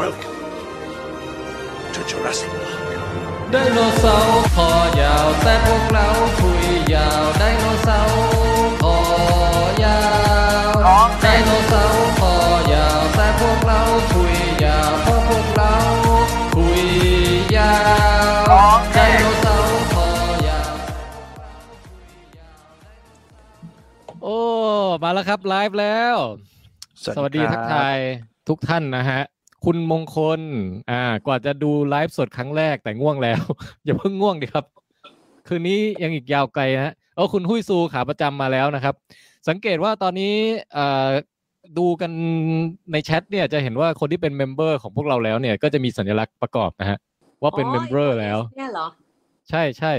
Welcome to Jurassic Park. ไดโนเสาร์คอยาวแต่พวกเราคุยยาวไดโนเสาร์คอยาวไดโนเสาร์คอยาวแต่พวกเราคุยยาวเพราะพวกเราคุยยาวไดโนเสาร์คอยาวโอ้มาแล้วครับไลฟ์แล้ว สวัสดีทักทายทุกท่านนะฮะ คุณมงคล อ่า กว่าจะดูไลฟ์สดครั้งแรกแต่ง่วงแล้ว อย่าเพิ่งง่วงดิครับ คืนนี้ยังอีกยาวไกลนะเออคุณหุ้ยซูขาประจำมาแล้วนะครับ สังเกตว่าตอนนี้เอ่อดูกันในแชทเนี่ยจะเห็นว่าคนที่เป็น member ของพวกเราแล้วเนี่ย ก็จะมีสัญลักษณ์ประกอบนะฮะ ว่าเป็น member แล้วเนี่ยเหรอ ใช่ใช่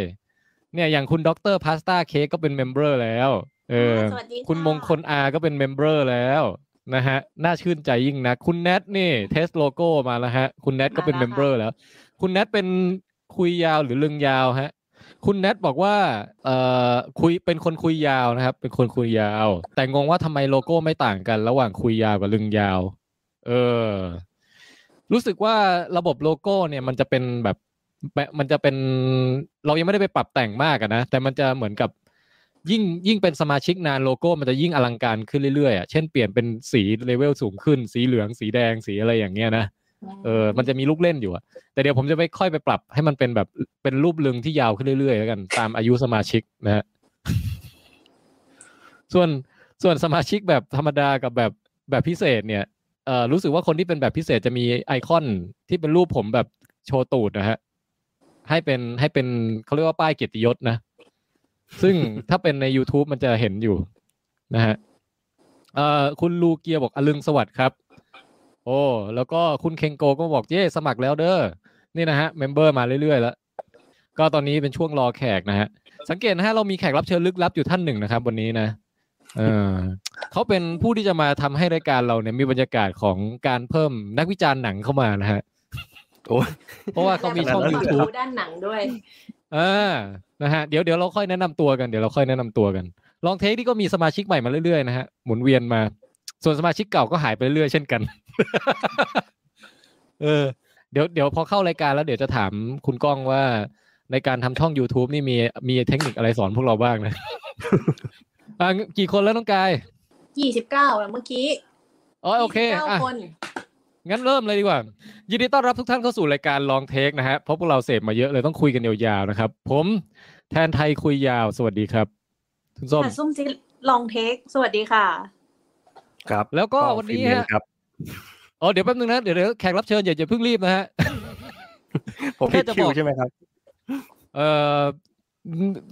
เนี่ยอย่างคุณด็อกเตอร์พาสต้าเค้กก็เป็น member แล้ว เออสวัสดีฮะคุณมงคลอาก็เป็น member แล้ว นะฮะ น่าชื่นใจยิ่งนะ คุณแนทนี่ เทสโลโก้มาแล้วฮะ คุณแนทก็เป็น member แล้ว คุณแนทเป็นคุยยาวหรือลึงยาวฮะ คุณแนทบอกว่า เอ่อ คุย เป็นคนคุยยาวนะครับ เป็นคนคุยยาว แต่งงว่าทำไมโลโก้ไม่ต่างกัน ระหว่างคุยยาวกับลึงยาว เออ รู้สึกว่าระบบโลโก้เนี่ยมันจะเป็นแบบแบบมันจะเป็น เรายังไม่ได้ไปปรับแต่งมากอะนะ แต่มันจะเหมือนกับ ยิ่งยิ่งเป็นสมาชิกนานโลโก้มันจะยิ่งอลังการขึ้นเรื่อยๆอะเช่นเปลี่ยนเป็นสีเลเวลสูงขึ้น สีเหลืองสีแดงสีอะไรอย่างเงี้ยนะเออมันจะมีลูกเล่นอยู่อะแต่เดี๋ยวผมจะไปค่อยไปปรับให้มันเป็นแบบเป็นรูปลึงที่ยาวขึ้นเรื่อยๆแล้วกัน ตามอายุสมาชิกนะฮะส่วนส่วนสมาชิกแบบธรรมดากับแบบแบบพิเศษเนี่ยเอ่อรู้สึกว่าคนที่เป็นแบบพิเศษจะมีไอคอนที่เป็นรูปผมแบบโชว์ตูดนะฮะให้เป็นให้เป็นเขาเรียกว่าป้ายเกียรติยศนะ ซึ่งถ้าเป็นใน YouTube มันจะเห็นอยู่นะฮะเอ่อคุณลูเกียบอกอลึงสวัสดิ์ครับ โอ้แล้วก็คุณเคงโกก็บอกเย่สมัครแล้วเด้อนี่นะฮะ member มาเรื่อยๆแล้ว ก็ตอนนี้เป็นช่วงรอแขกนะฮะ สังเกตนะฮะเรามีแขกรับเชิญลึกลับอยู่ท่านหนึ่งนะครับ วันนี้นะเออเขาเป็นผู้ที่จะมาทำให้รายการเราเนี่ยมีบรรยากาศของการเพิ่มนักวิจารณ์หนังเข้ามานะฮะโอ้ยเพราะว่าเขามีช่องแล้วก็ YouTube ด้านหนังด้วยอ่า นะฮะเดี๋ยวเดี๋ยวเราค่อยแนะนำตัวกันเดี๋ยวเราค่อยแนะนำตัวกัน ลองเทคที่ก็มีสมาชิกใหม่มาเรื่อยๆนะฮะหมุนเวียนมา ส่วนสมาชิกเก่าก็หายไปเรื่อยๆเช่นกัน เออ เดี๋ยวเดี๋ยวพอเข้ารายการแล้วเดี๋ยวจะถามคุณก้องว่าในการทำช่อง YouTube นี่มีมีเทคนิคอะไรสอนพวกเราบ้างนะอะกี่คนแล้วน้องกายยี่สิบเก้าเมื่อกี้อ๋อโอเคยี่สิบอะก้าคน งั้นเริ่มเลยดีกว่า ยินดีต้อนรับทุกท่านเข้าสู่รายการลองเทคนะฮะเพราะพวกเราเสพมาเยอะเลยต้องคุยกันยาวๆนะครับ ผมแทนไทยคุยยาวสวัสดีครับคุณส้มค่ะส้มจิลองเทคสวัสดีค่ะ ครับ แล้วก็วันนี้ฟิล์มฮะครับอ๋อเดี๋ยวแป๊บนึงนะเดี๋ยวเดี๋ยวแขกรับเชิญอย่าอย่าเพิ่งรีบนะฮะผมแค่ผิดจะคิวบอกใช่ไหมครับ เอ่อ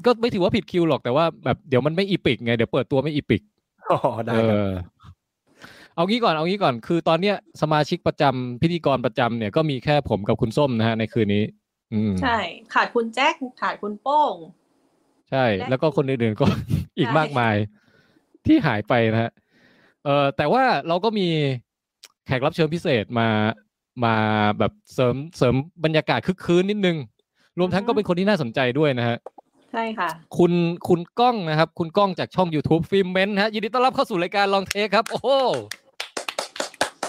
ก็ไม่ถือว่าผิดคิวหรอกแต่ว่าแบบเดี๋ยวมันไม่อีปิกไงเดี๋ยวเปิดตัวไม่อีปิกอ๋อได้เอครับอ เอางี้ก่อนเอางี้ก่อนคือตอนเนี้ยสมาชิกประจำพิธีกรประจำเนี่ยก็มีแค่ผมกับคุณส้มนะฮะในคืนนี้ อืมใช่ ขาดคุณแจ็คขาดคุณโป้ง ใช่ และแล้วก็คนอื่นๆก็อีกใช่มากมาย ที่หายไปนะฮะเออแต่ว่าเราก็มีแขกรับเชิญพิเศษมามาแบบเสริมเสริมบรรยากาศคึกคืนนิดนึง รวมทั้งก็เป็นคนที่น่าสนใจด้วยนะฮะใช่ค่ะ คุณคุณก้องนะครับ คุณก้องจากช่อง YouTube ฟิล์มเมนฮะยินดีต้อนรับเข้าสู่รายการลองเทคครับ โอ้โห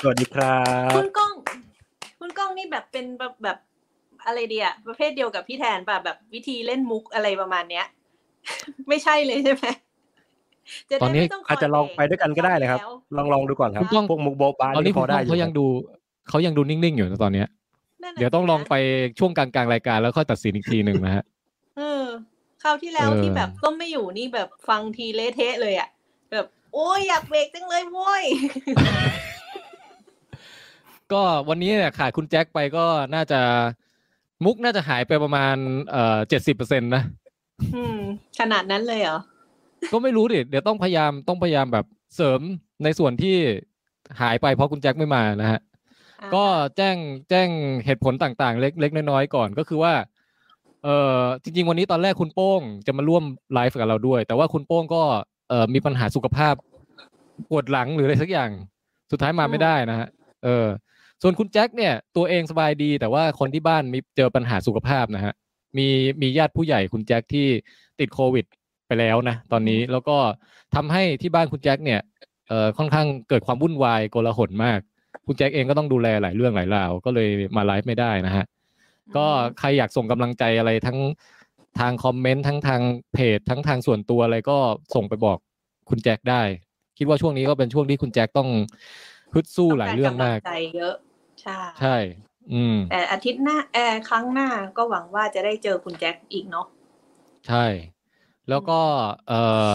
สวัสดีครับ คุณก้อง คุณก้องนี่แบบเป็นแบบแบบอะไรเดียประเภทเดียวกับพี่แทนป่ะแบบวิธีเล่นมุกอะไรประมาณเนี้ย ไม่ใช่เลยใช่ไหมจะได้ไม่ต้งคยอาจจะลองไปด้วยกันก็ได้เลยครับแล้วลองลองดูก่อนครับคุณก้องพวกมุกโบ๊ะบ้าตอนนี้นี่คุพณอก้ได้องอยู่เขายังดูเขายังดูนิ่งๆอยู่นะตอนเนี้ยนั่นน่ะเดี๋ยวต้องสิลองนะไปช่วงกลางๆรายการแล้วค่อยตัดสินอีกทีหนึ่งนะฮะเออคราวที่แล้วเออที่แบบต้มไม่อยู่นี่แบบฟังทีเละเทะเลยอะ แบบ โอ้ยอยากเบรกจังเลยโว้ย ก็วันนี้เนี่ยขาดคุณแจ็คไปก็น่าจะมุกน่าจะหายไปประมาณเอ่อเจ็ดสิบเปอร์เซ็นต์นะอืม ขนาดนั้นเลยเหรอ ก็ไม่รู้ดิเดี๋ยวต้องพยายามต้องพยายามแบบเสริมในส่วนที่หายไปเพราะคุณแจ็คไม่มานะฮะอ่าก็แจ้งแจ้งเหตุผลต่างๆ เล็กเล็กน้อยๆก่อนก็คือว่า เออจริง ๆ วันนี้ตอนแรกคุณโป้งจะมาร่วมไลฟ์กับเราด้วย แต่ว่าคุณโป้งก็เออมีปัญหาสุขภาพปวดหลังหรืออะไรสักอย่าง สุดท้ายมาไม่ได้นะฮะเออ ส่วนคุณแจ็คเนี่ยตัวเองสบายดี แต่ว่าคนที่บ้านมีเจอปัญหาสุขภาพนะฮะมีมีญาติผู้ใหญ่คุณแจ็คที่ติดโควิดไปแล้วนะตอนนี้แล้วก็ทำให้ที่บ้านคุณแจ็คเนี่ยเอ่อค่อนข้างเกิดความวุ่นวายโกลาหลมากคคุณแจ็คเองก็ต้องดูแลหลายเรื่องหลายราว ก็เลยมาไลฟ์ไม่ได้นะฮะก็ใครอยากส่งกำลังใจอะไรทั้งทางคอมเมนต์ทั้งทางเพจทั้งทางส่วนตัวอะไรก็ส่งไปบอกคุณแจ็คได้ คิดว่าช่วงนี้ก็เป็นช่วงที่คุณแจ็คต้องฮึดสู้หลายเรื่องมากต้กำลัใจเยอะ ใช่ ใช่ อืม แต่อาทิตย์หน้าแอร์ครั้งหน้าก็หวังว่าจะได้เจอคุณแจ็คอีกเนาะใช่ แล้วก็เอ่อ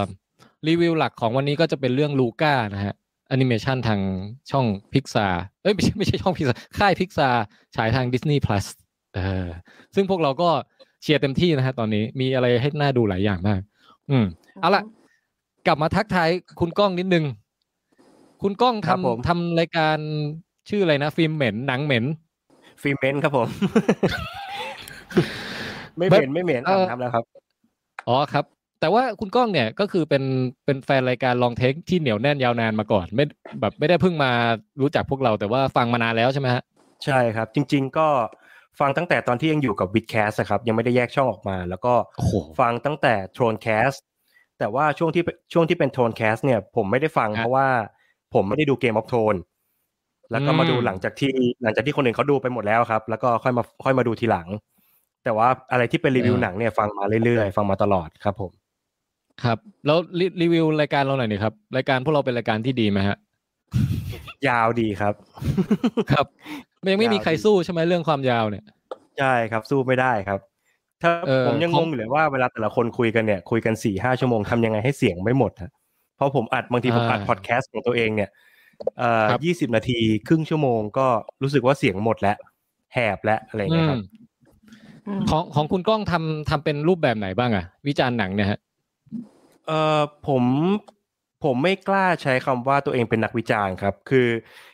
รีวิวหลักของวันนี้ก็จะเป็นเรื่องลูก้านะฮะแอนิเมชันทางช่องพิกซาเอ้ยไม่ใช่ไม่ใช่ช่องพิกซาค่ายพิกซาฉายทาง Disney Plus เออซึ่งพวกเราก็เชียร์เต็มที่นะฮะตอนนี้มีอะไรให้น่าดูหลายอย่างมาก อืมเอาละกลับมาทักทายคุณก้องนิดนึง คุณก้องครับผมทำทำรายการ ชื่ออะไรนะ ฟิล์มเหม็นหนังเหม็น ฟิล์มเมนครับผม ไม่เหม็นไม่เหม็นเอ่อทำแล้วครับ อ๋อครับ แต่ว่าคุณก้องเนี่ยก็คือเป็นเป็นแฟนรายการ Long Take ที่เหนียวแน่นยาวนานมาก่อน ไม่แบบไม่ได้เพิ่งมารู้จักพวกเราแต่ว่าฟังมานานแล้วใช่ไหมฮะใช่ครับ จริง ๆ ก็ฟังตั้งแต่ตอนที่ยังอยู่กับ WiTcast ครับยังไม่ได้แยกช่องออกมา แล้วก็โอ้โหฟังตั้งแต่โทนแคสแต่ว่าช่วงที่ช่วงที่เป็นโทนแคสเนี่ย ผมไม่ได้ฟังฮะเพราะว่าผมไม่ได้ดูเกมออฟโทน แล้วก็มาดูอืมหลังจากที่หลังจากที่คนอื่นเขาดูไปหมดแล้วครับ แล้วก็ค่อยมาค่อยมาดูทีหลัง แต่ว่าอะไรที่เป็นรีวิวหนังเนี่ยฟังมาเรื่อยๆ ฟังมาตลอดครับ ผม ครับ แล้วรีรีวิวรายการเราหน่อยนี่ครับรายการพวกเราเป็นรายการที่ดีไหมฮะยาวดีครับ ครับมันยังไม่มีใครสู้ใช่ไหมเรื่องความยาวเนี่ยใช่ครับ สู้ไม่ได้ครับ ถ้าเออผมยังของงงอยู่เลยว่าเวลาแต่ละคนคุยกันเนี่ย คุยกันสี่ห้าชั่วโมงทำยังไงให้เสียงไม่หมดฮะเพราะผมอัดบางทีผมอัดพอดแคสต์ของตัวเองเนี่ย เอ่อครับยี่สิบนาทีครึ่งชั่วโมงก็รู้สึกว่าเสียงหมดแล้วแหบแล้วอะไรอย่างอืเงี้ยคมรับอืมของของคุณก้องทำทำเป็นรูปแบบไหนบ้างอะวิจารณ์หนังเนี่ยฮะเอ่อผมผมไม่กล้าใช้คำว่าตัวเองเป็นนักวิจารณ์ครับ คือ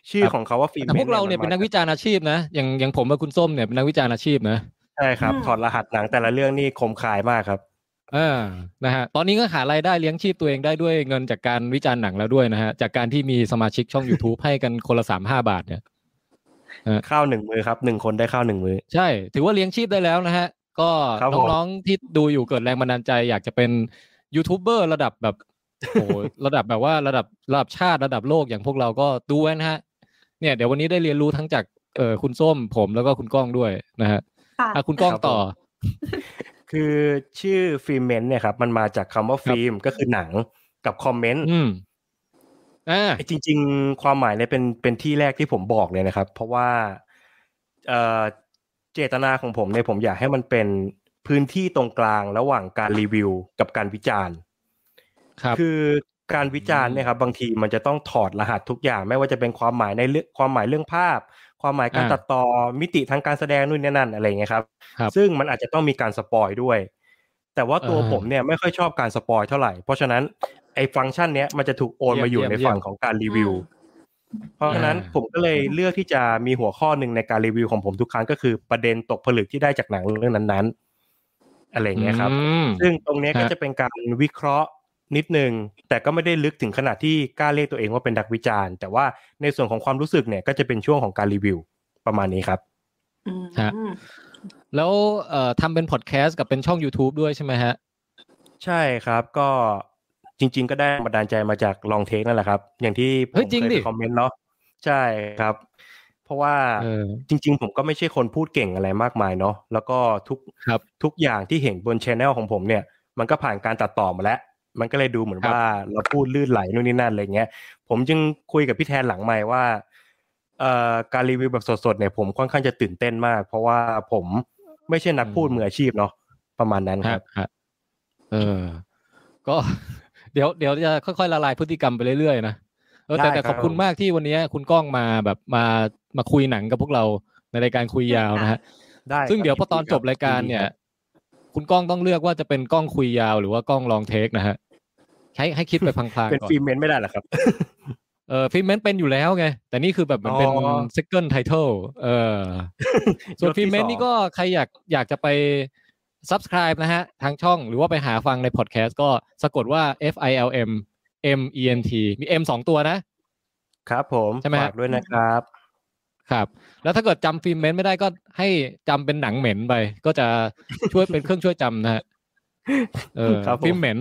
ชื่อครับของเขาว่าฟิล์มแต่พวกเราเนี่ยเป็นนักวิจารณ์อาชีพนะอย่างอย่างผมกับคุณส้มเนี่ยเป็นนักวิจารณ์อาชีพนะใช่ครับอืมถอดรหัสหนังแต่ละเรื่องนี่คมคายมากครับเออนะฮะตอนนี้ก็หารายได้เลี้ยงชีพตัวเองได้ด้วยเงินจากการวิจารณ์หนังแล้วด้วยนะฮะจากการที่มีสมาชิกช่อง YouTube ให้กันคนละสามห้าบาทเนี่ยข้าวหนึ่งมือครับหนึ่งคนได้ข้าวหนึ่งมือ ใช่ ถือว่าเลี้ยงชีพได้แล้วนะฮะ ก็ครับผมน้องๆที่ดูอยู่เกิดแรงบันดาลใจ อยากจะเป็นยูทูบเบอร์ระดับแบบโอ้โหระดับแบบว่าระดับระดับชาติระดับโลกอย่างพวกเราก็ดูไว้นะฮะ เนี่ยเดี๋ยววันนี้ได้เรียนรู้ทั้งจากเออคุณส้มผมแล้วก็คุณก้องด้วยนะฮะค่ะอะคุณก้องต่อ คือชื่อฟิล์มเมนต์เนี่ยครับ มันมาจากคำว่าฟิล์มก็คือหนังกับคอมเมนต์อืมอ่าจริง ๆ ความหมายเนี่ยเป็นเป็นที่แรกที่ผมบอกเลยนะครับ เพราะว่าเอ่อเจตนาของผมเนี่ยผมอยากให้มันเป็นพื้นที่ตรงกลางระหว่างการรีวิวกับการวิจารณ์ ครับ คือการวิจารณ์เนี่ยครับบางทีมันจะต้องถอดรหัสทุกอย่าง ไม่ว่าจะเป็นความหมายในเรื่องความหมายเรื่องภาพ ความหมายการอ่าตัดต่อมิติทางการแสดงนู่นนี่นั่นอะไรอย่างเงี้ยครับครับ ซึ่งมันอาจจะต้องมีการ spoil ด้วย แต่ว่าตัวอ่าผมเนี่ยไม่ค่อยชอบการ spoil เท่าไหร่ เพราะฉะนั้นไอ้ฟังก์ชันเนี้ยมันจะถูกโอนเยี่ยมมาอยู่เยี่ยมในเยี่ยมฝั่งของการรีวิว เพราะฉะนั้นอ่าผมก็เลยเลือกที่จะมีหัวข้อหนึ่งในการรีวิวของผมทุกครั้งก็คือประเด็นตกผลึกที่ได้จากหนังเรื่องนั้นๆอะไรอย่างเงี้ยครับอืมซึ่งตรงเนี้ยก็ฮะจะเป็นการวิเคราะห์ นิดนึง แต่ก็ไม่ได้ลึกถึงขนาดที่กล้าเรียกตัวเองว่าเป็นนักวิจารณ์ แต่ว่าในส่วนของความรู้สึกเนี่ยก็จะเป็นช่วงของการรีวิวประมาณนี้ครับอืมฮะแล้วเอ่อทำเป็นพอดแคสต์กับเป็นช่อง YouTube ด้วยใช่ไหมฮะ ใช่ครับก็จริง ๆ ก็ได้แรงบันดาลใจมาจากลองเทคนั่นแหละครับ อย่างที่ผเฮ้ยมจริงเคยดิไปคอมเมนต์เนาะใช่ครับ เพราะว่าเออจริง ๆ ผมก็ไม่ใช่คนพูดเก่งอะไรมากมายเนาะแล้วก็ทุกครับทุกอย่างที่เห็นบนช anel ของผมเนี่ย มันก็ผ่านการตัดต่อมาแล้ว มันก็เลยดูเหมือนครับว่าเราพูดลื่นไหลนู่นนี่นั่นอะไรเงี้ย ผมจึงคุยกับพี่แทนหลังใหม่ว่าเอ่อการรีวิวแบบสดๆเนี่ยผมค่อนข้างจะตื่นเต้นมาก เพราะว่าผมไม่ใช่นักพูดมืออาชีพเนาะประมาณนั้นคฮะรับฮะเออ ก็เดี๋ยวเดี๋ยวจะค่อยๆละลายพฤติกรรมไปเรื่อยๆนะเออแต่ได้แต่คขรับอบคุณมากที่วันนี้คุณก้องมาแบบมามาคุยหนังกับพวกเราในรายการคุยยาวนะฮะได้ซึ่งครับเดี๋ยวพอตอนจบรายการเนี่ย คุณก้องต้องเลือกว่าจะเป็นกล้องคุยยาวหรือว่ากล้องลองเทคนะฮะให้ให้คิดไปพลางๆเป็นก่อนฟิล์มเมนต์ไม่ได้เหรอครับเออฟิล์มเมนต์เป็นอยู่แล้วไง แต่นี่คือแบบเหมันเป็นอ๋อ second title เออส่วนยศที่ฟิล์มเมนสอต์งนี่ก็ใครอยากอยากจะไป subscribe นะฮะ ทางช่องหรือว่าไปหาฟังในพอดแคสต์ก็สะกดว่า F I L M M E N T มี M สองตัวนะ ครับผมใช่ไหมฮะฝากด้วยนะครับ ครับ แล้วถ้าเกิดจำฟิล์มเมนต์ไม่ได้ก็ให้จำเป็นหนังเหม็นไป ก็จะช่วยเป็นเครื่องช่วยจำนะฮะเออครับผมฟิล์มเหม็น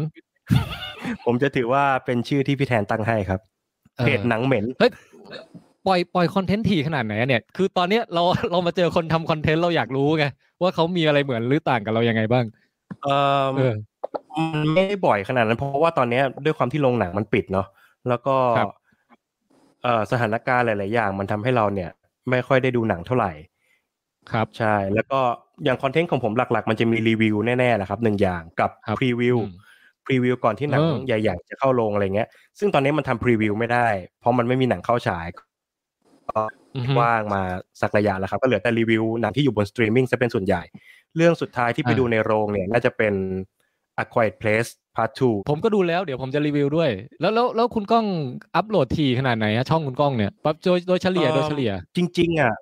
ผมจะถือว่าเป็นชื่อที่พี่แทนตั้งให้ครับออเพจหนังเหม็นเฮ้ยปล่อยปล่อยคอนเทนต์ถี่ขนาดไหนอะเนี่ย คือตอนเนี้ยเราเรามาเจอคนทำคอนเทนต์เราอยากรู้ไงว่าเขามีอะไรเหมือนหรือต่างกับเรายังไงบ้าง เอ่อเออมันไม่ได้บ่อยขนาดนั้น เพราะว่าตอนเนี้ยด้วยความที่โรงหนังมันปิดเนาะแล้วก็ครับเอ่อสถานการณ์หลาย ๆ อย่าง มันทำให้เราเนี่ย ไม่ค่อยได้ดูหนังเท่าไหร่ ครับใช่แล้วก็อย่างคอนเทนต์ของผมหลัก ๆ มันจะมีรีวิวแน่ๆแหละครับหนึ่งอย่างกับครับพรีวิวอืมพรีวิวก่อนที่หนังเออใหญ่ๆจะเข้าโรงอะไรเงี้ย ซึ่งตอนนี้มันทำพรีวิวไม่ได้ เพราะมันไม่มีหนังเข้าฉายอือฮึว่างมาสักระยะแล้วครับ ก็เหลือแต่รีวิวหนังที่อยู่บนสตรีมมิ่งจะเป็นส่วนใหญ่ เรื่องสุดท้ายที่ไปอ่าดูในโรงเนี่ย น่าจะเป็น A Quiet Place Part 2ผมก็ดูแล้วเดี๋ยวผมจะรีวิวด้วย แล้วแล้วแล้วคุณก้องอัปโหลดถี่ขนาดไหนฮะช่องคุณก้องเนี่ยปั๊บโดยโดยเฉลี่ยเอ่อโดยเฉลี่ย จริง ๆ อะ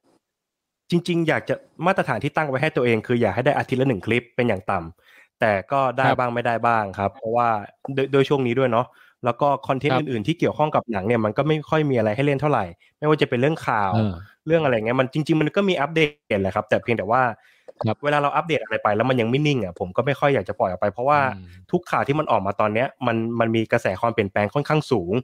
จริง ๆ อยากจะมาตรฐานที่ตั้งไว้ให้ตัวเองคืออยากให้ได้อาทิตย์ละหนึ่งคลิปเป็นอย่างต่ำแต่ก็ได้ครับบ้างไม่ได้บ้างครับ เพราะว่าโดยโดยช่วงนี้ด้วยเนาะแล้วก็คอนเทนต์ครับอื่นๆที่เกี่ยวข้องกับหนังเนี่ยมันก็ไม่ค่อยมีอะไรให้เล่นเท่าไหร่ ไม่ว่าจะเป็นเรื่องข่าวเออเรื่องอะไรเงี้ยมันจริง ๆ มันก็มีอัปเดตแหละครับ แต่เพียงแต่ว่าครับ เวลาเราอัปเดตอะไรไปแล้วมันยังไม่นิ่งอะผมก็ไม่ค่อยอยากจะปล่อยออกไป เพราะว่าอืมทุกข่าวที่มันออกมาตอนเนี้ยมันมันมีกระแสความเปลี่ยนแปลงค่อนข้างสูง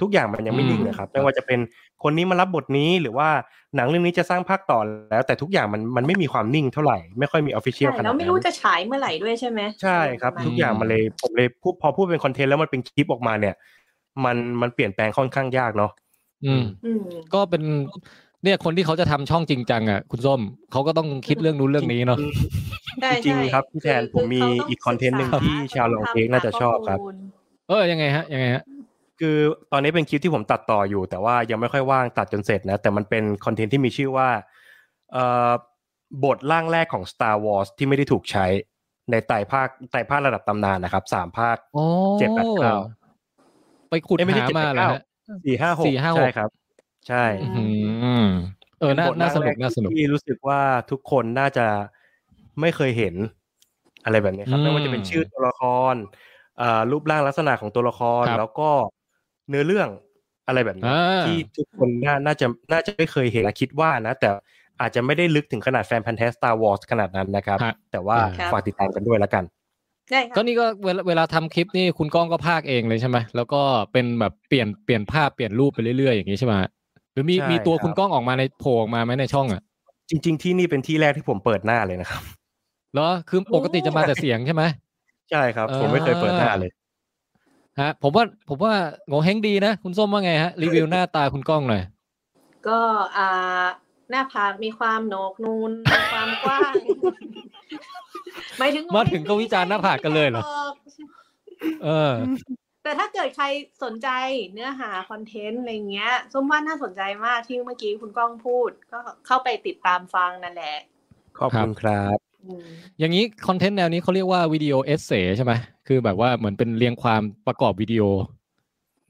ทุกอย่างมันยังไม่นิ่งอืมนะครับไม่ว่าจะเป็นคนนี้มารับบทนี้หรือว่าหนังเรื่องนี้จะสร้างภาคต่อแล้ว แต่ทุกอย่างมันมันไม่มีความนิ่งเท่าไหร่ไม่ค่อยมีออฟฟิเชียลใช่ขนาดแล้วนั้นไม่รู้จะฉายเมื่อไหร่ด้วยใช่ไหมใช่ครับปะมาณทุกอย่างมันเลยผมเลยพูดพอพูดเป็นคอนเทนต์แล้วมันเป็นคลิปออกมาเนี่ย มันมันเปลี่ยนแปลงค่อนข้างยากเนาะอืมอืมก็เป็น เนี่ยคนที่เขาจะทำช่องจริงจังอะคุณส้มเขาก็ต้องคิดเรื่องนู้นเรื่องนี้เนาะใช่จริงใช่ๆครับพี่แทนผมมีเขาต้งอีกคอนเทนต์หนึ่งศึกษที่ชาวลองเทคน่าจะชอบครับหาข้มูลเออยังไงฮะยังไงฮะคือตอนนี้เป็นคลิปที่ผมตัดต่ออยู่ แต่ว่ายังไม่ค่อยว่างตัดจนเสร็จนะ แต่มันเป็นคอนเทนต์ที่มีชื่อว่าเอ่อบทร่างแรกของ Star Wars ที่ไม่ได้ถูกใช้ในไต่ภาคไต่ภาคระดับตำนานนะครับสามภาคโอ้เจ็ดแปดเก้าไปขุดเอ้ยไม่ใช่หาเจ็ดแปมาดแล้วเก้าฮะสี่ห้าหกสี่ห้าหกใช่ครับ ใช่อือื มเออน่าป็บทน่าสนุกร่งแรน่าสนุกที่รู้สึกว่าทุกคนน่าจะไม่เคยเห็น อะไรแบบนี้ครับอืมไม่ว่าจะเป็นชื่อตัวละครอ่ารูปร่างลักษณะของตัวละครครับแล้วก็เนื้อเรื่องอะไรแบบนี้อ่าที่ทุกคนน่าน่าจะน่าจะไม่เคยเห็นและคิดว่านะ แต่อาจจะไม่ได้ลึกถึงขนาดแฟนพันธ์แท้ Star Wars ขนาดนั้นนะครับฮะแต่ว่าครับฝากติดตามกันด้วยแล้วกันได้คก็รับนี่ก็เวลาเวลาทำคลิปนี่คุณก้องก็พากเองเลยใช่ไหมแล้วก็เป็นแบบเปลี่ยนเปลี่ยนภาพเปลี่ยนรูปไปเรื่อยๆอย่างนี้ใช่ไหมฮะห รือมีใช่มีตัวครับคุณก้องออกมาในโผล่ออกมาไหมในช่องอะ จริง ๆ ที่นี่เป็นที่แรกที่ผมเปิดหน้าเลยนะครับเหรอคือปกติจะมาแต่เสียงใช่ไหมใช่ครับ ผมไม่เคยเปิดหน้าเลยฮะ ผมว่าผมว่าโงเฮงดีนะ คุณส้มว่าไงฮะ รีวิวหน้าตาคุณก้องหน่อยก็อ่าหน้าผากมีความโหนกนูนมีความกว้างหมายถึงมาถึงก็วิจารณ์หน้าผากกันเลยเหรอเออ แต่ถ้าเกิดใครสนใจเนื้อหาคอนเทนต์อะไรเงี้ยส้มว่าน่าสนใจมากที่เมื่อกี้คุณก้องพูด ก็เข้าไปติดตามฟังนั่นแหละ ขอบคุณครับอืมอย่างนี้คอนเทนต์แนวนี้เขาเรียกว่าวิดีโอเอเซใช่ไหมคือแบบว่าเหมือนเป็นเรียงความประกอบวิดีโอ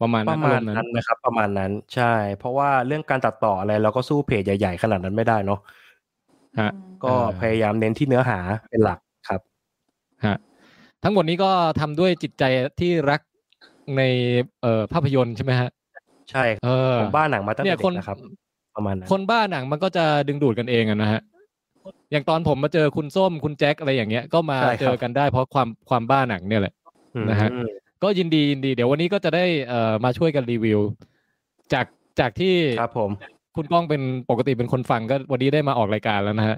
ประมาณปนั้นระมาณอณ์นั้นนะครับ ประมาณนั้นใช่ เพราะว่าเรื่องการตัดต่ออะไรเราก็สู้เพจใหญ่ ๆ ขนาดนั้นไม่ได้เนาะฮะ ก็อ่าพยายามเน้นที่เนื้อหาเป็นหลักครับฮะทั้งหมดนี้ก็ทำด้วยจิตใจที่รัก ในเอ่อภาพยนตร์ใช่ไหมฮะใช่ครับเออผมบ้าหนังมาตั้งเนี่แต่ยคนเด็กนะครับ ประมาณนั้นคนบ้าหนังมันก็จะดึงดูดกันเองอะนะฮะอย่างตอนผมมาเจอคุณส้มคุณแจ็คอะไรอย่างเงี้ยก็มาใช่ครับเจอกันได้เพราะความความบ้าหนังเนี่ยแหละอืมนะฮะก็ยินดียินดี เดี๋ยววันนี้ก็จะได้เอ่อมาช่วยกันรีวิว จากจากที่ครับผม คุณก้องเป็นปกติเป็นคนฟังก็วันนี้ได้มาออกรายการแล้วนะฮะ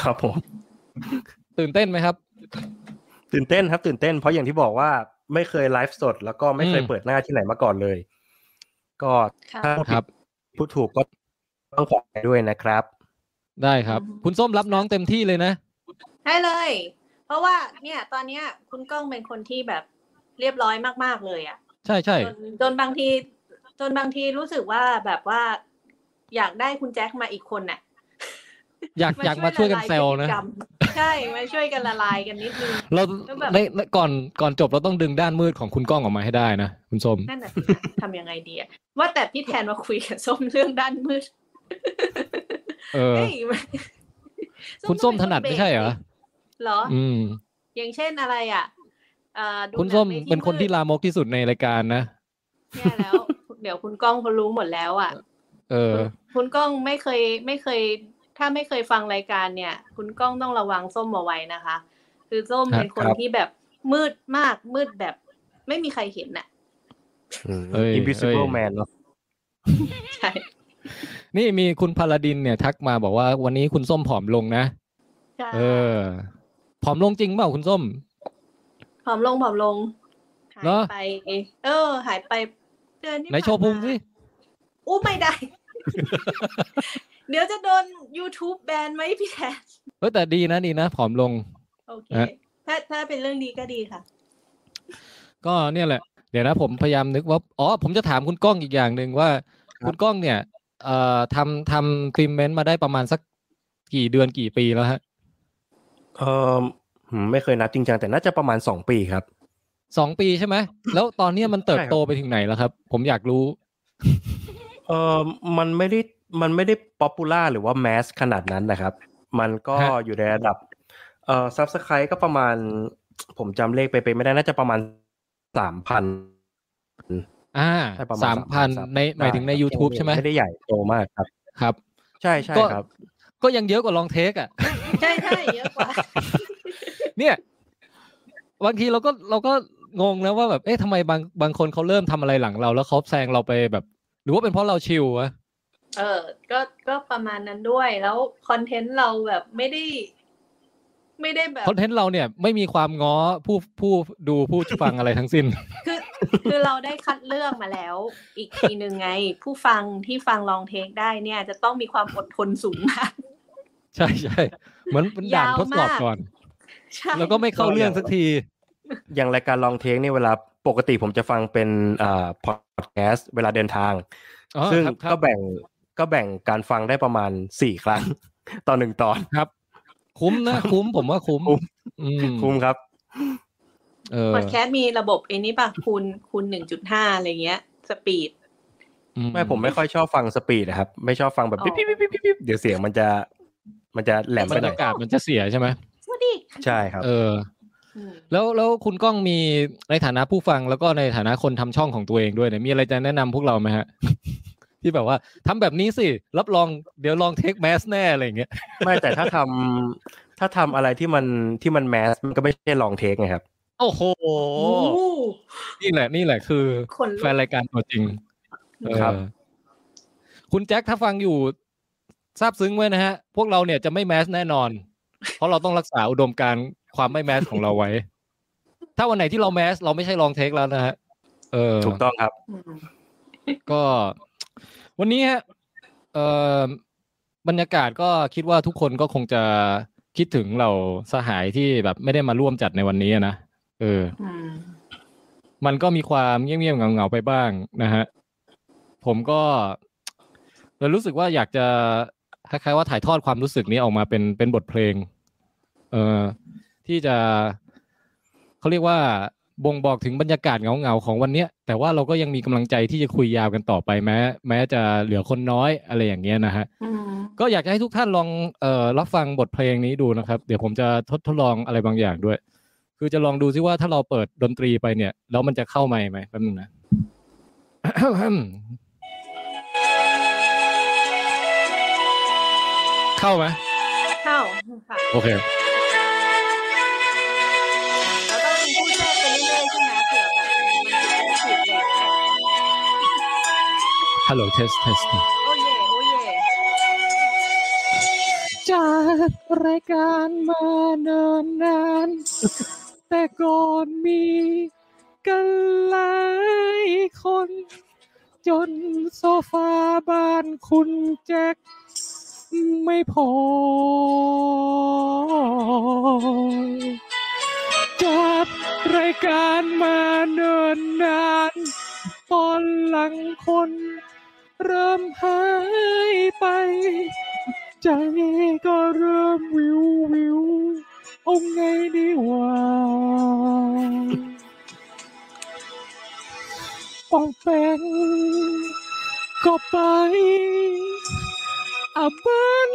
ครับผม ตื่นเต้นไหมครับ ตื่นเต้นครับ ตื่นเต้นเพราะอย่างที่บอกว่าไม่เคยไลฟ์สด แล้วก็ไม่เคยอืมเปิดหน้าที่ไหนมาก่อนเลย ก็ค่ะถ้าครับพูดถูกก็ต้องขอไปด้วยนะครับ ได้ครับ คุณส้มรับน้องเต็มที่เลยนะได้เลย เพราะว่าเนี่ย ตอนเนี้ย คุณก้องเป็นคนที่แบบเรียบร้อยมากๆเลยอะใช่ใช่จนจนบางที จนบางทีรู้สึกว่าแบบว่า อยากได้คุณแจ็คมาอีกคนน่ะ อยากอยากมาช่วยกันแซวนะละลายพฤติกรรมใช่มาช่วยกันละลายกันนิดนึงเราแล้วแบบในในก่อนก่อนจบเราต้องดึงด้านมืดของคุณก้องออกมาให้ได้นะคุณส้มนั่นน่ะสิคะทำยังไงดีอะว่าแต่พี่แทนมาคุยกับส้มเรื่องด้านมืดเออเฮ้ยคุณส้มถนัดไม่ใช่เหรอเหรอ อืม อย่างเช่นอะไรอะเอ่อดูคุณส้มหงใเป็นคนที่มืดลามกที่สุดในรายการนะแย่แล้ว เดี๋ยวคุณก้องเขารู้หมดแล้วอะ เออ คุณก้องไม่เคยไม่เคย ถ้าไม่เคยฟังรายการเนี่ย คุณก้องต้องระวังส้มเอาไว้นะคะ คือส้มครับเป็นคนครับที่แบบมืดมากมืดแบบ ไม่มีใครเห็นน่ะเอ้ย Invisible เอ้ย Man เนาะใช่ นี่มีคุณพาลาดินเนี่ย ทักมาบอกว่าวันนี้คุณส้มผอมลงนะใช่เออ ผอมลงจริงเปล่าคุณส้ม ผอมลงผอมลง หาเหรยอไป เออ หายไปเดือนที่ไหนโชว์พุงสิอู้ไม่ได้ เดี๋ยวจะโดน YouTube แบนไหมพี่แทนเออแต่ดีนะดีนะผอมลง โอเคฮะถ้าถ้าเป็นเรื่องดีก็ดีค่ะ ก็เนี่ยแหละ เดี๋ยวนะผมพยายามนึกว่าอ๋อผมจะถามคุณก้องอีกอย่างหนึ่งว่า คุณก้องเนี่ย เอ่อทำทำฟิล์มเมนต์มาได้ประมาณสักกี่เดือนกี่ปีแล้วฮะเออหืมไม่เคยนับจริงจังแต่น่าจะประมาณสองปีครับสองปีใช่ไหมแล้วตอนเนี้ยมันเติบโตไปถึงไหนแล้วครับ ผมอยากรู้ เออมันไม่ได้ มันไม่ได้ popular หรือว่า mass ขนาดนั้นนะครับ มันก็ฮะอยู่ในระดับเอ่อ subscribe ก็ประมาณ ผมจำเลขไปไปไม่ได้น่าจะประมาณสามพันอ่าใช่ประมาณสามพัน3,000ในหมายถึงใน YouTube ใช่ไหมไม่ได้ใหญ่โตมากครับครับ ใช่ใช่ก็ครับ ก็ยังเยอะกว่า Long Take อะใช่ใช่เยอะกว่า เนี่ยบางทีเราก็เราก็งงนะว่าแบบเอ๊ะทำไมบางบางคนเขาเริ่มทำอะไรหลังเราแล้วเขาแซงเราไปแบบ หรือว่าเป็นเพราะเราชิลวะ เออ ก็ก็ประมาณนั้นด้วยแล้วคอนเทนต์เราแบบไม่ได้ ไม่ได้แบบคอนเทนต์เราเนี่ย ไม่มีความง้อผู้ผู้ดูผู้ฟังอะไรทั้งสิ้น คือคือเราได้คัดเลือกมาแล้ว อีกทีหนึ่งไง ผู้ฟังที่ฟังลองเทคได้เนี่ย จะต้องมีความอดทนสูงมากใช่ใช่เหมือนเป็นด่านยาวทดสอบมากก่อนใช่แล้วก็ไม่เข้าเรื่องสักที อย่างรายการลองเทคเนี่ยเวลาปกติผมจะฟังเป็นอ่าพอดแคสต์เวลาเดินทางอ๋อซึ่งครับครับก็แบ่ง ก็แบ่งการฟังได้ประมาณสี่ครั้ง ต่อหนึ่งตอนครับ คุ้มนะคุ้มผมว่าคุ้มคุ้มอืมคุ้มครับเออพอดแคสต์มีระบบไอ้นี้ป่ะคูณคูณหนึ่งจุดห้าอะไรเงี้ย สปีดอืไม่ผมไม่ค่อยชอบฟัง speed นะครับ ไม่ชอบฟังแบบอ๋อปิ๊บปิ๊บปิ๊บปิ๊บปิ๊บเดี๋ยวเสียงมันจะ มันจะแหลมไปหน่อย บรรยากาศมันจะเสียใช่ไหมสวัสดีใช่ครับ เออมแล้วแล้วคุณก้องมีในฐานะผู้ฟังแล้วก็ในฐานะคนทำช่องของตัวเองด้วยเนี่ยมีอะไรจะแนะนำพวกเราไหมฮะ ที่แบบว่าทำแบบนี้สิรับรองเดี๋ยวลองเทคแมสแน่อะไรอย่างเงี้ยไม่แต่ถ้าทำถ้าทำอะไรที่มันที่มันแมสมันก็ไม่ใช่ลองเทคไงครับ โอ้โหโอ้นี่แหละนี่แหละคือคนลุกแฟนรายการตัวจริงเออครับ คุณแจ็คถ้าฟังอยู่ทราบซึ้งไว้นะฮะ พวกเราเนี่ยจะไม่แมสแน่นอน เพราะเราต้องรักษาอุดมการณ์ความไม่แมสของเราไว้ ถ้าวันไหนที่เราแมส เราไม่ใช่ลองเทคแล้วนะฮะเออถูกต้องครับอืมก็ วันนี้ฮะเอ่อบรรยากาศก็คิดว่าทุกคนก็คงจะคิดถึงเราสหายที่แบบไม่ได้มาร่วมจัดในวันนี้อะนะเอออืมมันก็มีความเงียบๆเหงาๆไปบ้างนะฮะ ผมก็เลยรู้สึกว่าอยากจะคล้ายๆว่าถ่ายทอดความรู้สึกนี้ออกมาเป็นเป็นบทเพลง เอ่อที่จะเขาเรียกว่า บ่งบอกถึงบรรยากาศเหงาๆของวันเนี้ยแต่ว่าเราก็ยังมีกำลังใจที่จะคุยยาวกันต่อไปแม้แม้จะเหลือคนน้อยอะไรอย่างเงี้ยนะฮะอืมก็อยากจะให้ทุกท่านลองเอ่อรับฟังบทเพลงนี้ดูนะครับ เดี๋ยวผมจะทดทดลองอะไรบางอย่างด้วย คือจะลองดูซิว่าถ้าเราเปิดดนตรีไปเนี่ย แล้วมันจะเข้าไมค์ไหมแป๊บนึงนะเข้าไหมเข้าค่ะโอเค ฮัลโหล test test oh yeah oh yeahจากรายการมาเนินนาน แต่ก่อนมีกันหลายคน จนโซฟาบ้านคุณแจ็คไม่พอจากรายการมาเนินนาน ตอนหลังคน เริ่มหายไป ใจก็เริ่มวิววิวเอาไงดีวะปองแปงก็ไปอาบัน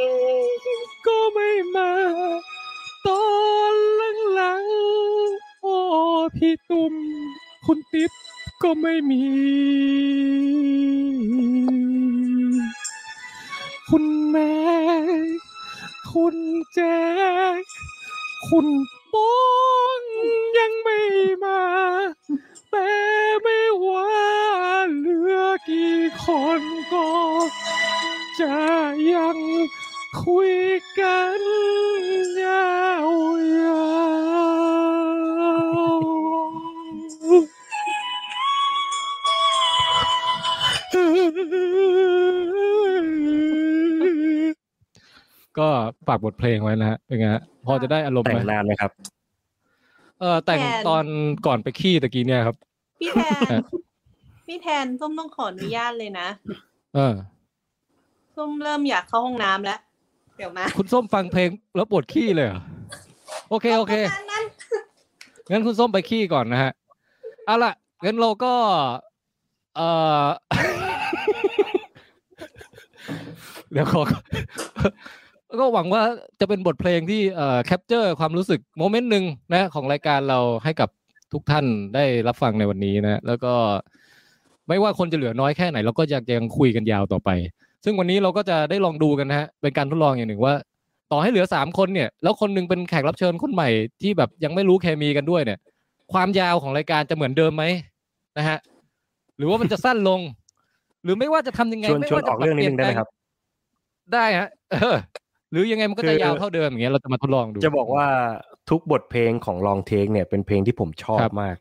ก็ไม่มา ตอนหลังๆโอ้พี่ตุ้มคุณติ๊บ ก็ไม่มี คุณแม่ คุณแจ๊คคุณป้องยังไม่มา แต่ไม่ว่าเหลือกี่คคนก็จะยังคุยกันยาว ก็ฝากบทเพลงไว้นะฮะเป็นไงฮะพอจะได้อารมณ์แต่ไหมงนานไหมครับ เออแต่งแทนตอนก่อนไปขี้ตะกี้เนี่ยครับ พี่แทน พี่แทนส้มต้องขออนุญาตเลยนะ เออส้มเริ่มอยากเข้าห้องน้ำแล้ว เดี๋ยวมา คุณส้มฟังเพลงแล้วปวดขี้เลยเหรอ โอเคโอเคประมาณนั้นงั้นคุณส้มไปขี้ก่อนนะฮะ เอาล่ะงั้นเราก็ เออ เดี๋ยวขอก็หวังว่าจะเป็นบทเพลงที่เอ่อแคปเจอร์ความรู้สึกโมเมนต์หนึ่งนะของรายการเราให้กับทุกท่านได้รับฟังในวันนี้นะ แล้วก็ไม่ว่าคนจะเหลือน้อยแค่ไหน เราก็อยากยังคุยกันยาวต่อไป ซึ่งวันนี้เราก็จะได้ลองดูกันนะฮะเป็นการทดลองอย่างหนึ่งว่า ต่อให้เหลือสามคนเนี่ย แล้วคนหนึงเป็นแขกรับเชิญคนใหม่ที่แบบยังไม่รู้เคมีกันด้วยเนี่ย ความยาวของรายการจะเหมือนเดิมไหมนะฮะหรือว่ามันจะสั้นลง หรือไม่ว่าจะทำยังไงชวนไม่ชวนว่าอจะอกเรื่องนิดนึง ได้ไหมครับได้ฮะเออหรือยังไงมันก็คืจะอยาวเท่าเดิมอย่างเงี้ยเราจะมาทดลองดู จะบอกว่าทุกบทเพลงของลองเทคเนี่ยเป็นเพลงที่ผมชอบครับมาก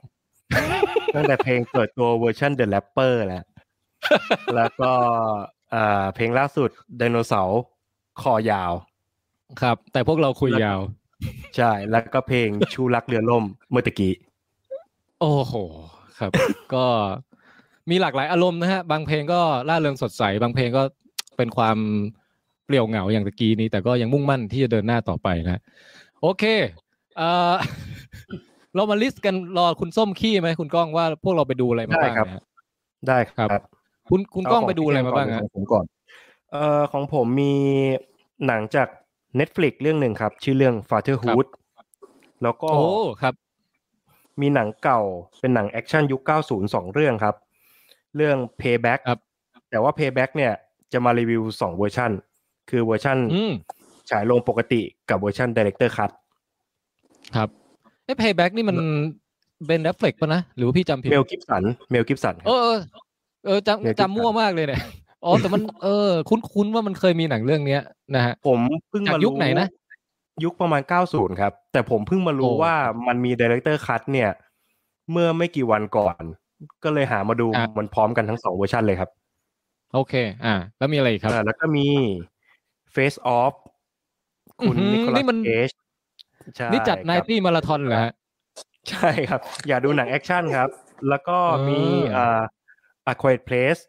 ตั้งแต่เพลงเปิดตัวเวอร์ชัน The Rapper แล้ว แล้วก็อ่าเพลงล่าสุดไดโนเสาร์คอยาว ครับ แต่พวกเราคุยยาว ใช่ แล้วก็เพลงชูรักเรือล่มเมื่อตะกี้ โอ้โห ครับ ก็มีหลากหลายอารมณ์นะฮะ บางเพลงก็ล่าเริงสดใส บางเพลงก็เป็นความ เปลี่ยวเหงาอย่างตะกี้นี้ แต่ก็ยังมุ่งมั่นที่จะเดินหน้าต่อไปนะโอเคเอ่อเรามา list กันรอคุณส้มขี้ไหมคุณก้องว่าพวกเราไปดูอะไรมาบ้างได้ครับนะฮะได้คครัรับบคุณคุณก้องไปดูอะไรมาบ้างเอฮะของผมก่อนเอ่อของผมมีหนังจาก Netflix เรื่องหนึ่งครับ ชื่อเรื่อง Fatherhood แล้วก็โอ้ครับ มีหนังเก่าเป็นหนัง action ยุค 90 สองเรื่องครับ เรื่อง Payback ครับแต่ว่า Payback เนี่ยจะมารีวิวสองเวอร์ชัน คือเวอร์ชันอืมฉายลงปกติกับ version Director Cut ครับไอ้ payback นี่มันเป็น Netflix ป่ะนะ หรือว่าพี่จำผิด Mel Gibson Mel Gibsonเออเออเออเดี๋ยวจำจำมั่วมากเลยเนี่ยอ๋อแต่มันเออ คุ้นๆว่ามันเคยมีหนังเรื่องเนี้ยนะฮะผมเพิ่งจากมายุยุคไหนนะ ยุคประมาณ 90 ครับ แต่ผมเพิ่งมารู้โอ้ว่ามันมี Director Cut เนี่ย เมื่อไม่กี่วันก่อน ก็เลยหามาดูอะมันพร้อมกันทั้งสองเวอร์ชันเลยครับ โอเค อ่า แล้วมีอะไรอีกครับอ่าแล้วก็มี Face Off คุณอื้อหือนิโคลันี่สมันเคจใช่นี่จัดครับไนตี้มาราธอนเหรอฮะใช่ครับ อยากดูหนังแอคชั่นครับ แล้วก็มีเอออ่อ่า A Quiet Place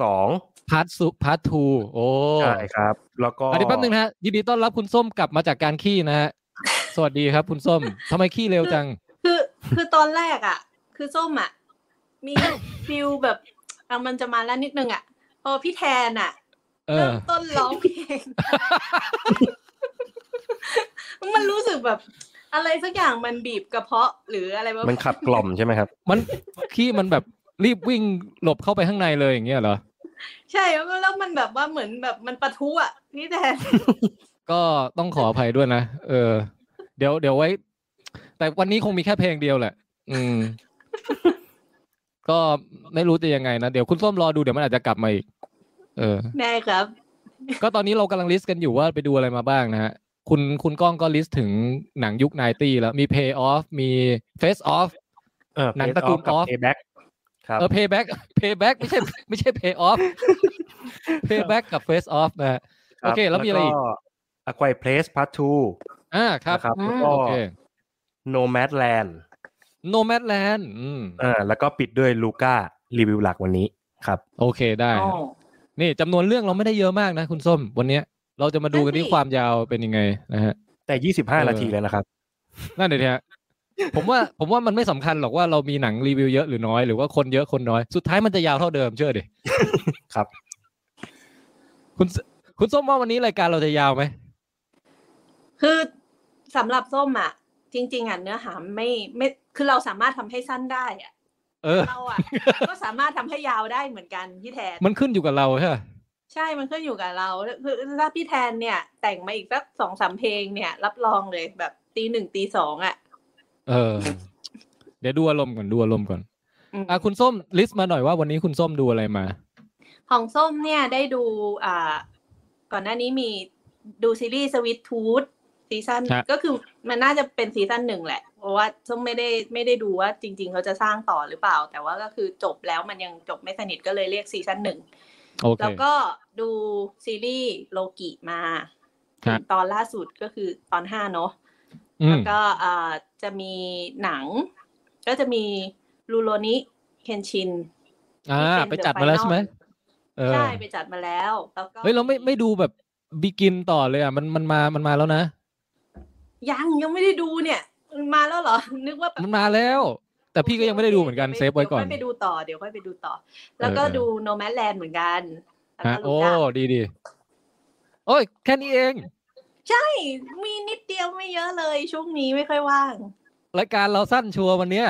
สองพาร์ทสุพาร์ททูโอ้ใช่ครับ แล้วก็อันนี้แป๊บนึงนะฮะยินดีต้อนรับคุณส้มกลับมาจากการขี้นะฮะสวัสดีครับ คุณส้มทำไมขี้เร็วจัง คือคือตอนแรกอะ คือส้มอะ มีฟิลแบบอะมันจะมาแล้วนิดนึงอะพอพี่แทนอะ เอเริ่อมต้นร้องเพลงมันรู้สึกแบบ อะไรสักอย่างมันบีบกระเพาะหรืออะไรประาณมันขับกล่อมใช่ไหมครับ มันขี้มันแบบรีบวิ่งหลบเข้าไปข้างในเลยอย่างเงี้ยเหรอ ใช่แล้วแล้วมันแบบว่าเหมือนแบบมันปะทุอะพี่แทนก็ต้องขออภัยด้วยนะเออ เดี๋ยวเดี๋ยวไว้ แต่วันนี้คงมีแค่เพลงเดียวแหละ อืม ก็ไม่รู้จะยังไงนะ เดี๋ยวคุณส้มรอดูเดี๋ยวมันอาจจะกลับมาอีก เออแน่ครับ ก็ตอนนี้เรากำลังลิสต์กันอยู่ว่าไปดูอะไรมาบ้างนะฮะคุณคุณก้องก็ลิสต์ถึงหนังยุคไนตี้แล้วมี Pay Off มี Face Off เออหนัง Face ตระกูล Off กับ Off Payback ครับเออ Payback Payback ไม่ใช่ไม่ใช่ Pay Off Payback กับ Face Off นะฮะโอเค แล้วมีอะไรอีก A Quiet Place Part 2อ่าครับนะครับอืมแล้วก็โอเค Nomadland Nomadland อืมเออแล้วก็ปิดด้วยลูก้ารีวิวหลักวันนี้ครับ โอเคได้อ๋อฮะ นี่จำนวนเรื่องเราไม่ได้เยอะมากนะคุณส้ม วันเนี้ยเราจะมาดูกันนั่นสิที่ความยาวเป็นยังไงนะฮะ แต่เออ25นาทีแล้วนะครับ นั่นเดี๋ยวฮะผมว่าผมว่ามันไม่สำคัญหรอกว่าเรามีหนังรีวิวเยอะหรือน้อยหรือว่าคนเยอะคนน้อย สุดท้ายมันจะยาวเท่าเดิมเชื่อดิครับ คุณสคุณส้มว่าวันนี้รายการเราจะยาวไหมคือสำหรับส้มอะ จริง ๆอะเนื้อหาไม่ไม่คือเราสามารถทำให้สั้นได้อะ เออเราอะก็สามารถทำให้ยาวได้เหมือนกันพี่แทน มันขึ้นอยู่กับเราใช่ไหมใช่มันขึ้นอยู่กับเราคือถ้าพี่แทนเนี่ย แต่งมาอีกสักสองสามเพลงเนี่ย รับรองเลยแบบตีหนึ่งตีสองอะ เออ เดี๋ยวดูอารมณ์ก่อนดูอารมณ์ก่อนอืมอะคุณส้ม list มาหน่อยว่าวันนี้คุณส้มดูอะไรมา ของส้มเนี่ยได้ดูอ่า ก่อนหน้านี้มีดูซีรีส์ Sweet Tooth season ฮะก็คือมันน่าจะเป็น season หนึ่งแหละ เพราะว่าส้มไม่ได้ไม่ได้ดูว่าจริง ๆ เขาจะสร้างต่อหรือเปล่า แต่ว่าก็คือจบแล้วมันยังจบไม่สนิทก็เลยเรียก season หนึ่งโอเคแล้วก็ดูซีรีส์โลกิมาถึฮะตอนล่าสุดก็คือตอนห้าเนาะอืแล้วมก็อ่าจะมีหนัง ก็จะมีลูโรนิเคนชินอ่าที่ไปเป็นจัด The มาแล้ว Final ใช่ไหมเออใช่ไปจัดมาแล้วแล้วก็เฮ้ยเราไม่ไม่ดูแบบบิกินต่อเลยอะมันมันมามันมาแล้วนะ ยังยังไม่ได้ดูเนี่ย มันมาแล้วเหรอ นึกว่าแบบมันมาแล้ว แต่พี่ก็ยังไม่ได้ดูเหมือนกันดี๋ยวเซฟไว้ก่อนเดี๋ยวค่อยไปดูต่อเดี๋ยวค่อยไปดูต่อ แล้วก็เออดูโนแม d แลนด์เหมือนกันแล้วฮะก็โอ้รู้จักดีดีโอ้ยแค่นี้เอง ใช่ มีนิดเดียวไม่เยอะเลย ช่วงนี้ไม่ค่อยว่างรายการเราสั้นชัวร์วันเนี้ย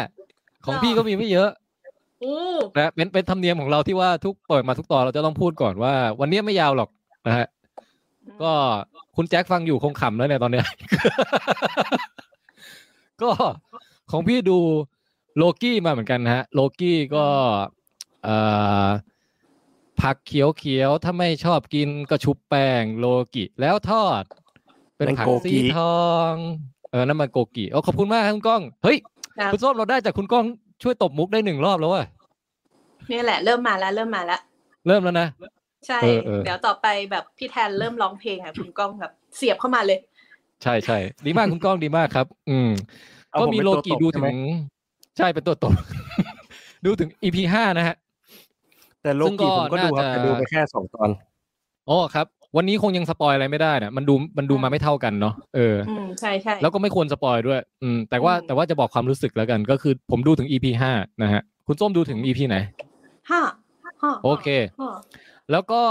ของหรอพี่ก็มีไม่เยอะอู้แต่เป็นเป็นธรรมเนียมของเราที่ว่าทุกเปิดมาทุกตอนเราจะต้องพูดก่อนว่า วันนี้ไม่ยาวหรอกนะฮะก็คุณแจ็คฟังอยู่คงขำแล้วเนี่ยตอนเนี้ย ก็ของพี่ดูโลกี้มาเหมือนกันนะฮะ โลกี้ก็เอ่อผักเขียวเขียวๆ ถ้าไม่ชอบกินก็ชุบแป้งโลกิแล้วทอด เป็นนั่นผักโกสีกิทอง เออนั่นมันโกกิโอ้ขอบคุณมากครับคุณก้อง เฮ้ยครับคุณส้มเราได้จากคุณก้องช่วยตบมุกได้หนึ่งรอบแล้วว่ะนี่แหละ เริ่มมาแล้วเริ่มมาแล้ว เริ่มแล้วนะ ใช่เออเออเดี๋ยวต่อไปแบบพี่แทนเริ่มร้องเพลงอะคุณก้องแบบเสียบเข้ามาเลย ใช่ใช่ดีมากคุณก้องดีมากครับ อืมเอาก็ผมมีเป็นโลตัวกิตบดูใช่ถึไหมงใช่เป็นตัวตบดูถึง EP ห้านะฮะ แต่โลซึ่งก็กีผมก็ดูครับน่าจะแต่ดูไปแค่สองตอนอ๋อครับ วันนี้คงยังสปอยอะไรไม่ได้นะมันดูมันดูมาไม่เท่ากันเนาะเอออืมใช่ใช่แล้วก็ไม่ควรสปอยด้วย อืม แต่ว่าอืมแต่ว่าจะบอกความรู้สึกแล้วกัน ก็คือผมดูถึง EP ห้านะฮะ คุณส้มดูถึง EP ไหนห้าห้าโอเคห้าแล้วก็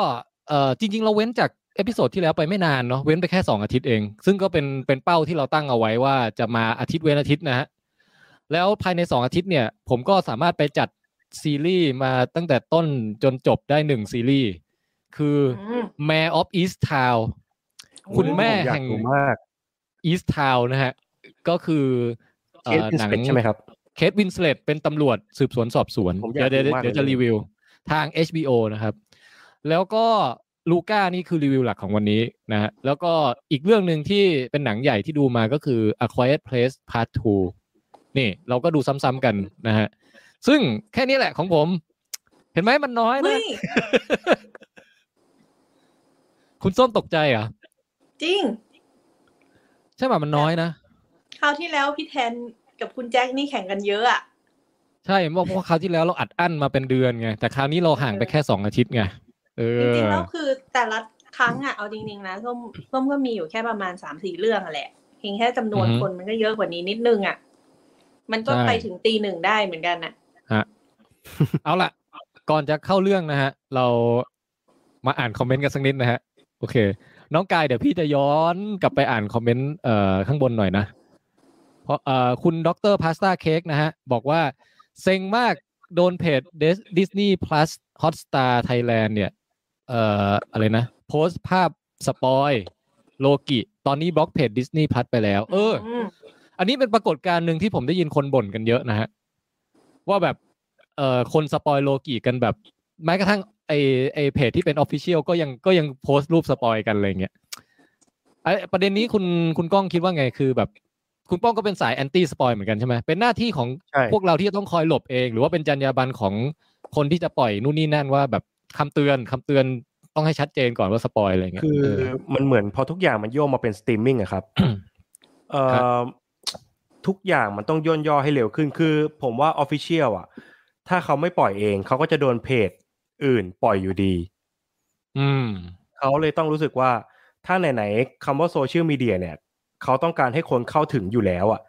เอ่อจริง ๆ เราเว้นจาก เอพิโซดที่แล้วไปไม่นานเนาะเว้นไปแค่สองอาทิตย์เอง ซึ่งก็เป็นเป็นเป้าที่เราตั้งเอาไว้ว่าจะมาอาทิตย์เว้นอาทิตย์นะฮะแล้วภายในสองอาทิตย์เนี่ย ผมก็สามารถไปจัดซีรีส์มาตั้งแต่ต้นจนจบได้หนึ่งซีรีส์คืออืม Mayor of East Town คุณแม่ผมอยากแห่งดูมาก East Town นะฮะ ก็คือเคสวินเอ่อหสนังเปกใช่ไหมครับเคทวินสเลตเป็นตำรวจสืบสวนสอบสวนผมอยากเดี๋ยวเดี๋ยวดูมากเดี๋ยวจะเลยรีวิวทาง HBO นะครับ แล้วก็ ลูก้านี่คือรีวิวหลักของวันนี้นะฮะแล้วก็อีกเรื่องหนึ่งที่เป็นหนังใหญ่ที่ดูมาก็คือ A Quiet Place Part 2 นี่เราก็ดูซ้ำๆกันนะฮะซึ่งแค่นี้แหละของผม เห็นไหมมันน้อยนะเฮ้ยคุณส้มตกใจเหรอะจริง ใช่ป่ะมันน้อยนะคราวที่แล้วพี่แทนกับคุณแจ็คนี่แข่งกันเยอะอะใช่เพราะเพราะคราวที่แล้วเราอัดอั้นมาเป็นเดือนไงแต่คราวนี้เราห่างไปแค่สองอาทิตย์ไงเออจริงๆแล้วคือ แต่ละครั้งอะเอาจริงๆนะส้มส้มก็มีอยู่แค่ประมาณสามสี่เรื่องอะแหละเพียงแค่จำนวนอือฮึคนมันก็เยอะกว่านี้นิดนึงอะมันก็ใช่ไปถึงตีหนึ่งได้เหมือนกันน่ะฮะเอาล่ะก่อนจะเข้าเรื่องนะฮะ เรามาอ่าน comment กันสักนิดนะฮะ โอเค น้องกายเดี๋ยวพี่จะย้อนกลับไปอ่าน comment เอ่อข้างบนหน่อยนะเพราะเอ่อคุณ Doctor Pasta Cake นะฮะ บอกว่า เซ็งมากโดนเพจ Disney Plus Hotstar Thailand เนี่ย เอ่ออะไรนะ โพสต์ภาพ spoil Loki ตอนนี้บล็อกเพจ Disney Plus ไปแล้ว เอออันนี้เป็นปรากฏการณ์หนึ่งที่ผมได้ยินคนบ่นกันเยอะนะฮะ ว่าแบบเอ่อคน spoil Loki กันแบบแม้กระทั่งไอ้ไอ้เพจที่เป็น official ก็ยังก็ยังโพสต์รูป spoil กันอะไรเงี้ยไอ้ประเด็นนี้คุณคุณก้องคิดว่าไงคือแบบ คุณก้องก็เป็นสาย anti spoil เหมือนกันใช่ไหมเป็นหน้าที่ของใช่พวกเราที่จะต้องคอยหลบเอง หรือว่าเป็นจรรยาบรรณของคนที่จะปล่อยนู่นนี่นั่นว่าแบบ คำเตือนคำเตือนต้องให้ชัดเจนก่อนว่า spoil อะไรเงี้ยคือเออมันเหมือนพอทุกอย่างมันโยกมาเป็นสตรีมมิ่งอะครับครับเอ่อทุกอย่างมันต้องย่นย่อให้เร็วขึ้นคือ ผมว่า official อะถ้าเขาไม่ปล่อยเองเขาก็จะโดนเพจอื่นปล่อยอยู่ดี อืมเขาเลยต้องรู้สึกว่าถ้าไหนๆคำว่าโซเชียลมีเดียเนี่ยเขาต้องการให้คนเข้าถึงอยู่แล้วอะ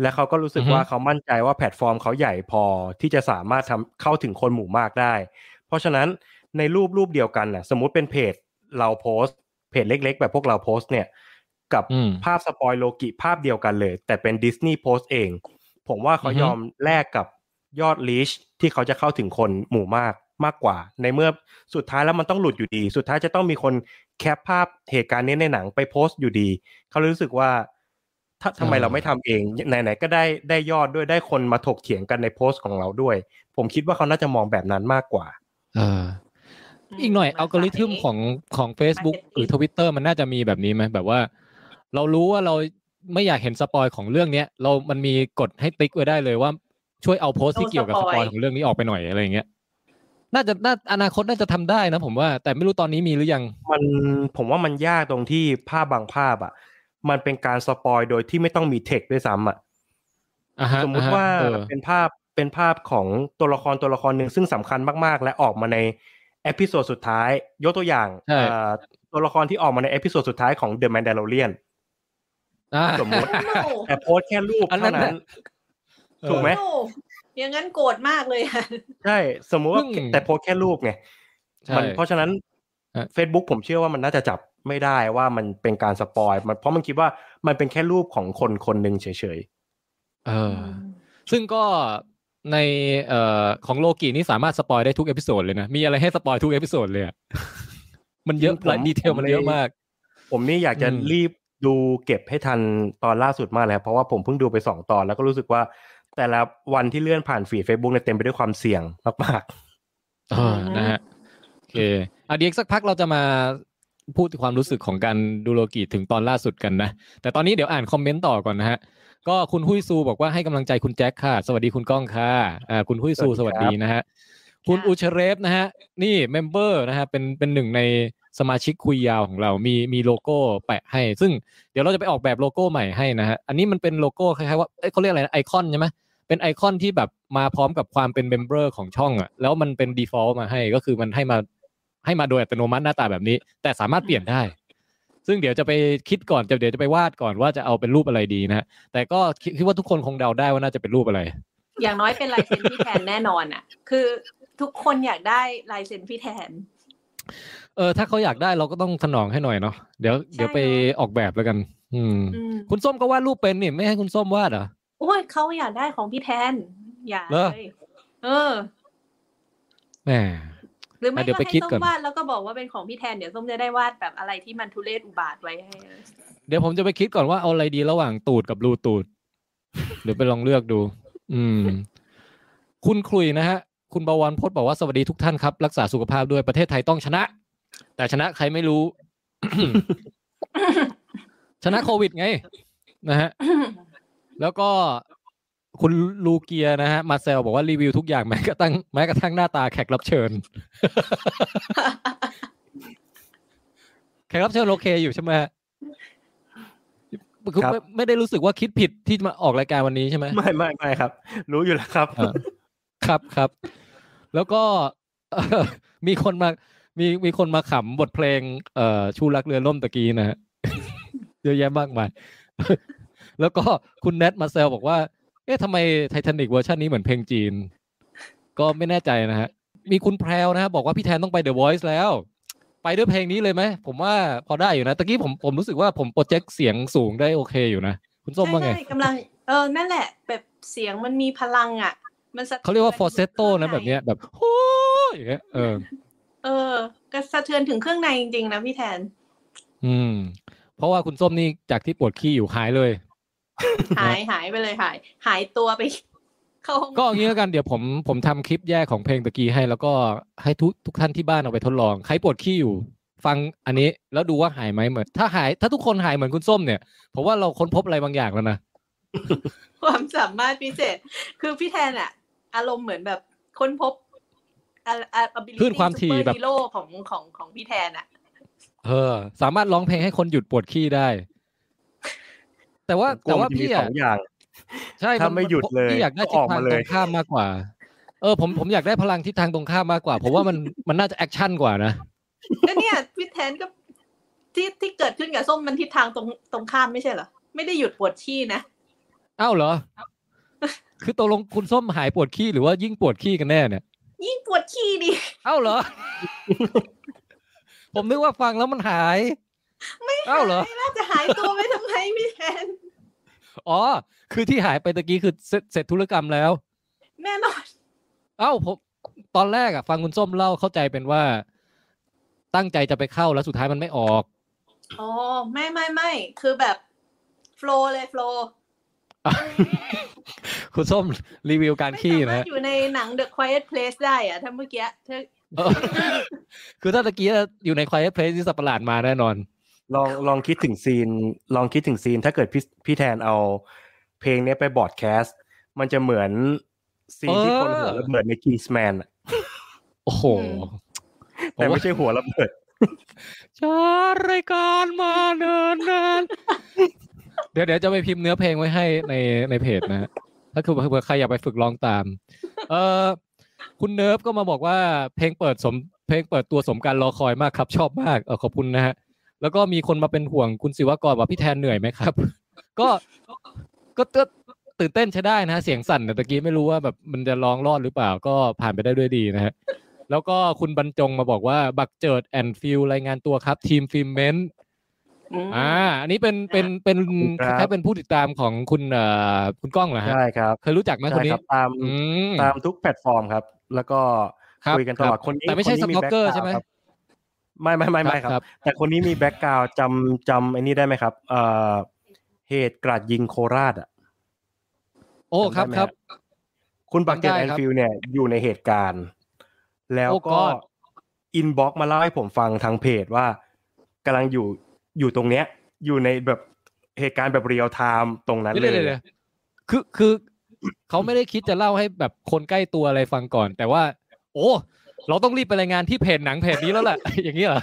และเขาก็รู้สึกอือฮึว่าเขามั่นใจว่าแพลตฟอร์มเขาใหญ่พอที่จะสามารถทำเข้าถึงคนหมู่มากได้ เพราะฉะนั้นในรูปรูปเดียวกันน่ะสมมุติเป็นเพจเราโพสต์เพจเล็ก ๆ แบบพวกเราโพสต์เนี่ย กับอืมภาพสปอยโลกิภาพเดียวกันเลย แต่เป็นดิสนีย์โพสต์เอง ผมว่าเขาอือฮึยอมแลกกับยอด reach ที่เขาจะเข้าถึงคนหมู่มากมากกว่า ในเมื่อสุดท้ายแล้วมันต้องหลุดอยู่ดี สุดท้ายจะต้องมีคนแคปภาพเหตุการณ์นี้ในหนังไปโพสต์อยู่ดี เขาเลยรู้สึกว่าถ้าทำไมเราไม่ทำเองไหนๆก็ได้ได้ยอดด้วยได้คนมาถกเถียงกันในโพสต์ของเราด้วย ผมคิดว่าเขาน่าจะมองแบบนั้นมากกว่า เอออีกหน่อยมอัลกอริทึมของของ Facebook หรือ Twitter มันน่าจะมีแบบนี้ไหมแบบว่า เรารู้ว่าเราไม่อยากเห็นสปอยของเรื่องเนี้ย เรามันมีกดให้ติ๊กไว้ได้เลยว่าช่วยเอาโพสต์ที่เกี่ยวกับสปอยของเรื่องนี้ออกไปหน่อยอะไรอย่างเงี้ยน่าจะน่าอนาคตน่าจะทำได้นะ ผมว่า แต่ไม่รู้ตอนนี้มีหรือยัง มันผมว่ามันยากตรงที่ภาพบางภาพอะ มันเป็นการสปอยโดยที่ไม่ต้องมีเทคด้วยซ้ำอะอ่าฮะสมมุติอ่ฮะว่าเออเป็นภาพ เป็นภาพของตัวละครตัวละครหนึ่งซึ่งสำคัญมากๆ และออกมาในเอพิโซดสุดท้าย ยกตัวอย่างใช่เอ่อตัวละครที่ออกมาในเอพิโซดสุดท้ายของ The Mandalorian อ่าสมมุติโอ้โหแต่โพสต์แค่รูปอันนั้เท่านนั้นเออถูกไหมโอ้โอย่างนั้นโกรธมากเลยอะใช่สมมุติว่าเพิ่งแต่โพสต์แค่รูปไงใช่มันเพราะฉะนั้นฮะ Facebook ผมเชื่อว่ามันน่าจะจับไม่ได้ว่ามันเป็นการสปอยมันเพราะมันคิดว่ามันเป็นแค่รูปของคนคนหนึ่งเฉยเออ ซึ่งก็ ในเอ่อของโลกินี่สามารถสปอยได้ทุกเอพิโซดเลยนะ มีอะไรให้สปอยทุกเอพิโซดเลยอะมันเยอะผมรายดีเทลมันเยอะมากๆผมนี่อยากจะอืมรีบดูเก็บให้ทันตอนล่าสุดมากเลยครับเพราะว่าผมเพิ่งดูไปสองตอนแล้วก็รู้สึกว่า แต่ละวันที่เลื่อนผ่านฟีด Facebook เนี่ยเต็มไปด้วยความเสี่ยงมากเออนะฮะโอเคอะเดี๋ยวอีกสักพักเราจะมาพูดถึงความรู้สึกของการดูโลกิถึงตอนล่าสุดกันนะ แต่ตอนนี้เดี๋ยวอ่านคอมเมนต์ต่อก่อนนะฮะ ก็คุณหุยซูบอกว่าให้กำลังใจคุณแจ็คค่ะ สวัสดีคุณก้องค่ะอ่าคุณหุยซูสวัสดีนะฮะคุณอุชเรฟนะฮะนี่ member นะฮะเป็นเป็นหนึ่งในสมาชิกคุยยาวของเรา มีมีโลโก้แปะให้ ซึ่งเดี๋ยวเราจะไปออกแบบโลโก้ใหม่ให้นะฮะอันนี้มันเป็นโลโก้คล้ายๆว่าเอ้ยเขาเรียกอะไรนะไอคอนใช่ไหมเป็นไอคอนที่แบบมาพร้อมกับความเป็น member ของช่องอะแล้วมันเป็น default มาให้ก็คือมันให้มาให้มาโดยอัตโนมัติหน้าตาแบบนี้ แต่สามารถเปลี่ยนได้ ซึ่งเดี๋ยวจะไปคิดก่อนจะเดี๋ยวจะไปวาดก่อนว่าจะเอาเป็นรูปอะไรดีนะฮะแต่ก็คิดคิดว่าทุกคนคงเดาได้ว่าน่าจะเป็นรูปอะไร อย่างน้อยเป็นลายเซ็นพี่แทนแน่นอนอะ คือทุกคนอยากได้ลายเซ็นพี่แทน เออถ้าเขาอยากได้เราก็ต้องถนองให้หน่อยเนาะเดี๋ยวเดี๋ยวไปเนอะออกแบบแล้วกันอืมอืม คุณส้มก็วาดรูปเป็นนี่ไม่ให้คุณส้มวาดเหรอโอ้ยเขาอยากได้ของพี่แทน อยากเหรอเลยเออแหม หรือไม่อะเดี๋ยวก็ไปให้คิดส้ก่อนมวาดแล้วก็บอกว่าเป็นของพี่แทนเดี๋ยวส้มจะได้วาดแบบอะไรที่มันทุเรศอุบาทไว้ให้เดี๋ยวผมจะไปคิดก่อนว่าเอาอะไรดีระหว่างตูดกับรูตูด เดี๋ยวไปลองเลือกดู อืม คุณคลุยนะฮะ คุณบวรพจน์บอกว่าสวัสดีทุกท่านครับ รักษาสุขภาพด้วยประเทศไทยต้องชนะ แต่ชนะใครไม่รู้ ชนะโควิดไง นะฮะ แล้วก็ คุณลูเกียนะฮะ มาเซลบอกว่ารีวิวทุกอย่างแม้กระทั่งแม้กระทั่งหน้าตาแขกรับเชิญ แขกรับเชิญโอเคอยู่ใช่ไหมฮะคือครับไม่ไม่ได้รู้สึกว่าคิดผิดที่มาออกรายการวันนี้ใช่ไหมๆไม่ไม่ไม่ครับ รู้อยู่แล้วครับอ่าครับครับ แล้วก็เอ่อมีคนมา มีมีคนมาขำบทเพลง เอ่อชูรักเรือล่มตะกี้นะฮะเยอะแยะมากมายแล้วก็คุณแนทมาแซวบอกว่าเอ๊ะทำไมไททานิกเวอร์ชันนี้เหมือนเพลงจีน ก็ไม่แน่ใจนะฮะ มีคุณแพรวนะฮะบอกว่าพี่แทนต้องไป The Voice แล้ว ไปด้วยเพลงนี้เลยไหม ผมว่าพอได้อยู่นะ ตะกี้ผมผมรู้สึกว่าผมโปรเจกต์เสียงสูงได้โอเคอยู่นะ คุณส้มว่าไง ใช่ๆกำลัง เออ นั่นแหละ แบบเสียงมันมีพลังอะ มันสะทือนเขาเรียกว่าถึง falsetto ครื่นะงแบบเนี้ยแบบโอ้ยอย่างเงี้ย เออ เออก็สะเทือนถึงเครื่องในจริงๆนะพี่แทน อืม เพราะว่าคุณส้มนี่จากที่ปวดขี้อยู่หายเลย หายหายไปเลยหาย หายตัวไปเข้าห้องก็อย่างนี้แล้วกันเดี๋ยวผมผมทำคลิปแยกของเพลงตะกี้ให้ แล้วก็ให้ทุกทุกท่านที่บ้านเอาไปทดลองใครปวดขี้อยู่ ฟังอันนี้แล้วดูว่าหายไหมเหมือนถ้าหาย ถ้าทุกคนหายเหมือนคุณส้มเนี่ยผมว่าเราค้นพบอะไรบางอย่างแล้วนะความสามารถพิเศษ คือพี่แทนอะอารมณ์เหมือนแบบค้นพบอะอะ ability คลื่นความถี่แบบซูเปอร์ฮีโร่ของของของพี่แทนอะเออ สามารถร้องเพลงให้คนหยุดปวดขี้ได้ แต่ว่ากลัแต่วว่ามันจะมีพี่สอะองอย่างใช่ถ้าไม่หยุดเลยพี่อยากได้ก็ทิอศอกทางมาเลตรยงข้ามมากกว่า เออผมผมอยากได้พลังทิศทางตรงข้ามมากกว่า ผมว่ามันมันน่าจะแอคชั่นกว่านะก็เนี่ยพี่แทนก็ที่ที่เกิดขึ้นกับส้มมันทิศทางตรงตรงข้ามไม่ใช่เหรอไม่ได้หยุดปวดขี้นะอ้าวเหรอ คือตกลงคุณส้มหายปวดขี้หรือว่ายิ่งปวดขี้กันแน่เนี่ย ยิ่งปวดขี้ดิเอ้าเหรอ ผมนึกว่าฟังแล้วมันหาย ไม่เอ้าเหรอน่าจะหายตัวไปทำไมพี่แทน อ๋อ คือที่หายไปตะกี้คือเสร็จเสร็จธุรกรรมแล้ว แน่นอน เอ้าผมตอนแรกอะฟังคุณส้มเล่าเข้าใจเป็นว่า ตั้งใจจะไปเข้าแล้วสุดท้ายมันไม่ออกอ๋อไม่ไม่ไม่คือแบบโฟล์เลยโฟล์คุณส้มรีวิวการไม่ขี้สามารนะถอยู่ในหนัง The Quiet Place ได้อะถ้าเมื่อกี้ถ้าเออคือถ้าตะกี้อยู่ใน Quiet Place ที่สัตว์ประหลาดมาแน่นอน ลองลองคิดถึงซีน ลองคิดถึงซีน ถ้าเกิดพี่พี่แทนเอา เพลงเนี้ยไป broadcast มันจะเหมือนซีนที่เออคนหัวระเบิดใน Kingsman โอ้โห แต่ไม่ใช่หัวระเบิดชารายการมาเนินนานเดี๋ยวเดี๋ยวจะไปพิมพ์เนื้อเพลงไว้ให้ในในเพจนะฮะถ้าคือเผื่อใครอยากไปฝึกร้องตาม เออคุณเนิร์ฟก็มาบอกว่าเพลงเปิดสม เพลงเปิดตัวสมการรอคอยมากครับ ชอบมากเออขอบคุณนะฮะ แล้วก็มีคนมาเป็นห่วงคุณศิวกรว่าพี่แทนเหนื่อยไหมครับ ก็ก็ก็ตื่นเต้นใช้ได้นะฮะเสียงสั่นแต่ตะกี้ไม่รู้ว่าแบบมันจะร้องรอดหรือเปล่าก็ผ่านไปได้ด้วยดีนะฮะแล้วก็คุณบรรจงมาบอกว่าบักเจิดแอนฟิลรายงานตัวครับ ทีมฟิล์มเมนต์อืมอ่า อันนี้เป็นเป็นเป็นครับแค่เป็นผู้ติดตามของคุณเอ่อคุณก้องเหรอฮะใช่ครับเคยรู้จักไหมคนใช่นี้ครับตามอืมตามทุกแพลตฟอร์มครับ แล้วก็ครับคุยกันตลอดครับคนนี้แต่ไม่ใช่คนนี้ stalker background ใช่ไหมครับ ไม่ไม่ไม่ไม่ครับ แต่คนนี้มีแบ็กกราวจำจำไอ้นี่ได้ไหมครับเอ่อเหตุกราดยิงโคราชอะโอ้ครับจำได้ไหมครับ คุณบักเก็ตจำได้แอนครับฟิลเนี่ยอยู่ในเหตุการณ์ แล้วโอ้ก็ God อินบ็อกมาเล่าให้ผมฟังทางเพจว่ากำลังอยู่อยู่ตรงเนี้ย อยู่ในแบบเหตุการณ์แบบเรียลไทม์ตรงนั้นเดี๋เลยวยเดี๋ยวเดี๋ยวคือคือเขาไม่ได้คิดจะเล่าให้แบบคนใกล้ตัวอะไรฟังก่อน แต่ว่า โอ้ เราต้องรีบไปรายงานที่เพจหนังเพจนี้แล้วแหละอย่างนี้เหรอ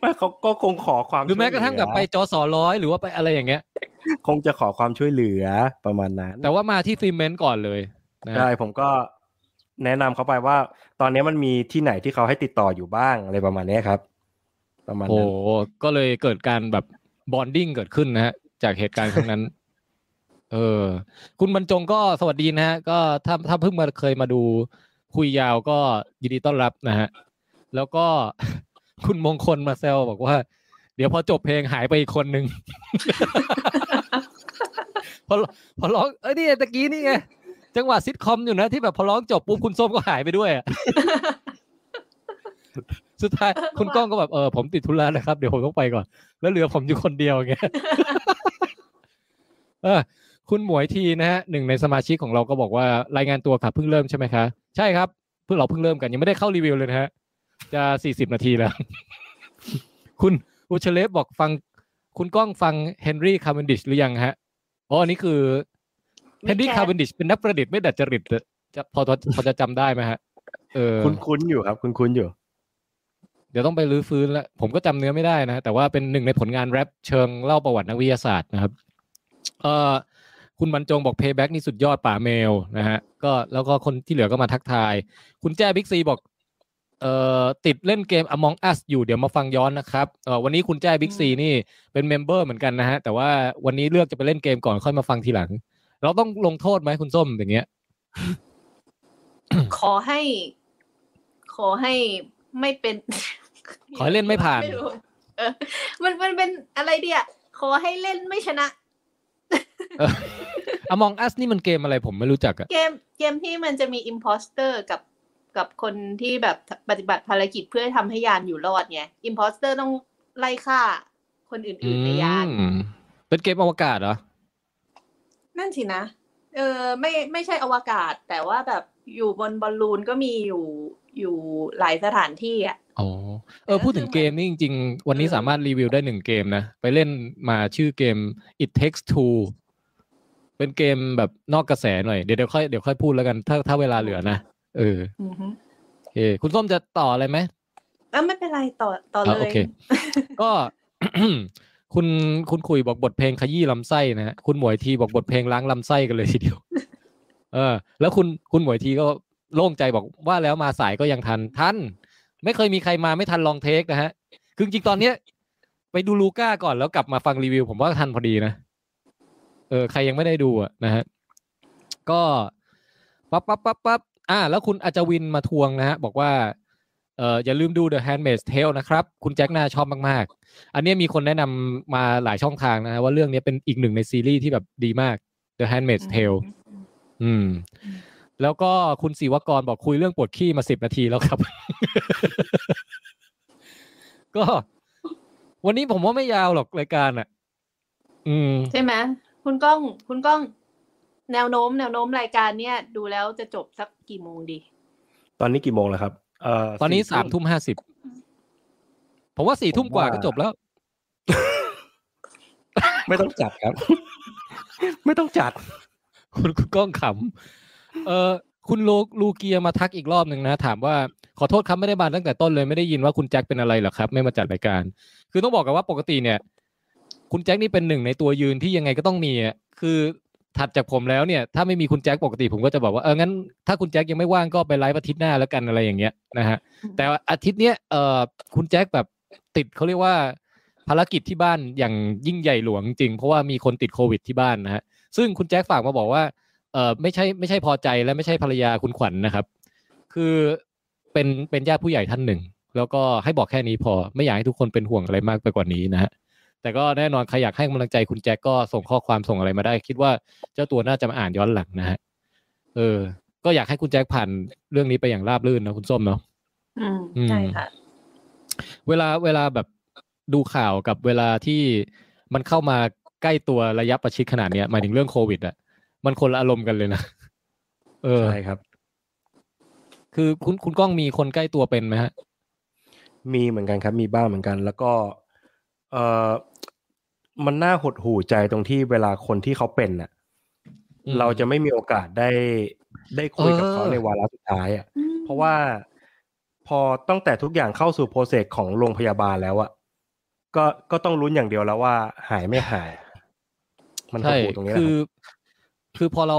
ไม่เขาก็คงขอความหรือแม้กระทั่งแบบไปช่วยเหลืจอสอร้อยหรือว่าไปอะไรอย่างเงี้ยอคงจะขอความช่วยเหลือประมาณนั้น แต่ว่ามาที่ฟิล์มเมนต์ก่อนเลยนะฮะใช่ผมก็แนะนำเขาไปว่า ตอนนี้มันมีที่ไหนที่เขาให้ติดต่ออยู่บ้างอะไรประมาณนี้ครับ ประมาณโอ้นั้นก็เลยเกิดการแบบบอนดิ้งเกิดขึ้นนะฮะจากเหตุการณ์ครั้งนั้น เออ คุณบรรจงก็สวัสดีนะฮะ ก็ถ้าถ้าเพิ่งมาเคยมาดู คุยยาวก็ยินดีต้อนรับนะฮะ แล้วก็คุณมงคลมาแซวบอกว่า เดี๋ยวพอจบเพลงหายไปอีกคนนึงพอพอร้องเอ้ยนี่ตะกี้นี่ไงจังหวะซิทคอมอยู่นะที่แบบพอร้องจบปุ๊บคุณส้มก็หายไปด้วยสุดท้ายคุณก้องก็แบบเออผมติดธุระนะครับ เดี๋ยวผมต้องไปก่อน แล้วเหลือผมอยู่คนเดียวอย่างเงี้ย คุณหมวยทีนะฮะหนึ่งในสมาชิกของเราก็บอกว่ารายงานตัวครับเพิ่งเริ่มใช่ไหมคะ ใช่ครับเพิ่งเราเพิ่งเริ่มกันยังไม่ได้เข้ารีวิวเลยนะฮะ จะสี่สิบนาทีแล้ว คุณอุชเลฟบอกฟัง คุณก้องฟังเฮนรี่คาร์เวนดิชหรือยังฮะอ๋ออันนี้คือเฮนรี่คาร์เวนดิชเป็นนักประดิษฐ์ไม่ดัดจริตอะจะพอพอพอจะจำได้ไหมฮะ เออคุ้นคุ้นๆอยู่ครับคุ้นคุ้นๆอยู่ เดี๋ยวต้องไปรื้อฟื้นแล้วผมก็จำเนื้อไม่ได้นะ แต่ว่าเป็นหนึ่งในผลงานแร็ปเชิงเล่าประวัตินักวิทยาศาสตร์นะครับ เอ่อ คุณบรรจงบอก Payback นี่สุดยอดป่าเมลนะฮะก็แล้วก็คนที่เหลือก็มาทักทาย คุณแจ้บิ๊กซีบอกเอ่อติดเล่นเกม Among Us อยู่เดี๋ยวมาฟังย้อนนะครับเอ่อวันนี้คุณแจ้บิ๊กซีนี่เป็น member เหมือนกันนะฮะ แต่ว่าวันนี้เลือกจะไปเล่นเกมก่อนค่อยมาฟังทีหลัง เราต้องลงโทษไหมคุณส้มอย่างเงี้ย ขอให้ ขอให้ไม่เป็น ขอให้เล่นไม่ผ่านรู้เออ มันมันเป็นอะไรเดียขอให้เล่นไม่ชนะ เออ Among Us นี่มันเกมอะไรผมไม่รู้จักอะเกมเกมที่มันจะมี impostor กับกับคนที่แบบปฏิบัติภารกิจเพื่อทำให้ยานอยู่รอดไง impostor ต้องไล่ฆ่า คนอื่นๆในยานอืมเป็นเกมอวกาศเหรอ นั่นสินะ เออไม่ไม่ใช่อวกาศ แต่ว่าแบบอยู่บนบอลลูนก็มีอยู่อยู่หลายสถานที่อะอ๋อเออพูดถึงเกมนี่จริง ๆ วันนี้เออสามารถรีวิวได้หนึ่งเกมนะ ไปเล่นมาชื่อเกม It Takes Two เป็นเกมแบบนอกกระแสหน่อยเดี๋ยวเดี๋ยวค่อยเดี๋ยวค่อยพูดแล้วกัน ถ้าถ้าเวลาเหลือนะเอออือฮึโอเคคุณส้มจะต่ออะไรไหมเออไม่เป็นไรต่อต่ออะเลโอยเค ก็คุณคุณคุยบอกบทเพลงขยี้ลำไส้นะฮะคุณหมวยทีบอกบทเพลงล้างลำไส้กันเลยทีเดียว เออ แล้วคุณคุณหมวยทีก็โล่งใจบอกว่าแล้วมาสายก็ยังทันทันไม่เคยมีใครมาไม่ทันลองเทคนะฮะ คือจริงๆตอนเนี้ย ไปดูลูก้าก่อนแล้วกลับมาฟังรีวิว ผมว่าทันพอดีนะ เออใครยังไม่ได้ดูอะนะฮะก็ปั๊บปั๊บปั๊บปั๊บอ่า แล้วคุณอาจวินมาทวงนะฮะบอกว่าเอ่ออย่าลืมดู The Handmaid's Tale นะครับ คุณแจ็คน่าชอบมาก ๆ อันเนี้ยมีคนแนะนำมาหลายช่องทางนะฮะว่าเรื่องนี้เป็นอีกหนึ่งในซีรีส์ที่แบบดีมาก The Handmaid's Tale อืม แล้วก็คุณศิวกรบอกคุยเรื่องปวดขี้มาสิบนาทีแล้วครับ ก็ วันนี้ผมว่าไม่ยาวหรอกรายการอะ อืม ใช่ไหม คุณก้องคุณก้อง แนวโน้ม แนวโน้มรายการเนี่ยดูแล้วจะจบสักกี่โมงดี ตอนนี้กี่โมงแล้วครับเอ่อตอนนี้สี่สามทุ่มห้าสิบผมว่าสี่ทุ่มกว่าผมว่าก็จบแล้ว ไม่ต้องจัดครับ ไม่ต้องจัด คุณคุณก้องขำเออคุณโลลูเกียมาทักอีกรอบหนึ่งนะ ถามว่าขอโทษครับไม่ได้มาตั้งแต่ต้นเลยไม่ได้ยินว่าคุณแจ็คเป็นอะไรเหรอครับ ไม่มาจัดรายการ คือต้องบอกกันว่าปกติเนี่ย คุณแจ็คนี่เป็นหนึ่งในตัวยืนที่ยังไงก็ต้องมีอะคือถัดจากผมแล้วเนี่ย ถ้าไม่มีคุณแจ็คปกติผมก็จะบอกว่าเอองั้นถ้าคุณแจ็คยังไม่ว่างก็ไปไลฟ์อาทิตย์หน้าแล้วกันอะไรอย่างเงี้ยนะฮะแต่ว่าอาทิตย์เนี้ยเออคุณแจ็คแบบติดเขาเรียกว่าภารกิจที่บ้านอย่างยิ่งใหญ่หลวงจริง เพราะว่ามีคนติดโควิดที่บ้านนะฮะซึ่งคุณแจ็คฝากมาบอกว่าเออไม่ใช่ไม่ใช่พอใจและไม่ใช่ภรรยาคุณขวัญนะครับ คือเป็นเป็นญาติผู้ใหญ่ท่านหนึ่ง แล้วก็ให้บอกแค่นี้พอไม่อยากให้ทุกคนเป็นห่วงอะไรมากไปกว่านี้นะฮะ แต่ก็แน่นอนใครอยากให้กำลังใจคุณแจ็คก็ส่งข้อความส่งอะไรมาได้ คิดว่าเจ้าตัวน่าจะมาอ่านย้อนหลังนะฮะเออ ก็อยากให้คุณแจ็คผ่านเรื่องนี้ไปอย่างราบรื่นนะคุณส้มเนาะอืมอืมใช่ค่ะ เวลาเวลาแบบดูข่าวกับเวลาที่มันเข้ามาใกล้ตัวระยะประชิดขนาดเนี้ยหมายถึงเรื่องโควิดอะมันคนละอารมณ์กันเลยนะเออใช่ครับ คือคุณคุณก้องมีคนใกล้ตัวเป็นไหมฮะ มีเหมือนกันครับ มีบ้างเหมือนกัน แล้วก็ เออมันน่าหดหู่ใจตรงที่เวลาคนที่เขาเป็นน่ะอืมเราจะไม่มีโอกาสได้ได้คุยกับเออเขาในวาระสุดท้ายอะ เพราะว่าพอตั้งแต่ทุกอย่างเข้าสู่โปรเซสของโรงพยาบาลแล้วอะก็ก็ต้องลุ้นอย่างเดียวแล้วว่า หายไม่หาย มันหดใช่หู่ตรงนี้แหละคืคอรับคือพอเรา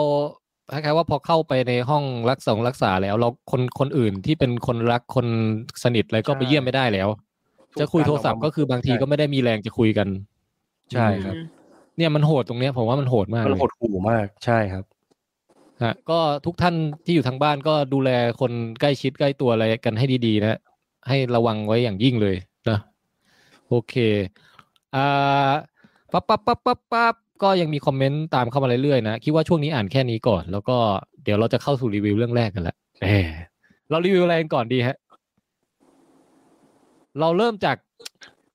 คล้ายๆว่าพอเข้าไปในห้องรักษารักษาแล้ว เราคนคนอื่นที่เป็นคนรักคนสนิทอะไรก็ไปเยี่ยมไม่ได้แล้ว จะคุยโทรศัพท์ก็คือบางทีก็ไม่ได้มีแรงจะคุยกัน ใช่ครับ เนี่ยมันโหดตรงเนี้ยผมว่ามันโหดมากมันเลยหดหู่มากใช่ครับฮะก็ทุกท่านที่อยู่ทางบ้านก็ดูแลคนใกล้ชิดใกล้ตัวอะไรกันให้ดีๆ นะ ให้ระวังไว้อย่างยิ่งเลยนะโอเคอ่าปั๊บปั๊บปั๊บปั๊บปั๊บก็ยังมีคอมเมนต์ตามเข้ามาเรื่อยๆนะคิดว่าช่วงนี้อ่านแค่นี้ก่อน แล้วก็เดี๋ยวเราจะเข้าสู่รีวิวเรื่องแรกกันละเออเรารีวิวอะไรกันก่อนดีฮะ เราเริ่มจาก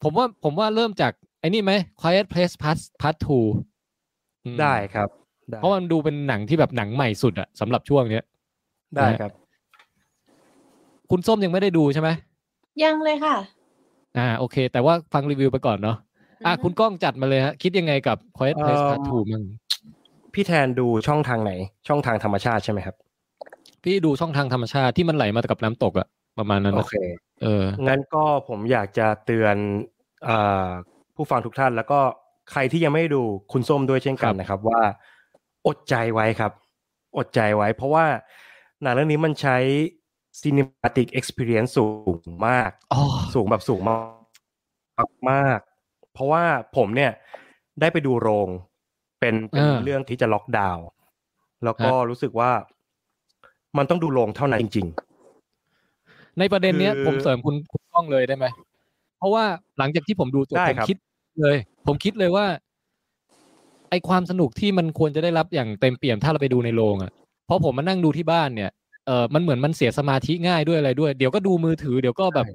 ผมว่าผมว่าเริ่มจากไอ้นี่ไหม Quiet Place Part Part Two อืมได้ครับได้เพราะมันดูเป็นหนังที่แบบหนังใหม่สุดอะสำหรับช่วงเนี้ย ได้ครับ คุณส้มยังไม่ได้ดูใช่ไหมยังเลยค่ะ อ่า โอเค แต่ว่าฟังรีวิวไปก่อนเนาะอะอือฮึคุณก้องจัดมาเลยฮะ คิดยังไงกับ Quiet Place เอ่อ Part Two มั่งพี่แทนดูช่องทางไหน ช่องทางธรรมชาติใช่ไหมครับ พี่ดูช่องทางธรรมชาติที่มันไหลมากับน้ำตกอะประมาณนั้นโอนะเค เอองั้นก็ผมอยากจะเตือนอ่าผู้ฟังทุกท่าน แล้วก็ใครที่ยังไม่ได้ดูคุณส้มด้วยเช่นกันครับนะครับ ว่า อดใจไว้ครับ อดใจไว้ เพราะว่าหนังเรื่องนี้มันใช้ cinematic experience สูงมากอ๋อสูงแบบสูงมากมากๆเพราะว่าผมเนี่ยได้ไปดูโรงเป็นเป็นเออเรื่องที่จะล็อกดาวน์แล้วก็ฮะรู้สึกว่ามันต้องดูโรงเท่านั้นจริง ในประเด็นเนี้ยคือผมเสริมคุณคุณก้องเลยได้ไหมเพราะว่าหลังจากที่ผมดูจบได้ผมครับคิดเลย ผมคิดเลยว่า ไอความสนุกที่มันควรจะได้รับอย่างเต็มเปี่ยมถ้าเราไปดูในโรงอะเพราะผมมานั่งดูที่บ้านเนี่ยเออมันเหมือนมันเสียสมาธิง่ายด้วยอะไรด้วย เดี๋ยวก็ดูมือถือเดี๋ยวก็แบบ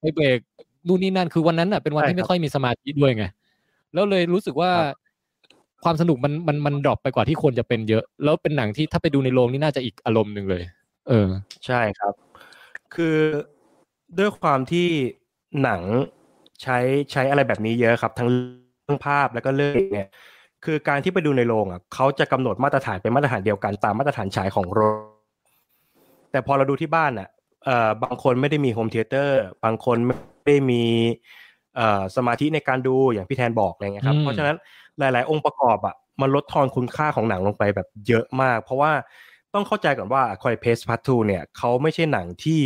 ไปเบรกนู่นนี่นั่นคือวันนั้นอะเป็นวันใช่ที่ไม่ครับค่อยมีสมาธิด้วยไงแล้วเลยรู้สึกว่าครับความสนุกมันมันมันดรอปไปกว่าที่ควรจะเป็นเยอะ แล้วเป็นหนังที่ถ้าไปดูในโรงนี่น่าจะอีกอารมณ์หนึ่งเลย เออๆใช่ครับ คือด้วยความที่หนังใช้ใช้อะไรแบบนี้เยอะครับ ทั้งเรื่องภาพแล้วก็เรื่องเนี่ยคือการที่ไปดูในโรงอะเขาจะกำหนดมาตรฐานเป็นมาตรฐานเดียวกันตามมาตรฐานฉายของโรง แต่พอเราดูที่บ้านอะเอ่อบางคนไม่ได้มี home theater บางคนไม่ได้มีเอ่อสมาธิในการดูอย่างพี่แทนบอกอะไรเงี้ยครับอืมเพราะฉะนั้นหลาย ๆ องค์ประกอบอะมันลดทอนคุณค่าของหนังลงไปแบบเยอะมาก เพราะว่า ต้องเข้าใจก่อนว่า c o y p a c e Part 2เนี่ยเขาไม่ใช่หนังที่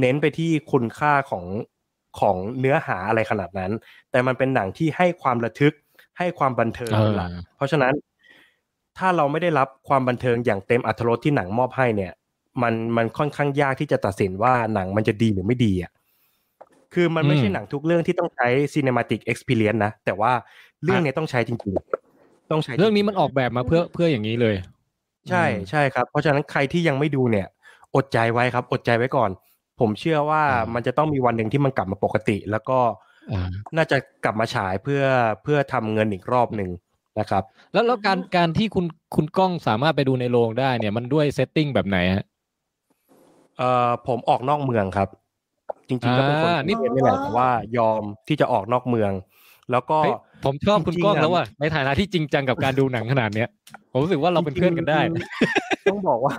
เน้นไปที่คุณค่าของของเนื้อหาอะไรขนาดนั้น แต่มันเป็นหนังที่ให้ความระทึกให้ความบันเทิงเออเป็นหลักเพราะฉะนั้นถ้าเราไม่ได้รับความบันเทิงอย่างเต็มอรรถรสที่หนังมอบให้เนี่ย มันมันค่อนข้างยากที่จะตัดสินว่าหนังมันจะดีหรือไม่ดีอะคือมันไม่ใช่อืมหนังทุกเรื่องที่ต้องใช้ cinematic experience นะ แต่ว่าเรื่องเนี้ยต้องใช้จริงๆ ต้องใช้จเรื่องนี้มันออกแบบมาเพื่อเพื่ออย่างนี้เลย ใช่ใช่ครับ เพราะฉะนั้นใครที่ยังไม่ดูเนี่ย อดใจไว้ครับ อดใจไว้ก่อน ผมเชื่อว่าอ่ามัมันจะต้องมีวันหนึ่งที่มันกลับมาปกติ แล้วก็อ่าน่าจะกลับมาฉายเพื่อเพื่อทำเงินอีกรอบหนึ่งนะครับ แล้วแล้วการการที่คุณคุณก้องสามารถไปดูในโรงได้เนี่ยมันด้วยเซตติ้งแบบไหนฮะเอ่อผมออกนอกเมืองครับ จริงๆก็เป็นคนอ่านี่นี่นี่แหละแต่ว่ายอมที่จะออกนอกเมือง แล้วก็เฮ้ยผมชอบคุณจริงๆก้องอะแล้วว่ะในฐานะที่จริงจังกับการดูหนังขนาดเนี้ยผมรู้สึกว่าเราเป็นเพื่อนกันได้จริงๆต้องบอกว่า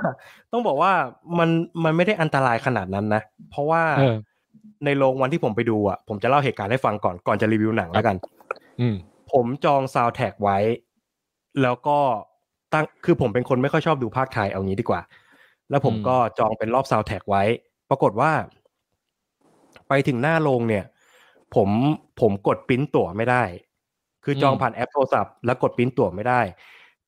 ต้องบอกว่ามันมันไม่ได้อันตรายขนาดนั้นนะ เพราะว่าเออในโรงวันที่ผมไปดูอะผมจะเล่าเหตุการณ์ให้ฟังก่อนก่อนจะรีวิวหนังแล้วกัน อืมผมจองซาวแท็กไว้ แล้วก็ตั้งคือผมเป็นคนไม่ค่อยชอบดูพากย์ไทยเอางี้ดีกว่า แล้วผมอืมก็จองเป็นรอบซาวแท็กไว้ ปรากฏว่า ไปถึงหน้าโรงเนี่ย ผมผมกดปริ้นตั๋วไม่ได้ คือจองผ่านแอปโทรศัพท์แล้วกดปริ้นตั๋วไม่ได้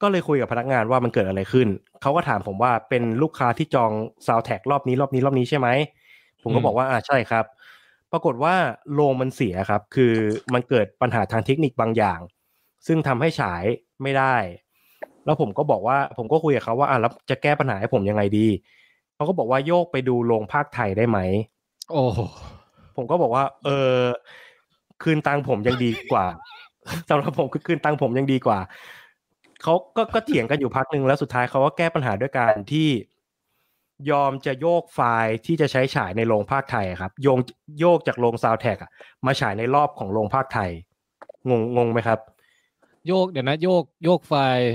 ก็เลยคุยกับพนักงานว่ามันเกิดอะไรขึ้น เขาก็ถามผมว่าเป็นลูกค้าที่จองซาวแท็กรอบนี้รอบนี้รอบนี้ใช่ไหม ผมก็บอกว่าอ่าใช่ครับ ปรากฏว่าโรงมันเสียครับ คือมันเกิดปัญหาทางเทคนิคบางอย่าง ซึ่งทำให้ฉายไม่ได้ แล้วผมก็บอกว่าผมก็คุยกับเขาว่าอ่าแล้วจะแก้ปัญหาให้ผมยังไงดี เขาก็บอกว่าโยกไปดูโรงพากย์ไทยได้ไหม โอ้โห ผมก็บอกว่า เออคืนตังค์ผมยังดีกว่าสำหรับผมคือคืนตังค์ผมยังดีกว่าเขาก็ก็เถียงกันอยู่พักหนึ่งแล้วสุดท้ายเขาก็แก้ปัญหาด้วยการที่ยอมจะโยกไฟล์ที่จะใช้ฉายในโรงพากย์ไทยอะครับโยงโยกจากโรงซาวแท็กมาฉายในรอบของโรงพากย์ไทย งงงงไหมครับ โยกเดี๋ยวนะ โยกโยกไฟล์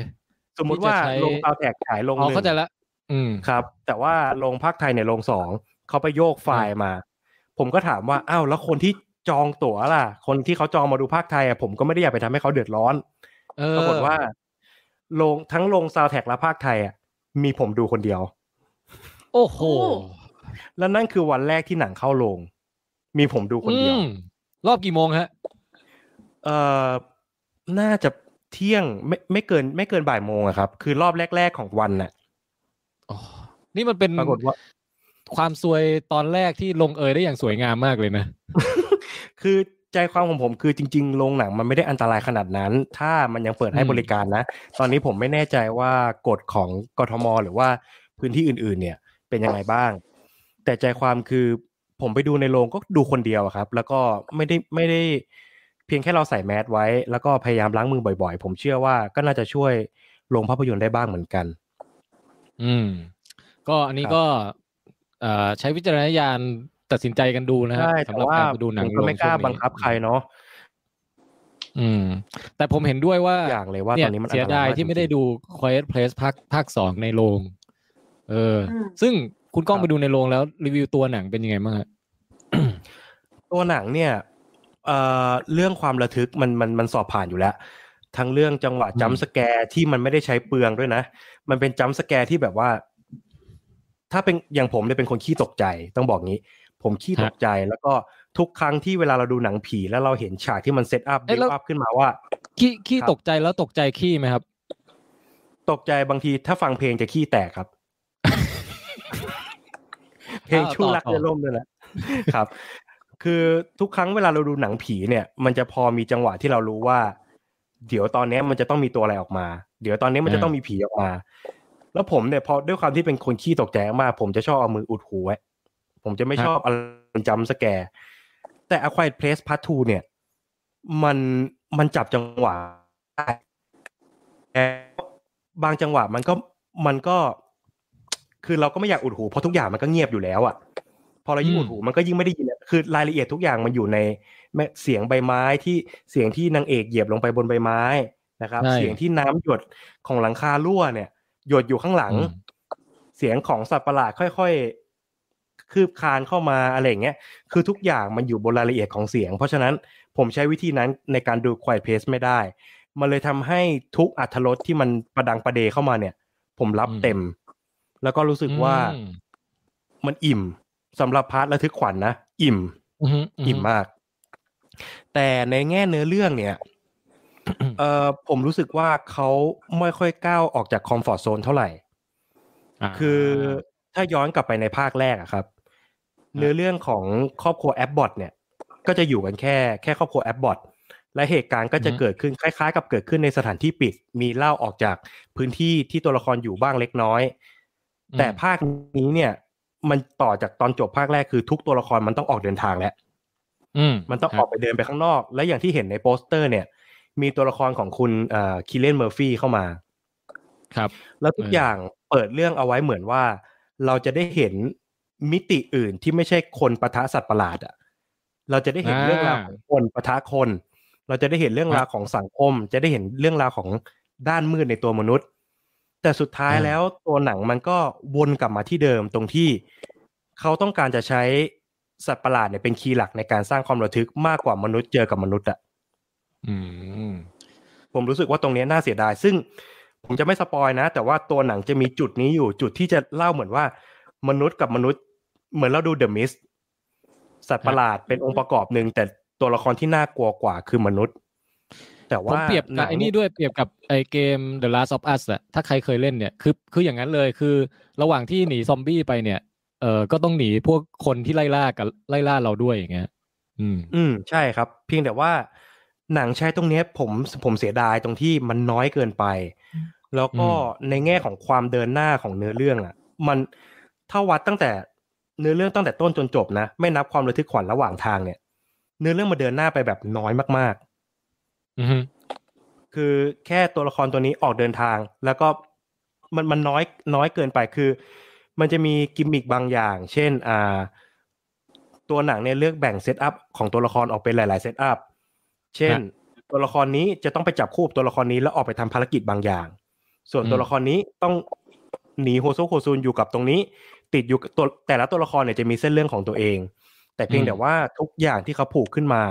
สมมุติว่าที่จะใช้โรงซาวแท็กฉายโรงอ๋อหนึ่งเข้าใจละอืมครับ แต่ว่าโรงพากย์ไทยในโรงสองเขาไปโยกไฟล์มา ผมก็ถามว่าอ้าวแล้วคนที่จองตั๋วล่ะ คนที่เขาจองมาดูพากย์ไทยอะผมก็ไม่ได้อยากไปทำให้เขาเดือดร้อนเออปรากฏว่าโรงทั้งโรงซาวแท็กและพากย์ไทยอะมีผมดูคนเดียว โอ้โหแล้วนั่นคือวันแรกที่หนังเข้าโรงมีผมดูคนเดียวอืมรอบกี่โมงฮะเอ่อน่าจะเที่ยงไม่ไม่เกิน ไม่เกินบ่ายโมงอะครับ คือรอบแรก ๆของวันน่ะอ๋อนี่มันเป็นปรากฏว่า ความซวยตอนแรกที่ลงเอยได้อย่างสวยงามมากเลยนะ คือใจความของผมคือจริงๆโรงหนังมันไม่ได้อันตรายขนาดนั้น ถ้ามันยังเปิดให้อืมบริการนะ ตอนนี้ผมไม่แน่ใจว่ากฎของกทม หรือว่าพื้นที่อื่น ๆ เนี่ย เป็นยังไงบ้าง แต่ใจความคือผมไปดูในโรงก็ดูคนเดียวอะครับ แล้วก็ไม่ได้ไม่ได้เพียงแค่เราใส่แมสไว้ แล้วก็พยายามล้างมือบ่อยๆ ผมเชื่อว่าก็น่าจะช่วยโรงภาพยนตร์ได้บ้างเหมือนกัน อืม ก็อันนี้ครับก็เอ่อ ใช้วิจารณญาณตัดสินใจกันดูนะฮะใช่แต่สำหรับว่าการไปดูหนัผงมก็ไม่โรงกล้าช่วงนี้บังคับใครเนาะอืม แต่ผมเห็นด้วยว่าอย่างเลยว่าเนี่ตอนนี้มันอันเสียตรายดายมากที่ไม่ได้จริงๆดู Quiet Place ภาคภาคสองในโรงเอออมซึ่งคุณก้องครับไปดูในโรงแล้วรีวิวตัวหนังเป็นยังไงบ้างฮะตัวหนังเนี่ยเอ่อเรื่องความระทึกมันมันมันสอบผ่านอยู่แล้ว ทั้งเรื่องจังหวะอืม jump scare ที่มันไม่ได้ใช้เปลืองด้วยนะ มันเป็น jump scare ที่แบบว่า ถ้าเป็นอย่างผมเนี่ยเป็นคนขี้ตกใจต้องบอกงี้ ผมขี้ตกใจแล้วก็ทุกครั้งที่เวลาเราดูหนังผีแล้วเราเห็นฉากที่มัน set up เอ๊ะ build อัพขึ้นมาว่า ขี้ขี้ครับตกใจแล้วตกใจขี้ไหมครับ ตกใจบางทีถ้าฟังเพลงจะขี้แตกครับ เพลงอ้าวชู้รักต่อเรือล่มด้วยแหละครับ คือทุกครั้งเวลาเราดูหนังผีเนี่ย มันจะพอมีจังหวะที่เรารู้ว่า เดี๋ยวตอนเนี้ยมันจะต้องมีตัวอะไรออกมา เดี๋ยวตอนนี้มันจะต้องมีผีออกมา แล้วผมเนี่ยพอด้วยความที่เป็นคนขี้ตกใจมากผมจะชอบเอามืออุดหูไว้ผมจะไม่ชอบอะไรจำสแกร์แต่ A Quiet Place Part 2เนี่ย มันมันจับจังหวะได้แต่บางจังหวะมันก็มันก็ คือเราก็ไม่อยากอุดหูเพราะทุกอย่างมันก็เงียบอยู่แล้วอะ พอเรายิ่งอืมอุดหูมันก็ยิ่งไม่ได้ยินอะคือรายละเอียดทุกอย่างมันอยู่ในแม้เสียงใบไม้ที่เสียงที่นางเอกเหยียบลงไปบนใบไม้นะครับใช่เสียงที่น้ำหยดของหลังคารั่วเนี่ย หยดอยู่ข้างหลังอืมเสียงของสัตว์ประหลาดค่อยๆ คืบคลานเข้ามาอะไรอย่างเงี้ย คือทุกอย่างมันอยู่บนรายละเอียดของเสียง เพราะฉะนั้นผมใช้วิธีนั้นในการดู Quiet Place ไม่ได้ มันเลยทำให้ทุกอรรถรสที่มันประดังประเดเข้ามาเนี่ย ผมรับอืมเต็ม แล้วก็รู้สึกว่าอืมมันอิ่มสำหรับ part ระทึกขวัญนะอิ่มอืมอิ่มมาก แต่ในแง่เนื้อเรื่องเนี่ย เอ่อผมรู้สึกว่าเขาไม่ค่อยก้าวออกจากคอมฟอร์ z โซนเท่าไหร่าคือถ้าย้อนกลับไปในภาคแรกอะครับ เนื้อเรื่องของครอบครัว Abbott เนี่ย ก็จะอยู่กันแค่แค่ครอบครัว Abbott และเหตุการณ์ก็จะอือฮึเกิดขึ้นคล้ายๆ กับเกิดขึ้นในสถานที่ปิด มีเล่าออกจากพื้นที่ที่ตัวละครอยู่บ้างเล็กน้อย แต่ภาคนี้เนี่ย มันต่อจากตอนจบภาคแรกคือทุกตัวละครมันต้องออกเดินทางแล้วอืมมันต้องคอรัอบกไปเดินไปข้างนอก และอย่างที่เห็นในโปสเตอร์เนี่ย มีตัวละครของคุณเอ่อ Cillian Murphy เข้ามาครับ แล้วทุกเออออย่างเปิดเรื่องเอาไว้เหมือนว่า เราจะได้เห็นมิติอื่นที่ไม่ใช่คนปะทะสัตว์ประหลาดอะ เราจะได้เห็นอ่าเรื่องราวของคนปะทะคน เราจะได้เห็นเรื่องราวของสังคม จะได้เห็นเรื่องราวของด้านมืดในตัวมนุษย์ แต่สุดท้ายแล้วตัวหนังมันก็วนกลับมาที่เดิมตรงที่เขาต้องการจะใช้สัตว์ประหลาดเนี่ยเป็นคีย์หลักในการสร้างความระทึกมากกว่ามนุษย์เจอกับมนุษย์อะอืม ผมรู้สึกว่าตรงเนี้ยน่าเสียดาย ซึ่งผมจะไม่สปอยนะ แต่ว่าตัวหนังจะมีจุดนี้อยู่ จุดที่จะเล่าเหมือนว่า มนุษย์กับมนุษย์ เหมือนเราดูเดอะมิสสัตว์ประหลาดเป็นองค์ประกอบหนึ่งแต่ตัวละครที่น่ากลัวกว่าคือมนุษย์ แต่ผมว่าเปรียบหกับไอ้นี่ด้วยเปรียบกับไอ้เกม The Last of Us อะถ้าใครเคยเล่นเนี่ยคือคืออย่างนั้นเลยคือ ระหว่างที่หนีซอมบี้ไปเนี่ยเออก็ต้องหนีพวกคนที่ไล่ล่ากับไล่ล่าเราด้วยอย่างเงี้ย อืม อืม ใช่ครับ เพียงแต่ว่า หนังใช้ตรงเนี้ยผมผมเสียดายตรงที่มันน้อยเกินไป แล้วก็อืมในแง่ของความเดินหน้าของเนื้อเรื่องอะ มันถ้าวัดตั้งแต่เนื้อเรื่องตั้งแต่ต้นจนจบนะไม่นับความระทึกขวัญระหว่างทางเนี่ย เนื้อเรื่องมาเดินหน้าไปแบบน้อยมากอือฮึๆคือแค่ตัวละครตัวนี้ออกเดินทาง แล้วก็มันมันน้อยน้อยเกินไปคือ มันจะมีกิมมิคบางอย่าง เช่น อ่า ตัวหนังเนี่ยเลือกแบ่ง setup ของตัวละครออกเป็นหลาย ๆ setup เช่น ตัวละครนี้จะต้องไปจับคู่กับตัวละครนี้แล้วออกไปทำภารกิจบางอย่าง ส่วนตัวละครนี้ต้องหนีโฮโซโฮซูนอยู่กับตรงนี้ ติดอยู่กับตัวแต่ละตัวละครเนี่ยจะมีเส้นเรื่องของตัวเอง แต่เพียงแต่ว่าทุกอย่างที่เขาผูกขึ้นมา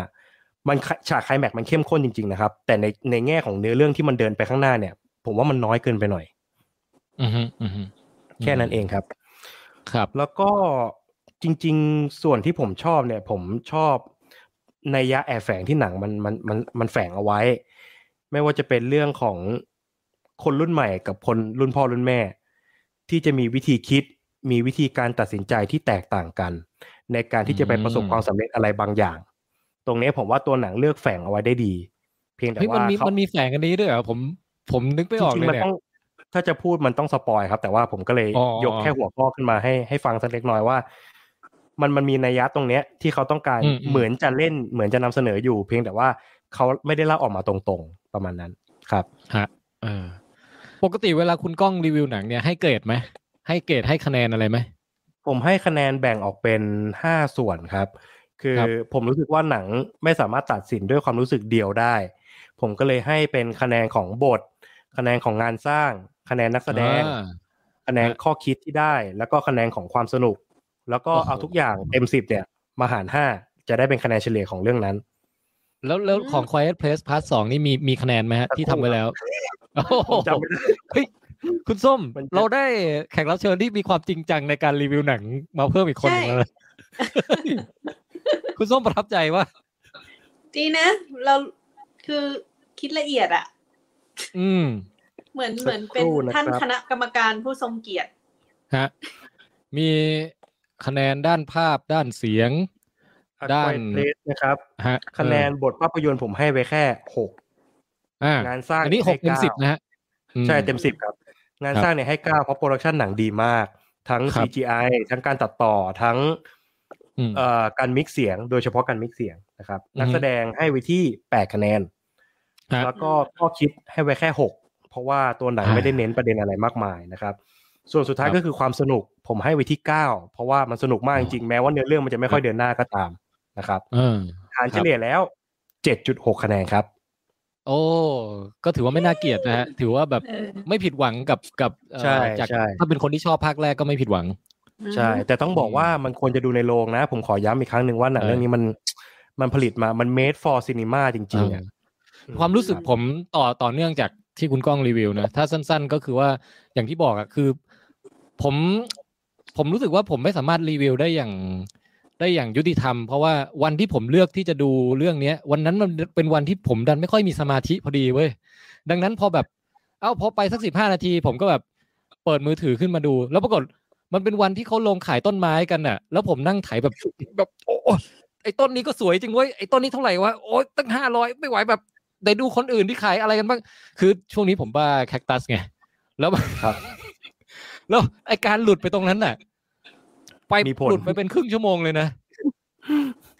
มันฉากไคลแม็กซ์มันเข้มข้นจริงๆนะครับ แต่ในในแง่ของเนื้อเรื่องที่มันเดินไปข้างหน้าเนี่ย ผมว่ามันน้อยเกินไปหน่อย อือฮึอือฮึแค่นั้นเองครับ ครับ แล้วก็จริง ๆ ส่วนที่ผมชอบเนี่ย ผมชอบ ในยยะแอบแฝงที่หนังมันมันมันมันแฝงเอาไว้ ไม่ว่าจะเป็นเรื่องของคนรุ่นใหม่กับคนรุ่นพ่อรุ่นแม่ ที่จะมีวิธีคิดมีวิธีการตัดสินใจที่แตกต่างกัน ในการที่จะไปประสบอืมความสำเร็จอะไรบางอย่าง ตรงนี้ผมว่าตัวหนังเลือกแฝงเอาไว้ได้ดี เพียงแต่เฮ้ยมันว่ามีเขามันมีแฝงกันนี้ด้วยเหรอผมผมนึกไม่ออกจริเลงๆยมันเนี่ยต้องถ้าจะพูดมันต้องสปอยครับ แต่ว่าผมก็เลยอ๋อยกแค่หัวข้อขึ้นมาให้ให้ฟังสักเล็กน้อยว่า มันมันมีนัยยะตรงเนี้ยที่เขาต้องการอืมอืมเหมือนจะเล่นเหมือนจะนำเสนออยู่ เพียงแต่ว่าเขาไม่ได้เล่าออกมาตรงๆประมาณนั้นครับฮะเออปกติเวลาคุณก้องรีวิวหนังเนี่ยให้เกรดไหมให้เกรดให้คะแนนอะไรไหมผมให้คะแนนแบ่งออกเป็นห้าส่วนครับ คือครับผมรู้สึกว่าหนังไม่สามารถตัดสินด้วยความรู้สึกเดียวได้ ผมก็เลยให้เป็นคะแนนของบท คะแนนของงานสร้าง คะแนนนักแสดงอ่าคะแนนข้อคิดที่ได้ แล้วก็คะแนนของความสนุก แล้วก็โอ้โหเอาทุกอย่างเต็มสิบเนี่ยมาหารห้าจะได้เป็นคะแนนเฉลี่ยของเรื่องนั้น แล้วแล้วอืมของ Quiet Place Part สองนี่มีมีคะแนนไหมฮะที่ทำไว้แล้วโอ้โหผมจำไม่ได้เฮ้ยคุณส้มมันจะเราได้แขกรับเชิญที่มีความจริงจังในการรีวิวหนังมาเพิ่มอีกคนหนึงแล้วนะคุณส้มประทับใจว่าดีนะ เราคือคิดละเอียดอะอืม เหมือนสักเหมือนเป็นครู่นะครับท่านคณะกรรมการผู้ทรงเกียรติฮะมี คะแนนด้านภาพด้านเสียง ด้านเพลสนะครับฮะคะแนนบทภาพยนตร์ผมให้ไปแค่หกอ่างานสร้างอันนี้หกเต็มให้สิบนะฮะอืใช่เต็มสิบครับ งานครับสร้างเนี่ยให้เก้าเพราะ production หนังดีมาก ทั้งครับ CGI ทั้งการตัดต่อทั้งอืมเอ่อการ mix เสียง โดยเฉพาะการ mix เสียงนะครับอือฮึนักแสดงให้ไว้ที่แปดคะแนนฮะแล้วก็ข้อคิดให้ไว้แค่หกเพราะว่าตัวหนังอ่าไม่ได้เน้นประเด็นอะไรมากมายนะครับ ส่วนสุดท้ายครับก็คือความสนุกผมให้ไว้ที่เก้าเพราะว่ามันสนุกมากจริงๆแม้ว่าเนื้อเรื่องมันจะไม่ค่อยเดินหน้าก็ตามนะครับเออหารเฉลี่ยแล้วเจ็ดจุดหกคะแนนครับ โอ้ก็ถือว่าไม่น่าเกลียดนะฮะถือว่าแบบเออไม่ผิดหวังกับกับเอ่อใช่จากใช่ถ้าเป็นคนที่ชอบภาคแรกก็ไม่ผิดหวังใช่ แต่ต้องบอกว่ามันควรจะดูในโรงนะ ผมขอย้ำอีกครั้งหนึ่งว่าหนังเออเรื่องนี้มันมันผลิตมามัน made for cinema จริงๆอะความรู้สึกผมต่อต่อเนื่องจากที่คุณก้องรีวิวนะ ถ้าสั้นๆก็คือว่าอย่างที่บอกอะคือ ผมผมรู้สึกว่าผมไม่สามารถรีวิวได้อย่างได้อย่างยุติธรรม เพราะว่าวันที่ผมเลือกที่จะดูเรื่องเนี้ย วันนั้นมันเป็นวันที่ผมดันไม่ค่อยมีสมาธิพอดีเว้ยดังนั้นพอแบบเอ้าพอไปสักสิบห้านาที ผมก็แบบเปิดมือถือขึ้นมาดู แล้วปรากฏมันเป็นวันที่เขาลงขายต้นไม้กันน่ะ แล้วผมนั่งไถแบบแบบโอ้ไอ้ต้นนี้ก็สวยจริงเว้ยไอ้ต้นนี้เท่าไหร่วะโอ้ยตั้งห้าร้อยไม่ไหวแบบได้ดูคนอื่นที่ขายอะไรกันบ้าง คือช่วงนี้ผมบ้าแคคตัสไง แล้วครับ แล้วไอการหลุดไปตรงนั้นน่ะ ไปมีผลหลุดไปเป็นครึ่งชั่วโมงเลยนะ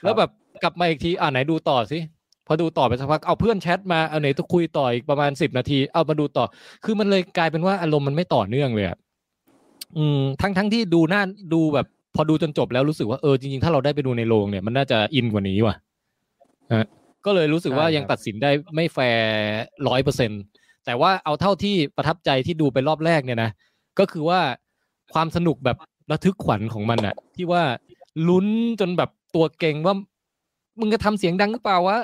แล้วแบบกลับมาอีกที อ่าไหนดูต่อสิ พอดูต่อไปสักพัก เอาเพื่อนแชทมา เอาไหนต้องคุยต่ออีกประมาณสิบนาที เอามาดูต่อ คือมันเลยกลายเป็นว่าอารมณ์มันไม่ต่อเนื่องเลยอะอืม ทั้งทั้งที่ดูหน้าดูแบบ พอดูจนจบแล้วรู้สึกว่าเออจริงๆ ถ้าเราได้ไปดูในโรงเนี่ยมันน่าจะอินกว่านี้ว่ะฮะก็เลยรู้สึกว่าใช่ครับยังตัดสินได้ไม่แฟร์ร้อยเปอร์เซ็นแต่ว่าเอาเท่าที่ประทับใจที่ดูไปรอบแรกเนี่ยนะ ก็คือว่าความสนุกแบบระทึกขวัญของมันอะที่ว่าลุ้นจนแบบตัวเก่งว่า มึงจะทำเสียงดังหรือเปล่าวะ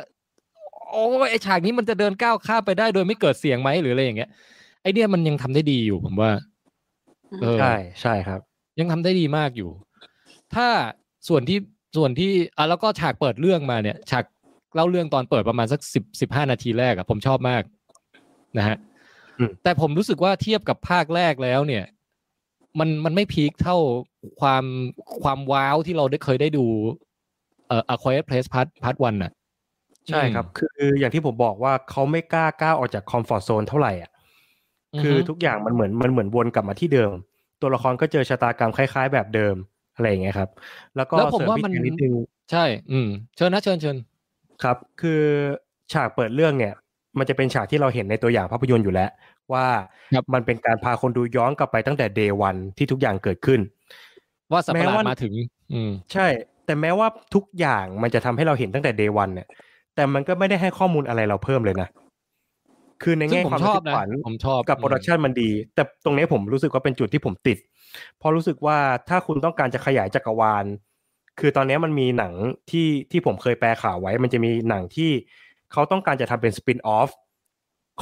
โอ้ยไอฉากนี้มันจะเดินก้าวข้ามไปได้โดยไม่เกิดเสียงไหมหรืออะไรอย่างเงี้ย ไอเนี่ยมันยังทำได้ดีอยู่ผมว่าเออใช่ใช่ครับ ยังทำได้ดีมากอยู่ ถ้าส่วนที่ส่วนที่อะแล้วก็ฉากเปิดเรื่องมาเนี่ย ฉากเล่าเรื่องตอนเปิดประมาณสักสิบสิบห้านาทีแรกอะผมชอบมากนะฮะอืม แต่ผมรู้สึกว่าเทียบกับภาคแรกแล้วเนี่ย มันมันไม่พีคเท่าความความว้าวที่เราได้เคยได้ดูเอ่อ A Quiet Place Part Part One น่ะ ใช่ครับ คืออย่างที่ผมบอกว่าเขาไม่กล้าก้าวออกจากคอมฟอร์ z โซนเท่าไหร่อะคือทุกอย่างมันเหมือนมันเหมือนวนกลับมาที่เดิม ตัวละครก็เจอชะตากรรมคล้าย ๆ แบบเดิมอะไรอย่างเงี้ยครับ แล้วก็แล้วผมเสริมว่าอีกมันอย่างนิดนึงใช่ อืมเชิญนะเชิญเชิญครับ คือฉากเปิดเรื่องเนี่ย มันจะเป็นฉากที่เราเห็นในตัวอย่างภาพยนตร์อยู่แล้ว ว่าครับมันเป็นการพาคนดูย้อนกลับไปตั้งแต่เดย์วันที่ทุกอย่างเกิดขึ้น ว่าสัตว์ประหลาแม้ดว่ามาถึง อืม ใช่ แต่แม้ว่าทุกอย่างมันจะทำให้เราเห็นตั้งแต่เดย์วันเนี่ย แต่มันก็ไม่ได้ให้ข้อมูลอะไรเราเพิ่มเลยนะคือในซึ่งแง่ผมความชระอบทึกนะขวัญผมชอบกับโปรดักชันมันดี แต่ตรงนี้ผมรู้สึกว่าเป็นจุดที่ผมติด เพราะรู้สึกว่าถ้าคุณต้องการจะขยายจักรวาล คือตอนนี้มันมีหนังที่ที่ผมเคยแปลข่าวไว้ มันจะมีหนังที่ เขาต้องการจะทำเป็นสปินออฟ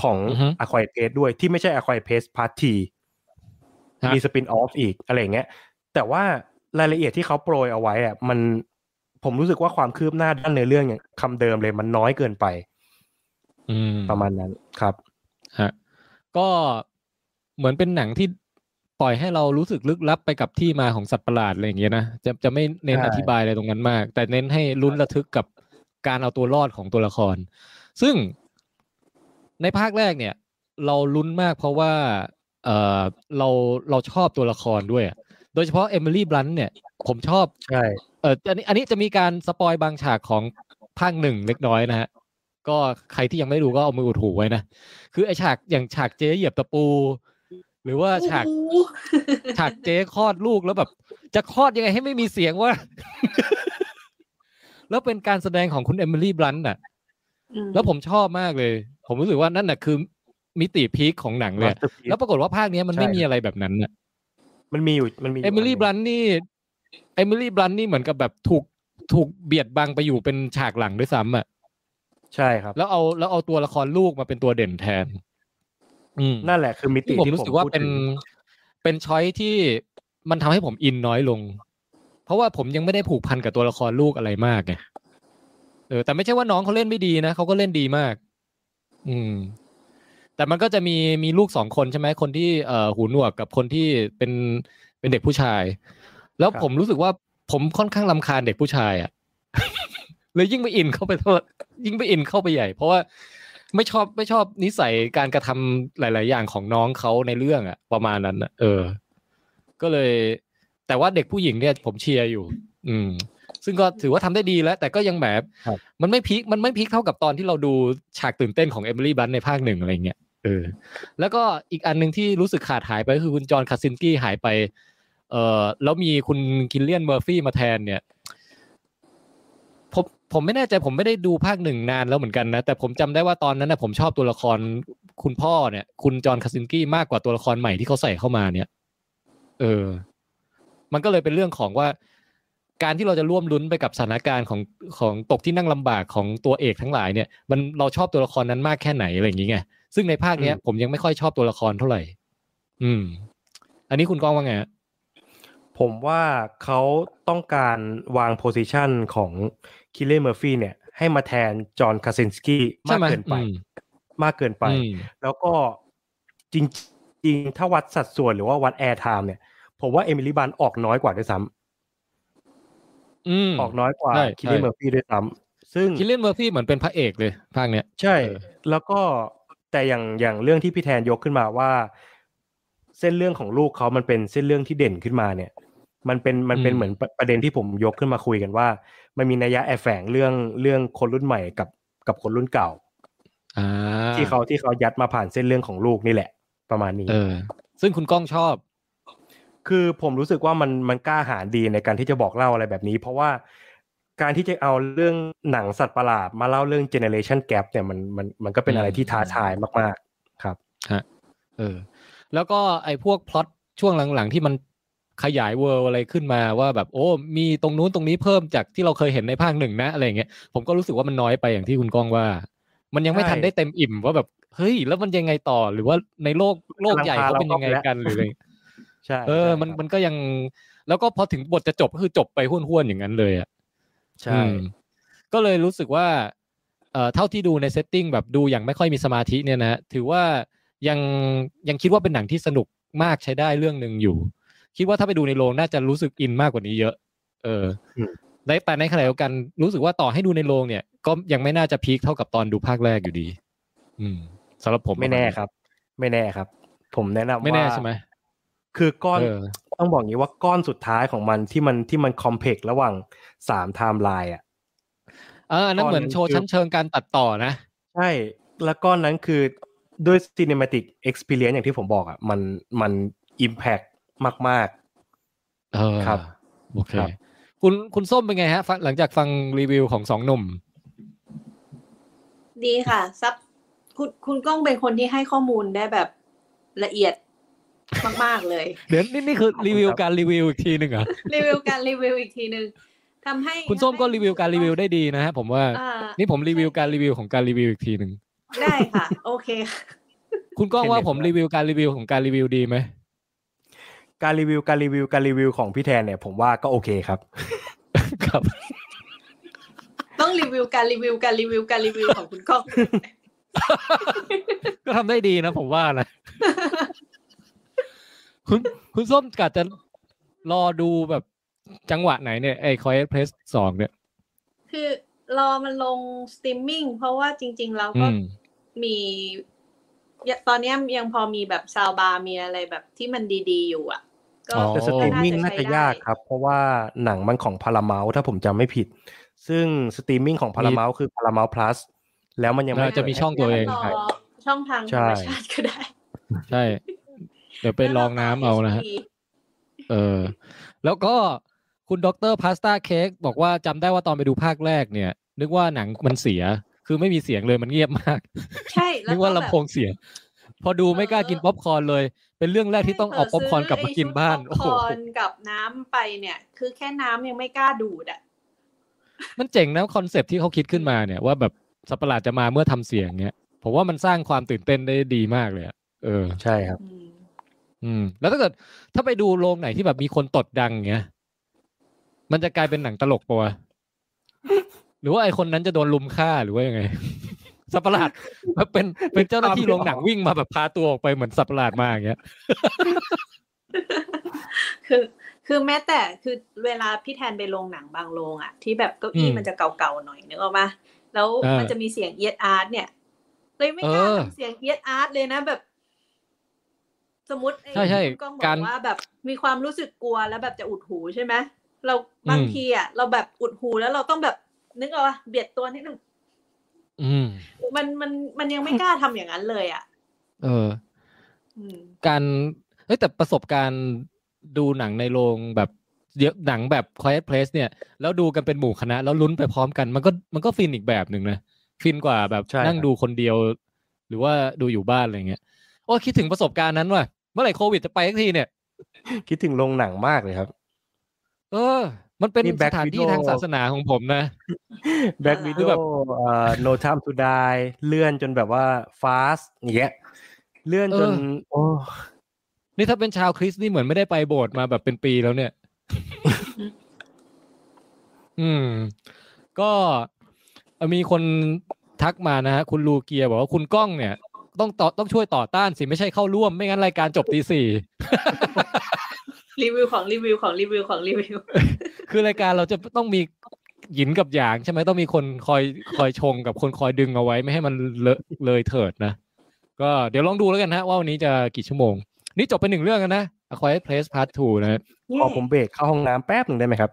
ของอือฮึ a q u i r e Taste ด้วยที่ไม่ใช่ a q u i r e Taste Part T ฮะมีสปินออฟอีกอะไรอย่างเงี้ย แต่ว่ารายละเอียดที่เขาโปรยเอาไว้อะมันผมรู้สึกว่าความคืบหน้าด้านในอเรื่องอย่างคำเดิมเลยมันน้อยเกินไปอืมประมาณนั้นครับฮะก็เหมือนเป็นหนังที่ปล่อยให้เรารู้สึกลึกลับไปกับที่มาของสัตว์ประหลาดอะไรอย่างเงี้ยนะจะจะไม่เน้นใช่อธิบายอะไรตรงนั้นมาก แต่เน้นให้ลุ้นระทึกกับ การเอาตัวรอดของตัวละคร ซึ่งในภาคแรกเนี่ย เราลุ้นมากเพราะว่าเออเราเราชอบตัวละครด้วยอะโดยเฉพาะ Emily Blunt เนี่ย ผมชอบใช่เอออันนี้อันนี้จะมีการ spoil บางฉากของภาคหนึ่งเล็กน้อยนะฮะก็ใครที่ยังไม่ดูก็เอามืออุดหูไว้นะ คือไอฉากอย่างฉากเจ๊เหยียบตะปู หรือว่าฉากโอ้โหฉากเจ๊คลอดลูกแล้วแบบ จะคลอดยังไงให้ไม่มีเสียงวะ แล้วเป็นการแสดงของคุณเอมิลี่บลันต์น่ะอืมแล้วผมชอบมากเลย ผมรู้สึกว่านั่นน่ะคือ มิติพีคของหนังเลย Masterpiece แล้วปรากฏว่าภาคเนี้ยมันไม่ใช่ มีอะไรแบบนั้นน่ะ มันมีอยู่มันมียู่เอมิลี่นหบนึ่งลันนี่เอมิลี่บลันนี่เหมือนกับแบบถูกถูกเบียดบังไปอยู่เป็นฉากหลังด้วยซ้ำอะ ใช่ครับ แล้วเอาแล้วเอาตัวละครลูกมาเป็นตัวเด่นแทน อืม นั่นแหละคือมิติที่ผมที่รู้สึกว่าพูดเป็นถึงเป็นช้อยที่มันทำให้ผมอินน้อยลง เพราะว่าผมยังไม่ได้ผูกพันกับตัวละครลูกอะไรมากไงเออแต่ไม่ใช่ว่าน้องเขาเล่นไม่ดีนะเขาก็เล่นดีมาก อืม แต่มันก็จะมีมีลูกสองคนใช่ไหมคนที่เอ่อหูหนวกกับคนที่เป็นเป็นเด็กผู้ชาย แล้วผมรู้สึกว่าผมค่อนข้างรำคาญเด็กผู้ชายอะเลยยิ่งไปอินเข้าไปเท่ายิ่งไปอินเข้าไปใหญ่ เพราะว่าไม่ชอบไม่ชอบนิสัยการกระทำหลาย ๆ อย่างของน้องเขาในเรื่องอะประมาณนั้นอะเออ ก็เลย แต่ว่าเด็กผู้หญิงเนี่ยผมเชียร์อยู่ อืม ซึ่งก็ถือว่าทำได้ดีแล้ว แต่ก็ยังแบบครับมันไม่ peak มันไม่ peak เท่ากับตอนที่เราดูฉากตื่นเต้นของ Emily Blunt ในภาคหนึ่งอะไรเงี้ยเออแล้วก็อีกอันหนึ่งที่รู้สึกขาดหายไปก็คือคุณ John Krasinski หายไป เอ่อแล้วมีคุณ Cillian Murphy มาแทนเนี่ยผมผมไม่แน่ใจผมไม่ได้ดูภาคหนึ่งนานแล้วเหมือนกันนะ แต่ผมจำได้ว่าตอนนั้นนะผมชอบตัวละครคุณพ่อเนี่ย คุณ John Krasinski มากกว่าตัวละครใหม่ที่เขาใส่เข้ามาเนี่ย เออ มันก็เลยเป็นเรื่องของว่าการที่เราจะร่วมลุ้นไปกับสถานการณ์ของของตกที่นั่งลำบากของตัวเอกทั้งหลายเนี่ย มันเราชอบตัวละครนั้นมากแค่ไหนอะไรอย่างงี้ไงซึ่งในภาคเนี้ยผมยังไม่ค่อยชอบตัวละครเท่าไหร่ อืม อันนี้คุณก้องว่าไงฮะผมว่าเขาต้องการวาง position ของ Cillian Murphy เนี่ย ให้มาแทน John Krasinski ใช่มากไหมเกินไปอืมมากเกินไปอืมแล้วก็จริงจริง ๆ ถ้าวัดสัดส่วนหรือว่าวัด airtime เนี่ย ผมว่า Emily Blunt ออกน้อยกว่าด้วยซ้ำอืมออกน้อยกว่าใช่ Cillian Murphy ด้วยซ้ำซึ่ง Cillian Murphy เหมือนเป็นพระเอกเลยภาคเนี้ย ใช่เออแล้วก็แต่อย่างอย่างเรื่องที่พี่แทนยกขึ้นมาว่า เส้นเรื่องของลูกเขามันเป็นเส้นเรื่องที่เด่นขึ้นมาเนี่ย มันเป็นมันเป็นเหมือนประประเด็นที่ผมยกขึ้นมาคุยกันว่า มันมีนัยยะแอบแฝงเรื่องเรื่องคนรุ่นใหม่กับกับคนรุ่นเก่าอ่าที่เขาที่เขายัดมาผ่านเส้นเรื่องของลูกนี่แหละ ประมาณนี้ เออ ซึ่งคุณก้องชอบ คือผมรู้สึกว่ามันมันกล้าหาญดีในการที่จะบอกเล่าอะไรแบบนี้ เพราะว่าการที่จะเอาเรื่องหนังสัตว์ประหลาดมาเล่าเรื่อง generation gap เนี่ยมันมันมันก็เป็นอะไรที่ท้าทายมาก ๆ ครับเออ แล้วก็ไอ้พวกพล็อตช่วงหลัง ๆ ที่มันขยายเวิร์อะไรขึ้นมาว่าแบบโอ้ มีตรงนู้นตรงนี้เพิ่มจากที่เราเคยเห็นในภาคหนึ่งนะอะไรอย่างเงี้ยผมก็รู้สึกว่ามันน้อยไปอย่างที่คุณก้องว่า มันยังไม่ทันใช่ได้เต็มอิ่มว่าแบบเฮ้ย แล้วมันยังไงต่อหรือว่าในโลกโลกใหญ่เขาเป็นยังไงกันหรืออะไร ใช่เออใช่มันครับมันก็ยัง แล้วก็พอถึงบทจะจบก็คือจบไปห้วนๆอย่างนั้นเลยอะใช่อืมก็เลยรู้สึกว่าเอ่อเท่าที่ดูใน setting แบบดูอย่างไม่ค่อยมีสมาธิเนี่ยนะถือว่ายังยังคิดว่าเป็นหนังที่สนุกมากใช้ได้เรื่องหนึ่งอยู่ คิดว่าถ้าไปดูในโรงน่าจะรู้สึกอินมากกว่านี้เยอะ เอออในแต่ในขณะเดียวกันรู้สึกว่าต่อให้ดูในโรงเนี่ย ก็ยังไม่น่าจะ peak เท่ากับตอนดูภาคแรกอยู่ดี อืมสำหรับผมไม่แน่ครับ ไม่แน่ครับ ผมแนะนำว่าไม่แน่ใช่ไหม คือก้อนเออต้องบอกอย่างนี้ว่าก้อนสุดท้ายของมันที่มันที่มัน complex ระหว่างสามไทม์ไลน์อะเอออันนั้นเหมือนโชว์ชั้นเชิงการตัดต่อนะ ใช่ แล้วก้อนนั้นคือด้วย cinematic experience อย่างที่ผมบอกอะมันมัน impact มากเออครับโอเคครับคุณคุณส้มเป็นไงฮะฟังหลังจากฟังรีวิวของสองหนุ่ม ดีค่ะซับคุณคุณก้องเป็นคนที่ให้ข้อมูลได้แบบละเอียด มากๆเลย เดี๋ยวนี่นี่คือรีวิวการรีวิวอีกทีหนึ่งเหรอรีวิวการรีวิวอีกทีหนึ่งทำให้คุณส้มก็รีวิวการรีวิวได้ดีนะฮะผมว่าอ่านี่ผมรีวิวการรีวิวของการรีวิวอีกทีหนึ่งได้ค่ะ โอเคค่ะคุณก้องว่าเห็นผมด้วยรีวิวการรีวิวของการรีวิวดีไหมๆการรีวิวการรีวิวการรีวิวของพี่แทนเนี่ย ผมว่าก็โอเคครับครับ ต้องรีวิวการรีวิวการรีวิวการรีวิวของคุณก้องก็ทำได้ดีนะผมว่านะ คุณคุณส้มกะจะรอดูแบบจังหวะไหนเนี่ยไอ้ Quiet Place สองเนี่ย คือรอมันลงสตรีมมิ่งเพราะว่าจริง ๆ เราอืมก็มีตอนเนี้ยยังพอมีแบบ soundbar มีอะไรแบบที่มันดีๆอยู่อะก็อ๋อแต่สตรีมมิ่งน่าจะใช้ได้ยากครับ เพราะว่าหนังมันของ Paramount ถ้าผมจำไม่ผิด ซึ่งสตรีมมิ่งของ Paramount คือ Paramount Plus แล้วมันยังไม่น่าจะมีช่องตัวเองรอช่องทางธรรมชาติก็ได้ ใช่ เดี๋ยวไปล่องน้ำเอานะฮะเออ แล้วก็คุณด็อกเตอร์พาสต้าเค้กบอกว่าจำได้ว่าตอนไปดูภาคแรกเนี่ย นึกว่าหนังมันเสีย คือไม่มีเสียงเลยมันเงียบมาก ใช่แล้วนึกว่าแบบลำโพงเสีย พอดูไม่กล้ากินป๊อปคอร์นเลย เป็นเรื่องแรกที่ต้องเอาป๊อปคอร์นกลับมากินบ้านไอ้โอ้ชุดโหป๊อปคอร์นกับน้ำไปเนี่ย คือแค่น้ำยังไม่กล้าดูดอะมันเจ๋งนะ concept ที่เขาคิดขึ้นมาเนี่ยว่าแบบสัตว์ประหลาดจะมาเมื่อทำเสียงเนี้ยผมว่ามันสร้างความตื่นเต้นได้ดีมากเลยอะเออ ใช่ครับ อืมอืม แล้วถ้าเกิดถ้าไปดูโรงไหนที่แบบมีคนตดดังเงี้ย มันจะกลายเป็นหนังตลกปะวะหรือว่าไอคนนั้นจะโดนลุมฆ่าหรือว่ายังไงสัตว์ประหลาดเป็นเป็นเจ้าหน้าที่โรงหนังวิ่งมาแบบพาตัวออกไปเหมือนสัตว์ประหลาดมาอย่างเงี้ย คือคือแม้แต่คือเวลาพี่แทนไปโรงหนังบางโรงอะ ที่แบบเก้าอี้อืมมันจะเก่าๆหน่อยนึกออกมาแล้วเออมันจะมีเสียงเอียดอาร์ตเนี่ยเลยไม่กล้าเออทำเสียงเอียดอาร์ตเลยนะแบบ สมมติไอ้ใช่ใช่คุณก้องบกาอรกว่าแบบมีความรู้สึกกลัวแล้วแบบจะอุดหูใช่ไหมเราบางอืมทีอะเราแบบอุดหูแล้วเราต้องแบบนึกเอาว่าเบียดตัวนิดนึงอืมมันมันมันยังไม่กล้าทำอย่างนั้นเลยอะ เอออืมการเฮ้ยแต่ประสบการณ์ดูหนังในโรงแบบเดี๋ยวหนังแบบ Quiet Place เนี่ย แล้วดูกันเป็นหมู่คณะ แล้วลุ้นไปพร้อมกัน มันก็มันก็ฟินอีกแบบหนึ่งนะฟินกว่าแบบใช่ครับนั่งดูคนเดียว หรือว่าดูอยู่บ้านอะไรเงี้ยโอ้คิดถึงประสบการณ์นั้นว่ะเมื่อไหร่โควิดจะไปสักทีเนี่ย คิดถึงโรงหนังมากเลยครับ เออ มันเป็นนี่ส Black ถานที่ Widow ทางศาสนาของผมนะ Black คือ Widow แบบเอ่อ No Time to Die เลื่อนจนแบบว่า fast อย่างเงี้ยเลื่อนจนเออโอ้นี่ถ้าเป็นชาวคริสต์นี่เหมือนไม่ได้ไปโบสถ์มาแบบเป็นปีแล้วเนี่ย อืม ก็มีคนทักมานะฮะคุณลูเกียบอกว่าคุณก้องเนี่ย ต้องต่อต้องช่วยต่อต้านสิไม่ใช่เข้าร่วมไม่งั้นรายการจบตีสี่รีวิวของรีวิวของรีวิวของรีวิว คือรายการเราจะต้องมีหยินกับหยางใช่ไหมต้องมีคนคอยคอยชงกับคนคอยดึงเอาไว้ไม่ให้มันเลอะเลยเถิดนะ ก็เดี๋ยวลองดูแล้วกันนะว่าวันนี้จะกี่ชั่วโมง นี่จบไปหนึ่งเรื่องแล้วนะ A Quiet Place Part 2นะฮะขอผมเบรกเข้าห้องน้ำแป๊บหนึ่งได้ไหมครับ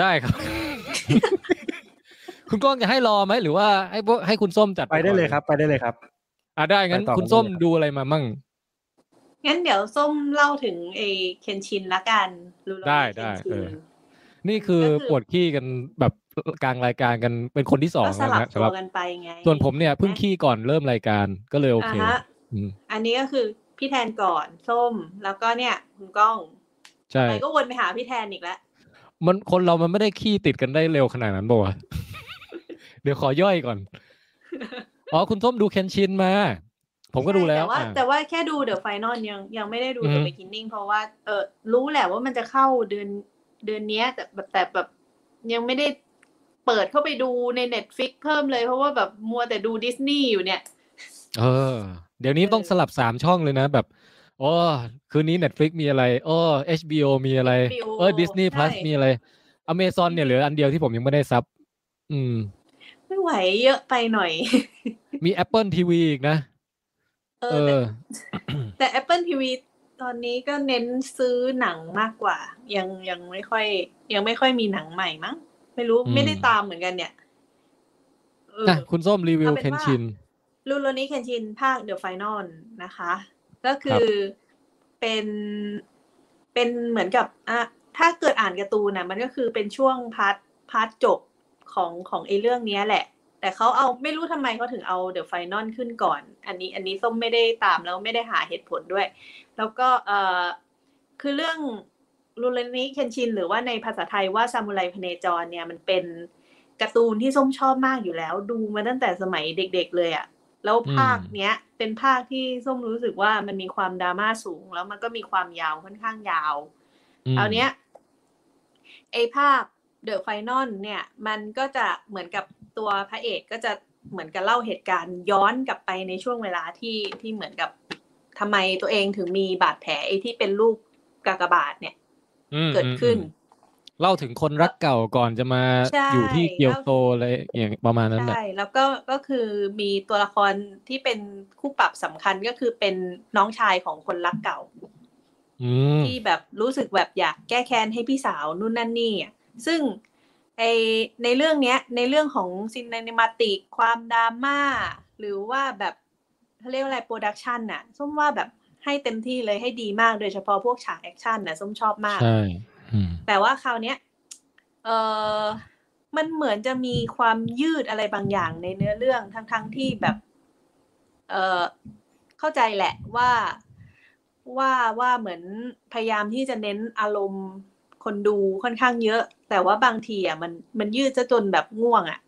ได้ครับ คุณก้องจะให้รอไหมหรือว่าให้พวกให้คุณส้มจัดไปได้เลยก่อนครับ ไปได้เลยครับ อะได้งั้นไปต่อคุณส้มกันเลยครับดูอะไรมามั่ง งั้นเดี๋ยวส้มเล่าถึงเอเคนชินละกันรู้แล้วได้เคนได้ชินเออ นี่คือก็คือปวดขี้กันแบบกลางรายการกันเป็นคนที่สองก็สแล้วลับนะตัสำหวรับกันไปไง ส่วนผมเนี่ยเพิ่งขี้ก่อนเริ่มรายการก็เลยโอเคาฮะอืมอันนี้ก็คือพี่แทนก่อนส้มแล้วก็เนี่ยคุณก้องใช่ไปก็วนไปหาพี่แทนอีกแล้วมันคนเรามันไม่ได้ขี้ติดกันได้เร็วขนาดนั้นบ่วะเดี๋ยวขอย่อยก่อน อ๋อคุณส้มดูเคนชินมา ผมก็ดูแล้ว แต่ว่าอะแต่ว่าแค่ดูเดอะไฟนอลยังยังไม่ได้ดูอือเดฮึอะ b บ g ิ n นิ่งเพราะว่าเออรู้แหละว่ามันจะเข้าเดือนเดือนเนี้ยแต่แบบแต่แบบยังไม่ได้เปิดเข้าไปดูในเน็ตฟิกเพิ่มเลยเพราะว่าแบบมัวแต่ดูดิสนีย์อยู่เนี่ย เออ เดี๋ยวนี้ต้องสลับสามช่องเลยนะแบบโอ้คืนนี้ Netflix มีอะไรโอ้ HBO มีอะไร HBO เออ Disney Plus ใช่มีอะไร Amazon เนี่ยเหลืออันเดียวที่ผมยังไม่ได้ซับ อืม ไม่ไหวเยอะไปหน่อย มี Apple TV อีกนะ เอเอออแต่แต่ Apple TV ตอนนี้ก็เน้นซื้อหนังมากกว่า ยังยังไม่ค่อย ยังไม่ค่อยมีหนังใหม่มั้ง ไม่รู้อืม ไม่ได้ตามเหมือนกันเนี่ยเอออะคุณส้มรีวิวเอาเป็เคนนว่า ชินรูโรนิเคนชินภาค The Final นะคะ ก็คือเป็นเป็นเหมือนกับอะถ้าเกิดอ่านการ์ตูนนะมันก็คือเป็นช่วง part part จบของของไอ้เรื่องเนี้ยแหละ แต่เขาเอาไม่รู้ทำไมเขาถึงเอา The Final ขึ้นก่อน อันนี้อันนี้ส้มไม่ได้ตามแล้วไม่ได้หาเหตุผลด้วย แล้วก็เอ่อคือเรื่องรูโรนิเคนชิน หรือว่าในภาษาไทยว่าซามูไรพเนจรเนี่ยมันเป็นการ์ตูนที่ส้มชอบมากอยู่แล้ว ดูมาตั้งแต่สมัยเด็ก ๆ เลยอะ่ะแล้วภาคเนี้ย เป็นภาคที่ส้มรู้สึกว่ามันมีความดราม่าสูง แล้วมันก็มีความยาวค่อนข้างยาวอืมเอาเนี้ยไอภาค เดอะไฟนอลเนี่ยมันก็จะเหมือนกับตัวพระเอกก็จะเหมือนกับเล่าเหตุการณ์ย้อนกลับไปในช่วงเวลาที่ที่เหมือนกับทำไมตัวเองถึงมีบาดแผลไอที่เป็นรูปกากบาทเนี่ยอืมเกิดขึ้นอืมเล่าถึงคนรักเก่าก่อนจะมาใช่อยู่ที่เกียวโตอะไรอย่างประมาณนั้นแหละใช่แล้วก็ก็คือมีตัวละครที่เป็นคู่ปรับสำคัญก็คือเป็นน้องชายของคนรักเก่าอืมที่แบบรู้สึกแบบอยากแก้แค้นให้พี่สาวนู่นนั่นนี่อะ ซึ่งไอในเรื่องเนี้ย ในเรื่องของซิน n น m มาติกความดราม่าหรือว่าแบบเขาเรียกว่าอะไรโปรดักชันน่ะส้มว่าแบบให้เต็มที่เลยให้ดีมากโดยเฉพาะพวกฉาก action น่ะส้มชอบมากใช่อืมแต่ว่าคราวเนี้ยเออมันเหมือนจะมีความยืดอะไรบางอย่างในเนื้อเรื่องทั้งทั้งๆที่แบบ เออเข้าใจแหละว่าว่าว่าเหมือนพยายามที่จะเน้นอารมณ์คนดูค่อนข้างเยอะ แต่ว่าบางทีอะมันมันยืดซะจนแบบง่วงอะ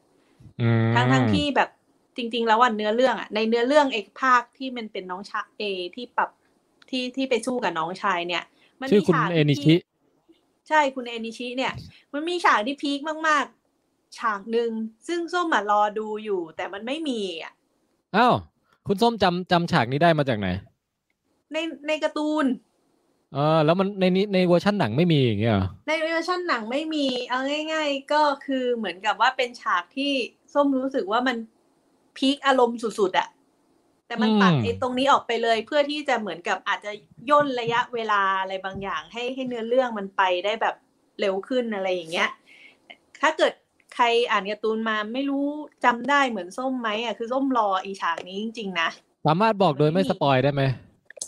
อืมทั้งทั้งที่แบบจริง ๆ แล้ววันเนื้อเรื่องอะในเนื้อเรื่องเอกภาคที่มันเป็นน้องชายเอที่ปรับที่ที่ไปสู้กับน้องชายเนี่ย มันชื่อมีคุณฉากเอนิชิที่ใช่คุณเอนิชิเนี่ย มันมีฉากที่พีคมากๆ ฉากหนึ่งซึ่งส้มอะรอดูอยู่ แต่มันไม่มีอะอ้าวคุณส้มจำจำฉากนี้ได้มาจากไหน ในในการ์ตูน เออแล้วมันในนี้ในเวอร์ชันหนังไม่มีอย่างเงี้ยเหรอในเวอร์ชันหนังไม่มีเอาง่าย ๆ ก็คือเหมือนกับว่าเป็นฉากที่ส้มรู้สึกว่ามันพีคอารมณ์สุดๆอะแต่มันตัดไอ้ตรงนี้ออกไปเลย เพื่อที่จะเหมือนกับอาจจะย่นระยะเวลาอะไรบางอย่าง ให้ให้เนื้อเรื่องมันไปได้แบบเร็วขึ้นอะไรอย่างเงี้ย ถ้าเกิดใครอ่านการ์ตูนมาไม่รู้จำได้เหมือนส้มไหมอะคือส้มรออีฉากนี้จริงๆนะสามารถบอกโดยไม่สปอยได้ไหม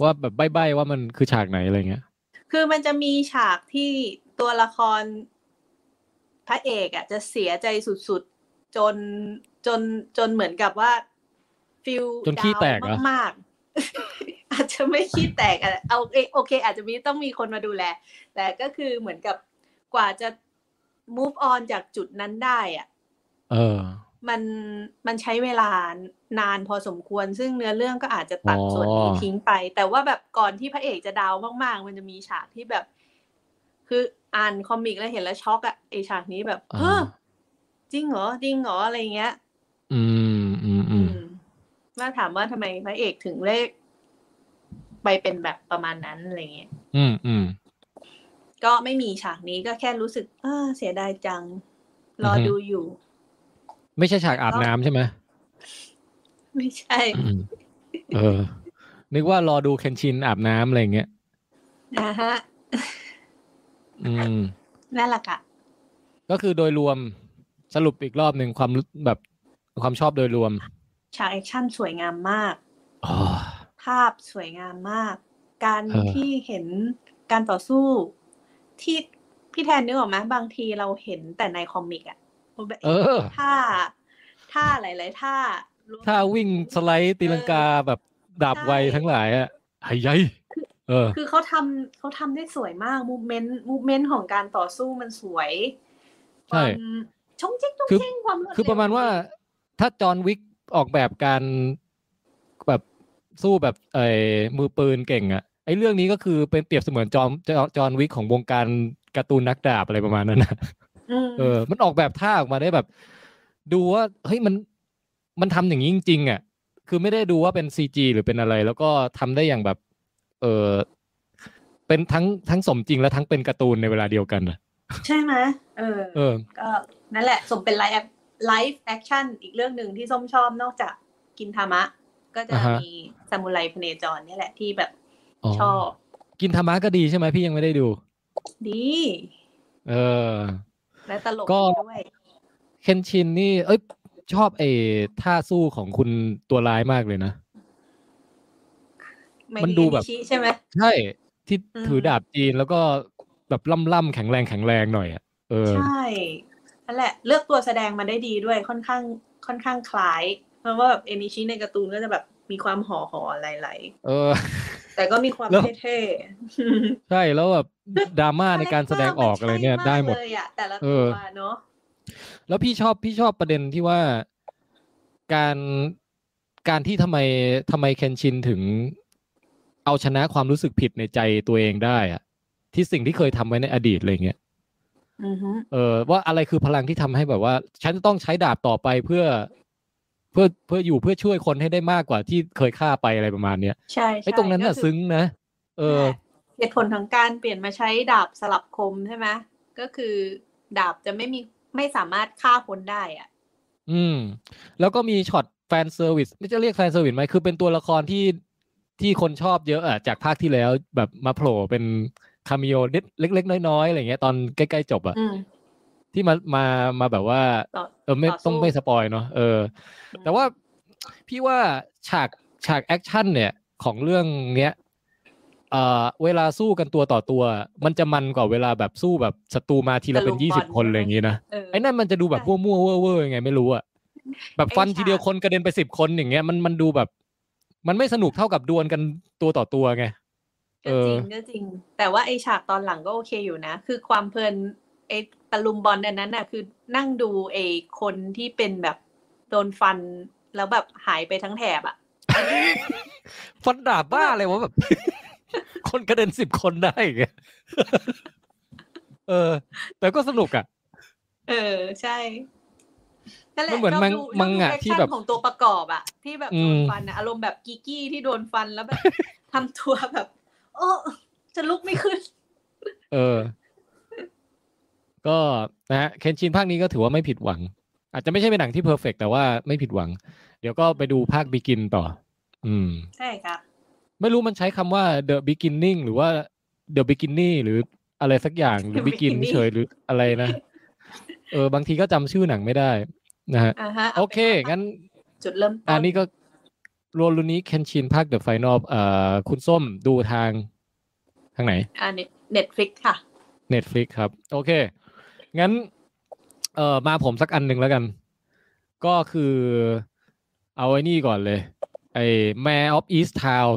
ว่าแบบใบ้ๆว่ามันคือฉากไหนอะไรเงี้ย คือมันจะมีฉากที่ตัวละครพระเอกอะจะเสียใจสุดๆ จนจนจนเหมือนกับว่าฟิลจนขี้แตกเหรอมากๆ อาจจะไม่ขี้แตกอะเอาเอโอเค อาจจะมีต้องมีคนมาดูแล แต่ก็คือเหมือนกับกว่าจะ move on จากจุดนั้นได้อะ เออ มันมันใช้เวลานานพอสมควร ซึ่งเนื้อเรื่องก็อาจจะตัดอ๋อส่วนนี้ทิ้งไป แต่ว่าแบบก่อนที่พระเอกจะดาวมากๆ มันจะมีฉากที่แบบ คืออ่านคอมิกแล้วเห็นแล้วช็อกอะไอฉากนี้แบบอ่าเฮ้อจริงเหรอจริงเหรออะไรเงี้ย อืมอืมอืมว่าถามว่าทำไมพระเอกถึงเลขไปเป็นแบบประมาณนั้นอะไรเงี้ยอืมอืมก็ไม่มีฉากนี้ก็แค่รู้สึกเออเสียดายจัง รอออฮึดูอยู่ ไม่ใช่ฉากอาบน้ำใช่ไหมไม่ใช่อืมเออ นึกว่ารอดูเคนชินอาบน้ำอะไรเงี้ยนะฮะ อืมนั่นแหละค่ะ ก็คือโดยรวมสรุปอีกรอบหนึ่งความรู้แบบความชอบโดยรวม ฉากแอคชั่นสวยงามมากอ๋อภาพสวยงามมาก การเออที่เห็นการต่อสู้ ที่พี่แทนนึกออกไหมบางทีเราเห็นแต่ใน comic อะ แบบเออท่าท่าหลายๆท่าถ้าวิ่งสไลด์ตีลังกาแบบดาบไวทั้งหลายอะไอ้ยัยเออคือเขาทำเขาทำได้สวยมากมูเมนต์มูเมนต์ของการต่อสู้มันสวยใช่ความชงเจ๊งชงคือเจ๊งความรวดคือเวประมาณว่า ถ้าจอห์นวิกออกแบบการแบบสู้แบบไอ้มือปืนเก่งอะไอ้เรื่องนี้ก็คือเป็นเปรียบเสมือนจอมจอจอห์นวิกของวงการการ์ตูนนักดาบอะไรประมาณนั้นนะอืม เออ มันออกแบบท่าออกมาได้แบบ ดูว่าเฮ้ยมันมันทำอย่างนี้จริงๆอะ คือไม่ได้ดูว่าเป็น CG หรือเป็นอะไร แล้วก็ทำได้อย่างแบบ เออเป็นทั้งทั้งสมจริงและทั้งเป็นการ์ตูนในเวลาเดียวกันอะใช่ไหมเออ เออ ก็นั่นแหละ สมเป็น live live action อีกเรื่องหนึ่งที่ส้มชอบนอกจากกินทามะ ก็จะอ่าฮะมีซามูไรพเนจรเนี่ยแหละที่แบบอ๋อชอบ กินธรรมะก็ดีใช่ไหมพี่ยังไม่ได้ดู ดี เออ และตลกก็ด้วยเคนชินนี่ เอ้ย ชอบไอ้ท่าสู้ของคุณตัวร้ายมากเลยนะ มันดูแบบไคิใช่ไหมใช่ ที่อืมถือดาบจีนแล้วก็แบบล่ำๆแข็งแรงแข็งแรงหน่อยอะเออใช่นั่นแหละ เลือกตัวแสดงมาได้ดีด้วยค่อนข้างค่อนข้างคล้าย เพราะว่าแบบเอนิชิในการ์ตูนก็จะแบบ มีความห่อห่ออะไรไหลเออๆแต่ก็มีความแล้วเท่ๆใช่แล้วแบบดราม่าในการแสดงออกอะไรเนี่ยคาแรคเตอร์ได้หมดนใช่ากเลยอะแต่ละเอตัวอเนาะแล้วพี่ชอบพี่ชอบประเด็นที่ว่าการการที่ทำไมทำไมเคนชินถึงเอาชนะความรู้สึกผิดในใจตัวเองได้อะที่สิ่งที่เคยทำไว้ในอดีตอะไรเงี้ยอือฮึเออว่าอะไรคือพลังที่ทำให้แบบว่า ฉันจะต้องใช้ดาบต่อไปเพื่อ เพื่อเพื่ออยู่เพื่อช่วยคนให้ได้มากกว่าที่เคยฆ่าไปอะไรประมาณเนี้ยใช่ไอ้ใช่ตรงนั้นน่ะก็คือซึ้งนะ เออนั่นแหละเหตุผลของการเปลี่ยนมาใช้ดาบสลับคมใช่ไหมก็คือดาบจะไม่มีไม่สามารถฆ่าคนได้อะ อืม แล้วก็มีช็อต fan service ไม่จะเรียก fan service ไหมคือเป็นตัวละครที่ที่คนชอบเยอะอะจากภาคที่แล้วแบบมาโผล่เป็น cameo เล็กๆน้อยๆอะไรเงี้ยตอนใกล้ๆจบอะอืม ที่มามามาแบบว่าต่อเออไม่ต่อสู้ต้องไม่ spoil เนาะเออ แต่ว่าพี่ว่าฉากฉากแอคชั่นเนี่ยของเรื่องเนี้ยเอ่อเวลาสู้กันตัวต่อตัว มันจะมันกว่าเวลาแบบสู้แบบศัตรูมาทีละเป็นตะลุมบอนยี่สิบคนอะไรอย่างงี้นะเออไอ้นั่นมันจะดูแบบใช่มั่วๆเว่อร์ๆยังไงไม่รู้อะแบบฟันไอ้ฉากทีเดียวคนกระเด็นไปสิบคนอย่างเงี้ยมันมันดูแบบ มันไม่สนุกเท่ากับดวลกันตัวต่อตัวไงเอก็อจริงก็จริง แต่ว่าไอฉากตอนหลังก็โอเคอยู่นะ คือความเพลินไอ ตะลุมบอลอันนั้นน่ะคือนั่งดูไอคนที่เป็นแบบโดนฟันแล้วแบบหายไปทั้งแถบอะ ฟันดาบบ้าอะไรวะแบบ คนกระเด็นสิบคนได้ไงเออ แต่ก็สนุกอะ เออใช่นั่นแหละมันเหมือนชบมังดูมังอะชบดูที่แบบ reaction ของตัวประกอบอะที่แบบอืโดมนฟันอะอารมณ์แบบกิกกี้ที่โดนฟันแล้วแบบทำตัวแบบ โอ้จะลุกไม่ขึ้น เออ ก็นะฮะเคนชินภาคนี้ก็ถือว่าไม่ผิดหวัง อาจจะไม่ใช่เป็นหนังที่เพอร์เฟกแต่ว่าไม่ผิดหวัง เดี๋ยวก็ไปดูภาคบิกินต่อ อืม ใช่ค่ะ ไม่รู้มันใช้คำว่า the beginning หรือว่า the beginning หรืออะไรสักอย่างหรือ The begin beginning เฉยหรืออะไรนะ เออบางทีก็จำชื่อหนังไม่ได้นะฮะอ่าฮะโอเค งั้น จุดเริ่มต้นอันนี้ก็รวมรุนนี้เคนชินภาค The Final เอ่อคุณส้มดูทางทางไหน อ่าเน็ตฟลิกค่ะ Netflix ครับ โอเค งั้น เอ่อมาผมสักอันหนึ่งแล้วกัน ก็คือ เอาไอ้นี่ก่อนเลย ไอ้ Mayor of East Town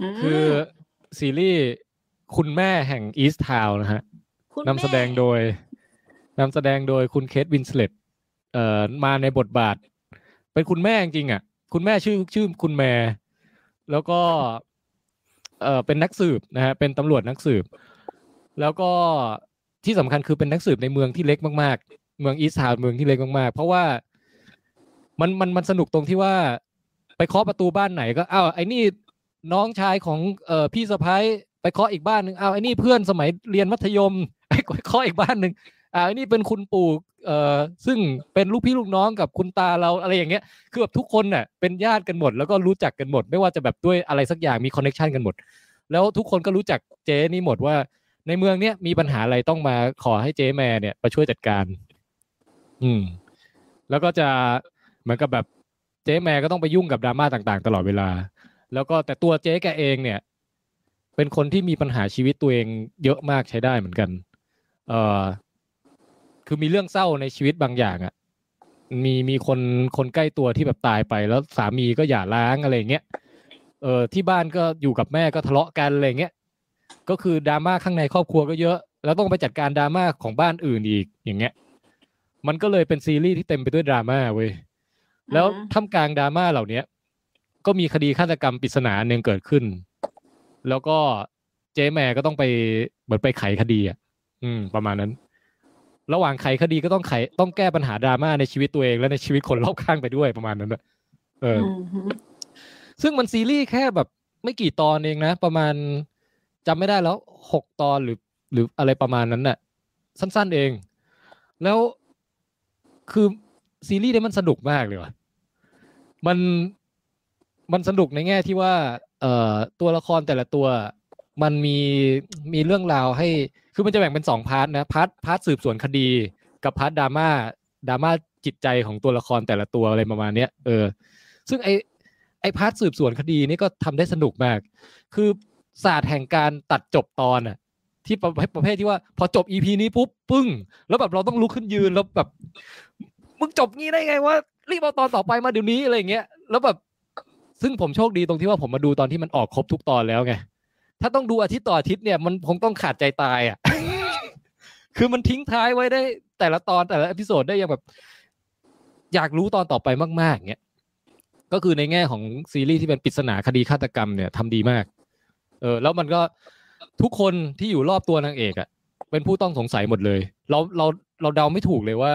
อืมคือซีรีส์คุณแม่แห่ง East Town นะฮะคุณนำแสดงโดยนำแสดงโดยคุณเคทวินสเลตเอ่อมาในบทบาท เป็นคุณแมร์จริงๆอะ คุณแมร์ชื่อชื่อคุณแมร์ แล้วก็ เอ่อเป็นนักสืบนะฮะเป็นตำรวจนักสืบ แล้วก็ ที่สำคัญคือเป็นนักสืบในเมืองที่เล็กมากๆ เมืองอีสต์ทาวน์เมืองที่เล็กมากๆ เพราะว่ามันมันมันสนุกตรงที่ว่า ไปเคาะประตูบ้านไหนก็อ้าวไอ้นี่น้องชายของเอ่อพี่สะใภ้ไปเคาะอีกบ้านหนึ่งอ้าวไอ้นี่เพื่อนสมัยเรียนมัธยมไปเคาะอีกบ้านหนึ่งอ่าวไอ้นี่เป็นคุณปู่เอ่อซึ่งเป็นลูกพี่ลูกน้องกับคุณตาเราอะไรอย่างเงี้ยคือแบบทุกคนน่ะเป็นญาติกันหมด แล้วก็รู้จักกันหมด ไม่ว่าจะแบบด้วยอะไรสักอย่างมีคอนเน็ชันกันหมด แล้วทุกคนก็รู้จักเจ๊นี่หมดว่า ในเมืองเนี้ยมีปัญหาอะไรต้องมาขอให้เจ๊แม่เนี่ยมาช่วยจัดการ อืม แล้วก็จะเหมือนกับแบบเจ๊แม่ก็ต้องไปยุ่งกับดราม่าต่าง ๆ ตลอดเวลา แล้วก็แต่ตัวเจ๊แกเองเนี่ย เป็นคนที่มีปัญหาชีวิตตัวเองเยอะมากใช้ได้เหมือนกัน เอ่อ คือมีเรื่องเศร้าในชีวิตบางอย่างอะ่ะ มีมีคนคนใกล้ตัวที่แบบตายไป แล้วสามีก็หย่าร้างอะไรเงี้ย เออที่บ้านก็อยู่กับแม่ก็ทะเลาะกันอะไรเงี้ย ก็คือดราม่าข้างในครอบครัวก็เยอะ แล้วต้องไปจัดการดราม่าของบ้านอื่นอีกอย่างเงี้ย มันก็เลยเป็นซีรีส์ที่เต็มไปด้วยดราม่าเว้ยแล้วท่ามกลางดราม่าเหล่าเนี้ย ก็มีคดีฆาตกรรมปริศนาหนึ่งเกิดขึ้น แล้วก็เจ๊แม่ก็ต้องไปเหมือนไปไขคดีอะ อืม ประมาณนั้น ระหว่างไขคดีก็ต้องไขต้องแก้ปัญหาดราม่าในชีวิตตัวเองและในชีวิตคนรอบข้างไปด้วยประมาณนั้นอะเออออืมซึ่งมันซีรีส์แค่แบบไม่กี่ตอนเองนะ ประมาณ จำไม่ได้แล้วหกตอนหรือหรืออะไรประมาณนั้นน่ะ สั้น ๆเอง แล้วคือซีรีส์นี้มันสนุกมากเลยว่ะมันมันสนุกในแง่ที่ว่า เอ่อตัวละครแต่ละตัว มันมีมีเรื่องราวให้ คือมันจะแบ่งเป็นสอง part นะ part part สืบสวนคดี กับ part ดราม่าดราม่าจิตใจของตัวละครแต่ละตัวอะไรประมาณเนี้ยเออ ซึ่งไอ้ไอ้ part สืบสวนคดีนี่ก็ทำได้สนุกมาก คือ ศาสตร์แห่งการตัดจบตอนอะที่ประเภทประเภทที่ว่า พอจบ EP นี้ปุ๊บปึ้ง แล้วแบบเราต้องลุกขึ้นยืนแล้วแบบมึงจบงี้ได้ไงวะรีบเอาตอนต่อไปมาเดี๋ยวนี้อะไรเงี้ยแล้วแบบซึ่งผมโชคดีตรงที่ว่าผมมาดูตอนที่มันออกครบทุกตอนแล้วไงถ้าต้องดูอาทิตย์ต่ออาทิตย์เนี่ยมันคงต้องขาดใจตายอะคือมันทิ้งท้ายไว้ได้ แต่ละตอนแต่ละ episode ได้อย่างแบบ อยากรู้ตอนต่อไปมากๆเงี้ยก็คือในแง่ของซีรีส์ที่เป็นปริศนาคดีฆาตกรรมเนี่ยทำดีมาก เออ แล้วมันก็ทุกคนที่อยู่รอบตัวนางเอกอะเป็นผู้ต้องสงสัยหมดเลย เราเราเราเดาไม่ถูกเลยว่า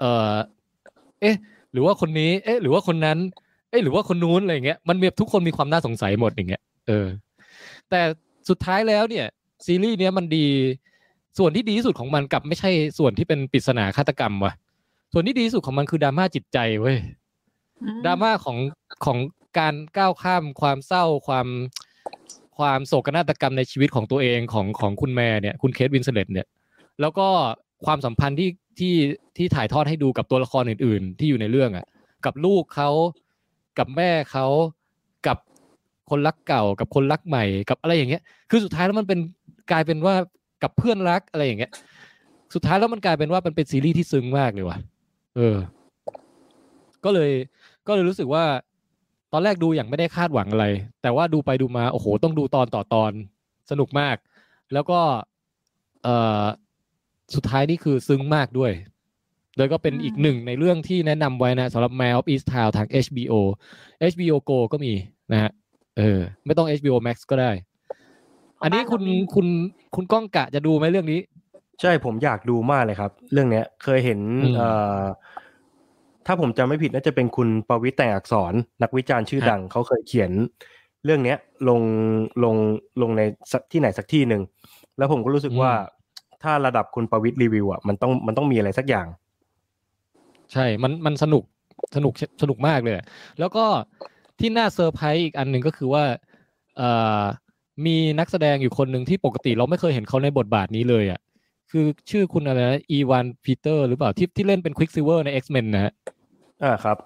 เออเอ๊ะ หรือว่าคนนี้ เอ๊ะ หรือว่าคนนั้น เอ๊ะ หรือว่าคนนู้นอะไรอย่างเงี้ยมันมีทุกคนมีความน่าสงสัยหมดอย่างเงี้ยเออ แต่สุดท้ายแล้วเนี่ย ซีรีส์เนี้ยมันดี ส่วนที่ดีที่สุดของมันกลับไม่ใช่ส่วนที่เป็นปริศนาฆาตกรรมว่ะ ส่วนที่ดีที่สุดของมันคือดราม่าจิตใจเว้ยดราม่าของของการก้าวข้ามความเศร้าความ ความโศกนาฏกรรมในชีวิตของตัวเองของของคุณแมร์เนี่ยคุณเคทวินสเลตเนี่ย แล้วก็ความสัมพันธ์ที่ที่ที่ถ่ายทอดให้ดูกับตัวละครอื่น ๆ ที่อยู่ในเรื่องอะ กับลูกเขากับแม่เขากับคนรักเก่ากับคนรักใหม่กับอะไรอย่างเงี้ย คือสุดท้ายแล้วมันเป็นกลายเป็นว่ากับเพื่อนรักอะไรอย่างเงี้ย สุดท้ายแล้วมันกลายเป็นว่ามันเป็นซีรีส์ที่ซึ้งมากเลยว่ะ เออ ก็เลยก็เลยรู้สึกว่า อนแรกดูอย่างไม่ได้คาดหวังอะไร แต่ว่าดูไปดูมา โอ้โห ต้องดูตอนต่อตอน สนุกมาก แล้วก็เอ่อสุดท้ายนี่คือซึ้งมากด้วย โดยก็เป็นอืมอีกหนึ่งในเรื่องที่แนะนำไว้นะสำหรับ Man of East Town ทาง HBO HBO Go ก็มีนะฮะ เออ ไม่ต้อง HBO Max ก็ได้ อันนี้คุณคุณคุณก้องกะจะดูไหมเรื่องนี้ ใช่ผมอยากดูมากเลยครับ เรื่องเนี้ยเคยเห็นอืมเอ่อ ถ้าผมจำไม่ผิดน่าจะเป็นคุณประวิตรแต่งอักษร นักวิจารณ์ชื่อดังครับเขาเคยเขียน เรื่องเนี้ยลงลงลงในสักที่ไหนสักที่หนึ่งแล้วผมก็รู้สึกว่าถ้าระดับคุณประวิตรรีวิวอะมันต้องมันต้องมีอะไรสักอย่าง ใช่มันมันสนุกสนุกสนุกมากเลย แล้วก็ที่น่าเซอร์ไพรส์อีกอันหนึ่งก็คือว่าเอ่อมีนักแสดงอยู่คนหนึ่งที่ปกติเราไม่เคยเห็นเขาในบทบาทนี้เลยอะคือชื่อคุณอะไรนะอีวานปีเตอร์สหรือเปล่าที่ที่เล่นเป็นควิกซิลเวอร์ใน X-Men นะฮะ อ่าครับ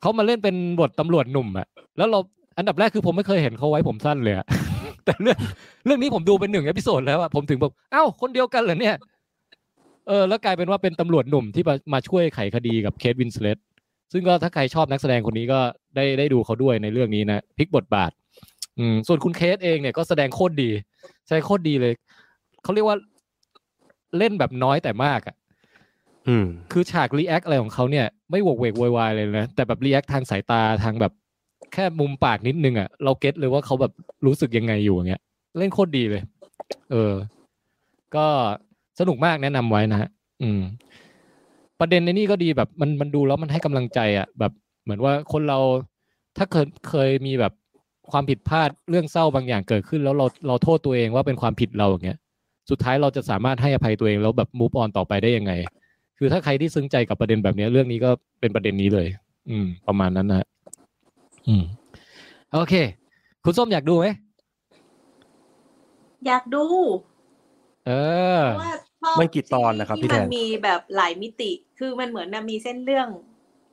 เขามาเล่นเป็นบทตำรวจหนุ่มอะแล้วเราอันดับแรกคือผมไม่เคยเห็นเขาไว้ผมสั้นเลยอะแต่เรื่องเรื่องนี้ผมดูเป็นหนึ่ง episode แล้วอะผมถึงแบบเอ้าคนเดียวกันเหรอเนี่ย เออ แล้วกลายเป็นว่าเป็นตำรวจหนุ่มที่มามาช่วยไขคดีกับเคทวินสเลตซึ่งก็ถ้าใครชอบนักแสดงคนนี้ก็ได้ได้ดูเขาด้วยในเรื่องนี้นะพลิกบทบาท อืมส่วนคุณเคทเองเนี่ยก็แสดงโคตรดีแสดงโคตรดีเลยเขาเรียกว่าเล่นแบบน้อยแต่มากอะ คือฉาก react อะไรของเขาเนี่ยไม่โวกเวกโวยวายเลยนะแต่แบบ react ทางสายตาทางแบบ แค่มุมปากนิดนึงอะเรา get เลยว่าเขาแบบรู้สึกยังไงอยู่อย่างเงี้ย เล่นโคตรดีเลย เออ ก็สนุกมากแนะนำไว้นะฮะอืม ประเด็นในนี่ก็ดีแบบมันมันดูแล้วมันให้กำลังใจอะแบบเหมือนว่าคนเราถ้าเคยเคยมีแบบความผิดพลาดเรื่องเศร้าบางอย่างเกิดขึ้น แล้วเราเราโทษตัวเองว่าเป็นความผิดเราอย่างเงี้ย สุดท้ายเราจะสามารถให้อภัยตัวเองแล้วแบบมูฟออนต่อไปได้ยังไง คือถ้าใครที่ซึ้งใจกับประเด็นแบบเนี้ยเรื่องนี้ก็เป็นประเด็นนี้เลย อืม ประมาณนั้นนะฮะอืม โอเค คุณส้มอยากดูไหมอยากดู เออเพราะว่าชอบมันกี่ตอนนะครับพี่ที่แทมันนมีแบบหลายมิติ คือมันเหมือนนะมีเส้นเรื่อง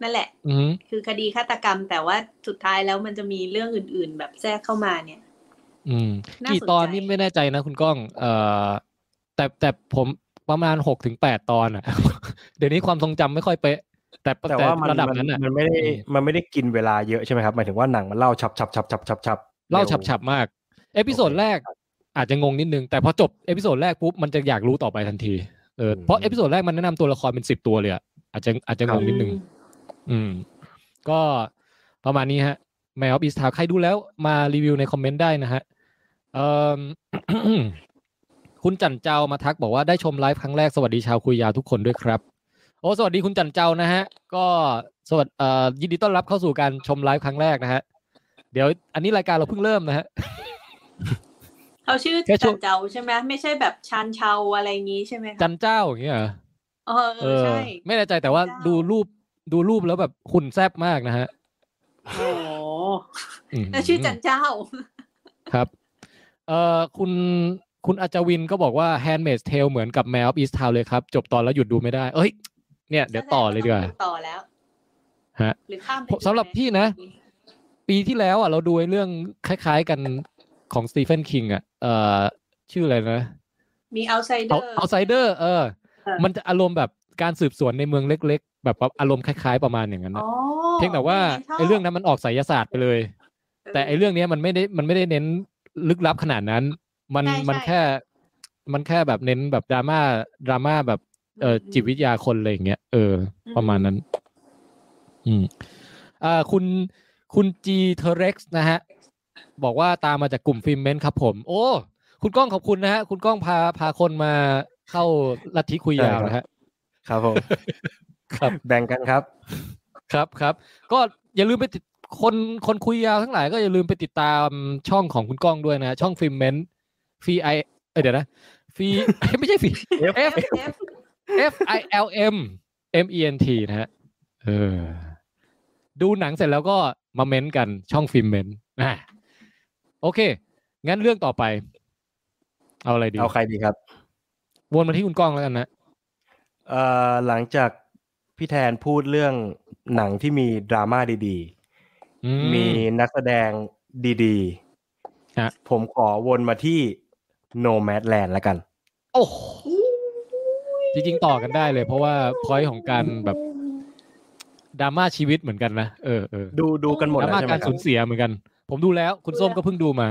นั่นแหละ อืมคือคดีฆาตกรรม แต่ว่าสุดท้ายแล้วมันจะมีเรื่องอื่น ๆ แบบแทรกเข้ามาเนี่ย อืมน่ากี่สนตอนใจนี่ไม่แน่ใจนะคุณก้อง เอ่อแต่แต่ผม ประมาณหกถึงแปดตอนอะ เดี๋ยวนี้ความทรงจำไม่ค่อยเป๊ะ แต่แต่ว่ามันระดับมันนั้นอะมันไม่ได้อืมมันไม่ได้กินเวลาเยอะใช่ไหมครับหมายถึงว่าหนังมันเล่าฉับฉับฉับฉับฉับฉับเล่าเร็วฉับๆมาก episode โอเคแรกอาจจะงงนิดนึง แต่พอจบ episode แรกปุ๊บมันจะอยากรู้ต่อไปทันทีเอออืมเพราะ episode แรกมันแนะนำตัวละครเป็นสิบตัวเลยอะอาจจะอาจจะงงนิดนึง อืม ก็ประมาณนี้ฮะ Mare of Easttown ใครดูแล้วมารีวิวในคอมเมนต์ได้นะฮะเอ่อ คุณจันเจ้ามาทักบอกว่าได้ชมไลฟ์ครั้งแรกสวัสดีชาวคุยยาวทุกคนด้วยครับ โอ้สวัสดีคุณจันเจ้านะฮะ ก็สวัสดีเอ่อยินดีต้อนรับเข้าสู่การชมไลฟ์ครั้งแรกนะฮะ เดี๋ยวอันนี้รายการเราเพิ่งเริ่มนะฮะเขาชื่อแค่ช่จัวงนเจ้าใช่ไหมไม่ใช่แบบชานเชาอะไรอย่างงี้ใช่ไหมคะจันเจ้าอย่างเงี้ยเหรอเออเออใช่ไม่แน่ใจแต่ว่าจันเจ้าดูรูปดูรูปแล้วแบบหุ่นแซบมากนะฮะโอ้โหอืมแล้วชื่อจันเจ้าครับ เอ่อคุณ คุณอาจาวินก็บอกว่า Handmaid's Tale เหมือนกับ Man of East Town เลยครับ จบตอนแล้วหยุดดูไม่ได้ เอ้ย เนี่ยเดี๋ยวต่อเลยดีกว่าแสงต้องต่อแล้วฮะหรือข้ามไปผมสำหรับพี่นะ ปีที่แล้วอะเราดูไอ้เรื่องคล้าย ๆกันของ Stephen King อะเอ่อชื่ออะไรนะ มี Outsider เอาไซเดอเอาร์เอาไซเดอร์เออเออ มันจะอารมณ์แบบการสืบสวนในเมืองเล็ก ๆ แบบอารมณ์คล้าย ๆ ประมาณอย่างนั้นอ๋นะอเพียงแต่ว่าชบไอ้เรื่องนั้นมันออกไสยศาสตร์ไปเลย แต่ไอ้เรื่องเนี้ยมันไม่ได้มันไม่ได้เน้นลึกลับขนาดนั้น มันใช่มันใช่แค่ มันแค่แบบเน้นแบบดราม่าดราม่าแบบเอ่ออมจิตวิทยาคนอะไรอย่างเงี้ยเอออมประมาณนั้น อืมอ่าคุณคุณจีเทเร็กซ์นะฮะ บอกว่าตามมาจากกลุ่มฟิล์มเมนต์ครับผม โอ้ คุณก้องขอบคุณนะฮะ คุณก้องพาพาคนมาเข้าลัทธิคุยยาวนะฮะ ครับผม ครับ แบ่งกันครับ ครับครับ ก็อย่าลืมไปติดคนคนคุยยาวทั้งหลายก็อย่าลืมไปติดตามช่องของคุณก้องด้วยนะ ช่อง Filmment F I เอ้ยเดี๋ยวนะฟีไม่ใช่ฟี F F F F I L M M E N T นะฮะเออ ดูหนังเสร็จแล้วก็มาเม้นต์กันช่อง Filmment อะโอเค งั้นเรื่องต่อไป เอาอะไรดี เอาใครดีครับ วนมาที่คุณก้องแล้วกันนะเอ่อหลังจากพี่แทนพูดเรื่องหนังที่มีดราม่าดีอืๆมีนักแสดงดีฮะๆผมขอวนมาที่ No Madland แล้วกัน โอ้โหจริงๆต่อกันได้เลย เพราะว่าพอยของการแบบดราม่าชีวิตเหมือนกันนะเออเออดูดูกันหมดดราแล้วม่าใช่ไหมการครัสูบญเสียเหมือนกัน ผมดูแล้ว คุณส้มก็เพิ่งดูมา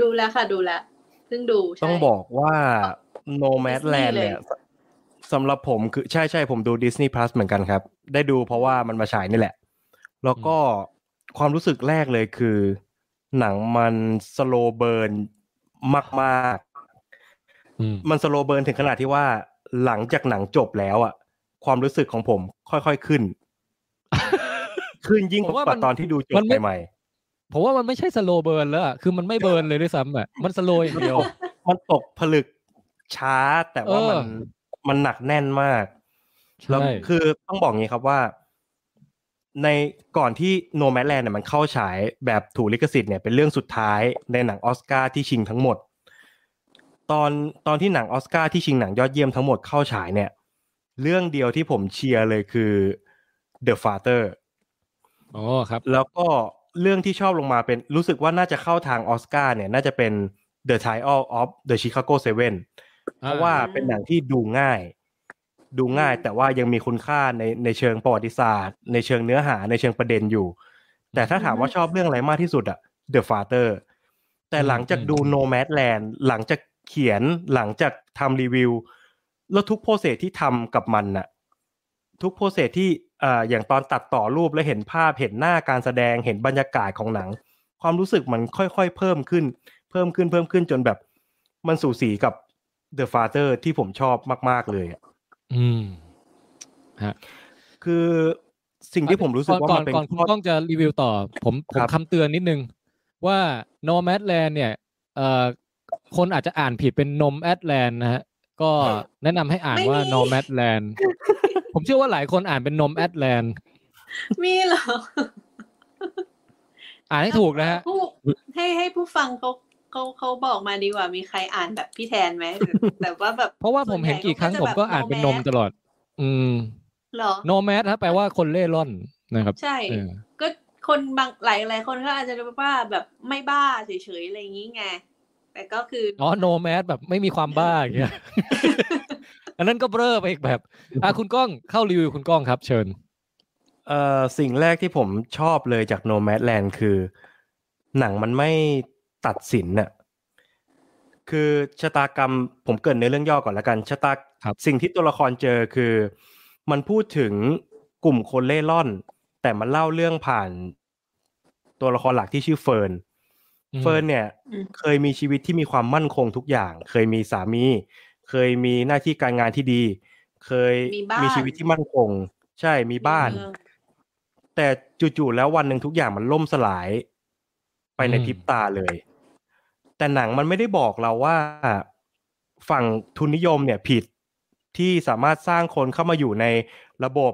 ดูแล้วค่ะ ดูแล้วเพิ่งดูใช่ต้องบอกว่า No Madland เลยเนี่ยสำหรับผมคือใช่ใช่ผมดู Disney Plus เหมือนกันครับ ได้ดูเพราะว่ามันมาฉายนี่แหละ แล้วก็ความรู้สึกแรกเลยคือ หนังมัน slow burn มากอื มๆมัน slow burn ถึงขนาดที่ว่าหลังจากหนังจบแล้วอะ ความรู้สึกของผมค่อยๆขึ้น ขึ้นยิ่งผมว่ากว่ามันตอนที่ดูจบมันไม่ใหม่ผมว่ามันไม่ใช่ slow burn แล้วอะคือมันไม่ burn เลยด้วยซ้ำอะมัน slow อย่างเดียวๆมันตกผลึกช้าแต่ว่ามันเออมันหนักแน่นมากแล้วใช่คือต้องบอกงี้ครับว่า ในก่อนที่โนแม d แลนด์เนี่ยมันเข้าฉายแบบถูกลิขสิทธิ์เนี่ยเป็นเรื่องสุดท้ายในหนังออสการ์ที่ชิงทั้งหมด ตอนตอนที่หนังออสการ์ที่ชิงหนังยอดเยี่ยมทั้งหมดเข้าฉายเนี่ย เรื่องเดียวที่ผมเชียร์เลยคือ The Father อ๋อครับ แล้วก็เรื่องที่ชอบลงมาเป็นรู้สึกว่าน่าจะเข้าทางออสการ์เนี่ย น่าจะเป็น The Trial of the Chicago Seven เพราะว่าเป็นหนังที่ดูง่าย ดูง่ายแต่ว่ายังมีคุณค่าในในเชิงประวัติศาสตร์ ในเชิงเนื้อหาในเชิงประเด็นอยู่ แต่ถ้าถามว่าชอบเรื่องอะไรมากที่สุดอะ The Father แต่หลังจากดูอืม Nomadland หลังจาก เขียนหลังจากทำรีวิว แล้วทุก process ที่ทำกับมันน่ะทุก process ที่อ่าอย่างตอนตัดต่อรูปแล้วเห็นภาพเห็นหน้าการแสดงเห็นบรรยากาศของหนัง ความรู้สึกมันค่อยๆ เพิ่มขึ้น เพิ่มขึ้นเพิ่มขึ้นจนแบบมันสูสีกับ The Father ที่ผมชอบมาก ๆเลยอะอืมฮะคือสิ่งที่ผมรู้สึกว่าก่อมันนเป็นก่อนคุณข้อก้องจะรีวิวต่อ ผมผมครับคำเตือนนิดนึงว่า Nomadland เนี่ยเอ่อ คนอาจจะอ่านผิดเป็นนมแอดแลนด์นะฮะก็แนะนำให้อ่านว่าไม่มี Nomadland ผมเชื่อว่าหลายคนอ่านเป็นนมแอดแลนด์มีเหรอ อ่านให้ถูกนะฮะผู้ให้ให้ผู้ฟังเขาเขาเขาบอกมาดีกว่า มีใครอ่านแบบพี่แทนไหมแต่ว่าแบบ เพราะว่าผมเห็นกี่ครั้งผมก็อ่านเป็นนมตลอด อืมเหรอโนแมสฮะแปลว่าคนเล่ร่อนนะครับ ใช่เออก็คนบางหลายหลายคนก็อาจจะว่าแบบไม่บ้าเฉยๆอะไรอย่างนี้ไง แต่ก็คืออ๋อโนแมสแบบไม่มีความบ้าอย่างเงี้ยอันนั้นก็เบ้อไปอีกแบบอะคุณก้องเข้ารีวิวคุณก้องครับ เชิญเอ่อสิ่งแรกที่ผมชอบเลยจาก Nomadland คือ หนังมันไม่ตัดสินน่ะคือชะตากรรมผมเกริ่นในเรื่องย่อก่อนแล้วกันชะตาครับสิ่งที่ตัวละครเจอคือ มันพูดถึงกลุ่มคนเร่ร่อน แต่มันเล่าเรื่องผ่าน ตัวละครหลักที่ชื่อ Fern อืม Fern เนี่ยอืมเคยมีชีวิตที่มีความมั่นคงทุกอย่าง เคยมีสามี เคยมีหน้าที่การงานที่ดี เคยมีบ้านมีชีวิตที่มั่นคง ใช่มีบ้านเมืองแต่จู่ๆแล้ววันหนึ่งทุกอย่างมันล่มสลาย ไปในอืมพริบตาเลย แต่หนังมันไม่ได้บอกเราว่าฝั่งทุนนิยมเนี่ยผิดที่สามารถสร้างคนเข้ามาอยู่ในระบบ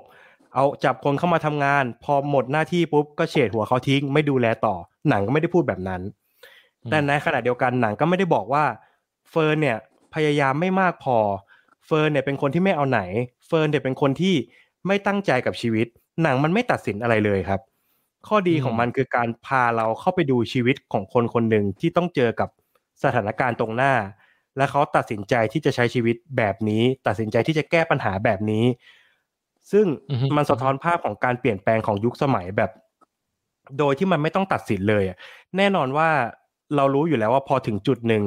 เอาจับคนเข้ามาทำงาน พอหมดหน้าที่ปุ๊บก็เฉดหัวเขาทิ้ง ไม่ดูแลต่อ หนังก็ไม่ได้พูดแบบนั้น แต่ในขณะเดียวกันหนังก็ไม่ได้บอกว่า Fern เนี่ยพยายามไม่มากพอ Fern เนี่ยเป็นคนที่ไม่เอาไหน Fern เนี่ยเป็นคนที่ไม่ตั้งใจกับชีวิต หนังมันไม่ตัดสินอะไรเลยครับ ข้อดีของมันคือการพาเราเข้าไปดูชีวิตของคนคนหนึ่งที่ต้องเจอกับสถานการณ์ตรงหน้า และเขาตัดสินใจที่จะใช้ชีวิตแบบนี้ ตัดสินใจที่จะแก้ปัญหาแบบนี้ ซึ่งอือฮึมันสะท้อนภาพของการเปลี่ยนแปลงของยุคสมัยแบบ โดยที่มันไม่ต้องตัดสินเลยอะแน่นอนว่า เรารู้อยู่แล้วว่าพอถึงจุดหนึ่ง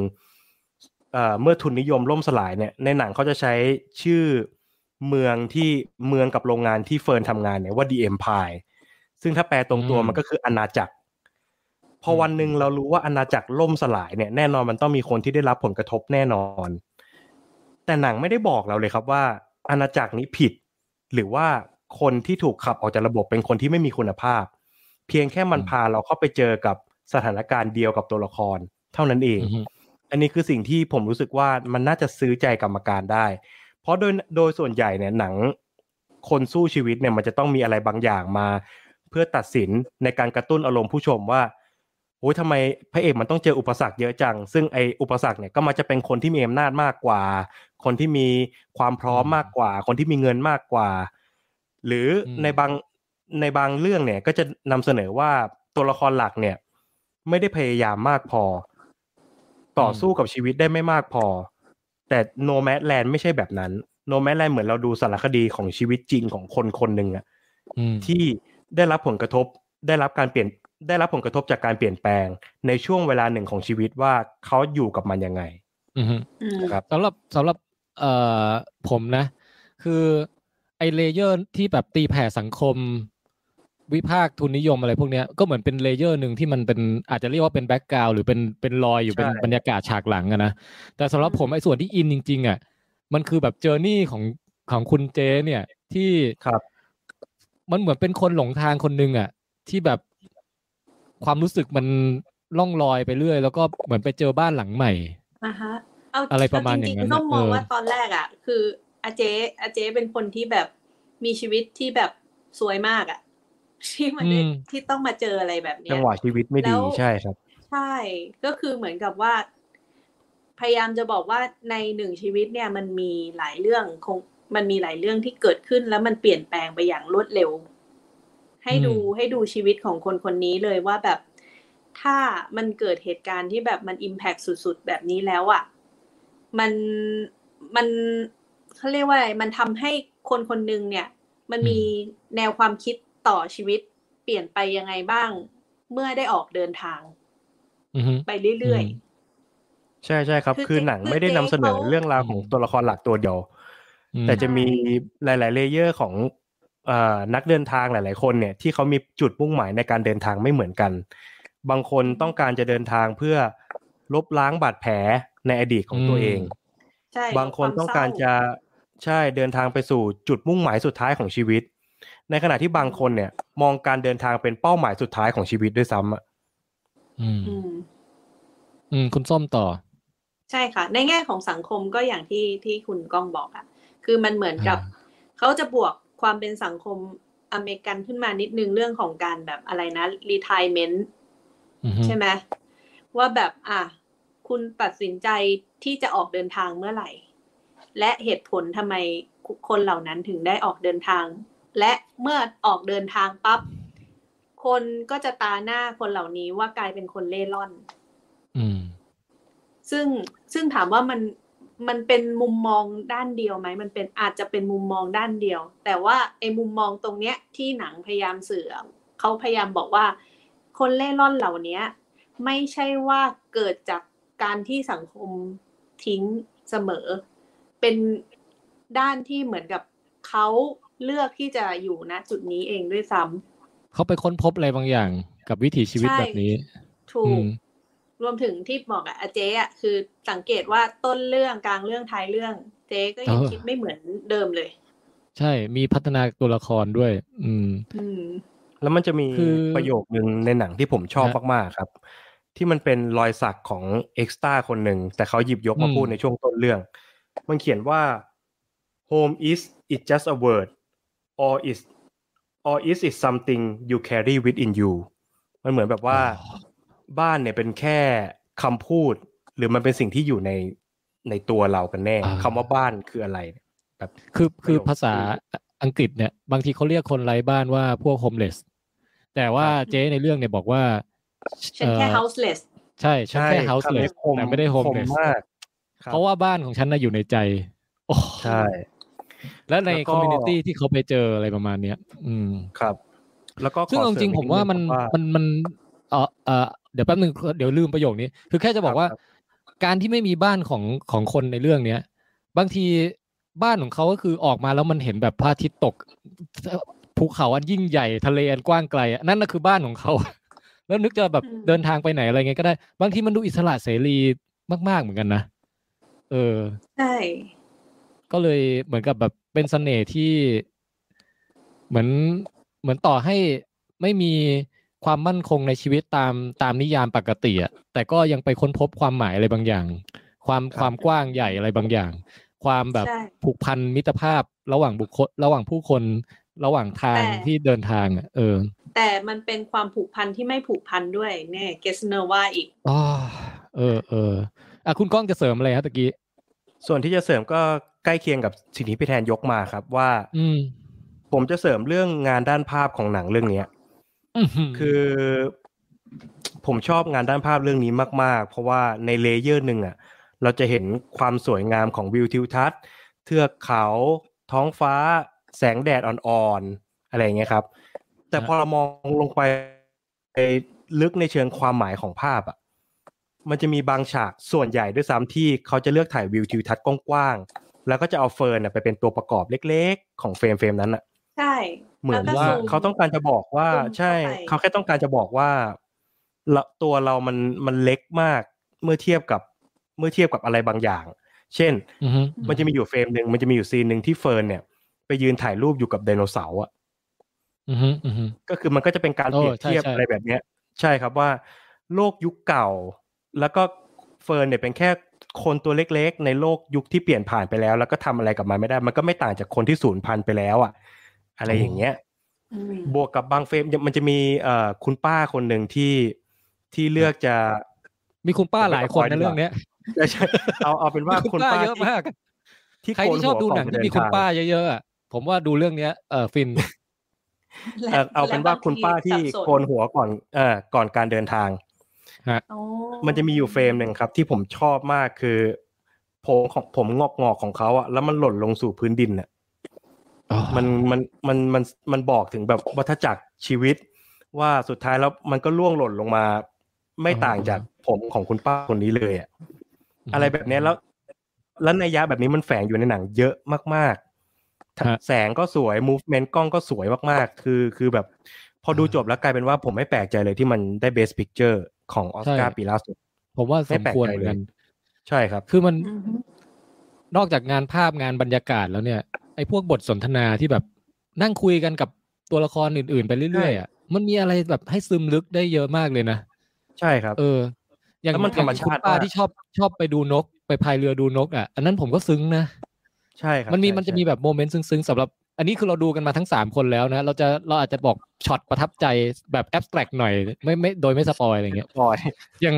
เอ่อเมื่อทุนนิยมล่มสลายเนี่ยในหนังเขาจะใช้ชื่อเมืองที่เมืองกับโรงงานที่เฟิร์นทำงานเนี่ยว่า The Empire ซึ่งถ้าแปลตรงตัวอืมมันก็คืออาณาจักร พอวันหนึ่งเรารู้ว่าอาณาจักรล่มสลายเนี่ยแน่นอนมันต้องมีคนที่ได้รับผลกระทบแน่นอน แต่หนังไม่ได้บอกเราเลยครับว่า อาณาจักรนี้ผิด หรือว่าคนที่ถูกขับออกจากระบบเป็นคนที่ไม่มีคุณภาพ เพียงแค่มันอืมพาเราเข้าไปเจอกับ สถานการณ์เดียวกับตัวละคร เท่านั้นเองอือฮึอันนี้คือสิ่งที่ผมรู้สึกว่ามันน่าจะซื้อใจกรรมการได้ เพราะโดยโดยส่วนใหญ่เนี่ยหนังคนสู้ชีวิตเนี่ยมันจะต้องมีอะไรบางอย่างมา เพื่อตัดสินในการกระตุ้นอารมณ์ผู้ชมว่าโอ้ยทำไมพระเอกมันต้องเจออุปสรรคเยอะจัง ซึ่งไออุปสรรคเนี่ยก็มาจะเป็นคนที่มีอำนาจมากกว่า คนที่มีความพร้อมมากกว่า คนที่มีเงินมากกว่า หรืออมในบางในบางเรื่องเนี่ยก็จะนำเสนอว่าตัวละครหลักเนี่ย ไม่ได้พยายามมากพอ ต่อสู้กับชีวิตได้ไม่มากพอ แต่โนแม d แลนด์ไม่ใช่แบบนั้นโนแม d แลนด์เหมือนเราดูสารคดีของชีวิตจริงของคนคนหนึ่งอะอืมที่ได้รับผลกระทบได้รับการเปลี่ยนได้รับผลกระทบจากการเปลี่ยนแปลงในช่วงเวลาหนึ่งของชีวิตว่าเขาอยู่กับมันยังไงอือฮึอืมครับสำหรับสำหรับเอ่อผมนะ คือไอเลเยอร์ที่แบบตีแผ่สังคม วิพากษ์ทุนนิยมอะไรพวกเนี้ยก็เหมือนเป็น layer หนึ่งที่มันเป็นอาจจะเรียกว่าเป็น background หรือเป็นเป็นรอยอยู่เป็นใช่บรรยากาศฉากหลังอะนะแต่สำหรับผมไอ้ส่วนที่อินจริง ๆอะมันคือแบบ journey ของของคุณเจเนี่ยที่ครับ มันเหมือนเป็นคนหลงทางคนหนึ่งอะ ที่แบบความรู้สึกมันล่องลอยไปเรื่อย แล้วก็เหมือนไปเจอบ้านหลังใหม่อ่าฮะเอาอะไรประมาณเจอย่างงนั้นๆต้องมองเออว่าตอนแรกอะ คืออาเจอาเจเป็นคนที่แบบมีชีวิตที่แบบสวยมากอะ ที่มันได้อืม ที่ต้องมาเจออะไรแบบเนี้จัยงหวะชีวิตไม่แล้ดีว ใช่ครับ ใช่ ก็คือเหมือนกับว่า พยายามจะบอกว่าในหนึ่งชีวิตเนี่ยมันมีหลายเรื่องคงมันมีหลายเรื่องที่เกิดขึ้นแล้วมันเปลี่ยนแปลงไปอย่างรวดเร็ว ให้ดูอืมให้ดูชีวิตของคนคนนี้เลยว่าแบบถ้ามันเกิดเหตุการณ์ที่แบบมันอิมแพกสุดๆ แบบนี้แล้วอะ มันมันเขาเรียกว่าอะไรมันทำให้คนคนหนึ่งเนี่ย มันมีแนวความคิด ต่อชีวิตเปลี่ยนไปยังไงบ้าง เมื่อได้ออกเดินทางอือฮึไปเรื่อยอืมใช่ใช่ครับ คือคือหนังคือไม่ได้นำเสนอเขาเรื่องราวของอืมตัวละครหลักตัวเดียวอืมแต่จะมีหลาย ๆ เลเยอร์ของเอ่อนักเดินทางหลาย ๆ คนเนี่ย ที่เขามีจุดมุ่งหมายในการเดินทางไม่เหมือนกัน บางคนต้องการจะเดินทางเพื่อลบล้างบาดแผลในอดีตของตัวเองๆใช่บางคนวมต้องการเศจะใช่เดินทางไปสู่จุดมุ่งหมายสุดท้ายของชีวิต ในขณะที่บางคนเนี่ย มองการเดินทางเป็นเป้าหมายสุดท้ายของชีวิตด้วยซ้ำอะอืมอืม อืม คุณส้มต่อ ใช่ค่ะ ในแง่ของสังคมก็อย่างที่ที่คุณก้องบอกอะคือมันเหมือนกับอ่าเขาจะบวกความเป็นสังคมอเมริกันขึ้นมานิดนึงเรื่องของการแบบอะไรนะ retirement อือฮึใช่ไหมว่าแบบ อะ คุณตัดสินใจที่จะออกเดินทางเมื่อไหร่ และเหตุผลทำไมคนเหล่านั้นถึงได้ออกเดินทาง และเมื่อออกเดินทางปั๊บคนก็จะตาหน้าคนเหล่านี้ว่ากลายเป็นคนเล่ร่อน อืม ซึ่งซึ่งถามว่ามันมันเป็นมุมมองด้านเดียวไหม มันเป็นอาจจะเป็นมุมมองด้านเดียว แต่ว่าไอ้มุมมองตรงเนี้ยที่หนังพยายามสื่อเขาพยายามบอกว่า คนเล่ร่อนเหล่านี้ไม่ใช่ว่าเกิดจากการที่สังคมทิ้งเสมอ เป็นด้านที่เหมือนกับเขา เลือกที่จะอยู่ณจุดนี้เองด้วยซ้ำเขาไปค้นพบอะไรบางอย่างกับวิถีชีวิตใช่แบบนี้ ถูอืกมรวมถึงที่บอกอะอาเจ๊อะคือสังเกตว่าต้นเรื่องกลางเรื่องท้ายเรื่อง เจ๊ก็ยังเออคิดไม่เหมือนเดิมเลย ใช่มีพัฒนาตัวละครด้วย อืมอืมแล้วมันจะมีคือประโยคนึงในหนังที่ผมชอบฮะมากๆครับ ที่มันเป็นรอยสักของเอ็กซ์ต้าคนหนึ่งแต่เขาหยิบยกมาอืมพูดในช่วงต้นเรื่อง มันเขียนว่า home is it just a word or is or is it something you carry within you มันเหมือนแบบว่าบ้านเนี่ยเป็นแค่คำพูด หรือมันเป็นสิ่งที่อยู่ในในตัวเรากันแน่อ่าคำว่าบ้านคืออะไรแบบคือคือประโยคภาษาอังกฤษเนี่ย บางทีเขาเรียกคนไร้บ้านว่าพวกโฮมเลสแต่ว่าครับเจ๊ในเรื่องเนี่ยบอกว่าฉันแค่เอ่อ houseless ใช่ฉันแค่ใช่ houseless คำนี้คมแต่ไม่ได้คม homeless มากครับเพราะว่าบ้านของฉันน่ะอยู่ในใจโอ้ใช่ และในแล้วก็ community ที่เขาไปเจออะไรประมาณเนี้ย อืมครับ แล้วก็ซึ่งขอเอาจริงเสๆผมว่ามันอีกดงมันมันเออเออเดี๋ยวแป๊บนึงเดี๋ยวลืมประโยคนี้ คือแค่จะบอกว่าครับการที่ไม่มีบ้านของของคนในเรื่องเนี้ย บางทีบ้านของเขาก็คือออกมาแล้วมันเห็นแบบพระอาทิตย์ตกภูเขาอันยิ่งใหญ่ทะเลอันกว้างไกลอะนั่นน่ะคือบ้านของเขา แล้วนึกจะแบบอืมเดินทางไปไหนอะไรเงี้ยก็ได้ บางทีมันดูอิสระเสรีมาก ๆเหมือนกันนะเออ ใช่ ก็เลยเหมือนกับแบบเป็นเสน่ห์ที่เหมือนเหมือนต่อให้ไม่มีความมั่นคงในชีวิตตามตามนิยามปกติอะแต่ก็ยังไปค้นพบความหมายอะไรบางอย่าง ความครับความกว้างใหญ่อะไรบางอย่าง ความแบบใช่ผูกพันมิตรภาพระหว่างบุคคลระหว่างผู้คนระหว่างทางแต่ที่เดินทางอะเออ แต่มันเป็นความผูกพันที่ไม่ผูกพันด้วยแน่เกสเนอร์ว่าอีกอ๋อเออเอออะคุณก้องจะเสริมอะไรฮะตะกี้ส่วนที่จะเสริมก็ ใกล้เคียงกับสิ่งที่พี่แทนยกมาครับว่า อืมผมจะเสริมเรื่องงานด้านภาพของหนังเรื่องเนี้ยอื้อหือคือผมชอบงานด้านภาพเรื่องนี้มาก ๆ เพราะว่าในเลเยอร์หนึ่งอะ เราจะเห็นความสวยงามของวิวทิวทัศน์ เทือกเขา ท้องฟ้า แสงแดดอ่อนๆอะไรอย่างเงี้ยครับ แต่พอเรามองลงไปลึกในเชิงความหมายของภาพอะ มันจะมีบางฉากส่วนใหญ่ด้วยซ้ำที่เขาจะเลือกถ่ายวิวทิวทัศน์กว้างๆ แล้วก็จะเอา Fern น่ะไปเป็นตัวประกอบเล็กๆ ของ frame frame นั้นอะใช่เหมือนแล้วก็ว่าซูมเขาต้องการจะบอกว่าซูมเข้าใช่ไปเขาแค่ต้องการจะบอกว่าเราตัวเรามันมันเล็กมากเมื่อเทียบกับเมื่อเทียบกับอะไรบางอย่าง เช่นอือหือมันจะมีอยู่ frame หนึ่งมันจะมีอยู่ scene หนึ่งที่ Fern เนี่ย ไปยืนถ่ายรูปอยู่กับไดโนเสาร์อะอือหืออือหือก็คือมันก็จะเป็นการโอ้เปรียบเทียบใช่ใช่อะไรแบบเนี้ย ใช่ครับว่า โลกยุคเก่า แล้วก็เฟิร์นเนี่ยเป็นแค่ คนตัวเล็กๆ ในโลกยุคที่เปลี่ยนผ่านไปแล้ว แล้วก็ทำอะไรกับมันไม่ได้ มันก็ไม่ต่างจากคนที่สูญพันธุ์ไปแล้วอะ อะไรอย่างเงี้ยอืมบวกกับบางเฟรมมันจะมีเอ่อคุณป้าคนหนึ่งที่ที่เลือกจะมีคุณป้าหลายคนไม่ในต้องเรื่องเนี้ยใช่เอาเอาเป็นว่ามีคุณป้าป้าเยอะมากที่ใครที่ชอบดูหนังที่มีคุณป้าเยอะๆอะผมว่าดูเรื่องเนี้ยเออฟินและเอ่อเอาเป็นว่าและบงคุณป้าที่สับสโกนหัวก่อนเอ่อก่อนการเดินทาง อ๋อมันจะมีอยู่เฟรมหนึ่งครับ ที่ผมชอบมากคือผมของผมงอกงอกๆของเขาอะแล้วมันหล่นลงสู่พื้นดินอะมันมันมันมันมันบอกถึงแบบวัฏจักรชีวิต ว่าสุดท้ายแล้วมันก็ล่วงหล่นลงมา ไม่ต่างจากผมของคุณป้าคนนี้เลยอะอะไรแบบเนี้ยแล้วแล้วในยยะแบบนี้มันแฝงอยู่ในหนังเยอะมากฮะๆแสงก็สวย movement กล้องก็สวยมากๆ คือคือแบบ พอดูจบแล้วกลายเป็นว่าผมไม่แปลกใจเลยที่มันได้ best picture ของออสการ์ใช่ปีล่าสุด ผมว่าสไม่มแปลกควรใจเหมือนกันเลยใช่ครับ คือมันอือฮึนอกจากงานภาพงานบรรยากาศแล้วเนี่ยไอ้พวกบทสนทนาที่แบบนั่งคุยกันกับตัวละครอื่นๆ ไปเรื่อยๆอะมันมีอะไรแบบให้ซึมลึกได้เยอะมากเลยนะ ใช่ครับ เออ อย่างแล้วมันอย่งธรรมชาติคุณป้ามากที่ชอบชอบไปดูนก ไปพายเรือดูนกอะอันนั้นผมก็ซึ้งนะ ใช่ครับ มันมีใช่มันจะใช่มีแบบ moment ซึ้งๆสำหรับ อันนี้คือเราดูกันมาทั้งสามคนแล้วนะ เราจะเราอาจจะบอกช็อตประทับใจแบบ abstract หน่อย ไม่ไม่โดยไม่ spoil อะไรเงี้ยปล่อยอย่าง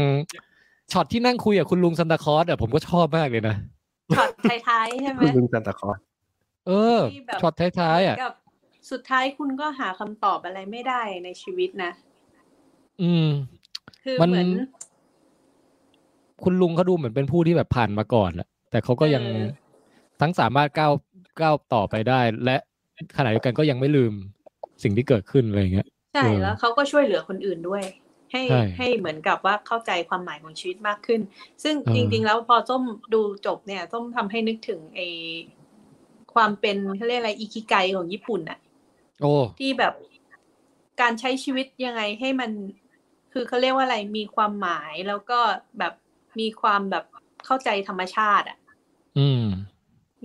ช็อตที่นั่งคุยกับคุณลุงซันตาคลอสอะผมก็ชอบมากเลยนะช็อตท้ายๆใช่ไหมคุณลุงซันตาคลอสเออที่แบบช็อตท้ายๆอะเหมืนกับสุดท้ายคุณก็หาคำตอบอะไรไม่ได้ในชีวิตนะ อืม คือมันเหมือนคุณลุงเขาดูเหมือนเป็นผู้ที่แบบผ่านมาก่อนแหละแต่เขาก็ยังเออทั้งสามารถก้าวก้าวต่อไปได้ และ ขณะเดียวกันก็ยังไม่ลืมสิ่งที่เกิดขึ้นอะไรอย่างเงี้ยใช่เออแล้วเขาก็ช่วยเหลือคนอื่นด้วย ให้ใช่ให้เหมือนกับว่าเข้าใจความหมายของชีวิตมากขึ้น ซึ่งเออจริง ๆ แล้วพอส้มดูจบเนี่ยส้มทำให้นึกถึงไอความเป็นเขาเรียกอะไรอิคิไกของญี่ปุ่นอะโอ้ที่แบบการใช้ชีวิตยังไงให้มัน คือเขาเรียกว่าอะไรมีความหมายแล้วก็แบบมีความแบบเข้าใจธรรมชาติอะอืม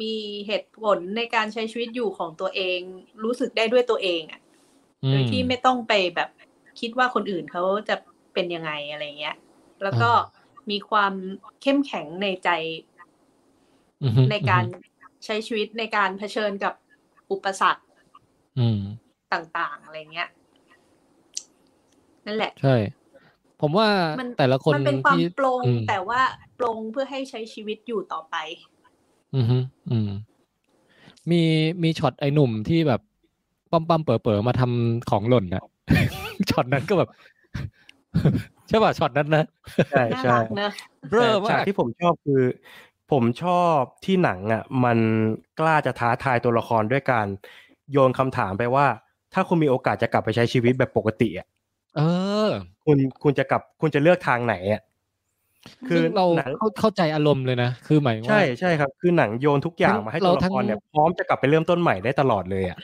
มีเหตุผลในการใช้ชีวิตอยู่ของตัวเอง รู้สึกได้ด้วยตัวเองอะอืโดมยที่ไม่ต้องไปแบบคิดว่าคนอื่นเขาจะเป็นยังไงอะไรเงี้ย แล้วก็อ่มีความเข้มแข็งในใจอือฮึในการใช้ชีวิตในการเผชิญกับอุปสรรคอืมต่างๆอะไรเงี้ย นั่นแหละ ใช่ ผมว่ามันแต่ละคนมันเป็นความที่ปลงอืมแต่ว่าปลงเพื่อให้ใช้ชีวิตอยู่ต่อไป อือฮึอืม มีมีช็อตไอ้หนุ่มที่แบบปั๊มปั๊มเป๋อเป๋อมาทำของหล่นนะช็อตนั้นก็แบบ ใช่ป่ะช็อตนั้นนะใช่น่าใช่รักเนอะเบ้อแต่มาฉากที่ผมชอบคือ ผมชอบที่หนังอะ มันกล้าจะท้าทายตัวละครด้วยการโยนคำถามไปว่า ถ้าคุณมีโอกาสจะกลับไปใช้ชีวิตแบบปกติอะเออ คุณคุณจะกลับคุณจะเลือกทางไหนอะ คือซึ่งเราหนังเข้าเข้าใจอารมณ์เลยนะ คือหมายว่าใช่ใช่ครับ คือหนังโยนทุกอย่างมาให้ตัวละเราทั้ครเนี่ยพร้อมจะกลับไปเริ่มต้นใหม่ได้ตลอดเลยอะ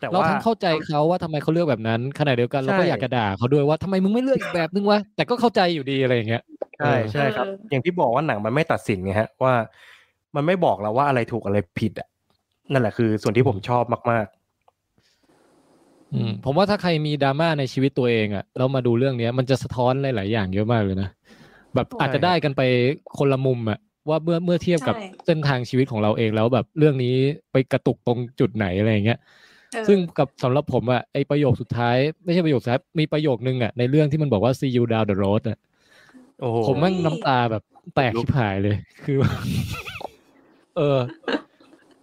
แต่เราว่าทั้งเข้าใจเขาว่าทำไมเขาเลือกแบบนั้นขณะเดียวกันเราก็ใช่อยากกระด่าเขาด้วยว่าทำไมมึงไม่เลือกอีกแบบนึงวะแต่ก็เข้าใจอยู่ดีอะไรอย่างเงี้ยใช่ใช่ครับเอออย่างที่บอกว่าหนังมันไม่ตัดสินไงฮะ ว่า มันไม่บอกเราว่าอะไรถูกอะไรผิดอะนั่นแหละคือ ส่วนที่ผมชอบมากอืมผมว่าถ้าใครมีดราม่าในชีวิตตัวเองอะ่ะแล้วมาดูเรื่องเนี้ย มันจะสะท้อนหลายๆอย่างเยอะมากเลยนะ แบบอาจจะได้กันไปคนละมุมอะ่ะว่าเมื่อเมื่อเทียบกับใช่เส้นทางชีวิตของเราเองแล้วแบบเรื่องนี้ไปกระตุกตรงจุดไหนอะไรอย่างเงี้ยเออซึ่งกับสำหรับผมอะ่ะไอประโยคสุดท้าย ไม่ใช่ประโยคสุดท้ายมีประโยคนึงอะ่ะในเรื่องที่มันบอกว่า see you down the road อะๆโอ้โหผมแม่งน้ำตาแบบแตกชิบหายเลย คือ เออ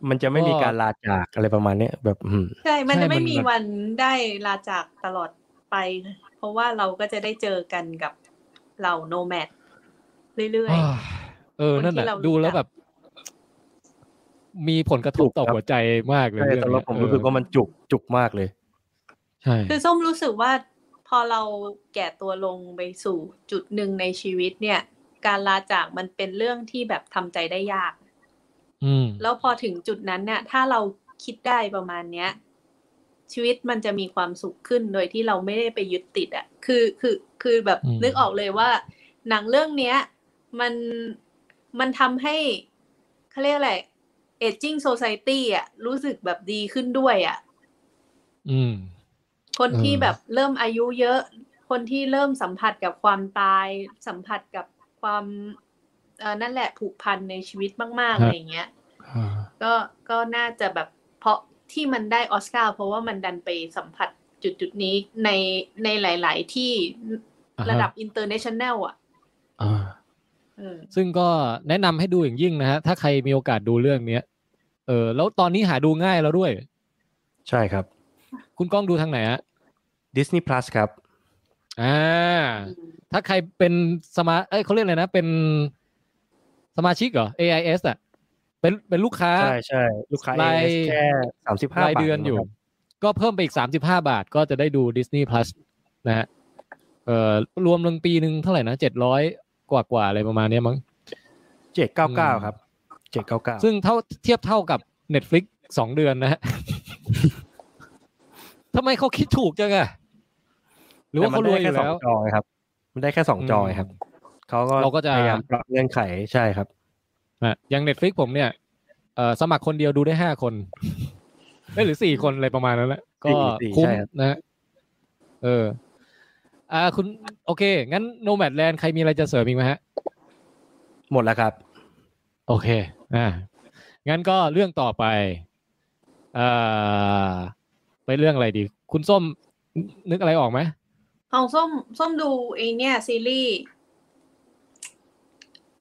มันจะไม่มีก็การลาจากอะไรประมาณเนี้ยแบบอืมใช่ มันใช่จะไม่มันมีแบบวันได้ลาจากตลอดไป เพราะว่าเราก็จะได้เจอกันกับเหล่าโนแมด เรื่อยอ่าเออนั่นแหละคนที่เรารู้ดูแล้วจักแบบ มีผลกระทบต่อจุกครับหัวใจมากเลยใช่เรื่องแต่เนี้เรายผมเออรู้สึกว่ามันจุกจุกมากเลย ใช่ๆคือส้มรู้สึกว่าพอเราแก่ตัวลงไปสู่จุดหนึ่งในชีวิตเนี่ย การลาจากมันเป็นเรื่องที่แบบทำใจได้ยากอืมแล้วพอถึงจุดนั้นเนี่ย ถ้าเราคิดได้ประมาณเนี้ย ชีวิตมันจะมีความสุขขึ้นโดยที่เราไม่ได้ไปยึดติดอะ่ะ คือคือคือแบบอืมนึกออกเลยว่า หนังเรื่องเนี้ย มันมันทำให้เขาเรียกอะไร aging society อะรู้สึกแบบดีขึ้นด้วยอะอืมคนที่เออแบบเริ่มอายุเยอะ คนที่เริ่มสัมผัสกับความตาย สัมผัสกับความเออนั่นแหละผูกพันในชีวิตมาก ๆ อะไรอย่างเงี้ยอ่าก็ก็น่าจะแบบเพราะที่มันได้ออสการ์เพราะว่ามันดันไปสัมผัสจุดจุดๆนี้ในในหลาย ๆ ที่อ่าฮะระดับ international อะอ่าเออ ซึ่งก็แนะนำให้ดูอย่างยิ่งนะฮะถ้าใครมีโอกาสดูเรื่องเนี้ยเออ แล้วตอนนี้หาดูง่ายแล้วด้วย ใช่ครับ คุณก้องดูทางไหนฮะ Disney Plus ครับ อ่า ถ้าใครเป็นสมาเอ้ยเขาเรียกอะไรนะ เป็นสมาชิกเหรอ AIS อะ เป็นเป็นลูกค้า ใช่ใช่ลูกค้า ราย AS แค่สามสิบห้ารายบาทเดือนอยู่ครับก็เพิ่มไปอีกสามสิบห้าบาท ก็จะได้ดู Disney Plus นะฮะ เอ่อ รวมลงปีหนึ่งเท่าไหร่นะเจ็ดร้อย กว่ากว่าๆอะไรประมาณเนี้ยมั้งเจ็ดเก้าเก้าอืมครับเจ็ดเก้าเก้าซึ่งเท่าเทียบเท่ากับ Netflix สองเดือนนะฮะทำไมเขาคิดถูกจังอะหรือว่าเขารวยอยู่แล้วจอไงครับ มันได้แค่สองจอไงครับเขาก็เราก็จะพยายามปรับเงื่อนไขใช่ครับนะอย่าง Netflix ผมเนี่ยเอ่อสมัครคนเดียวดูได้ห้าคนเอ้ยหรือสี่คนอะไรประมาณนั้นแหละก็สี่คุ้มใช่ครับนะฮะเออ อ่าคุณโอเค งั้น Nomadland ใครมีอะไรจะเสริมอีกไหมฮะ หมดแล้วครับ โอเคอ่างั้นก็เรื่องต่อไปอ่าไปเรื่องอะไรดี คุณส้มนึกอะไรออกไหมของส้มส้มดูไอเนี่ยซีรีส์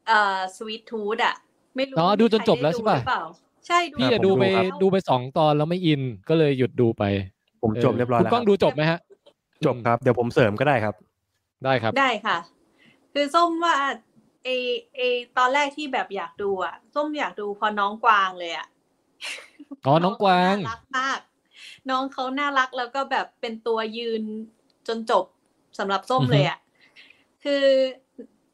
เอ่อสวีททูดอะไม่รู้อ๋อดูจนมีใครจบแล้วได้ใช่ปะหรือเปล่าใช่พี่อะจะดูไปผมดูครับดูไปสองตอนแล้วไม่อินก็เลยหยุดดูไปผมจบเรียบร้อยคุณแล้วก้องครับดูจบไหมฮะ จบครับ เดี๋ยวผมเสริมก็ได้ครับ ได้ครับได้ค่ะ คือส้มว่าเอเอตอนแรกที่แบบอยากดูอะ ส้มอยากดูพอน้องกวางเลยอะอ๋อน้องกวางน่ารักมาก น้องเขาน่ารักแล้วก็แบบเป็นตัวยืนจนจบสำหรับส้มเลยอะคือ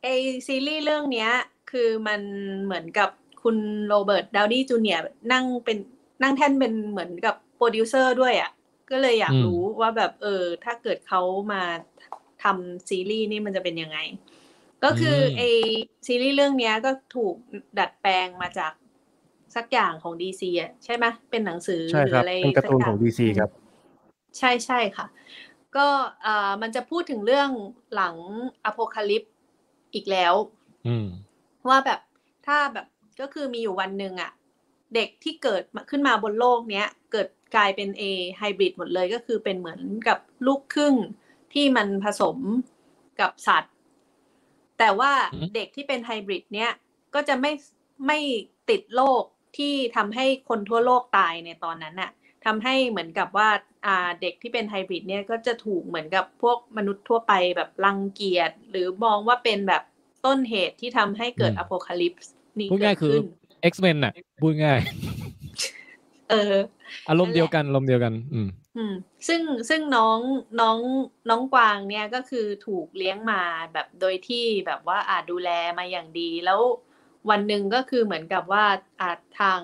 ไอซีรีส์เรื่องเนี้ย คือมันเหมือนกับคุณ Robert Downey Jr.นั่งเป็นนั่งแท่นเป็นเหมือนกับโปรดิวเซอร์ด้วยอะ ก็เลยอยากอืมรู้ว่าแบบเออ ถ้าเกิดเขามาทำซีรีส์นี่มันจะเป็นยังไง ก็คืออไอซีรีส์เรื่องเนี้ยก็ถูกดัดแปลงมาจากสักอย่างของดีซีอะใช่ไหมเป็นหนังสือใช่หรืคอรับอะไรเป็นการ์ตูนของสัดีย่าซีครับ ใช่ใช่ค่ะ ก็เอ่อมันจะพูดถึงเรื่องหลังอโพคาลิปอีกแล้วอืมว่าแบบถ้าแบบก็คือมีอยู่วันหนึ่งอะเด็กที่เกิดมาขึ้นมาบนโลกเนี้ย เกิด กลายเป็นเอไฮบริดหมดเลยก็คือเป็นเหมือนกับลูกครึ่งที่มันผสมกับสัตว์ แต่ว่าอืมเด็กที่เป็นไฮบริดเนี้ยก็จะไม่ไม่ติดโรคที่ทำให้คนทั่วโลกตายในตอนนั้นน่ะทำให้เหมือนกับว่าอ่าเด็กที่เป็นไฮบริดเนี่ยก็จะถูกเหมือนกับพวกมนุษย์ทั่วไปแบบรังเกียจหรือมองว่าเป็นแบบต้นเหตุที่ทำให้เกิดอืมอโพคาลิปส์นี้พูดเกิง่ายดคือขึ้น X-Men น่ะพูดง่าย เออ อารมณ์เดียวกันอารมณ์เดียวกัน อืม อืม ซึ่งซึ่งน้องน้องน้องกวางเนี่ยก็คือถูกเลี้ยงมาแบบโดยที่แบบว่าอาจดูแลมาอย่างดีแล้ววันหนึ่งก็คือเหมือนกับว่าอาจทาง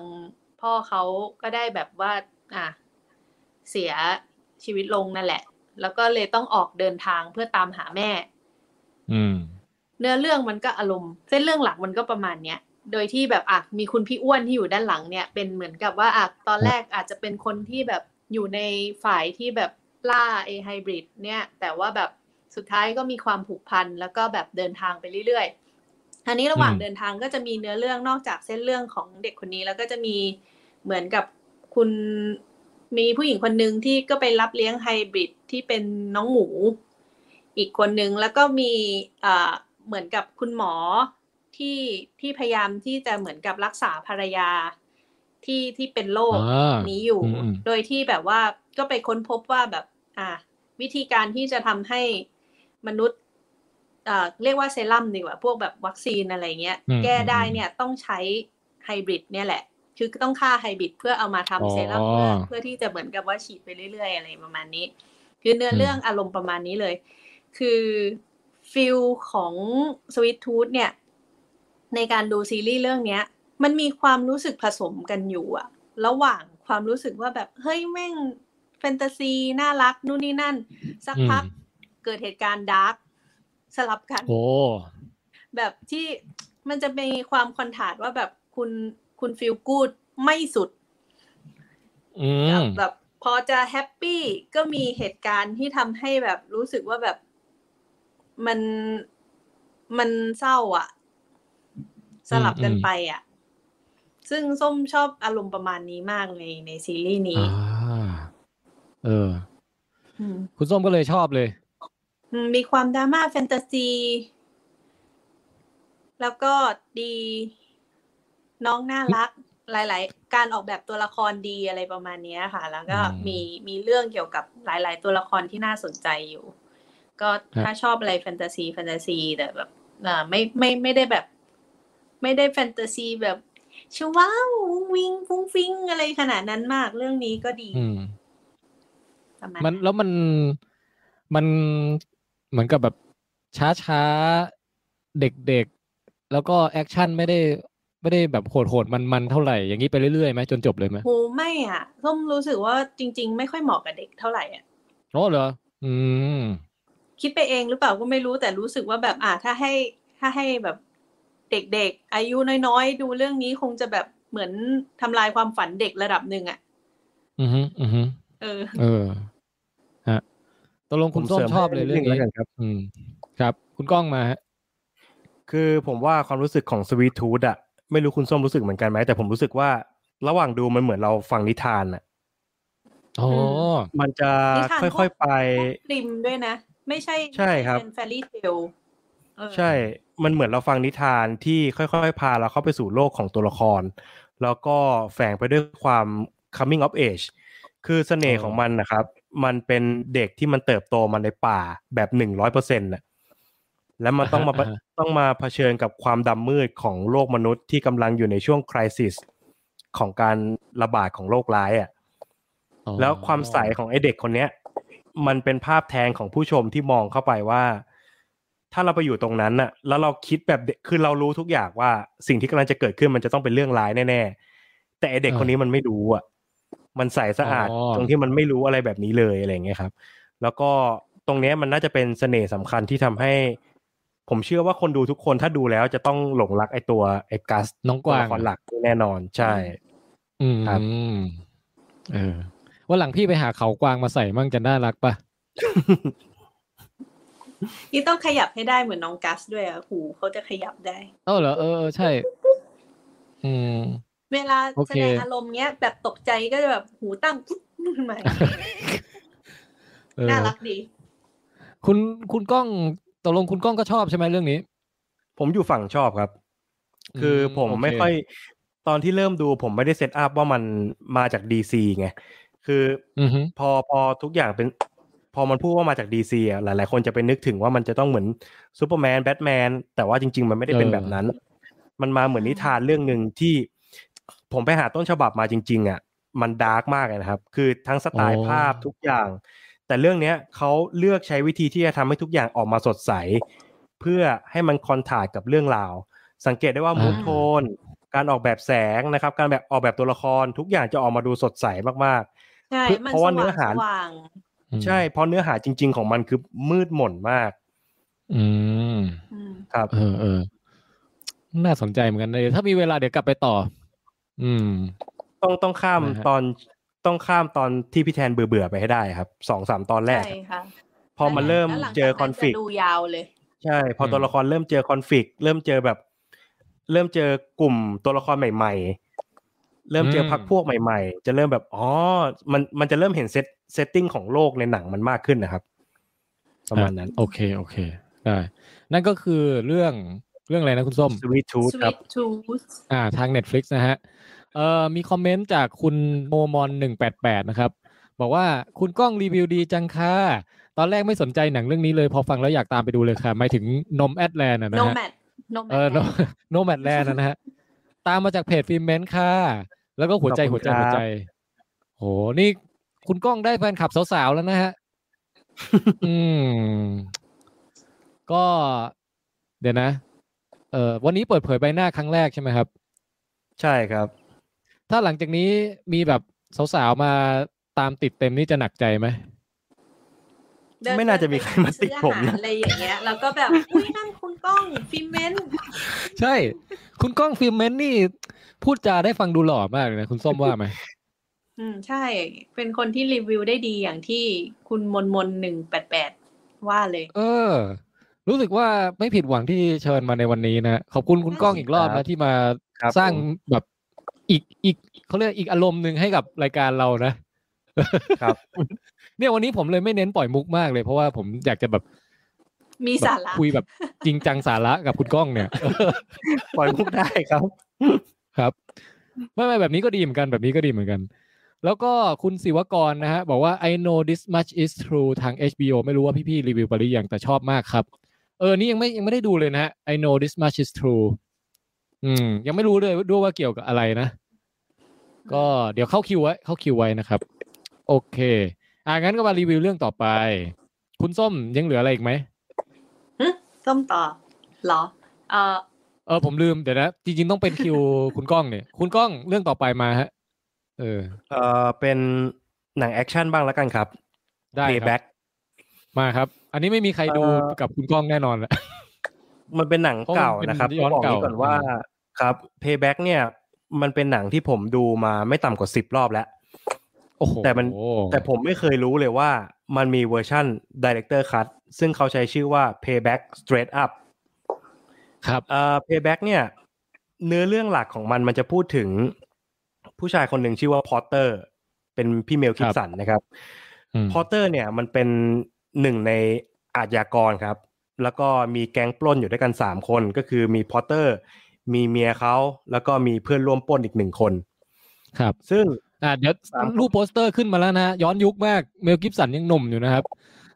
พ่อเขาก็ได้แบบว่า อะเสียชีวิตลงนั่นแหละ แล้วก็เลยต้องออกเดินทางเพื่อตามหาแม่ อืม เนื้อเรื่องมันก็อารมณ์ เส้นเรื่องหลักมันก็ประมาณเนี้ย โดยที่แบบอะมีคุณพี่อ้วนที่อยู่ด้านหลังเนี่ยเป็นเหมือนกับว่าอะตอนแรกอาจจะเป็นคนที่แบบอยู่ในฝ่ายที่แบบล่าเอไฮบริดเนี่ย แต่ว่าแบบสุดท้ายก็มีความผูกพันแล้วก็แบบเดินทางไปเรื่อยๆอันนี้ระหว่างเดินทางก็จะมีเนื้อเรื่องนอกจากเส้นเรื่องของเด็กคนนี้แล้วก็จะมีเหมือนกับคุณมีผู้หญิงคนหนึ่งที่ก็ไปรับเลี้ยงไฮบริดที่เป็นน้องหมู อีกคนนึงแล้วก็มีอ่าเหมือนกับคุณหมอ ที่ที่พยายามที่จะเหมือนกับรักษาภรรยาที่ที่เป็นโรคอ่านี้อยู่อืมอืมโดยที่แบบว่าก็ไปค้นพบว่าแบบ อ่า วิธีการที่จะทำให้มนุษย์อ่าเรียกว่าเซรั่มดีกว่าพวกแบบวัคซีนอะไรเงี้ยอืมแก้ได้อืมเนี่ยต้องใช้ไฮบริดเนี่ยแหละ คือต้องฆ่าไฮบริดเพื่อเอามาทำอ๋อเซรั่มเพื่อเพื่อที่จะเหมือนกับว่าฉีดไปเรื่อยๆ อะไรประมาณนี้ คือเนื้อเรื่องอารมณ์ประมาณนี้เลย คือฟิลของสวิตทูธเนี่ย ในการดูซีรีส์เรื่องเนี้ย มันมีความรู้สึกผสมกันอยู่อะระหว่างความรู้สึกว่าแบบเฮ้ยแม่งแฟนตาซีน่ารักนู่นนี่นั่น สักพักอืมเกิดเหตุการณ์ dark สลับกันโอ้แบบที่มันจะมีความ contrast ว่าแบบคุณคุณ feel good ไม่สุดอืมแบบพอจะแฮปปี้ก็มีเหตุการณ์ที่ทำให้แบบรู้สึกว่าแบบมันมันเศร้าอะ สลับกันอืมไปอะซึ่งส้มชอบอารมณ์ประมาณนี้มากในในซีรีส์นี้อ่าเอออืมคุณส้มก็เลยชอบเลยอืมมีความดราม่าแฟนตาซี แล้วก็ดีน้องน่ารักหลาย ๆ การออกแบบตัวละครดีอะไรประมาณเนี้ยค่ะ แล้วก็อืมมีมีเรื่องเกี่ยวกับหลาย ๆ ตัวละครที่น่าสนใจอยู่ ก็ครับถ้าชอบอะไร fantasy fantasy แต่แบบอ่าไม่ไม่ไม่ได้แบบ ไม่ได้แฟนตาซีแบบว้าววุ้งวิ้งฟรุ้งฟริ้งอะไรขนาดนั้นมากเรื่องนี้ก็ดีอืมประมาณมันแล้วมันมันเหมือนกับแบบช้าช้าๆเด็กๆ แล้วก็ action ไม่ได้ไม่ได้แบบโหดโหดมันมันๆเท่าไหร่อย่างนี้ไปเรื่อยๆไหมจนจบเลยไหมโหไม่อะส้มรู้สึกว่าจริง ๆ ไม่ค่อยเหมาะกับเด็กเท่าไหร่อะอ๋อเหรออืมคิดไปเองหรือเปล่าก็ไม่รู้แต่รู้สึกว่าแบบอะถ้าให้ถ้าให้แบบ เด็กๆ อายุน้อยๆ ดูเรื่องนี้คงจะแบบเหมือนทำลายความฝันเด็กระดับหนึ่งอะ อือฮึอือฮึเออ เออฮะตกลงคุณส้มชอบเลยเรื่องให้นี้แล้วกันครับ อืม ครับ คุณก้องมาฮะคือผมว่าความรู้สึกของสวีททูธอะไม่รู้คุณส้มรู้สึกเหมือนกันไหมแต่ผมรู้สึกว่าระหว่างดูมันเหมือนเราฟังนิทานอะอ๋อมันจะนิทานค่อยๆไปริมด้วยนะ ไม่ใช่ใช่ครับเป็นแฟรี่เทล ใช่ มันเหมือนเราฟังนิทานที่ค่อยๆ พาเราเข้าไปสู่โลกของตัวละคร แล้วก็แฝงไปด้วยความ coming of age คือเสน่ห์ของมันนะครับ มันเป็นเด็กที่มันเติบโตมาในป่าแบบหนึ่งร้อยเปอร์เซ็นต์ะแล้วมันต้องมาอ่าฮะต้องมาเผชิญกับความดำมืดของโลกมนุษย์ที่กำลังอยู่ในช่วงคริสิสของการระบาดของโรคร้ายอะอ๋อแล้วความใสของไอเด็กคนเนี้ย มันเป็นภาพแทนของผู้ชมที่มองเข้าไปว่า ถ้าเราไปอยู่ตรงนั้นน่ะ แล้วเราคิดแบบเด็กคือเรารู้ทุกอย่างว่า สิ่งที่กำลังจะเกิดขึ้นมันจะต้องเป็นเรื่องร้ายแน่ๆแต่ไอเด็กคนนี้มันไม่รู้อะ มันใสสะอาดอ๋อตรงที่มันไม่รู้อะไรแบบนี้เลยอะไรอย่างเงี้ยครับ แล้วก็ตรงเนี้ยมันน่าจะเป็นเสน่ห์สำคัญที่ทำให้ ผมเชื่อว่าคนดูทุกคนถ้าดูแล้วจะต้องหลงรักไอตัวไอกัสน้องกวางตัวละครหลักแน่นอนใช่ อืมครับเออวันหลังพี่ไปหาเขากวางมาใส่มั่งจะน่ารักปะ นี่ต้องขยับให้ได้เหมือนน้องกัสด้วยอะหูเขาจะขยับได้เออเหรอเออเออใช่ อืม เวลาโอแสเคดงอารมณ์เนี้ย แบบตกใจก็จะแบบหูตั้งปุ๊บขึ้นมาเออน่ารักดี คุณคุณก้องตกลงคุณก้องก็ชอบใช่ไหมเรื่องนี้ ผมอยู่ฝั่งชอบครับ คือผมโอเคไม่ค่อยตอนที่เริ่มดูผมไม่ได้ set up ว่ามันมาจาก DC ไง คืออือฮึพอพอทุกอย่างเป็น พอมันพูดว่ามาจาก DC อะหลาย ๆ คนจะไปนึกถึงว่ามันจะต้องเหมือน Superman Batman แต่ว่าจริง ๆ มันไม่ได้เป็นแบบนั้น มันมาเหมือนนิทานเรื่องหนึ่งที่ผมไปหาต้นฉบับมาจริง ๆ อะ มันดาร์กมากเลยนะครับ คือทั้งสไตล์ภาพทุกอย่าง แต่เรื่องเนี้ยเขาเลือกใช้วิธีที่จะทำให้ทุกอย่างออกมาสดใส เพื่อให้มันคอนทราสต์กับเรื่องราว สังเกตได้ว่ามูทโทน การออกแบบแสงนะครับ การแบบออกแบบตัวละครทุกอย่างจะออกมาดูสดใสมากใช่เพื่อมันเพราะสว่าเนื้ว่าองหาสว่างอืมๆ ใช่เพราะเนื้อหาจริง ๆ ของมันคือมืดหม่นมากอืมอืมครับ เออเออน่าสนใจเหมือนกันเลยถ้ามีเวลาเดี๋ยวกลับไปต่อ อืม ต้องต้องข้ามนะฮะตอนต้องข้ามตอนที่พี่แทนเบื่อๆไปให้ได้ครับสองสามตอนแรกใช่ค่ะพอมันเริ่มแล้วหลังเจอจากคอนฟ lict จะดูยาวเลย ใช่ พอตัวละครเริ่มเจอคอนฟ lict เริ่มเจอแบบ เริ่มเจอกลุ่มตัวละครใหม่ๆ เริ่มเจออืมพรรคพวกใหม่ ๆ จะเริ่มแบบอ๋อมันมันจะเริ่มเห็น set setting ของโลกในหนังมันมากขึ้นนะครับ ประมาณนั้นอะโอเคโอเคได้นั่นก็คือเรื่องเรื่องอะไรนะคุณส้ม Sweet Tooth ครับ Sweet Tooth อ่าทาง Netflix นะฮะเอ่อมี comment จากคุณโมมอนหนึ่งแปดแปดนะครับ บอกว่าคุณก้องรีวิวดีจังค่ะตอนแรกไม่สนใจหนังเรื่องนี้เลย พอฟังแล้วอยากตามไปดูเลยค่ะหมายถึง Nomadland นะฮะ Nomad เออ Nomad Nomadland นะฮะ ตามมาจากเพจฟิล์มเมนต์ค่ะ แล้วก็หัวใจขอบคุหัวใจครับหัวใจ โห นี่คุณก้องได้แฟนคลับสาวๆแล้วนะฮะ อืม ก็ เดี๋ยวนะ เออวันนี้เปิดเผยใบหน้าครั้งแรกใช่ไหมครับ ใช่ครับ ถ้าหลังจากนี้มีแบบสาวๆมาตามติดเต็มนี่จะหนักใจไหมเดิ ไม่น่าจะมีใครมาติดผมนะซื้ออาหารอะไรอย่างเงี้ยแล้วก็แบบอุ้ยนั่นคุณก้องฟิเมนต์ใช่ คุณก้องฟิล์มเมนต์นี่พูดจาได้ฟังดูหล่อมากเลยนะ คุณส้มว่าไหมอืมใช่ เป็นคนที่รีวิวได้ดีอย่างที่คุณมนมนหนึ่งแปดแปดว่าเลย เออ รู้สึกว่าไม่ผิดหวังที่เชิญมาในวันนี้นะขอบคุณคุณก้องอีกรอบครันะบที่มาครับสร้างผมแบบอีกอีกเขาเรียกอีกอารมณ์หนึ่งให้กับรายการเรานะครับ เนี่ยวันนี้ผมเลยไม่เน้นปล่อยมุกมากเลยเพราะว่าผมอยากจะแบบมีแบบสาระคุยแบบจริงจังสาระกับคุณก้องเนี่ย ปล่อยมุกได้ครับครับไม่ไม่แบบนี้ก็ดีเหมือนกันแบบนี้ก็ดีเหมือนกัน แล้วก็คุณศิวกรนะฮะบอกว่า I know this much is true ทาง HBO ไม่รู้ว่าพี่ๆรีวิวไปหรือยังแต่ชอบมากครับ เออนี่ยังไม่ยังไม่ได้ดูเลยนะฮะ I know this much is true อืม ยังไม่รู้เลยด้วยว่าเกี่ยวกับอะไรนะ ก็เดี๋ยวเข้าคิวไว้ เข้าคิวไว้นะครับ โอเค อ่างั้นก็มารีวิวเรื่องต่อไป คุณส้มยังเหลืออะไรอีกไหมส้มต่อเหรอ เออเออผมลืมเดี๋ยวนะจริงๆต้องเป็นคิวคุณก้องเนี่ย คุณก้องเรื่องต่อไปมาฮะ เออ เอ่อเป็นหนัง action บ้างแล้วกันครับ ได้ครับ Payback มาครับ อันนี้ไม่มีใครดูเอ่อ กับคุณก้องแน่นอนแหละ มันเป็นหนังเก่านะครับเพราะมันเป็นย้อนต้องบอกเก่า นี้ก่อนครับว่า Payback เนี่ย มันเป็นหนังที่ผมดูมาไม่ต่ำกว่าสิบรอบแล้วโอ้โห แต่มันแต่ผมไม่เคยรู้เลยว่ามันมี version Director Cut ซึ่งเขาใช้ชื่อว่า Payback Straight Up ครับเอ่อ Payback เนี่ย เนื้อเรื่องหลักของมันมันจะพูดถึงผู้ชายคนหนึ่งชื่อว่าพอตเตอร์ เป็นพี่เมลกิ๊บสันนะครับอืมพอตเตอร์เนี่ยมันเป็นหนึ่งในอาชญากรครับ แล้วก็มีแก๊งปล้นอยู่ด้วยกันสามคนก็คือมีพอตเตอร์ มีเมียเขาแล้วก็มีเพื่อนร่วมปล้นอีกหนึ่งคน ครับ ซึ่ง อ่าเดี๋ยวส้มรูปโปสเตอร์ขึ้นมาแล้วนะย้อนยุคมากเมลกิ๊บสันยังหนุ่มอยู่นะครับ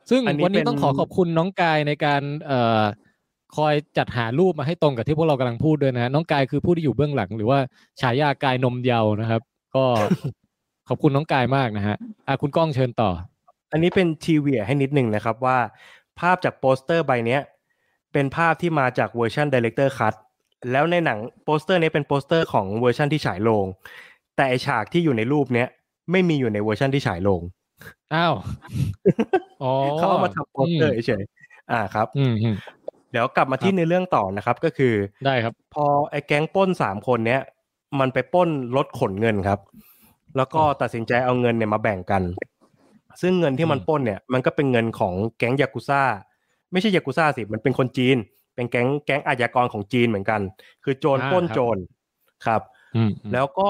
ซึ่งอันนี้วันนี้เป็นต้องขอขอบคุณน้องกายในการเอ่อคอยจัดหารูปมาให้ตรงกับที่พวกเรากำลังพูดด้วยนะฮะน้องกายคือผู้ที่อยู่เบื้องหลัง หรือว่าฉายากายนมเยาว์นะครับ ก็ขอบคุณน้องกายมากนะฮะอะคุณก้องเชิญต่อ อันนี้เป็นทีเวียให้นิดหนึ่งนะครับว่า ภาพจากโปสเตอร์ใบเนี้ย เป็นภาพที่มาจาก version Director Cut แล้วในหนังโปสเตอร์นี้เป็นโปสเตอร์ของเวอร์ชันที่ฉายโรง แต่ไอฉากที่อยู่ในรูปเนี้ยไม่มีอยู่ในเวอร์ชันที่ฉายโรงอ้าวอ๋อเขาเอามาทำโปสเตอร์เฉยๆอ่าครับอืมอืมเดี๋ยวกลับมาที่ในเรื่องต่อนะครับก็คือได้ครับ พอไอ้แก๊งปล้นสามคนเนี้ย มันไปปล้นรถขนเงินครับ แล้วก็ตัดสินใจเอาเงินเนี่ยมาแบ่งกัน ซึ่งเงินที่มันอืมปล้นเนี่ย มันก็เป็นเงินของแก๊งยากุซ่า ไม่ใช่ยากุซ่าสิมันเป็นคนจีน เป็นแก๊งแก๊งอาชญากรของจีนเหมือนกัน คือโจรปล้นโจรครับอืมอืมแล้วก็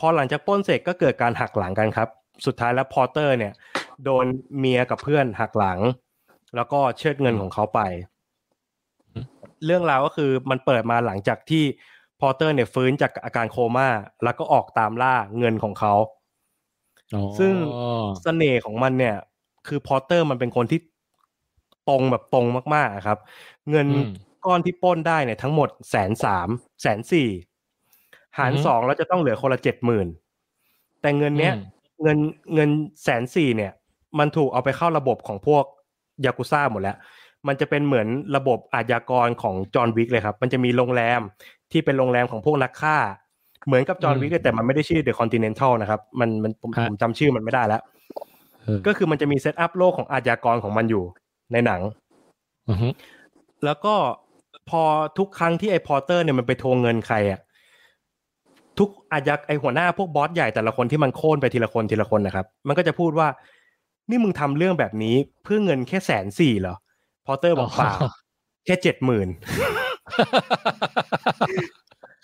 พอหลังจากปล้นเสร็จก็เกิดการหักหลังกันครับ สุดท้ายแล้ว Porter เนี่ย โดนเมียกับเพื่อนหักหลัง แล้วก็เชิดเงินของเขาไป เรื่องราวก็คือมันเปิดมาหลังจากที่ Porter เนี่ยฟื้นจากอาการโคม่าแล้วก็ออกตามล่าเงินของเขาอ๋อซึ่งเสน่ห์ของมันเนี่ย คือพอร์เตอร์มันเป็นคนที่ตรงแบบตรงมากๆอะครับ เงินอืมก้อนที่ปล้นได้เนี่ยทั้งหมดแสนสามแสนสี่ หารอือฮึสองแล้วจะต้องเหลือคนละเจ็ดหมื่นแต่เงินเนี้ยอืมเงินเงินแสนสี่เนี่ย มันถูกเอาไปเข้าระบบของพวกยากุซ่าหมดแล้ว มันจะเป็นเหมือนระบบอาชญากรของจอห์นวิกเลยครับ มันจะมีโรงแรมที่เป็นโรงแรมของพวกนักฆ่า เหมือนกับ John Wick เลยแต่มันไม่ได้ชื่อ The Continental นะครับมันมันผมฮะผมจำชื่อมันไม่ได้แล้วเออก็คือมันจะมี set up โลกของอาชญากรของมันอยู่ในหนังอือฮึแล้วก็พอทุกครั้งที่ไอ้ Porter เนี่ยมันไปทวงเงินใครอะ ทุกอาชญาไอ้หัวหน้าพวกบอสใหญ่แต่ละคนที่มันโค่นไปทีละคนทีละคนนะครับ มันก็จะพูดว่า นี่มึงทำเรื่องแบบนี้เพื่อเงินแค่แสนสี่เหรอ Porter บอกเปล่าแค่เจ็ดหมื่น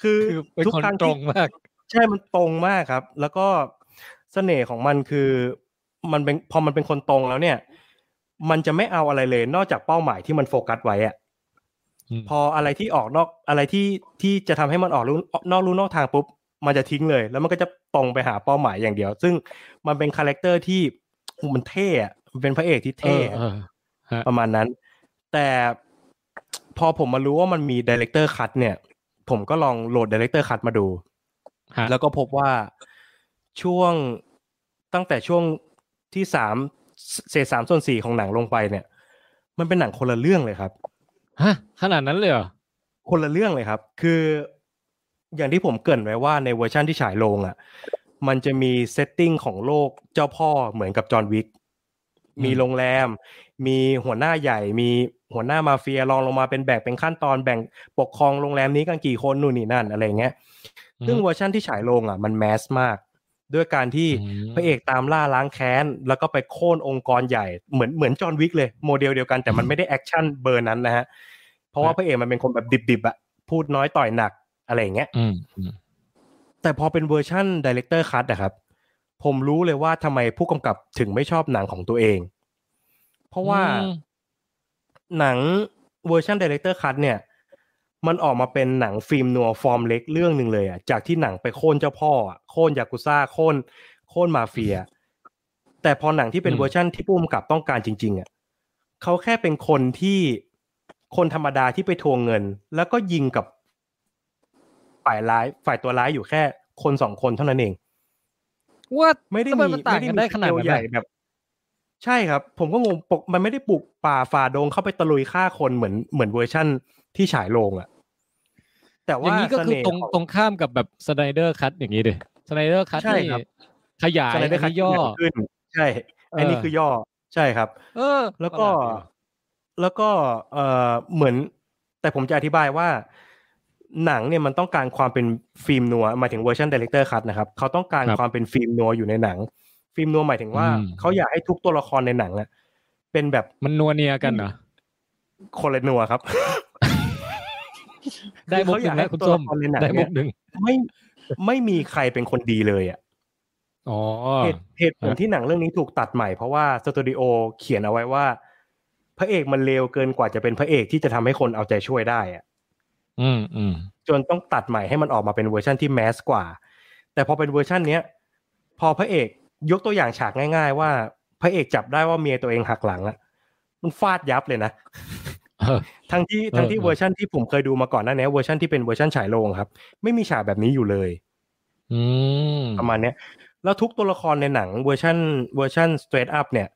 คือคือเป็นทุกครั้งที่คนตรงมาก ใช่มันตรงมากครับ แล้วก็เสน่ห์ของมันคือมันเป็นพอมันเป็นคนตรงแล้วเนี่ย มันจะไม่เอาอะไรเลยนอกจากเป้าหมายที่มันโฟกัสไว้อะอืมพออะไรที่ออกนอกอะไรที่ที่จะทำให้มันออกลู่นอกลู่นอกทางปุ๊บ มันจะทิ้งเลย แล้วมันก็จะตรงไปหาเป้าหมายอย่างเดียว ซึ่งมันเป็น character ที่มันเท่อะมันเป็นพระเอกที่เอเท่ออะเออฮะประมาณนั้น แต่พอผมมารู้ว่ามันมี director's cut เนี่ย ผมก็ลองโหลด director's cut มาดูฮะแล้วก็พบว่าช่วงตั้งแต่ช่วงที่สามเศษสามส่วนสี่ของหนังลงไปเนี่ย มันเป็นหนังคนละเรื่องเลยครับ ฮะ ขนาดนั้นเลยเหรอ คนละเรื่องเลยครับ คือ อย่างที่ผมเกริ่นไว้ว่าในเวอร์ชันที่ฉายโรงอะ มันจะมี setting ของโลกเจ้าพ่อเหมือนกับ John Wick อืมมีโรงแรม มีหัวหน้าใหญ่ มีหัวหน้ามาเฟียรองลงมาเป็นแบ่งเป็นขั้นตอนแบ่งปกครองโรงแรมนี้กันกี่คนนู่นนี่นั่นอะไรเงี้ย ซึ่งเวอร์ชันที่ฉายโรงอะมัน mass มาก ด้วยการที่อืมพระเอกตามล่าล้างแค้น แล้วก็ไปโค่นองค์กรใหญ่เหมือนเหมือน John Wick เลยโมเดลเดียวกันแต่มันไม่ได้ action เบอร์นั้นนะฮะ เพราะว่าพระเอกมันเป็นคนแบบดิบๆอะพูดน้อยต่อยหนัก อะไรอย่างเงี้ยอืมอืมแต่พอเป็นเวอร์ชัน director's cut อะครับ ผมรู้เลยว่าทำไมผู้กำกับถึงไม่ชอบหนังของตัวเอง เพราะว่าอืมหนังเวอร์ชัน director's cut เนี่ยมันออกมาเป็นหนัง film noir ฟอร์มเล็กเรื่องหนึ่งเลยอะจากที่หนังไปโค่นเจ้าพ่ออะโค่นยากุซ่าโค่นโค่นมาเฟีย แต่พอหนังที่เป็นเวอร์ชันที่ผู้กำกับต้องการจริง ๆอะเขาแค่เป็นคนที่คนธรรมดาที่ไปทวงเงิน แล้วก็ยิงกับ ฝ่ายร้ายฝ่ายตัวร้ายอยู่แค่คนสองคนเท่านั้นเอง ว่าไม่ได้ทำไมมีมันต่างไม่ได้กันมีได้ขนาดเดียวนั้นใหญ่อะแบบ ใช่ครับ ผมก็งงปกมันไม่ได้ปลุกป่าฝ่าดงเข้าไปตะลุยฆ่าคนเหมือนเหมือนเวอร์ชั่นที่ฉายโรงอะแต่อว่าย่างนี้ก็คือเสตรงห์ขตรงข้ามกับแบบสไนเดอร์คัตอย่างนี้เลยสไนเดอร์คัตใช่นี่ครับขยายสไลอันเดอร์คันี้ย่อขึ้นใช่อันนี้เออคือย่อใช่ครับ เออ แล้วก็ประหลาดดีว่ะแล้วก็เออเหมือน แต่ผมจะอธิบายว่า หนังเนี่ยมันต้องการความเป็น film noir หมายถึงเวอร์ชัน director's cut นะครับเขาต้องการความเป็น film noir อยู่ในหนัง film noir หมายถึงว่าเขาอยากให้ทุกตัวละครในหนังอะเป็นแบบมันนัวเนียกันเหรอคนละนัวครับ ได้มุกหนึ่งแล้วคุณส้มเขาอยากให้ตัวละครในหนังเนี่มุยกหนึ่งไม่ไม่มีใครเป็นคนดีเลยอะอ๋อเหตุเหตุผลที่หนังเรื่องนี้ถูกตัดใหม่ เพราะว่าสตูดิโอเขียนเอาไว้ว่า พระเอกมันเลวเกินกว่าจะเป็นพระเอกที่จะทำให้คนเอาใจช่วยได้อะ อืมอืมจนต้องตัดใหม่ให้มันออกมาเป็นเวอร์ชันที่ mass กว่า แต่พอเป็นเวอร์ชันเนี้ย พอพระเอกยกตัวอย่างฉากง่าย ๆ ว่าพระเอกจับได้ว่าเมียตัวเองหักหลังอะมันฟาดยับเลยนะเออทั้งที่เออทั้งที่เออเวอร์ชันที่ผมเคยดูมาก่อนหน้านี้เวอร์ชันที่เป็นเวอร์ชันฉายโรงครับ ไม่มีฉากแบบนี้อยู่เลยอืมประมาณเนี้ย แล้วทุกตัวละครในหนังเวอร์ชันเวอร์ชัน straight up เนี่ย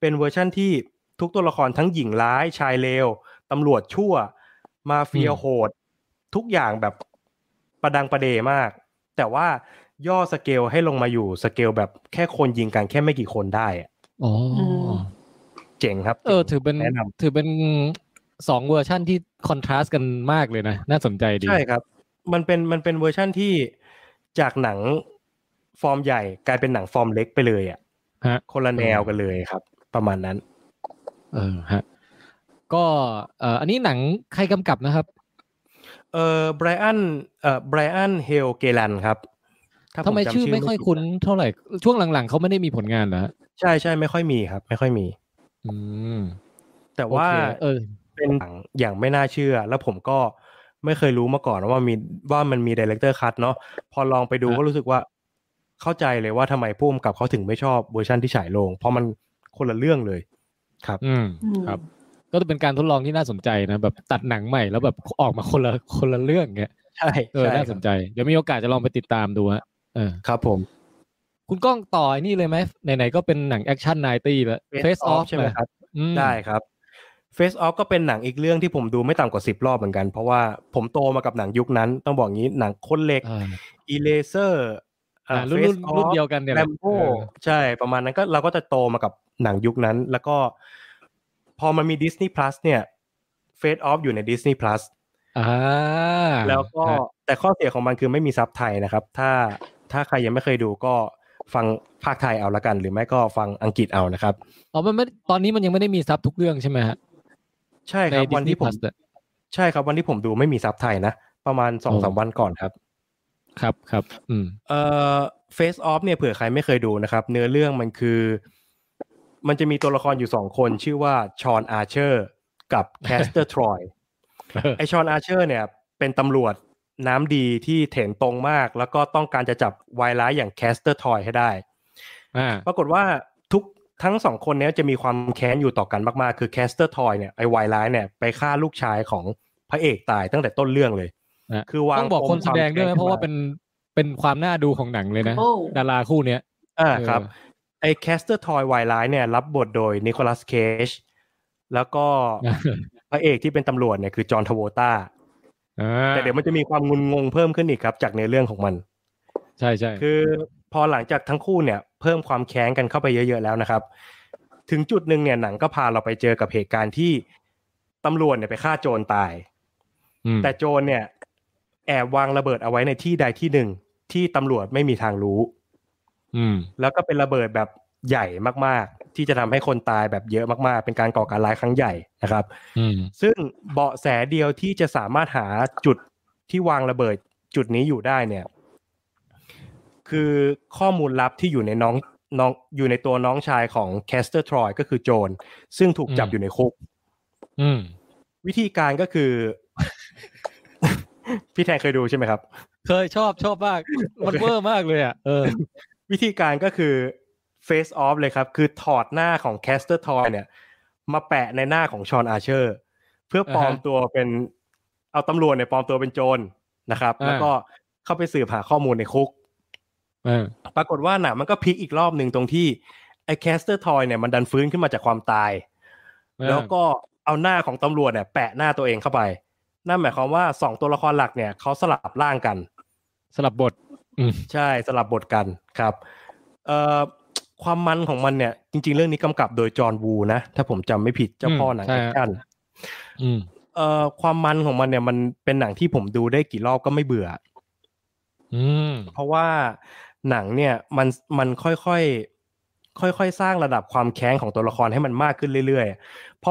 เป็นเวอร์ชันที่ทุกตัวละครทั้งหญิงร้ายชายเลวตำรวจชั่ว มาเฟียโหด ทุกอย่างแบบประดังประเดมาก แต่ว่าย่อสเกลให้ลงมาอยู่สเกลแบบแค่คนยิงกันแค่ไม่กี่คนได้อะอ๋อ อืมเจ๋งครับ เออ ถือเป็นแนะนำถือเป็นสองเวอร์ชั่นที่ contrast กันมากเลยนะ น่าสนใจดี ใช่ครับ มันเป็นมันเป็นเวอร์ชั่นที่จากหนังฟอร์มใหญ่กลายเป็นหนังฟอร์มเล็กไปเลยอะฮะคนละแนวกันเลยครับ ประมาณนั้น เออฮะก็เอ่ออันนี้หนังใครกำกับนะครับ เออ Brian เอ่อ Brian Helgeland ครับถ้าผมจำชื่อไม่ผิด ทำไมไม่ค่อยคุ้นเท่าไหร่ ช่วงหลังๆเขาไม่ได้มีผลงานเหรอฮะใช่ใช่ไม่ค่อยมีครับ ไม่ค่อยมี อืมแต่ว่าโอเคเออ เป็นหนังอย่างไม่น่าเชื่อ แล้วผมก็ไม่เคยรู้มาก่อนว่ามีว่ามันมี director's cut เนาะพอลองไปดูฮะก็รู้สึกว่า เข้าใจเลยว่าทำไมผู้กำกับเขาถึงไม่ชอบเวอร์ชันที่ฉายโรงเพราะมันคนละเรื่องเลย ครับ อืมอืมครับ ก็จะเป็นการทดลองที่น่าสนใจนะแบบตัดหนังใหม่แล้วแบบออกมาคนละคนละเรื่องเงี้ยใช่เออใช่น่าสนใจ เดี๋ยวมีโอกาสจะลองไปติดตามดูฮะเออครับผม คุณก้องต่อไอ้นี่เลยไหมไหนๆก็เป็นหนังแอคชั่นไนตี้แล้ว Face Off ใช่ไหมครับอืมได้ครับ Face Off ก็เป็นหนังอีกเรื่องที่ผมดูไม่ต่ำกว่าสิบรอบเหมือนกัน เพราะว่าผมโตมากับหนังยุคนั้น ต้องบอกงี้หนังคนเหล็กอ่า Eraser อ่ารุ่นรุ่นรุ่นเดียวกันเนี่ยแหละแรมโบ้เออใช่ประมาณนั้นก็เราก็จะโตมากับหนังยุคนั้น แล้วก็ พอมันมี Disney Plus เนี่ย Face Off อยู่ใน Disney Plus อ่าแล้วก็ฮะแต่ข้อเสียของมันคือไม่มีซับไทยนะครับ ถ้าถ้าใครยังไม่เคยดูก็ฟังพากย์ไทยเอาละกัน หรือไม่ก็ฟังอังกฤษเอานะครับอ๋อมันไม่ตอนนี้มันยังไม่ได้มีซับทุกเรื่องใช่ไหมฮะใช่ในครับ Disney Plus ใช่ครับวันที่ผมดูไม่มีซับไทยนะ ประมาณสองโอ้สามวันก่อนครับ ครับครับ อืมเอ่อ Face Off เนี่ยเผื่อใครไม่เคยดูนะครับ เนื้อเรื่องมันคือ มันจะมีตัวละครอยู่สองคนชื่อว่าชอนอาร์เชอร์ กับแคสเตอร์ทรอยไอชอนอาร์เชอร์เนี่ย เป็นตำรวจน้ำดีที่เถรตรงมาก แล้วก็ต้องการจะจับวายร้ายอย่างแคสเตอร์ทรอยให้ได้อ่าปรากฏว่าทุกทั้งสองคนเนี้ยจะมีความแค้นอยู่ต่อกันมากๆ คือแคสเตอร์ทรอยเนี่ยไอวายร้ายเนี่ยไปฆ่าลูกชายของพระเอกตายตั้งแต่ต้นเรื่องเลยนะคือวางต้องบอกปมคนแสดงด้วยไหมความแค้นเพราะว่าขึ้นมาเป็นเป็นความน่าดูของหนังเลยนะโอ้ดาราคู่เนี้ยอ่าเออครับ ไอ้แคสเตอร์ทรอยวายร้ายเนี่ยรับบทโดยนิโคลัสเคจแล้วก็พระเอกที่เป็นตำรวจเนี่ยคือจอห์นทราโวลตาอ่าแต่เดี๋ยวมันจะมีความงุนงงเพิ่มขึ้นอีกครับ จากในอเรื่องของมัน ใช่ใช่คือพอหลังจากทั้งคู่เนี่ย เพิ่มความแค้นกันเข้าไปเยอะ ๆ แล้วนะครับ ถึงจุดหนึ่งเนี่ยหนังก็พาเราไปเจอกับเหตุการณ์ที่ตำรวจเนี่ยไปฆ่าโจรตายอืมแต่โจรเนี่ย แอบวางระเบิดเอาไว้ในที่ใดที่หนึ่งที่ตำรวจไม่มีทางรู้อืม แล้วก็เป็นระเบิดแบบใหญ่มากๆ ที่จะทำให้คนตายแบบเยอะมากๆ เป็นการก่อการร้ายครั้งใหญ่นะครับอืมซึ่งเบาะแสเดียวที่จะสามารถหาจุดที่วางระเบิดจุดนี้อยู่ได้เนี่ย คือข้อมูลลับที่อยู่ในน้องน้องอยู่ในตัวน้องชายของแคสเตอร์ทรอยก็คือโจน ซึ่งถูกจับอืมอยู่ในคุกอืมวิธีการก็คือ พี่แทนเคยดูใช่ไหมครับ เคยชอบชอบมาก มันเวอร์มากเลยอะเออ วิธีการก็คือ face off เลยครับ คือถอดหน้าของแคสเตอร์ทรอยเนี่ยมาแปะในหน้าของชอนอาร์เชอร์ เพื่อปลอมอ่าฮะตัวเป็นเอาตำรวจเนี่ยปลอมตัวเป็นโจรนะครับอ่าแล้วก็เข้าไปสืบหาข้อมูลในคุกเออปรากฏว่าหนังมันก็พลิกอีกรอบหนึ่งตรงที่ไอ้แคสเตอร์ทรอยเนี่ยมันดันฟื้นขึ้นมาจากความตาย แล้วก็เอาหน้าของตำรวจเนี่ยแปะหน้าตัวเองเข้าไป นั่นหมายความว่าสองตัวละครหลักเนี่ยเขาสลับร่างกัน สลับบทอืม ใช่สลับบทกันครับเอ่อความมันของมันเนี่ย จริง ๆ เรื่องนี้กำกับโดยจอห์นวูนะ ถ้าผมจำไม่ผิดเจ้าพ่อหนังใช่แอคชั่นอืมเอ่อความมันของมันเนี่ยมันเป็นหนังที่ผมดูได้กี่รอบก็ไม่เบื่อ อืม เพราะว่าหนังเนี่ยมันมันค่อยๆค่อยๆสร้างระดับความแค้นของตัวละครให้มันมากขึ้นเรื่อยๆพอ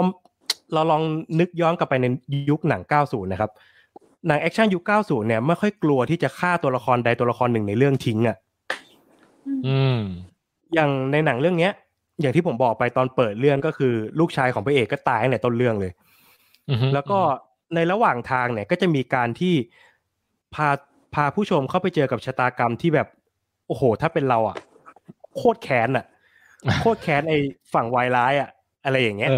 เราลองนึกย้อนกลับไปในยุคหนัง 90 นะครับ หนังแอคชั่นยุค 90 เนี่ยไม่ค่อยกลัวที่จะฆ่าตัวละครใดตัวละครหนึ่งในเรื่องทิ้งอะอืม อย่างในหนังเรื่องเนี้ย อย่างที่ผมบอกไปตอนเปิดเรื่องก็คือ ลูกชายของพระเอกก็ตายในต้นเรื่องเลยอือฮึแล้วก็ในระหว่างทางเนี่ยก็จะมีการที่พาพาผู้ชมเข้าไปเจอกับชะตากรรมที่แบบโอ้โห ถ้าเป็นเราอะ โคตรแค้นอะ โคตรแค้นไอ้ฝั่งวายร้ายอะ อะไรอย่างเงี้ย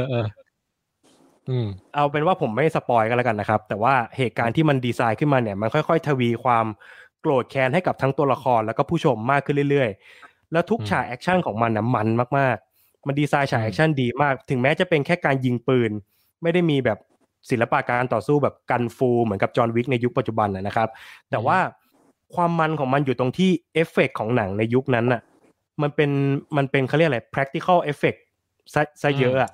เออเอออืมเอาเป็นว่าผมไม่ spoil กันแล้วกันนะครับ แต่ว่าเหตุการณ์ที่มันดีไซน์ขึ้นมาเนี่ย มันค่อย ๆ ทวีความโกรธแค้นให้กับทั้งตัวละครแล้วก็ผู้ชมมากขึ้นเรื่อย ๆ แล้วทุกอืมฉากแอคชั่นของมันนะมันมากๆ มันดีไซน์ฉากอืมแอคชั่นดีมาก ถึงแม้จะเป็นแค่การยิงปืน ไม่ได้มีแบบศิลปะการต่อสู้แบบกังฟูเหมือนกับจอห์นวิกในยุคปัจจุบันนะนะครับ แต่ว่าความมันของมันอยู่ตรงที่เอฟเฟกต์ของหนังในยุคนั้นน่ะ มันเป็นมันเป็นเขาเรียกอะไร practical effect ซะซะเยอะอะ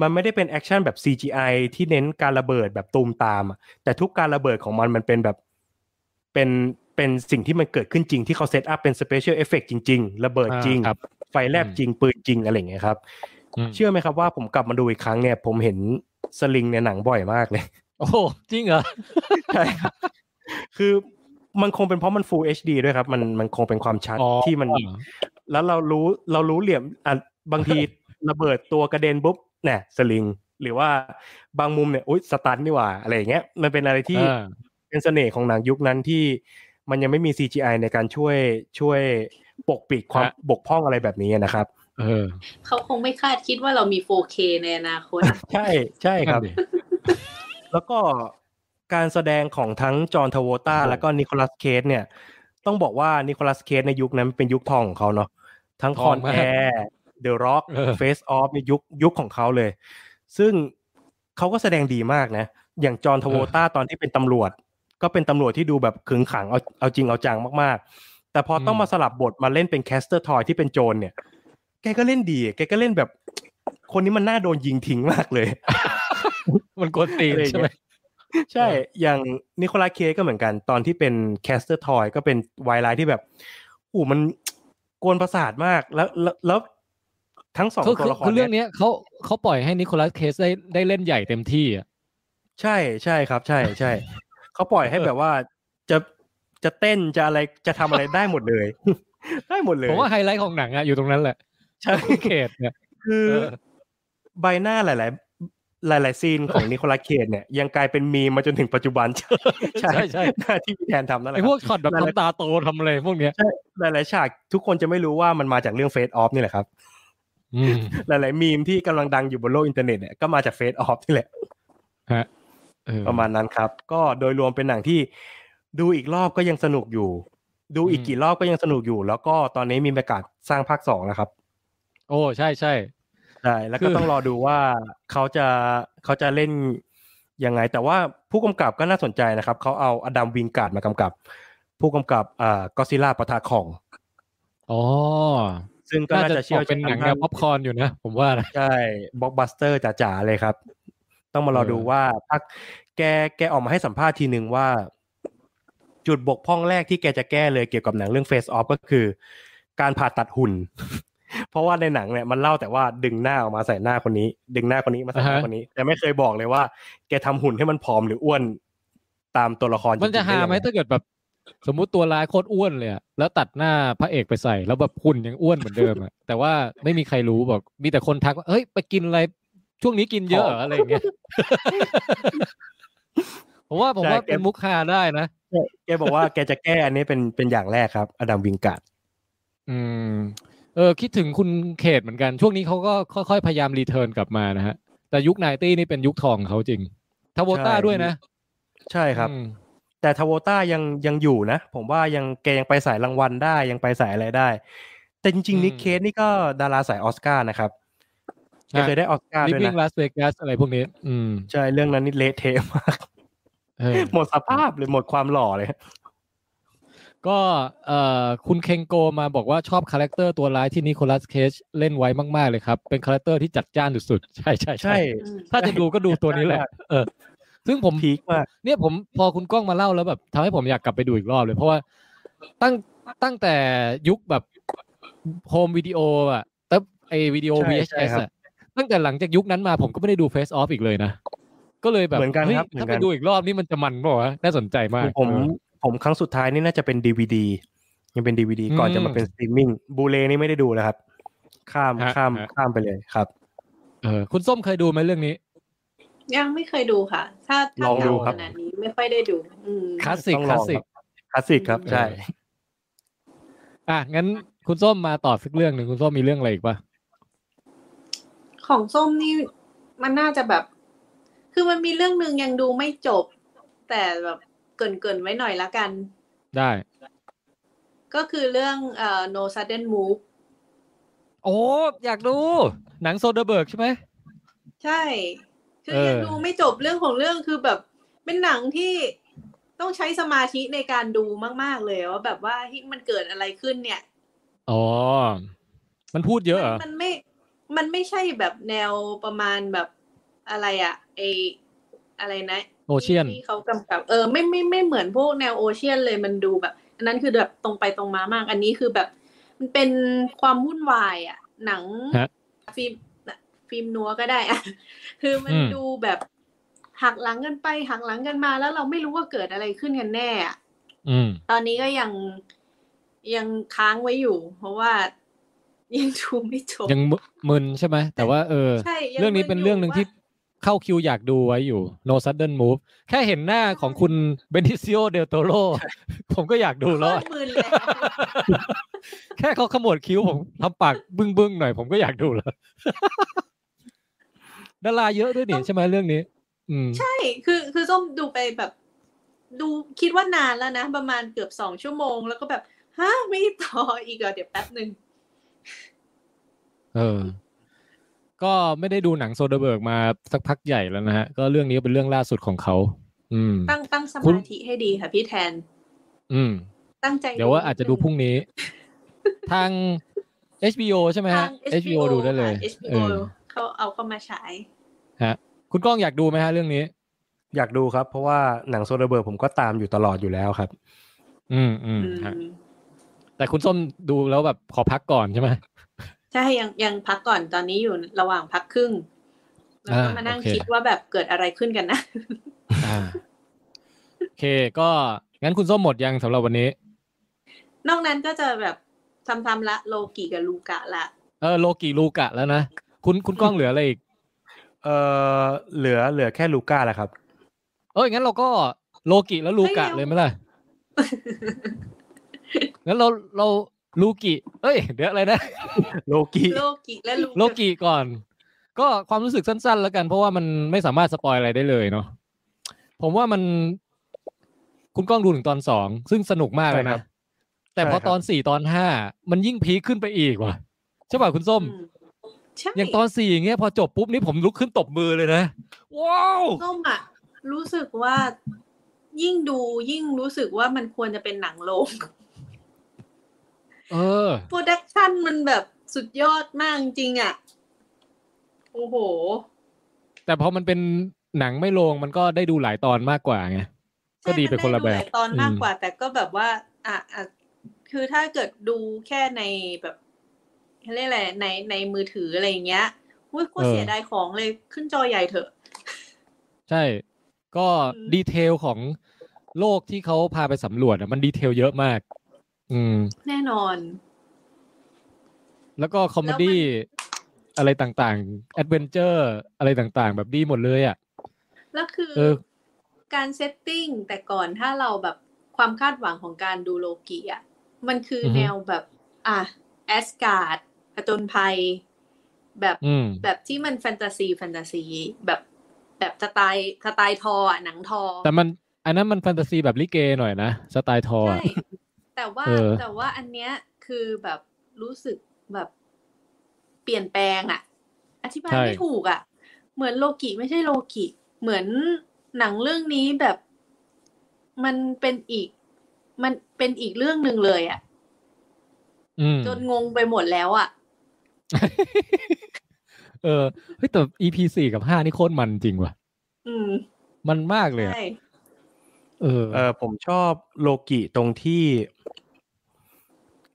มันไม่ได้เป็นแอคชั่นแบบ CGI ที่เน้นการระเบิดแบบตูมตามอะแต่ทุกการระเบิดของมันมันเป็นแบบเป็นเป็นสิ่งที่มันเกิดขึ้นจริงที่เขา set up เป็น Special Effect จริง ๆ ระเบิดจริงอ่าครับไฟแลบจริง ปืนจริงอะไรอย่างเงี้ยครับมเชื่อไหมครับว่าผมกลับมาดูอีกครั้งเนี่ย ผมเห็นสลิงในหนังบ่อยมากเลย โอ้โหจริงเหรอใช่ครับคือมันคงเป็นเพราะมัน Full HD ด้วยครับ มันมันคงเป็นความชัดอ๋อที่มัน แล้วเรารู้เรารู้เหลี่ยมอะบางทีระเบิดตัวกระเด็นปุ๊บ เนี่ยสลิง หรือว่าบางมุมเนี่ยอุ้ยสตันนี่หว่าอะไรอย่างเงี้ยมันเป็นอะไรที่อ่าเป็นเสน่ห์ของหนังยุคนั้นที่มันยังไม่มี CGI ในการช่วยช่วยปกปิดความฮะบกพร่องอะไรแบบนี้นะครับเออเขาคงไม่คาดคิดว่าเรามี 4K ในอนาคต ใช่ใช่ครับนั่นดิแล้วก็การแสดงของทั้งจอห์นทราโวลตาแล้วก็นิโคลัสเคจเนี่ย ต้องบอกว่านิโคลัสเคจในยุคนั้นเป็นยุคทองของเขาเนาะทั้ง Con Air ทองมาก The Rock เออ Face Off ในยุคยุคของเขาเลย ซึ่งเขาก็แสดงดีมากนะ อย่างจอห์นทราโวลตาตอนที่เป็นตำรวจ ก็เป็นตำรวจที่ดูแบบขึงขังเอาเอาจริงเอาจังมากๆ แต่พอต้องมาสลับบทมาเล่นเป็นแคสเตอร์ทรอยที่เป็นโจรเนี่ย แกก็เล่นดี แกก็เล่นแบบ คนนี้มันน่าโดนยิงทิ้งมากเลย มันกวนตีนอะไรอย่างใช่ไหมเงี้ยใช่ อย่างนิโคลัสเคจก็เหมือนกัน ตอนที่เป็นแคสเตอร์ทรอยก็เป็นวายร้ายที่แบบอู้มันกวนประสาทมาก แล้วแล้วแล้ว ทั้งสองคือตัวคือละครคือเรื่องเนี่ยเนี้ยเขาเขาปล่อยให้นิโคลัสเคจได้ได้เล่นใหญ่เต็มที่อะใช่ใช่ครับ ใช่ใช่เขาปล่อยให้แบบว่าจะจะเต้นจะอะไรจะทำอะไรได้หมดเลย ได้หมดเลยผมว่าไฮไลท์ของหนังอะอยู่ตรงนั้นแหละใช่คุณเขตเนี่ยคือเออใบหน้าหลาย ๆ หลาย ๆ ซีนของนิโคลัสเคจเนี่ยยังกลายเป็นมีมมาจนถึงปัจจุบันใช่ใช่ใช่หน้าที่พี่แทนทำนั่นแหไอละพควรักบช็อตแบบนั่นแหละทำตาโตทำอะไรพวกเนี้ยหลาย ๆ ฉากทุกคนจะไม่รู้ว่ามันมาจากเรื่อง Face Off นี่แหละครับอืม หลายๆมีมที่กำลังดังอยู่บนโลกอินเทอร์เน็ตเนี่ยก็มาจาก Face Off นี่แหละฮะเออประมาณนั้นครับ ก็โดยรวมเป็นหนังที่ดูอีกรอบก็ยังสนุกอยู่ ดูอีกกี่รอบก็ยังสนุกอยู่ แล้วก็ตอนนี้มีประกาศสร้างภาคสองแล้วครับ โอ้ใช่ใช่ใช่แล้วก็คือต้องรอดูว่าเขาจะเขาจะเล่นยังไง แต่ว่าผู้กำกับก็น่าสนใจนะครับ เขาเอาอดัมวิงการ์ดมากำกับ ผู้กำกับอ่าก็อดซิลล่าปะทะคองอ๋อ ซึ่งก็น่าน่าจะจะเชี่ยวออกเป็นหนังแนด้าวป๊อปคอร์นอยู่นะ ผมว่านะใช่บล็อกบัสเตอร์จ๋าๆเลยครับ ต้องมารอเออดูว่าพักแกแกออกมาให้สัมภาษณ์ทีหนึ่งว่า จุดบกพร่องแรกที่แกจะแก้เลยเกี่ยวกับหนังเรื่อง Face Off ก็คือ การผ่าตัดหุ่น เพราะว่าในหนังเนี่ยมันเล่าแต่ว่าดึงหน้าออกมาใส่หน้าคนนี้ ดึงหน้าคนนี้มาใส่หน้าอ่าฮะคนนี้ แต่ไม่เคยบอกเลยว่า แกทำหุ่นให้มันผอมหรืออ้วนตามตัวละครมันจะริงๆหาด้ยังไหมงถ้าเกิดแบบ สมมุติตัวร้ายโคตรอ้วนเลยอะแล้วตัดหน้าพระเอกไปใส่ แล้วแบบหุ่นยังอ้วนเหมือนเดิมอะแต่ว่าไม่มีใครรู้บอก มีแต่คนทักว่าเฮ้ยไปกินอะไรช่วงนี้กินเยอะเหรออะไรอย่างเงี้ยผมว่าผมว่าเป็นมุกฮาได้นะแกบอกว่าแกจะแก้อันนี้เป็นเป็นอย่างแรกครับ อดัมวิงการ์ดอืม เออ คิดถึงคุณเคจเหมือนกัน ช่วงนี้เขาก็ค่อยๆ พยายาม return กลับมานะฮะ แต่ยุค ninety นี่เป็นยุคทองของเขาจริง ทราโวลต้าด้วยนะ ใช่ครับอืม แต่ทราโวลต้ายังยังอยู่นะ ผมว่ายังแกยังไปสายรางวัลได้ยังไปสายอะไรได้ แต่จริงอืมๆนิคเคจนี่ก็ดาราสายออสการ์นะครับแกฮะเคยได้ออสการ์ Leaving Las Vegas อะไรพวกนี้ อืมใช่เรื่องนั้นนี่เละเทะมากเออหมดสภาพเลยหมดความหล่อเลย ก็เอ่อคุณก้องก็มาบอกว่าชอบ character ตัวร้ายที่นิโคลัสเคจเล่นไว้มาก ๆ เลยครับ เป็น character ที่จัดจ้านสุดๆใช่ใช่ใช่อืมถ้าจะดูก็ดูตัวนี้แหละ เออ ซึ่งผม peak มากเนี่ยผมพอคุณก้องมาเล่าแล้วแบบทำให้ผมอยากกลับไปดูอีกรอบเลย เพราะว่าตั้งตั้งแต่ยุคแบบ home video อะตั้งไอ้วิดีโอใช่ใช่ VHS ครับอะตั้งแต่หลังจากยุคนั้นมาผมก็ไม่ได้ดู Face Off อีกเลยนะ ก็เลยแบบเหมือนกันเฮ้ยครับเหมือนกันถ้าไปดูอีกรอบนี่มันจะมันเปล่าวะน่าสนใจมาก ผมเออผมครั้งสุดท้ายนี่น่าจะเป็นดีวดียังเป็นดีวดีก่อนอืมจะมาเป็นสตรีมมิ่ง บลูเรย์นี่ไม่ได้ดูแล้วครับ ข้ามฮะข้ามฮะข้ามไปเลยครับ เออคุณส้มเคยดูไหมเรื่องนี้ ยังไม่เคยดูค่ะ ถ้าถ้าลองดูเก่าครับ ขนาดนี้ไม่ค่อยได้ดูอืมคลาสสิกต้องลองคลาสสิกคลาสสิกครับ ใช่ อะงั้นคุณส้มมาต่อสักเรื่องหนึ่งคุณส้มมีเรื่องอะไรอีกปะของส้มนี่มันน่าจะแบบ คือมันมีเรื่องหนึ่งยังดูไม่จบ แต่แบบเกรินเกินๆไว้หน่อยละกัน ได้ ก็คือเรื่องเอ่อ No Sudden Move โอ้อยากดู หนังโซเดอร์เบิร์กใช่ไหม ใช่ คือเออยังดูไม่จบเรื่องของเรื่องคือแบบเป็นหนังที่ต้องใช้สมาธิในการดูมาก ๆ เลยว่าแบบว่าที่มันเกิดอะไรขึ้นเนี่ย อ๋อ มันพูดเยอะเหรอมันมันไม่ มันไม่ใช่แบบแนวประมาณแบบอะไรอะไออะไรนะโอเชียนที่เขากำกับ เออไม่ไม่ไม่เหมือนพวกแนวโอเชียนเลยมันดูแบบ อันนั้นคือแบบตรงไปตรงมามาก อันนี้คือแบบ มันเป็นความวุ่นวายอะหนังฮะฟิล์ม ฟิล์มนัวก็ได้อะคือมันอืมดูแบบหักหลังกันไปหักหลังกันมา แล้วเราไม่รู้ว่าเกิดอะไรขึ้นกันแน่อะอืม ตอนนี้ก็ยังยังค้างไว้อยู่ เพราะว่ายังดูไม่จบยังมึนใช่ไหมแต่ว่าเออใช่ยังเรื่องนี้มึนเป็นอยู่เรื่องหนึ่งว่าที่เข้าคิวอยากดูไว้อยู่ No Sudden Move แค่เห็นหน้าของคุณเบนิซิโอเดลโตโรผมก็อยากดูแล้วโคอะตรมึนเลยแค่เขาขมวดคิ้วผมทำปากบึ้งบึ้งๆหน่อยผมก็อยากดูแล้ว ดาราเยอะด้วยนี่ใช่ไหมเรื่องนี้ อืมใช่คือคือส้มดูไปแบบ ดูคิดว่านานแล้วนะ ประมาณเกือบสองชั่วโมง แล้วก็แบบฮะไม่ต่ออีกเหรอเดี๋ยวแป๊บหนึ่งเออ ก็ไม่ได้ดูหนังโซเดอร์เบิร์กมาสักพักใหญ่แล้วนะฮะ ก็เรื่องนี้ก็เป็นเรื่องล่าสุดของเขา อืม ตั้งตั้งสคุณมาธิให้ดีค่ะพี่แทน อืม ตั้งใจ เดี๋ยวว่าอาจจะดูพรุ่งนินี้ ทาง HBO ใช่ไหมดนึงฮะทาง HBO ดูได้เลยค่ะเอ HBO อเขาเอาเข้ามาฉาย ฮะคุณก้องอยากดูไหมฮะเรื่องนี้ อยากดูครับ เพราะว่าหนังโซเดอร์เบิร์กผมก็ตามอยู่ตลอดอยู่แล้วครับอืมอืมอืมฮะแต่คุณส้มดูแล้วแบบขอพักก่อนใช่ไหมใช่ยังยังพักก่อนตอนนี้อยู่ระหว่างพักครึ่งแล้วก็อ่ามานั่งโอเคคิดว่าแบบเกิดอะไรขึ้นกันนะอ่าโอเค ก็งั้นคุณส้มหมดยังสำหรับวันนี้ นอกนั้นก็จะแบบซ้ำๆละโลกิกับลูก้าละ เออโลกิลูก้าแล้วนะ คุณคุณก้องเหลืออะไรอีก เออเหลือเหลือแค่ลูก้าแหละครับ เอ้ยงั้นเราก็โลกิแล้วลูกะเฮ้ยเลยไหมล่ะงั้นเราเราลูกิ เอ้ย เดี๋ยวอะไรนะ โลกิโลกิและลูโลกิก่อน ก็ความรู้สึกสั้น ๆ แล้วกัน เพราะว่ามันไม่สามารถสปอยอะไรได้เลยเนาะผมว่ามัน คุณก้องดูถึงตอนสองซึ่งสนุกมากเลยใช่ครันะบแต่พอใช่ครับตอนสี่ตอนห้ามันยิ่งพีคขึ้นไปอีกว่ะใช่ป่ะคุณส้ม อืมใช่อย่างตอนสี่อย่างเงี้ยพอจบปุ๊บนี่ผมลุกขึ้นตบมือเลยนะ ว้าวส้มอะรู้สึกว่ายิ่งดูยิ่งรู้สึกว่ามันควรจะเป็นหนังโรงเออโปรดักชันมันแบบสุดยอดมากจริงๆอะโอ้โห แต่พอมันเป็นหนังไม่ลงมันก็ได้ดูหลายตอนมากกว่าไงก็ดีไปคนละแบบใช่มัได้ดูหายตอนมากอืมกว่า แต่ก็แบบว่า อะอะคือถ้าเกิดดูแค่ในแบบ เขาเรียกอะไรในในมือถืออะไรอย่างเงี้ยอุ้ยโคตรเสียดายของเลยขึ้นจอใหญ่เถอะ ใช่ ก็อืม detail ของโลกที่เขาพาไปสำรวจอะมัน detail เยอะมาก อืม แน่นอน แล้วก็ comedy อะไรต่างๆ adventure อะไรต่างๆ แบบดีหมดเลยอะ แล้วคือเออการ setting แต่ก่อนถ้าเราแบบความคาดหวังของการดูโลกิอะ มันคือออฮึแนวแบบ อะแอสการ์ด ผจญภัย แบบอืมแบบที่มันแฟนตาซีแฟนตาซีแบบแบบสไตล์สไตล์ธอร์อะหนังธอร์ แต่มันอันนั้นมันแฟนตาซีแบบลิเกหน่อยนะสไตล์ธอร์อะใช่แต่ว่าเออแต่ว่าอันเนี้ยคือแบบรู้สึกแบบเปลี่ยนแปลงอะอธิบายไม่ถูกอะเหมือนโลกิไม่ใช่โลกิ เหมือนหนังเรื่องนี้แบบมันเป็นอีก มันเป็นอีกเรื่องหนึ่งเลยอะอืมจนงงไปหมดแล้วอะ เออเฮ้ยแต่ EP สี่กับห้านี่โคตรมันจริงว่ะ อืม มันมากเลยอะใช่เออ เออผมชอบโลกิตรงที่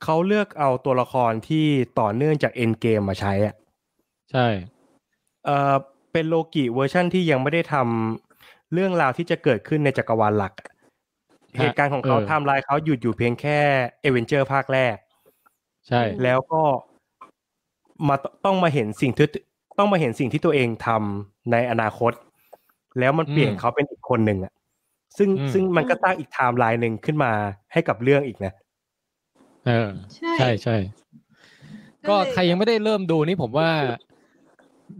เขาเลือกเอาตัวละครที่ต่อเนื่องจากเอนด์เกมมาใช้อะใช่ เออเป็นโลกิเวอร์ชั่นที่ยังไม่ได้ทำเรื่องราวที่จะเกิดขึ้นในจักรวาลหลักอะเหตุการณ์ของเขาไทม์ไลน์เขาหยุดอยู่เพียงแค่อเวนเจอร์ภาคแรก ใช่ แล้วก็ มาต้องมาเห็นสิ่งที่ต้องมาเห็นสิ่งที่ตัวเองทำในอนาคต แล้วมันเปลี่ยนอืมเขาเป็นอีกคนหนึ่งอะซึ่งอืมซึ่งมันก็ตั้งอีกไทม์ไลน์หนึ่งขึ้นมาให้กับเรื่องอีกนะเออใช่ใช่ใช่ก็ใครยังไม่ได้เริ่มดูนี่ผมว่า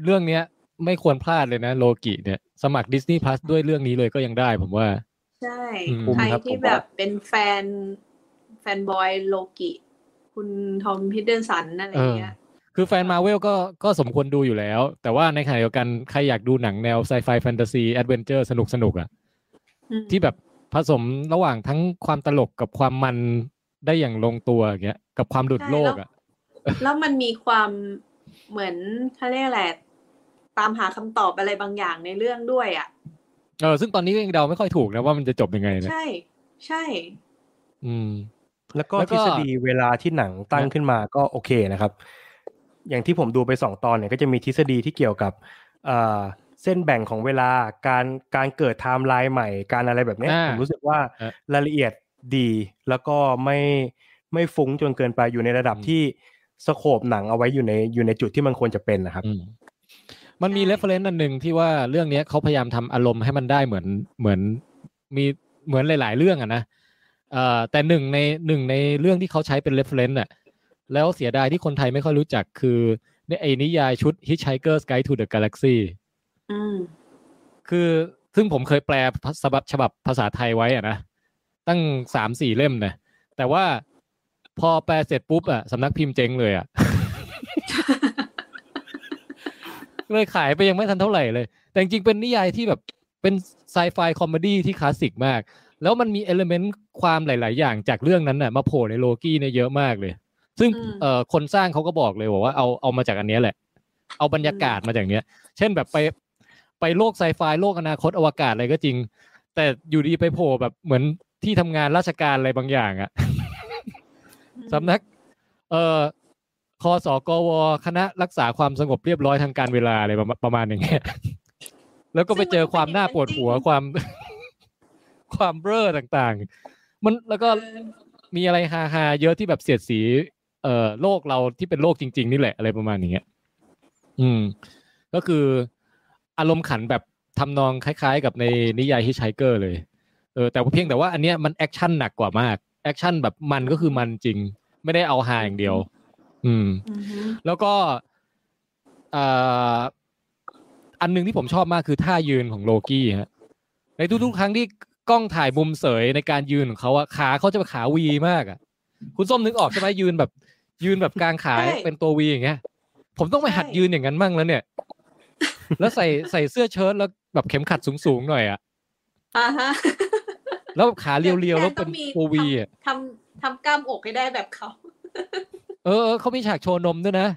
เรื่องเนี้ย ไม่ควรพลาดเลยนะโลกิเนี่ย สมัคร Disney Plus ด้วยเรื่องนี้เลยก็ยังได้ผมว่า ใช่อืมใครครับที่ผมว่าแบบเป็นแฟน fanboy โลกิ คุณ Tom Hiddleston อะไรอย่างเงี้ย คือแฟนมาเวลก็ก็สมควรดูอยู่แล้ว แต่ว่าในขณะเดียวกันใครอยากดูหนังแนว sci-fi fantasy adventure สนุกสนุกๆอะอืมที่แบบผสมระหว่างทั้งความตลกกับความมันได้อย่างลงตัวอย่างเงี้ย กับความดุดโลกอะ แล้วมันมีความเหมือนเขาเรียกอะไรตามหาคำตอบอะไรบางอย่างในเรื่องด้วยอะเออซึ่งตอนนี้ก็ยังเดาไม่ค่อยถูกนะว่ามันจะจบยังไงนะใช่ ใช่ อืม แล้วก็แล้วก็ทฤษฎีเวลาที่หนังตั้งขึ้นมาก็โอเคนะครับ อย่างที่ผมดูไปสองตอนเนี่ยก็จะมีทฤษฎีที่เกี่ยวกับเอ่อเส้นแบ่งของเวลาการการเกิดไทม์ไลน์ใหม่การอะไรแบบเนี้ยอ่าผมรู้สึกว่าอะรายละเอียดดีแล้วก็ไม่ไม่ฟุ้งจนเกินไปอยู่ในระดับอืมที่ scope หนังเอาไว้อยู่ในอยู่ในจุดที่มันควรจะเป็นนะครับอืมมันมีใช่ reference อันหนึ่งที่ว่าเรื่องเนี้ยเขาพยายามทำอารมณ์ให้มันได้เหมือนเหมือนมีเหมือนหลาย ๆ เรื่องอะนะเอ่อแต่หนึ่งในหนึ่งในเรื่องที่เขาใช้เป็น reference อะ แล้วเสียดายที่คนไทยไม่ค่อยรู้จักคือในไอ้นิยายชุด Hitchhiker's Guide to the Galaxy อืมคือซึ่งผมเคยแปลฉบับฉบับภาษาไทยไว้อะนะ ตั้งสามสี่เล่มนะแต่ว่าพอแปลเสร็จปุ๊บอะสำนักพิมพ์เจ๊งเลยอะเลยขายไปยังไม่ทันเท่าไหร่เลย แต่จริงเป็นนิยายที่แบบเป็น sci-fi comedy ที่คลาสสิกมาก แล้วมันมี elementความหลาย ๆ อย่างจากเรื่องนั้นน่ะมาโผล่ในโลกี้เนี่ยเยอะมากเลย ซึ่งอืมเอ่อคนสร้างเขาก็บอกเลยบอกว่าเอาเอามาจากอันเนี้ยแหละ เอาบรรยากาศมาจากเนี้ย เช่นแบบไปไปโลกไซไฟโลกอนาคตอวกาศอะไรก็จริง แต่อยู่ดีไปโผล่แบบเหมือนที่ทำงานราชการอะไรบางอย่างอะสำนัก เอ่อคอสกวคณะรักษาความสงบเรียบร้อยทางการเวลาอะไรประมาณประมาณอย่างเงี้ยแล้วก็ไปเจอความน่าปวดหัวความ ความเบ้อต่างๆ มันแล้วก็เออมีอะไรฮาๆเยอะที่แบบเสียดสี เอ่อโลกเราที่เป็นโลกจริง ๆ นี่แหละอะไรประมาณอย่างเงี้ยอืม ก็คืออารมณ์ขันแบบทำนองคล้าย ๆ กับในนิยายฮิชไ h เกอร์เลยเออแต่เพียงแต่ว่าอันเนี้ยมัน action หนักกว่ามาก action แบบมันก็คือมันจริง ไม่ได้เอาฮาอย่างเดียว อืมอือฮึแล้วก็เอ่ออันหนึงที่ผมชอบมากคือท่ายืนของโลกี้ฮะในทุกๆครั้งที่กล้องถ่ายมุมเสยในการยืนของเขาอะขาเขาจะขาวีมากอะคุณส้มนึกออกใช่ไหมยืนแบบ ยืนแบบกลางขาเป็นตัววีอย่างเงี้ย ผมต้องไปหัดยืนอย่างนั้นมั่งแล้วเนี่ย แล้วใส่ใส่เสื้อเชิ้ตแล้วแบบเข็มขัดสูงๆหน่อยอะอ่าฮะแล้วขาเรียวๆแล้วเป็นต้องมีตัววีอะทำทำกล้ามอกให้ได้แบบเขาเออเออเขามีฉากโชว์นมด้วยนะ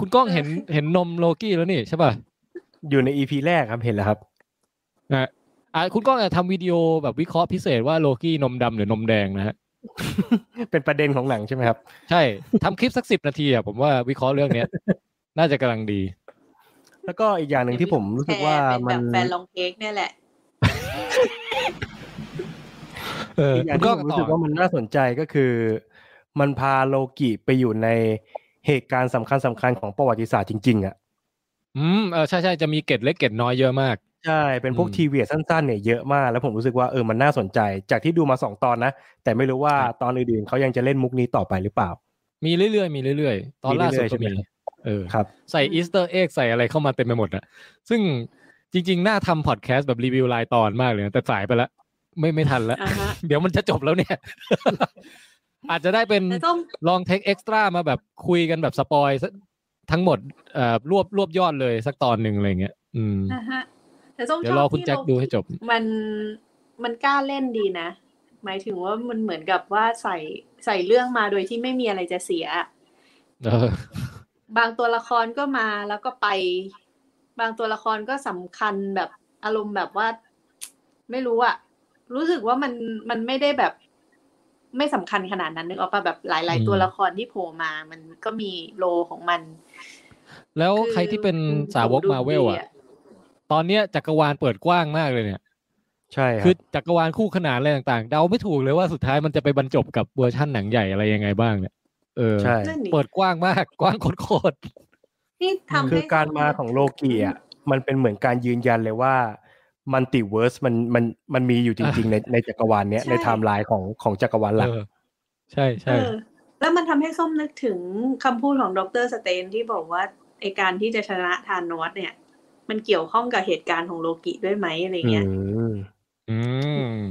คุณก้องเห็นเห็นนมโลกี้แล้วนี่ใช่ป่ะ อยู่ในอีพีแรกครับเห็นแล้วครับนะอะคุณก้องจะทำวิดีโอแบบวิเคราะห์พิเศษว่าโลกี้นมดำหรือนมแดงนะฮะ เป็นประเด็นของหนังใช่ไหมครับ ใช่ทำคลิปสักสิบนาทีอะผมว่าวิเคราะห์เรื่องเนี้ย น่าจะกำลังดี แล้วก็อีกอย่างหนึ่งที่ผมรู้สึกว่าเป็นมัแบนบแฟนลองเค้กเนี่ยแหละเอออีกอย่างคุณที่ก้องผมรู้ต่สึอกว่ามันน่าสนใจก็คือ มันพาโลกิไปอยู่ในเหตุการณ์สำคัญสำคัญของประวัติศาสตร์จริง ๆ อะ อืมเออใช่ใช่จะมีเกร็ดเล็กเกร็ดน้อยเยอะมาก ใช่ เป็นพวกอืมทีวีสั้นๆเนี่ยเยอะมาก แล้วผมรู้สึกว่าเออมันน่าสนใจ จากที่ดูมาสองตอนนะ แต่ไม่รู้ว่าครับตอนอื่นๆเขายังจะเล่นมุกนี้ต่อไปหรือเปล่า มีเรื่อยๆ มีเรื่อยๆ ตอนล่าสุดมีเรื่อยๆก็มีใช่ไหมเออครับใส่ Easter egg ใส่อะไรเข้ามาเต็มไปหมดอะซึ่งจริงๆ น่าทำพอดแคสต์แบบรีวิวรายตอนมากเลยนะแต่สายไปแล้วไม่ไม่ทันแล้วอ่าฮะเดี๋ยวมันจะจบแล้วเนี่ย อาจจะได้เป็นแต่ต้องลอง take extra มาแบบคุยกันแบบ spoil ซะทั้งหมดเอ่อรวบรวบยอดเลยสักตอนหนึ่งอะไรเงี้ย อืมอ่าฮะ แต่ต้องเดี๋ยชวรออบคุณที่แจ็คโลดูให้จบ มันมันกล้าเล่นดีนะ หมายถึงว่ามันเหมือนกับว่าใส่ใส่เรื่องมาโดยที่ไม่มีอะไรจะเสียเออบางตัวละครก็มาแล้วก็ไป บางตัวละครก็สำคัญแบบอารมณ์แบบว่า ไม่รู้อะรู้สึกว่ามันมันไม่ได้แบบ ไม่สำคัญขนาดนั้นนึกออกปะแบบหลายอืมๆตัวละครที่โผล่มา มันก็มี role ของมัน แล้วคือใครที่เป็นสาวกสมุลมาเวลดีอะ ตอนเนี้ยจักรวาลเปิดกว้างมากเลยเนี่ย ใช่คืรับจักรวาลคู่ขนานอะไรต่างๆ เดาไม่ถูกเลยว่าสุดท้ายมันจะไปบรรจบกับเวอร์ชั่นหนังใหญ่อะไรยังไงบ้างเนี่ย เออใช่นั่นนี่เปิดกว้างมากกว้างโคตรนี่ทำคือให้การมาของโลกิอะมันเป็นเหมือนการยืนยันเลยว่า multiverse มันมันมันมีอยู่จริง ๆ ในในจักรวาลเนี้ยใช่ในไทม์ไลน์ของของจักรวาลหลักเออใช่เอใช่อแล้วมันทำให้ผมนึกถึงคำพูดของ Dr. Strange ที่บอกว่าไอการที่จะชนะ Thanos เนี่ย มันเกี่ยวข้องกับเหตุการณ์ของโลกิด้วยไหมอะไรอืเงี้ยมอืม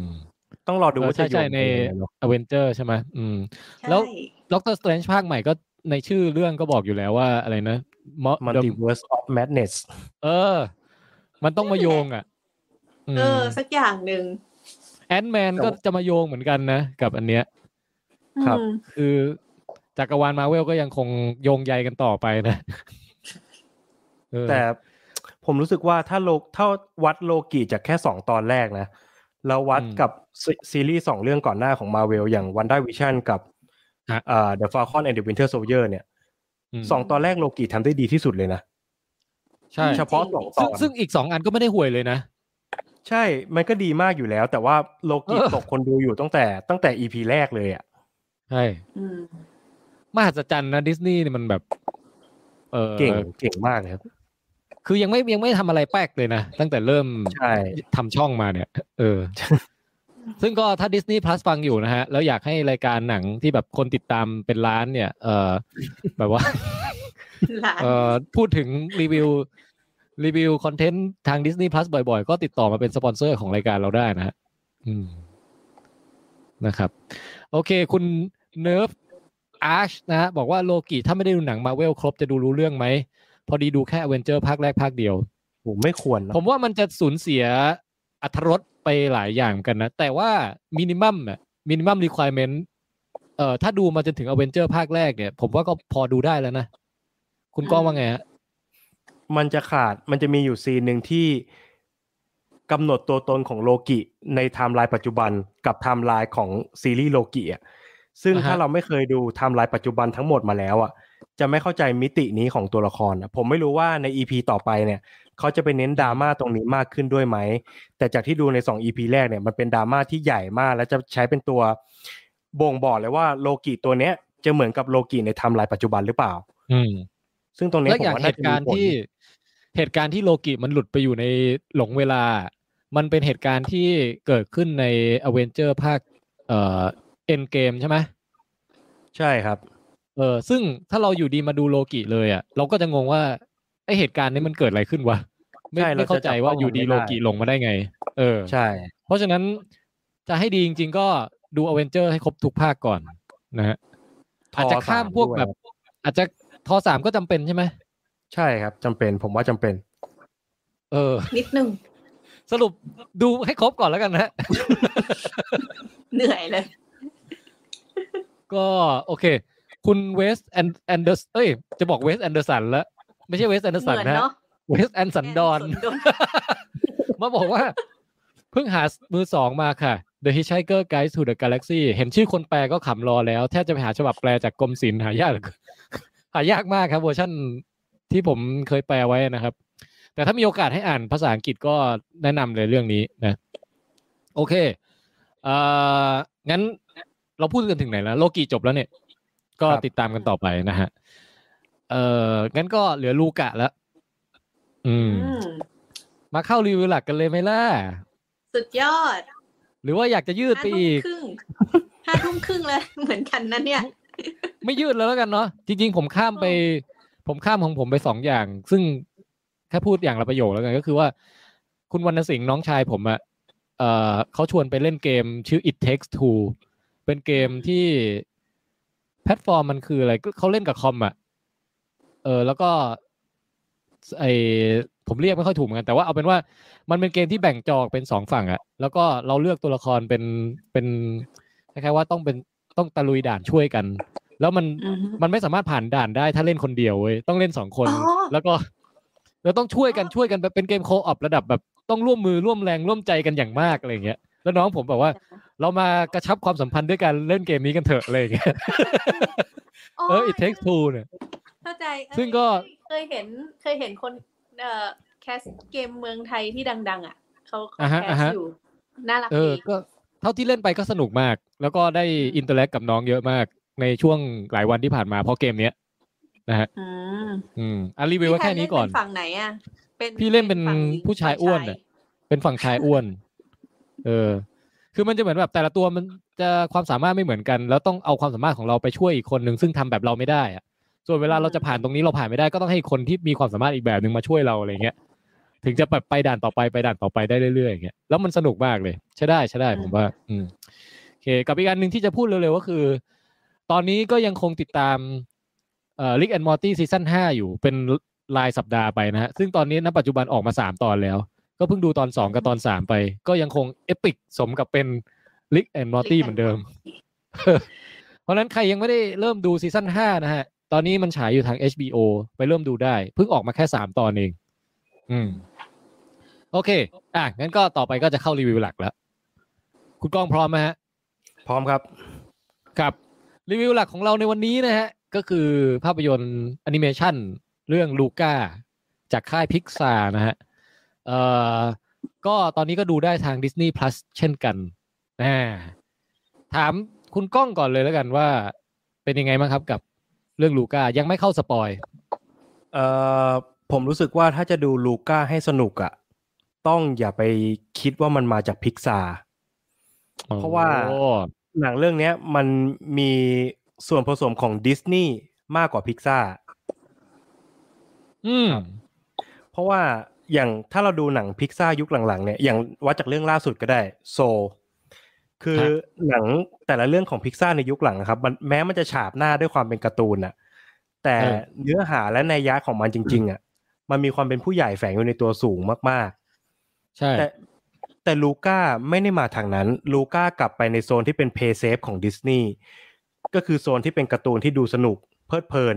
ต้องรอดูเออว่าใช่จะโยใช่ในไปยังไงเนอะอเวนเจอร์ใช่ไหมอืมใช่แล้ว Doctor Strange ภาคใหม่ก็ในชื่อเรื่องก็บอกอยู่แล้วว่าอะไรนะ Mo- มัล The- ติเวิร์สออฟแมดเนสเออ มันต้องมาโยงอะ เออ สักอย่างหนึ่ง Ant-Man ก็จะมาโยงเหมือนกันนะ กับอันเนี้ย ครับอืมคือจักรวาลมาเวลก็ยังคงโยงใยกันต่อไปนะเออแต่ ผมรู้สึกว่าถ้าโลถ้าวัดโลกิจากแค่สองตอนแรกนะแล้ววัดกับซีซีรีส์สองเรื่องก่อนหน้าของมาเวลอย่าง WandaVision กับฮะอ่า The Falcon and the Winter Soldier เนี่ยมสองตอนแรกโลกิทำได้ดีที่สุดเลยนะ ใช่ เฉพาะสองตอน ซึ่งซึ่งอีกสองอันก็ไม่ได้ห่วยเลยนะ ใช่ มันก็ดีมากอยู่แล้ว แต่ว่าโลกิเออตกคนดูอยู่ตั้งแต่ตั้งแต่ EP แรกเลยอะ ใช่อืมมหัศจรรย์นะดิสนีย์นี่มันแบบ เออเก่งเก่งมากเลยครับ คือยังไม่ยังไม่ทำอะไรแปลกเลยนะ ตั้งแต่เริ่มใช่ทำช่องมาเนี่ย เออ ซึ่งก็ถ้า Disney Plus ฟังอยู่นะฮะ แล้วอยากให้รายการหนังที่แบบคนติดตามเป็นล้านเนี่ย เออแบบว่าหลานเอ่อพูดถึง review review content ทาง Disney Plus บ่อยๆ ก็ติดต่อมาเป็นสปอนเซอร์ของรายการเราได้นะฮะอืมนะครับ โอเค คุณเนิร์ฟอาร์ชนะฮะบอกว่าโลกิถ้าไม่ได้ดูหนังมาเวลครบจะดูรู้เรื่องไหม พอดีดูแค่อเวนเจอร์ภาคแรกภาคเดียวผมไม่ควรนะผมว่ามันจะสูญเสียอรรถรสไปหลายอย่างกันนะ แต่ว่ามินิมัมอะมินิมัมรีคว i เมนต์เอ่อถ้าดูมาจนถึงอเวนเจอร์ภาคแรกเนี่ย ผมว่าก็พอดูได้แล้วนะ คุณก้องว่าไงฮะมันจะขาดมันจะมีอยู่ scene หนึ่งที่กำหนดตัวตนของโลกิในไทม์ไลน์ปัจจุบันกับไทม์ไลน์ของซีรีส์โลกิอะซึ่งอ่าฮะถ้าเราไม่เคยดูไทม์ไลน์ปัจจุบันทั้งหมดมาแล้วอะ จะไม่เข้าใจมิตินี้ของตัวละครอะผมไม่รู้ว่าใน EP ต่อไปเนี่ยเขาจะไปเน้นดราม่าตรงนี้มากขึ้นด้วยไหม แต่จากที่ดูใน 2 EP แรกเนี่ยมันเป็นดราม่าที่ใหญ่มาก และจะใช้เป็นตัวบ่งบอกเลยว่าโลกิตัวเนี้ยจะเหมือนกับโลกิในไทม์ไลน์ปัจจุบันหรือเปล่า อืม ซึ่งตรงนี้แล้วผมอย่างว่าเหน่าตุจะการมีณ์ผลที่เหตุการณ์ที่โลกิมันหลุดไปอยู่ในหลงเวลา มันเป็นเหตุการณ์ที่เกิดขึ้นในอเวนเจอร์ภาคเอ่อเอ็นเกมใช่ไหมใช่ครับ เออซึ่งถ้าเราอยู่ดีมาดูโลกิเลยอะเราก็จะงงว่าไอเหตุการณ์นี้มันเกิดอะไรขึ้นวะไม่ใช่เราไม่เข้าใจว่าจะจับต้องอยู่ดีมันไม่โลได้กิลงมาได้ไง เออใช่ เพราะฉะนั้นจะให้ดีจริง ๆ ก็ดูอเวนเจอร์ให้ครบทุกภาคก่อนนะฮะทอาจจะข้ามสพวกด้วยแบบ อาจจะทอสามก็จำเป็นใช่ไหมใช่ครับจำเป็นผมว่าจำเป็น เออ นิดหนึ่งสรุปดูให้ครบก่อนแล้วกันนะฮะเหนื่อยเลย ก็โอเค คุณเวสแอนแอนเดอร์สเอ้ยจะบอกเวสแอนเดอร์สันแล้วไม่ใช่เวสแอนเดอร์เหสันมือนนะเนาะเวสแอนสันดอนสันดอนมาบอกว่า เพิ่งหามือสองมาค่ะ The Hitchhiker Guide to the Galaxy เห็นชื่อคนแปลก็ขำรอแล้ว แทบจะไปหาฉบับแปลจากกรมศิลป์หายากเหลือเกินหายากมากครับเวอร์ชันที่ผมเคยแปลไว้นะครับ แต่ถ้ามีโอกาสให้อ่านภาษาอังกฤษก็แนะนำเลยเรื่องนี้นะ โอเคเอ่องั้นเราพูดกันถึงไหนแล้ว โลกีจบแล้วเนี่ย ก็ครับติดตามกันต่อไปนะฮะ เอ่องั้นก็เหลือลูกะแล้วอืมอืม มาเข้ารีวิวหลักกันเลยไหมล่ะ สุดยอด หรือว่าอยากจะยืดห้าไปทุ่มอีกครึ่งห้าทุ่มครึ่งเลยเหมือนกันนะเนี่ย ไม่ยืดแล้วแล้วกันเนาะ จริง ๆ ผมข้ามไป ผมข้ามของผมไปสองอย่าง ซึ่งแค่พูดอย่างละประโยคแล้วกันก็คือว่า คุณวรรณสิงห์น้องชายผมอะเอ่อเขาชวนไปเล่นเกมชื่อ It Takes Two เป็นเกมที่ แพลตฟอร์มมันคืออะไรก็เขาเล่นกับคอมอะเออแล้วก็ไอผมเรียกไม่ค่อยถูกเหมือนกันแต่ว่าเอาเป็นว่ามันเป็นเกมที่แบ่งจอออกเป็นสองฝั่งอะแล้วก็เราเลือกตัวละครเป็นเป็นคล้ายๆว่าต้องเป็นต้องตะลุยด่านช่วยกัน แล้วมันอือฮึมันไม่สามารถผ่านด่านได้ถ้าเล่นคนเดียวเว้ยต้องเล่นสองคนอ๋อแล้วก็แล้วต้องช่วยกันอ๋อช่วยกันแบบเป็นเกมโคออประดับแบบต้องร่วมมือร่วมแรงร่วมใจกันอย่างมากอะไรอย่างเงี้ยแล้วน้องผมบอกว่า เรามากระชับความสัมพันธ์ด้วยการเล่นเกมนี้กันเถอะอะไรอย่างเงี้ยเออ it takes two เนี่ยเข้าใจเอ้ยซึ่งก็เคยเห็นเคยเห็นคนเอ่อแคสเกมเมืองไทยที่ดัง ๆ อะเขาเขาอ่าฮะแคอ่าสฮะอยู่น่ารักเออดีก็เท่าที่เล่นไปก็สนุกมาก แล้วก็ได้อินเตอร์แลกกับน้องเยอะมากในช่วงหลายวันที่ผ่านมาเพราะเกมเนี้ยนะฮะอืมอืมอะรีวิวไว้แค่นี้ก่อนพี่แทเล่เป็ฝั่งไหนอะเป็นพี่เล่นเป็นฝั่งผู้ชายอ้วนฝั่งน่ะเป็นฝั่งชายอ้วน เออ คือมันจะเหมือนแบบแต่ละตัวมันจะความสามารถไม่เหมือนกัน แล้วต้องเอาความสามารถของเราไปช่วยอีกคนหนึ่งซึ่งทำแบบเราไม่ได้อะส่วนเวลาเราจะผ่านตรงนี้เราผ่านไม่ได้ก็ต้องให้คนที่มีความสามารถอีกแบบหนึ่งมาช่วยเราอะไรเงี้ย ถึงจะแบบไปด่านต่อไปไปด่านต่อไปได้เรื่อยๆอย่างเงี้ยแล้วมันสนุกมากเลยใช่ได้ใช่ได้ผมว่า อืมโอเค กับอีกอันหนึ่งที่จะพูดเร็วๆก็คือ ตอนนี้ก็ยังคงติดตามเอ่อ Rick and Morty ซีซั่นห้าอยู่เป็นรายสัปดาห์ไปนะฮะซึ่งตอนนี้ณปัจจุบันออกมาสามตอนแล้ว ก็เพิ่งดูตอนสองกับตอนสามไป ก็ยังคงเอปิกสมกับเป็น Rick and Morty เหมือนเดิม เพราะฉะนั้นใครยังไม่ได้เริ่มดูซีซั่นห้านะฮะ ตอนนี้มันฉายอยู่ทาง HBO ไปเริ่มดูได้ เพิ่งออกมาแค่สามตอนเอง อืม โอเค อะ งั้นก็ต่อไปก็จะเข้ารีวิวหลักแล้ว คุณก้องพร้อมไหมฮะ พร้อมครับ ครับรีวิวหลักของเราในวันนี้นะฮะ ก็คือภาพยนตร์แอนิเมชันเรื่องลูก้าจากค่ายพิกซานะฮะ เอ่อก็ตอนนี้ก็ดูได้ทาง Disney Plus เช่นกันอ่าถามคุณก้องก่อนเลยแล้วกันว่า เป็นยังไงบ้างครับกับเรื่องลูก้ายังไม่เข้า spoil เอ่อผมรู้สึกว่าถ้าจะดูลูก้าให้สนุกอะ่ะต้องอย่าไปคิดว่ามันมาจากพิกซาเพราะว่าโอ้หนังเรื่องเนี้ยมันมีส่วนผสมของดิสนีย์มากกว่าพิกซาอืมเพราะว่า อย่างถ้าเราดูหนังพิกซายุคหลังๆเนี่ยอย่างวัดจากเรื่องล่าสุดก็ได้โซคือฮะหนังแต่ละเรื่องของพิกซาในยุคหลังนะครับ มันแม้มันจะฉาบหน้าด้วยความเป็นการ์ตูนน่ะแต่เนื้อหาและนัยยะของมันจริง ๆอะมันมีความเป็นผู้ใหญ่แฝงอยู่ในตัวสูงมากใช่ๆแต่แต่ลูก้าไม่ได้มาทางนั้น ลูก้ากลับไปในโซนที่เป็นเพย์เซฟของดิสนีย์ก็คือโซนที่เป็นการ์ตูนที่ดูสนุกเพลิดเพลิน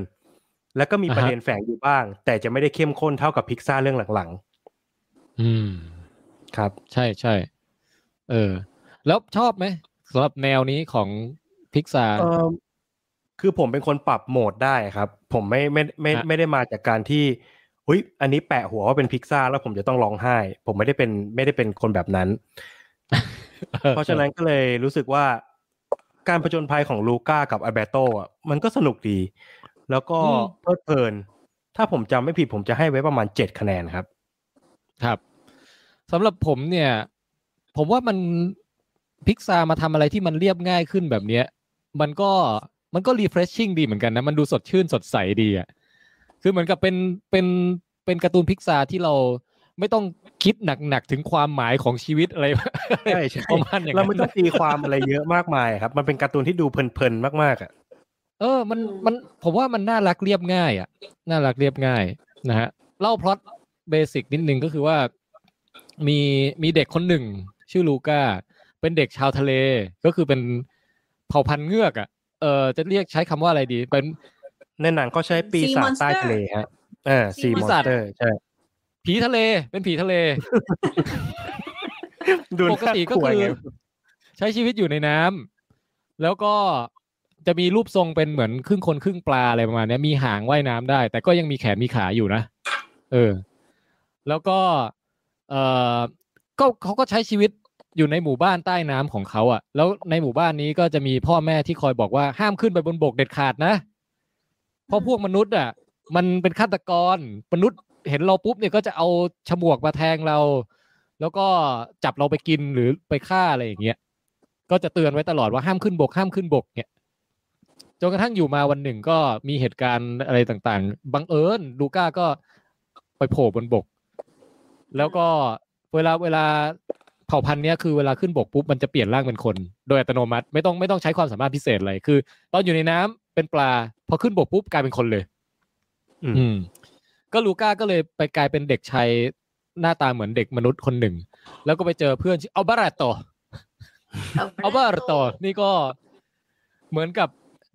แล้วก็มีประเด็นแฝงอยู่บ้าง แต่จะไม่ได้เข้มข้นเท่ากับพิกซาเรื่องหลังอืมๆครับ ใช่ใช่ เออ แล้วชอบไหมสำหรับแนวนี้ของพิกซาเออคือผมเป็นคนปรับโหมดได้ครับ ผมไม่ไม่ไม่ฮะไม่ได้มาจากการที่อุ้ยอันนี้แปะหัวว่าเป็นพิกซ่าแล้วผมจะต้องร้องไห้ ผมไม่ได้เป็นไม่ได้เป็นคนแบบนั้น เพราะฉะนั้นก็เลยรู้สึกว่าการผจญภัยของลูก้ากับอ l เบโตอะมันก็สนุกดี แล้วก็อืมเพลิดเพลิน ถ้าผมจำไม่ผิดผมจะให้ไว้ประมาณเจ็ดคะแนนครับ ครับสำหรับผมเนี่ย ผมว่ามันพิกซามาทำอะไรที่มันเรียบง่ายขึ้นแบบเนี้ย มันก็มันก็ refreshing ดีเหมือนกันนะ มันดูสดชื่นสดใสดีอะคือเหมือนกับเป็นเป็นเป็นการ์ตูนพิกซาที่เราไม่ต้องคิดหนักๆถึงความหมายของชีวิตอะไรใช่ใช่ประมาณอย่างเรานั้นไม่ต้องตีความอะไรเยอะมากมายครับ มันเป็นการ์ตูนที่ดูเพลินๆมากๆอะ เออ มันมันผมว่ามันน่ารักเรียบง่ายอะน่ารักเรียบง่ายนะฮะเล่าพล็อต basic นิดนึงก็คือว่า มีมีเด็กคนหนึ่ง ชื่อลูก้าเป็นเด็กชาวทะเลก็คือเป็นเผ่าพันธุ์เงือกอะเออจะเรียกใช้คำว่าอะไรดี เป็นในหนังก็ใช้ปีศาจใต้ทะเลฮะเออซี Sea มอน Monster สเตอร์ใช่ผีทะเลเป็นผีทะเลดูปกติก็น่ากลัวคือไงใช้ชีวิตอยู่ในน้ำแล้วก็ จะมีรูปทรงเป็นเหมือนครึ่งคนครึ่งปลาอะไรประมาณนี้มีหางว่ายน้ำได้ แต่ก็ยังมีแขนมีขาอยู่นะ เออ แล้วก็ เออก็เขาก็ใช้ชีวิตอยู่ในหมู่บ้านใต้น้ำของเขาอะ่ะ แล้วในหมู่บ้านนี้ก็จะมีพ่อแม่ที่คอยบอกว่าห้ามขึ้นไปบนบกเด็ดขาดนะ เพราะพวกมนุษย์อะ มันเป็นฆาตกรมนุษย์เห็นเราปุ๊บเนี่ยก็จะเอาฉมวกมาแทงเรา แล้วก็จับเราไปกินหรือไปฆ่าอะไรอย่างเงี้ยก็จะเตือนไว้ตลอดว่าห้ามขึ้นบกห้ามขึ้นบกเนี่ย จนกระทั่งอยู่มาวันหนึ่งก็มีเหตุการณ์อะไรต่างๆ บังเอิญลูก้าก็ไปโผล่บนบก แล้วก็เวลาเวลาเผ่าพันธุ์เนี้ยคือเวลาขึ้นบกปุ๊บมันจะเปลี่ยนร่างเป็นคน โดยอัตโนมัติไม่ต้องไม่ต้องใช้ความสามารถพิเศษอะไรคือ ตอนอยู่ในน้ำเป็นปลา พอขึ้นบกปุ๊บกลายเป็นคนเลยอืมอืม ก็ลูก้าก็เลยไปกลายเป็นเด็กชายหน้าตาเหมือนเด็กมนุษย์คนหนึ่ง แล้วก็ไปเจอเพื่อนชื่ออัลบาราโตอัลบาราโตนี่ก็เหมือนกับ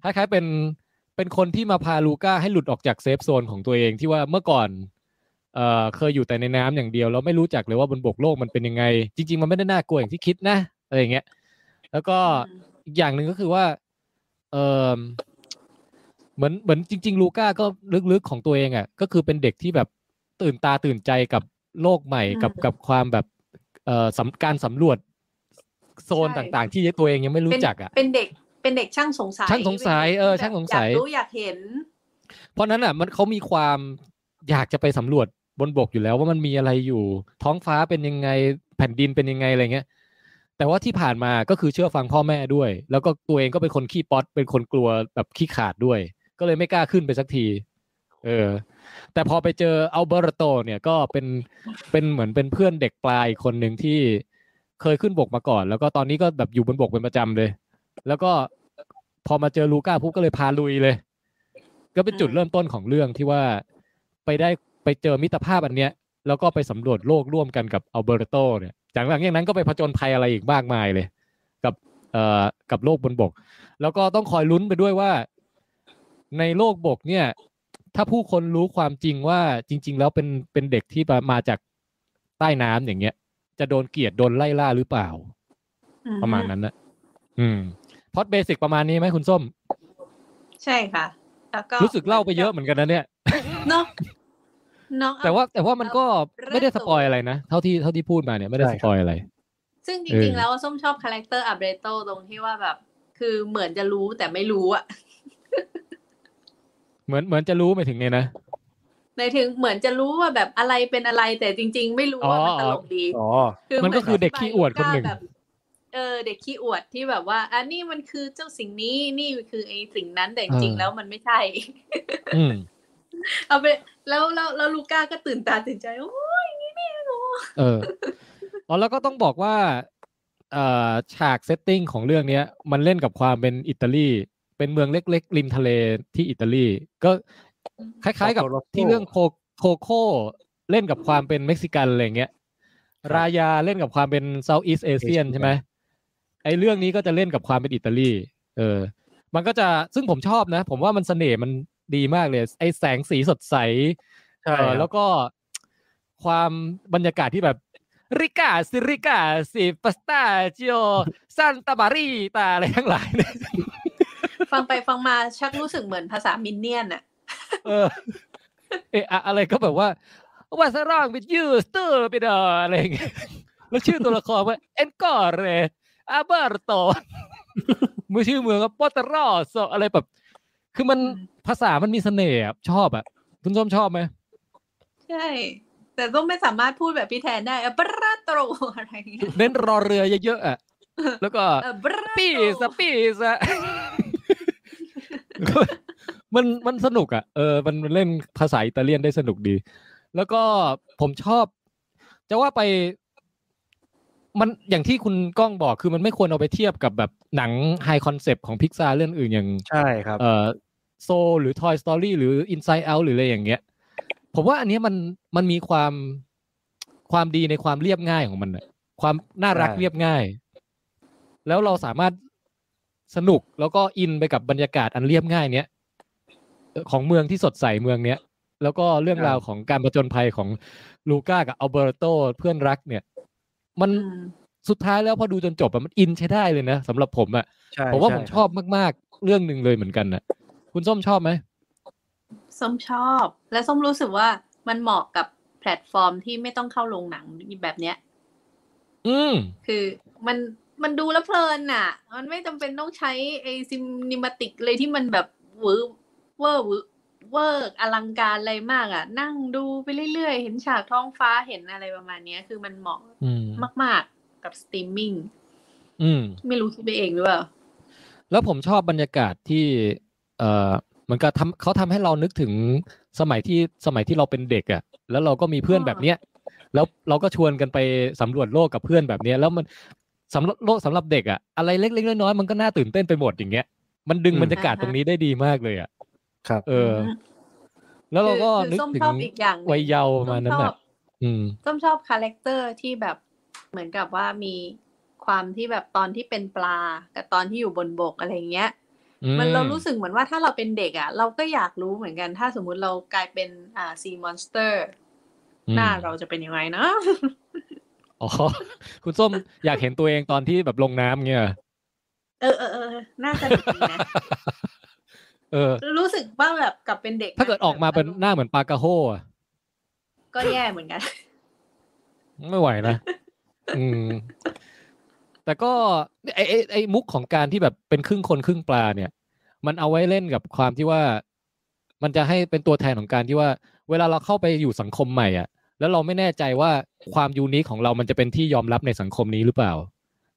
คล้ายๆเป็นเป็นคนที่มาพาลูก้าให้หลุดออกจากเซฟโซนของตัวเองที่ว่าเมื่อก่อนเอ่อเคยอยู่แต่ในน้ำอย่างเดียวแล้วไม่รู้จักเลยว่าบนบกโลกมันเป็นยังไง จริง ๆ มันไม่ได้น่ากลัวอย่างที่คิดนะอะไรอย่างเงี้ย แล้วก็อีกอย่างหนึ่งก็คือว่าเออเหมือนเหมือนจริง ๆ ลูก้าก็ลึกๆของตัวเองอะ ก็คือเป็นเด็กที่แบบตื่นตาตื่นใจกับโลกใหม่กับอืมกับความแบบเอ่อสำการสำรวจโซนใช่ต่างๆ ที่ตัวเองยังไม่รู้จักอะเป็นเด็ก เป็นเด็กช่างสงสัยช่างสงสัยเออป็นด็กช่างสงสัยอยากรู้อยากเห็น เพราะนั้นอะ มันเขามีความอยากจะไปสำรวจบนบกอยู่แล้วว่ามันมีอะไรอยู่ ท้องฟ้าเป็นยังไงแผ่นดินเป็นยังไงอะไรเงี้ยแต่ว่าที่ผ่านมาก็คือเชื่อฟังพ่อแม่ด้วย แล้วก็ตัวเองก็เป็นคนขี้ป๊อตเป็นคนกลัวแบบขี้ขาดด้วย ก็เลยไม่กล้าขึ้นไปสักที เออ แต่พอไปเจออัลเบอร์โตเนี่ยก็เป็นเป็นเหมือนเป็นเพื่อนเด็กปลายอีกคนหนึ่งที่เคยขึ้นบกมาก่อน แล้วก็ตอนนี้ก็แบบอยู่บนบกเป็นประจำเลย แล้วก็พอมาเจอลูก้าปุ๊บก็เลยพาลุยเลย ก็เป็นจุดเริ่มต้นของเรื่องที่ว่าไปได้ไปเจอมิตรภาพอันเนี้ย แล้วก็ไปสำรวจโลกร่วมกันกับอัลเบอร์โตเนี่ยจากหลังจากนั้นก็ไปผจญภัยอะไรอีกมากมายเลย กับเอ่อกับโลกบนบก แล้วก็ต้องคอยลุ้นไปด้วยว่า ในโลกบกเนี่ย ถ้าผู้คนรู้ความจริงว่าจริง ๆ แล้วเป็นเป็นเด็กที่มาจากใต้น้ำอย่างเงี้ย จะโดนเกลียดโดนไล่ล่าหรือเปล่า ประมาณนั้นนะอืม พอดเบสิกประมาณนี้ไหมคุณส้ม ใช่ค่ะ แล้วก็รู้สึกเล่าไปเยอะเหมือนกันนะเนี่ยเนาะน้องแต่ว่าแต่ว่ามันก็เอาไม่ได้เริ่สมปอยอะไรนะ เท่าที่เท่าที่พูดมาเนี่ยไม่ได้ใช่สครับปอยอะไร ซึ่งจเอริงอๆแล้วส้มชอบคาแรคเตอร์อับเรโตตรงที่ว่าแบบ คือเหมือนจะรู้แต่ไม่รู้อะเหมือนเหมือนจะรู้ไปถึงเนี่ยนะในถึงเหมือนจะรู้ว่าแบบอะไรเป็นอะไรแต่จริง ๆ ไม่รู้ว่ามันอ๋อตลกดีอ๋อมันก็คือเด็กขี้อวดคนหนึ่งแบบ เออเด็กขี้อวดที่แบบว่า อันนี้มันคือเจ้าสิ่งนี้นี่คือไอ้สิ่งนั้นแต่จริงๆแล้วมันไม่ใช่อืมเอาไปแล้วแล้วแล้วลูก้าก็ตื่นตาตื่นใจโอ้ยนี่นี่โอ้เอออ๋อแล้วก็ต้องบอกว่าเอ่อฉาก setting ของเรื่องเนี้ย มันเล่นกับความเป็นอิตาลี เป็นเมืองเล็ก ๆ ริมทะเลที่อิตาลี ก็คล้ายๆกับ Porto Rosso ที่เรื่องโคโคโค่เล่นกับความเป็นเม็กซิกันอะไรเงี้ยครับรายาเล่นกับความเป็นเซาท์อีสเอเชียน Asian ใช่ไหม ไอ้เรื่องนี้ก็จะเล่นกับความเป็นอิตาลี เออ มันก็จะซึ่งผมชอบนะ ผมว่ามันเสน่ห์มันดีมากเลย ไอ้แสงสีสดใสใช่เออครับแล้วก็ความบรรยากาศที่แบบริกาซิริกาซิปาสตาจิโอซันตาบารีตาอะไรทั้งหลายเนี่ยฟังไปฟังมาชักรู้สึกเหมือนภาษามินเนี่ยนอะเออเอะอะอะไรก็แบบว่าว่าสร้างเป็นยูสเตอร์ไปเดออะไรอย่างเงี้ยแล้วชื่อตัวละครว่าเอ็นกอร์เร อาเบอร์โตมือชื่อเมืองก็ปอตรอสอะไรแบบ คือมันภาษามันมีเสน่ห์อะชอบอะ คุณส้มชอบไหม ใช่ แต่ต้องไม่สามารถพูดแบบพี่แทนได้อะบราโตรอะไรอย่างเงี้ยเน้นรอเรือเยอะๆอะ แล้วก็เออบราโตรปีสปีสะมันมันสนุกอะ เออมันมันเล่นภาษาอิตาเลียนได้สนุกดี แล้วก็ผมชอบ จะว่าไป มันอย่างที่คุณก้องบอกคือมันไม่ควรเอาไปเทียบกับแบบหนัง high concept ของพิกซาเรื่องอื่นอย่างใช่ครับเอ่อโซหรือ Toy Story หรือ Inside Out หรืออะไรอย่างเงี้ย ผมว่าอันเนี้ยมันมันมีความความดีในความเรียบง่ายของมันอะความน่ารักใช่เรียบง่าย แล้วเราสามารถสนุกแล้วก็อินไปกับบรรยากาศอันเรียบง่ายเนี้ยเอ่อของเมืองที่สดใสเมืองเนี้ยแล้วก็เรื่องราวของการประจนภัยของลูก้ากับอัลเบอร์โตเพื่อนรักเนี่ย มันอืมสุดท้ายแล้วพอดูจนจบอะมันอินใช้ได้เลยนะสำหรับผมอะใช่ผมว่าใผมชอบมากๆ เรื่องหนึ่งเลยเหมือนกันนะคุณส้มชอบไหมส้มชอบ และส้มรู้สึกว่ามันเหมาะกับแพลตฟอร์มที่ไม่ต้องเข้าโรงหนังแบบเนี้ย อืมคือมันมันดูแล้วเพลินน่ะ มันไม่จำเป็นต้องใช้ไอ cinematic เลยที่มันแบบหวือเวอร์หวือ เวอร์อลังการอะไรมากอะ นั่งดูไปเรื่อยๆ เห็นฉากท้องฟ้าเห็นอะไรประมาณเนี้ยคือมันเหมาะอืมมาก ๆ กับสตรีมมิ่งอืมไม่รู้คิดไปเองหรือเปล่า แล้วผมชอบบรรยากาศที่ เอ่อเหมือนกับทำเขาทำให้เรานึกถึงสมัยที่สมัยที่เราเป็นเด็กอะ่ะ แล้วเราก็มีเพื่อนอ่าแบบเนี้ย แล้วเราก็ชวนกันไปสำรวจโลกกับเพื่อนแบบเนี้ย แล้วมันสำหรับโลกสำหรับเด็กอะ่ะอะไรเล็กๆน้อยๆมันก็น่าตื่นเต้นไปหมดอย่างเงี้ยมันดึงอืมบรรยากาศตรงนี้ได้ดีมากเลยอะ่ะ ครับ เออ แล้วเราก็คือนึกส้มถึงชอบอีกอย่างหนึ่งวัยเยาว์ประมาณนั้นส้ชออะบอืมส้มชอบ character ที่แบบเหมือนกับว่ามีความที่แบบตอนที่เป็นปลา กับตอนที่อยู่บนบกอะไรเงี้ย มันเรารู้สึกเหมือนว่าถ้าเราเป็นเด็กอะ เราก็อยากรู้เหมือนกัน ถ้าสมมุติเรากลายเป็นอ่า sea monster อืมหน้าเราจะเป็นยังไงนะอ๋อ คุณส้มอยากเห็นตัวเองตอนที่แบบลงน้ำเงี้ย เออเออเออน่าจะดีนะ เออ รู้สึกว่าแบบกลับเป็นเด็กนะถ้าเกิดออกมาเป็นหน้าเหมือนปลากระโฮอะก็แย่เหมือนกัน ไม่ไหวนะ อืม แต่ก็ไอไอไอมุกของการที่แบบเป็นครึ่งคนครึ่งปลาเนี่ย มันเอาไว้เล่นกับความที่ว่า มันจะให้เป็นตัวแทนของการที่ว่า เวลาเราเข้าไปอยู่สังคมใหม่อะ แล้วเราไม่แน่ใจว่าความยูนิคของเรามันจะเป็นที่ยอมรับในสังคมนี้หรือเปล่า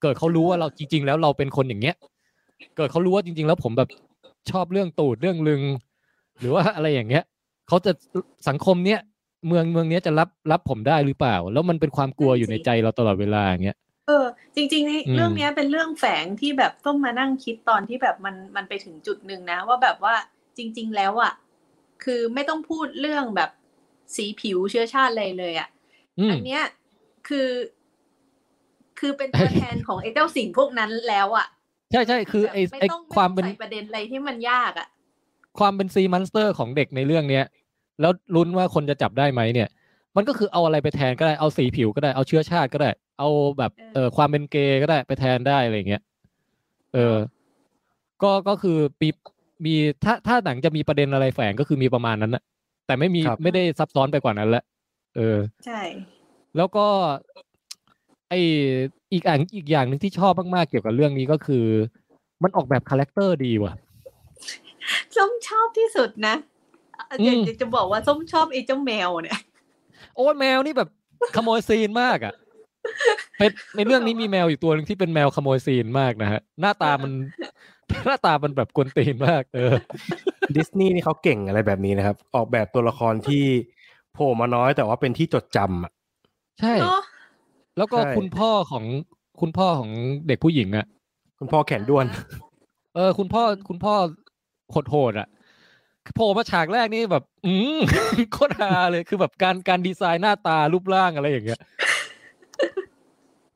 เกิดเขารู้ว่าเราจริง ๆ แล้วเราเป็นคนอย่างเงี้ย เกิดเขารู้ว่าจริง ๆ แล้วผมแบบ ชอบเรื่องตูดเรื่องลึง หรือว่าอะไรอย่างเงี้ยเขาจะสังคมเนี้ยเมืองเมืองเนี้ยจะรับรับผมได้หรือเปล่า แล้วมันเป็นความกลัวอยู่ในใจเราตลอดเวลาอย่างเงี้ยเออจริงๆนี่อืมเรื่องเนี้ยเป็นเรื่องแฝงที่แบบต้องมานั่งคิดตอนที่แบบมันมันไปถึงจุดหนึ่งนะ ว่าแบบว่าจริง ๆ แล้วอะคือไม่ต้องพูดเรื่องแบบสีผิวเชื้อชาติอะไรเลยอะอืมอันเนี้ยคือ คือเป็นตัวแทนของไอ้เจ้าสิ่งพวกนั้นแล้วอะ ใช่ใช่คือไอ้แบบไอ้ม่ต้องความเป็นไต้องใส่ประเด็นอะไรที่มันยากอะความเป็น sea monster ของเด็กในเรื่องเนี้ย แล้วลุ้นว่าคนจะจับได้ไหมเนี่ย มันก็คือเอาอะไรไปแทนก็ได้เอาสีผิวก็ได้เอาเชื้อชาติก็ได้ เอาแบบเออความเป็นเกย์ก็ได้ไปแทนได้อะไรอย่างเงี้ยเออ ก็ก็คือปีมีถ้าถ้าหนังจะมีประเด็นอะไรแฝงก็คือมีประมาณนั้นนะแต่ไม่มีครับไม่ได้ซับซ้อนไปกว่านั้นละเออ ใช่ แล้วก็ ไออีกอย่างอีกอย่างหนึ่งที่ชอบมากๆเกี่ยวกับเรื่องนี้ก็คือ มันออกแบบ character ดีว่ะส้มชอบที่สุดนะอยากอืมอยากจะบอกว่าส้มชอบไอ้เจ้าแมวเนี่ย โอ้ยแมวนี่แบบขโมยซีนมากอะเป็นในเรื่องนี้มีแมวอยู่ตัวหนึ่งที่เป็นแมวขโมยซีนมากนะฮะ หน้าตามันหน้าตามันแบบกวนตีนมาก เออดิสนีย์นี่เขาเก่งอะไรแบบนี้นะครับ ออกแบบตัวละครที่โผล่มาน้อยแต่ว่าเป็นที่จดจำอะใช่เนาะ แล้วก็ใช่ คุณพ่อของคุณพ่อของเด็กผู้หญิงอะคุณพ่อแขนด้วน เออ คุณพ่อคุณพ่อโหดๆอะโผล่มาฉากแรกนี่แบบ อืม โคตรฮาเลยคือแบบการการดีไซน์หน้าตารูปร่างอะไรอย่างเงี้ย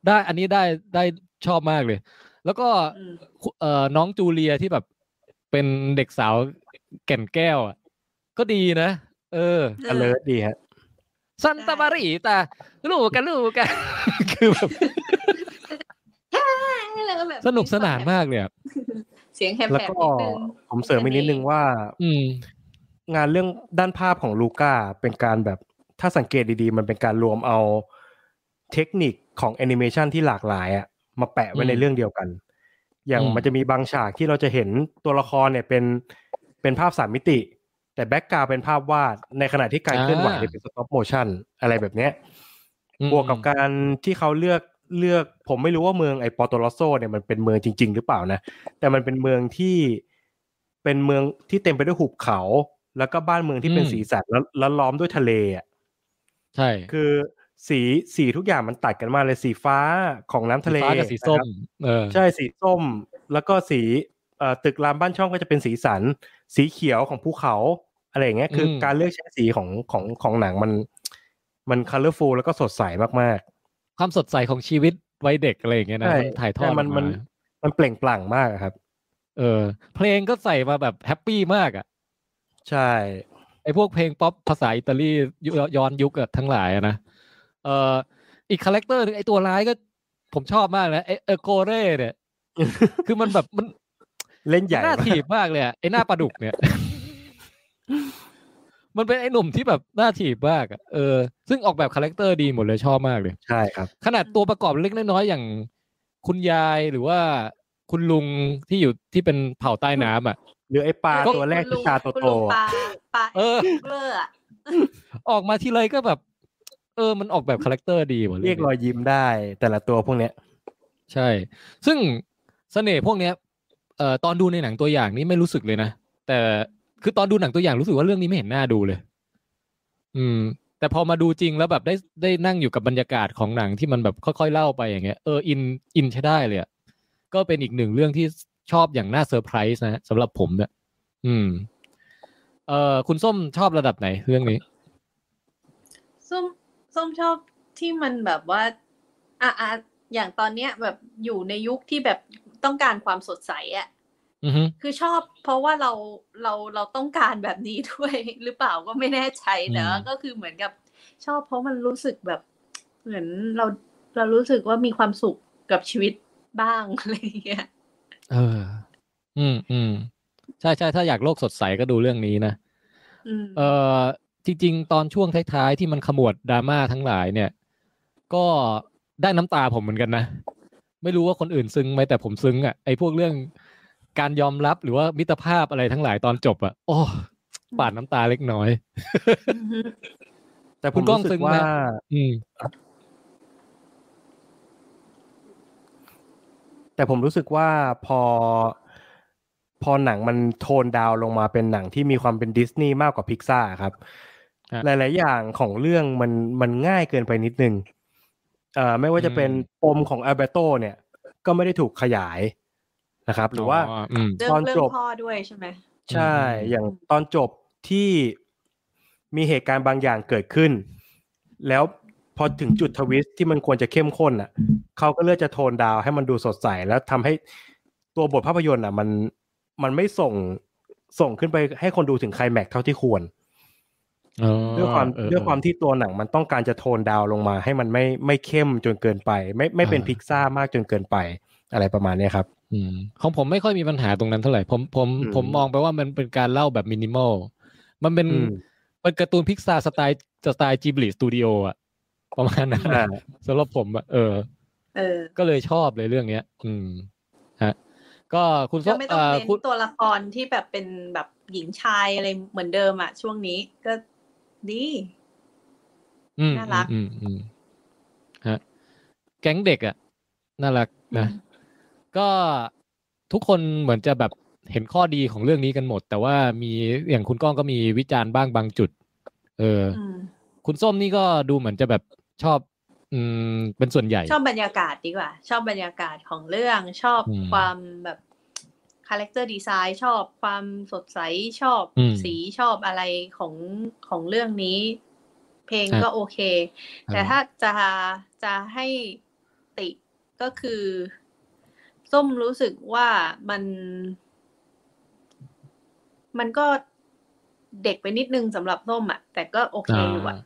ได้อันนี้ได้ได้ชอบมากเลย แล้วก็ อืมคุเอ่อน้อง Giulia ที่แบบเป็นเด็กสาวแก่นแก้วอะก็ดีนะ เอออเลิร์ดีฮะ ซันตามารีตาลูกกันลูกกันคือแบบแล้วก็แบบสนุกสนานมากเลยอะเสียงแหบแล้วๆก็นิดนึงผมเสริมอีกนิดนึงว่า อืมงานเรื่องด้านภาพของลูก้าเป็นการแบบถ้าสังเกตดีๆ มันเป็นการรวมเอาเทคนิคของแอนิเมชันที่หลากหลายอะมาแปะไว้ในอืมเรื่องเดียวกัน อย่างอืมมันจะมีบางฉากที่เราจะเห็นตัวละครเนี่ยเป็นเป็นภาพสามมิติ แต่ background เป็นภาพวาดในขณะที่การเคลื่อนไหวเนี่ยเป็น stop motion อะไรแบบเนี้ยอืมบวกกับการที่เขาเลือกเลือก ผมไม่รู้ว่าเมืองไอ Portorosso เนี่ยมันเป็นเมืองจริง ๆ หรือเปล่านะแต่มันเป็นเมืองที่เป็นเมืองที่เต็มไปด้วยหุบเขา แล้วก็บ้านเมืองที่เป็นอืมสีสันแล้วแล้วล้อมด้วยทะเลอะใช่ คือสีสีทุกอย่างมันตัดกันมากเลยสีฟ้าของน้ำทะเลสีฟ้ากับสีส้มนะครับเออใช่สีส้ม แล้วก็สีเอ่อตึกรามบ้านช่องก็จะเป็นสีสัน สีเขียวของภูเขา อะไรอย่างเงี้ยคืออืมการเลือกใช้สีของของของหนังมัน มัน colorful แล้วก็สดใสมากความสดใสของชีวิตวัยเด็กอะไรอย่างเงี้ยๆนะใช่มันถ่ายทอดใช่มันออกมันมามันเปล่งปลั่งมากอะครับ เออ เพลงก็ใส่มาแบบ happy มากอะ ใช่ไอพวกเพลงป๊อปภาษาอิตาลียุย้อนยุคอะทั้งหลายอะนะเอ่ออีก character หนึ่งไอตัวร้ายก็ผมชอบมากนะไอ Ercole เนี่ย คือมันแบบมันเล่นใหญ่หน้ามากถีบมากเลยอะไอหน้าปลาดุกเนี่ย มันเป็นไอหนุ่มที่แบบน่าถีบมากอะเออซึ่งออกแบบ character ดีหมดเลยชอบมากเลย ใช่ครับ ขนาดตัวประกอบเล็กน้อยๆอย่าง คุณยายหรือว่าคุณลุงที่อยู่ที่เป็นเผ่าใต้น้ำอะ หรือไอ้ปลาก็ตัวแรกคุณลุที่งตาคุณโตลุงๆปลาอะปลาเออเกลืออะออกมาทีไรก็แบบ เออ มันออกแบบ character ดีหมดเลยเรียกรอยยิ้มได้ แต่ละตัวพวกเนี้ย ใช่ ซึ่งเสน่ห์พวกเนี้ยเอ่อตอนดูในหนังตัวอย่างนี้ไม่รู้สึกเลยนะแต่ คือตอนดูหนังตัวอย่างรู้สึกว่าเรื่องนี้ไม่เห็นน่าดูเลย อืม แต่พอมาดูจริงแล้วแบบได้ได้นั่งอยู่กับบรรยากาศของหนังที่มันแบบค่อยๆเล่าไปอย่างเงี้ยเอออินอินใช้ได้เลยอะก็เป็นอีกหนึ่งเรื่องที่ชอบอย่างน่าเซอร์ไพรส์นะสำหรับผมเนี่ยอืม เอ่อคุณส้มชอบระดับไหนเรื่องนี้ ส้มส้มชอบที่มันแบบว่าอะอะอย่างตอนเนี้ยแบบอยู่ในยุคที่แบบต้องการความสดใสอะ คือชอบเพราะว่าเราเราเราต้องการแบบนี้ด้วยหรือเปล่าก็ไม่แน่ใจแต่ว่าอืมก็คือเหมือนกับชอบเพราะมันรู้สึกแบบเหมือนเราเรารู้สึกว่ามีความสุขกับชีวิตบ้างอะไรอย่างเงี้ยเออ อืมอืมใช่ใช่ถ้าอยากโลกสดใสก็ดูเรื่องนี้นะอืมเออจริง ๆ ตอนช่วงท้ายๆที่มันขมวดดราม่าทั้งหลายเนี่ย ก็ได้น้ำตาผมเหมือนกันนะ ไม่รู้ว่าคนอื่นซึ้งไหมแต่ผมซึ้งอะไอ้พวกเรื่อง การยอมรับหรือว่ามิตรภาพอะไรทั้งหลายตอนจบอะโอ้ปาดน้ำตาเล็กน้อยอือฮึแต่ผคุมณก้องรู้สึซึ้กงไหมว่า อืมแต่ผมรู้สึกว่าพอพอหนังมันโทนดาวน์ลงมาเป็นหนังที่มีความเป็นดิสนีย์มากกว่าพิกซ่าครับฮะหลาย ๆ อย่างของเรื่องมันมันง่ายเกินไปนิดนึงเอ่อไม่ว่าจะเป็นอืมปมของอัลเบโตเนี่ย ก็ไม่ได้ถูกขยาย นะครับ หรือว่าอืมเรื่องตอนเรื่อจงบพ่อด้วยใช่ไหมใช่อืมอย่างตอนจบที่มีเหตุการณ์บางอย่างเกิดขึ้น แล้วพอถึงจุดทวิสต์ที่มันควรจะเข้มข้นอะเขาก็เลือกจะโทนดาวน์ให้มันดูสดใส แล้วทำให้ตัวบทภาพยนตร์อะ มันมันไม่ส่งส่งขึ้นไปให้คนดูถึงไคลแม็กซ์เท่าที่ควรอ๋อด้วยความเออด้วยความที่ตัวหนังมันต้องการจะโทนดาวน์ลงมา ให้มันไม่ไม่เข้มจนเกินไป ไม่ไม่เป็นอ่าพิกซ่ามากจนเกินไป อะไรประมาณเนี้ยครับอืม ของผมไม่ค่อยมีปัญหาตรงนั้นเท่าไหร่ผมผมอืมผมมองไปว่ามันเป็นการเล่าแบบินิมอลมันเป็นอืมเป็นการ์ตูนพิกซาสไตล์สไตล์ Ghibli Studio อะประมาณนั้นอ่าสำหรับผมอะเออ เออ ก็เลยชอบเลยเรื่องเนี้ย อืมฮะก็คุณส้ก็มไม่ต้องเอ่อเน้นคุณตัวละครที่แบบเป็นแบบหญิงชายอะไรเหมือนเดิมอะช่วงนี้ก็ดีอืมน่ารักอืมอืมฮะแก๊งเด็กอะน่ารักนะ ก็ทุกคนเหมือนจะแบบเห็นข้อดีของเรื่องนี้กันหมด แต่ว่ามีอย่างคุณก้องก็มีวิจารณ์บ้างบางจุด เอออืมคุณส้มนี่ก็ดูเหมือนจะแบบชอบ อืม เป็นส่วนใหญ่ ชอบบรรยากาศดีกว่า ชอบบรรยากาศของเรื่อง ชอบอืมความแบบ character design ชอบความสดใสชอบอืมสีชอบอะไรของของเรื่องนี้ เพลงฮะก็โอเค แต่อ่าถ้าจะจะให้ติก็คือ ส้มรู้สึกว่ามันมันก็เด็กไปนิดนึงสำหรับส้มอะแต่ก็โอเคอยู่อะ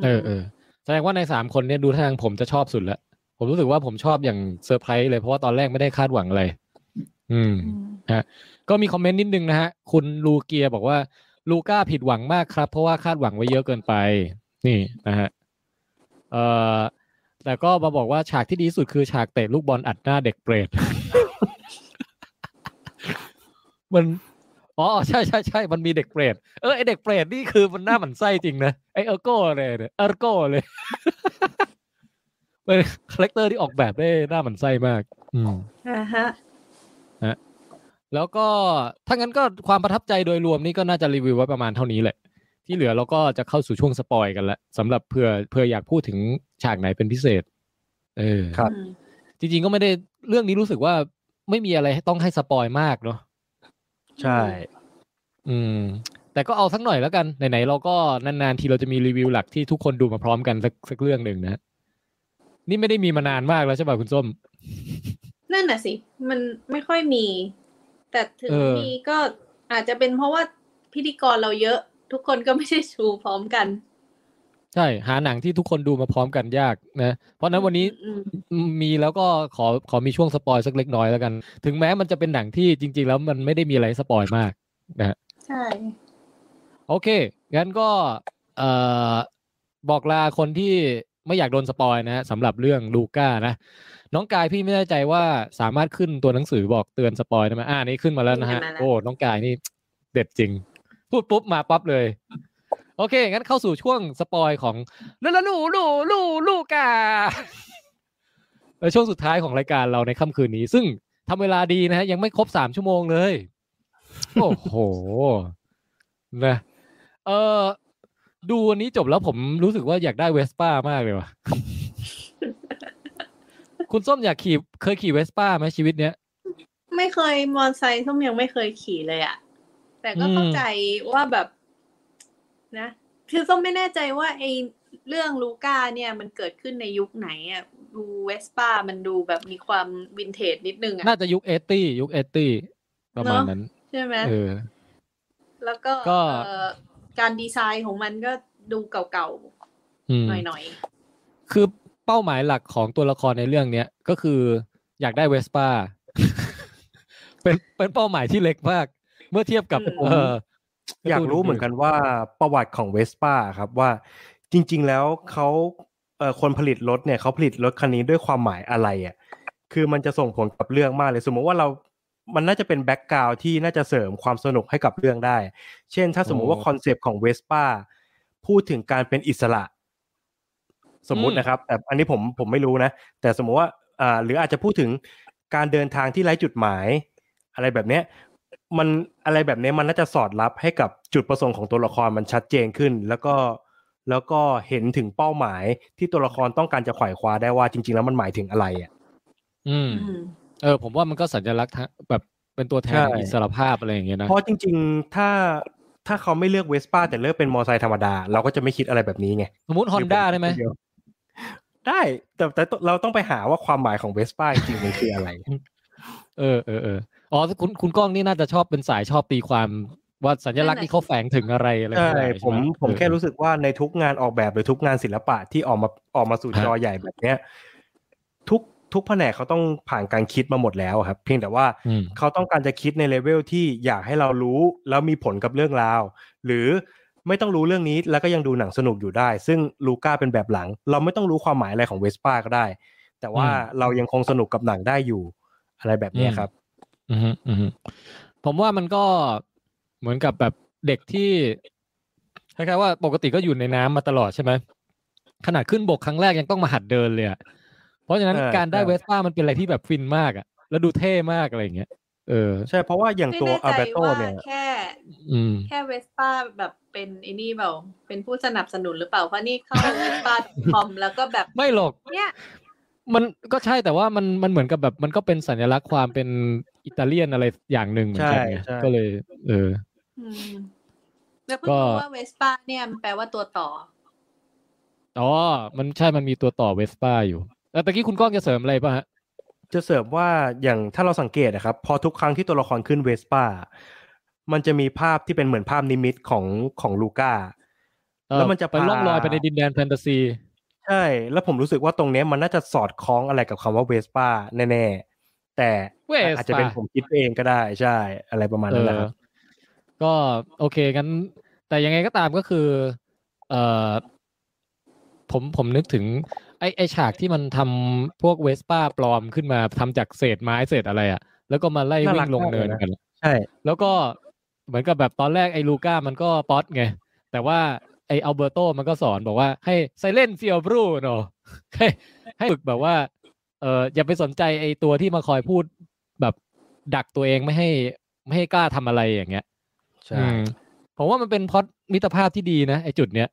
มเออเออแสดงว่าในสามคนเนี่ยดูทางผมจะชอบสุดแล้วผมรู้สึกว่าผมชอบอย่างเซอร์ไพรส์เลยเพราะว่าตอนแรกไม่ได้คาดหวังอะไรอืมอืมฮะ ก็มีคอมเมนต์นิดนึงนะฮะ คุณลูเกียบอกว่าลูก้าผิดหวังมากครับ เพราะว่าคาดหวังไว้เยอะเกินไป นี่นะฮะ เอ่อ แต่ก็มาบอกว่าฉากที่ดีที่สุดคือฉากเตะลูกบอลอัดหน้าเด็กเปรตมันอ๋อใช่ใช่ใช่มันมีเด็กเปรตเออไอเด็กเปรตนี่คือมันน่าหมั่นไส้จริงนะไอ Ercole เนี่ย Ercole เป็น character ที่ออกแบบได้น่าหมั่นไส้มาก อืมอ่าฮะแล้วก็ถ้างั้นก็ความประทับใจโดยรวมนี่ก็น่าจะรีวิวไว้ประมาณเท่านี้แหละ ที่เหลือเราก็จะเข้าสู่ช่วง spoil กันละสำหรับเพื่อเพื่ออยากพูดถึงฉากไหนเป็นพิเศษ เออครับอืมจริงๆก็ไม่ได้เรื่องนี้รู้สึกว่าไม่มีอะไรให้ต้องให้ spoil มากเนาะใช่ อืม แต่ก็เอาสักหน่อยแล้วกันไหนๆเราก็นานๆทีเราจะมีรีวิวหลักที่ทุกคนดูมาพร้อมกันสักสักเรื่องหนึ่งนะนี่ไม่ได้มีมานานมากแล้วใช่ป่ะคุณส้ม นั่นน่ะสิ มันไม่ค่อยมี แต่ถึงเออมีก็อาจจะเป็นเพราะว่าพิธีกรเราเยอะ ทุกคนก็ไม่ได้ชูพร้อมกัน ใช่ หาหนังที่ทุกคนดูมาพร้อมกันยากนะเพราะฉะนั้นวันนี้อืมอืมมีแล้วก็ขอขอมีช่วงสปอยสักเล็กน้อยแล้วกัน ถึงแม้มันจะเป็นหนังที่จริง ๆ แล้วมันไม่ได้มีอะไรสปอยมากนะฮะใช่ โอเค งั้นก็เอ่อบอกลาคนที่ไม่อยากโดน spoil นะฮะสำหรับเรื่องลูก้านะน้องกายพี่ไม่แน่ใจว่าสามารถขึ้นตัวหนังสือบอกเตือน spoil ได้ไหมอ่านี่ขึ้นมาแล้วนะฮะโอ้น้องกายนี่เด็ดจริง พูดปุ๊บมาปั๊บเลย โอเค งั้นเข้าสู่ช่วง spoil ของลูลูลูลูลูกาในช่วงสุดท้ายของรายการเราในค่ำคืนนี้ ซึ่งทำเวลาดีนะฮะยังไม่ครบสามชั่วโมงเลย โอ้โหนะเออดูวันนี้จบแล้วผมรู้สึกว่าอยากได้เวสป้ามากเลยว่ะ คุณส้มอยากขี่เคยขี่เวสป้าไหมชีวิตเนี้ย ไม่เคยมอเตอร์ไซค์ส้มยังไม่เคยขี่เลยอะ แต่ก็อืมเข้าใจว่าแบบนะคือส้มไม่แน่ใจว่าไอเรื่องลูก้าเนี่ยมันเกิดขึ้นในยุคไหนอะดูเวสป้ามันดูแบบมีความวินเทจนิดนึงอะน่าจะยุคเอตี้ยุคเอตี้ประมาณเนอะนั้น ใช่ไหมเออแล้วก็ก็เอ่อการดีไซน์ของมันก็ดูเก่าอืมๆหน่อยคือเป้าหมายหลักของตัวละครในเรื่องเนี้ยก็คืออยากได้เวสป้าเป็นเป็นเป้าหมายที่เล็กมาก เมื่อเทียบกับอืมเอออยากรู้เหมือนกันว่าประวัติของเวสป้าครับว่าจริง ๆ แล้วเขาเอ่อคนผลิตรถเนี่ยเขาผลิตรถคันนี้ด้วยความหมายอะไรอะคือมันจะส่งผลกับเรื่องมากเลยสมมติว่าเรามันน่าจะเป็นแบ็กกราวที่น่าจะเสริมความสนุกให้กับเรื่องได้ เช่น ถ้าสมมุติว่าคอนเซปต์ของเวสป้าพูดถึงการเป็นอิสระ สมมุตินะครับ แต่อันนี้ผมผมไม่รู้นะ แต่สมมุติว่าอ่าหรืออาจจะพูดถึงการเดินทางที่ไร้จุดหมาย อะไรแบบเนี้ย มันอะไรแบบเนี้ยมันน่าจะสอดรับให้กับจุดประสงค์ของตัวละครมันชัดเจนขึ้น แล้วก็แล้วก็เห็นถึงเป้าหมายที่ตัวละครต้องการจะไขว่คว้าได้ว่าจริง ๆ แล้วมันหมายถึงอะไรอะ อืมอืมเออ ผมว่ามันก็สัญลักษณ์ทางแบบเป็นตัวแทนใช่อิสรภาพอะไรอย่างเงี้ยนะเพราะจริง ๆ ถ้าถ้าเขาไม่เลือกเวสป้าแต่เลือกเป็นมอเตอร์ไซค์ธรรมดา เราก็จะไม่คิดอะไรแบบนี้ไงสมมติฮอนด้าได้ไหมได้แต่แต่เราต้องไปหาว่าความหมายของเวสป้าจริงๆมันคืออะไร เออเออเออ อ๋อคุณคุณก้องนี่น่าจะชอบเป็นสายชอบตีความว่าสัญลักษณ์นั่นน่ะที่เขาแฝงถึงอะไรอะไรใช่ทั้งหลายผมใช่ไหผมแค่เออรู้สึกว่าในทุกงานออกแบบหรือทุกงานศิลปะที่ออกมาออกมาสู่ฮะจอใหญ่แบบเนี้ย ทุกทุกแผนกเขาต้องผ่านการคิดมาหมดแล้วครับ เพียงแต่ว่าอืมเขาต้องการจะคิดในเลเวลที่อยากให้เรารู้แล้วมีผลกับเรื่องราว หรือไม่ต้องรู้เรื่องนี้แล้วก็ยังดูหนังสนุกอยู่ได้ ซึ่งลูก้าเป็นแบบหลัง เราไม่ต้องรู้ความหมายอะไรของเวสป้าก็ได้ แต่ว่าอืมเรายังคงสนุกกับหนังได้อยู่อะไรแบบเนี้ยครับ อืมอืมผมว่ามันก็เหมือนกับแบบเด็กที่คล้ายๆว่าปกติก็อยู่ในน้ำมาตลอดใช่ไหมขนาดขึ้นบกครั้งแรกยังต้องมาหัดเดินเลยอะเพราะฉะนั้นใช่การได้ใช่เวสป้ามันเป็นอะไรที่แบบฟินมากอะแล้วดูเท่มากอะไรอย่างเงี้ยเออใช่เพราะว่าอย่างไม่ตัวแน่อัลใจเบโตว่าเนี่ยแค่อืมแค่เวสป้าแบบเป็นไอ้นี่เปล่าเป็นผู้สนับสนุนหรือเปล่าเพราะนี่เข้าเวสป้าคอมแล้วก็แบบไม่หรอกเนี่ย มันก็ใช่แต่ว่ามันมันเหมือนกับแบบ มันก็เป็นสัญลักษณ์ความเป็นอิตาเลียนอะไรอย่างหนึ่งเหมือนกันไงใช่ใช่ก็เลย เอออืมแล้วเพิ่งก็รู้ว่าเวสป้าเนี่ยมันแปลว่าตัวต่ออ๋อมันใช่มันมีตัวต่อเวสป้าอยู่แล้วตะกี้คุณก้องจะเสริมอะไรป่ะฮะจะเสริมว่าอย่างถ้าเราสังเกตนะครับ พอทุกครั้งที่ตัวละครขึ้นเวสป้า มันจะมีภาพที่เป็นเหมือนภาพนิมิตของของลูก้าเออแล้วมันจะไปล่องพาลอยไปในดินแดนแฟนตาซี ใช่ แล้วผมรู้สึกว่าตรงเนี้ยมันน่าจะสอดคล้องอะไรกับคำว่าเวสป้าแน่ๆ แต่เวสอาจจะเป็นป้าผมคิดไปเองก็ได้ใช่ อะไรประมาณเอนั้นแหอละครับก็โอเคงั้น แต่ยังไงก็ตามก็คือ เอ่อผมผมนึกถึง ไอไอฉากที่มันทำพวกเวสป้าปลอมขึ้นมาทำจากเศษไม้เศษอะไรอะแล้วก็มาไล่น่าวิ่รักงลงมากเลยเนินนะกัน ใช่ แล้วก็เหมือนกับแบบตอนแรกไอ้ลูก้ามันก็ป๊อตไง แต่ว่า ไอ้อัลเบอร์โตมันก็สอนบอกว่าให้ไซเลนเซียบรูเนาะให้ให้ฝึกแบบว่าเอออย่าไปสนใจไอ้ตัวที่มาคอยพูดแบบดักตัวเองไม่ให้ไม่ให้กล้าทำอะไรอย่างเงี้ยใช่อืมผมว่ามันเป็นพล็อดมิตรภาพที่ดีนะไอ้จุดเนี้ย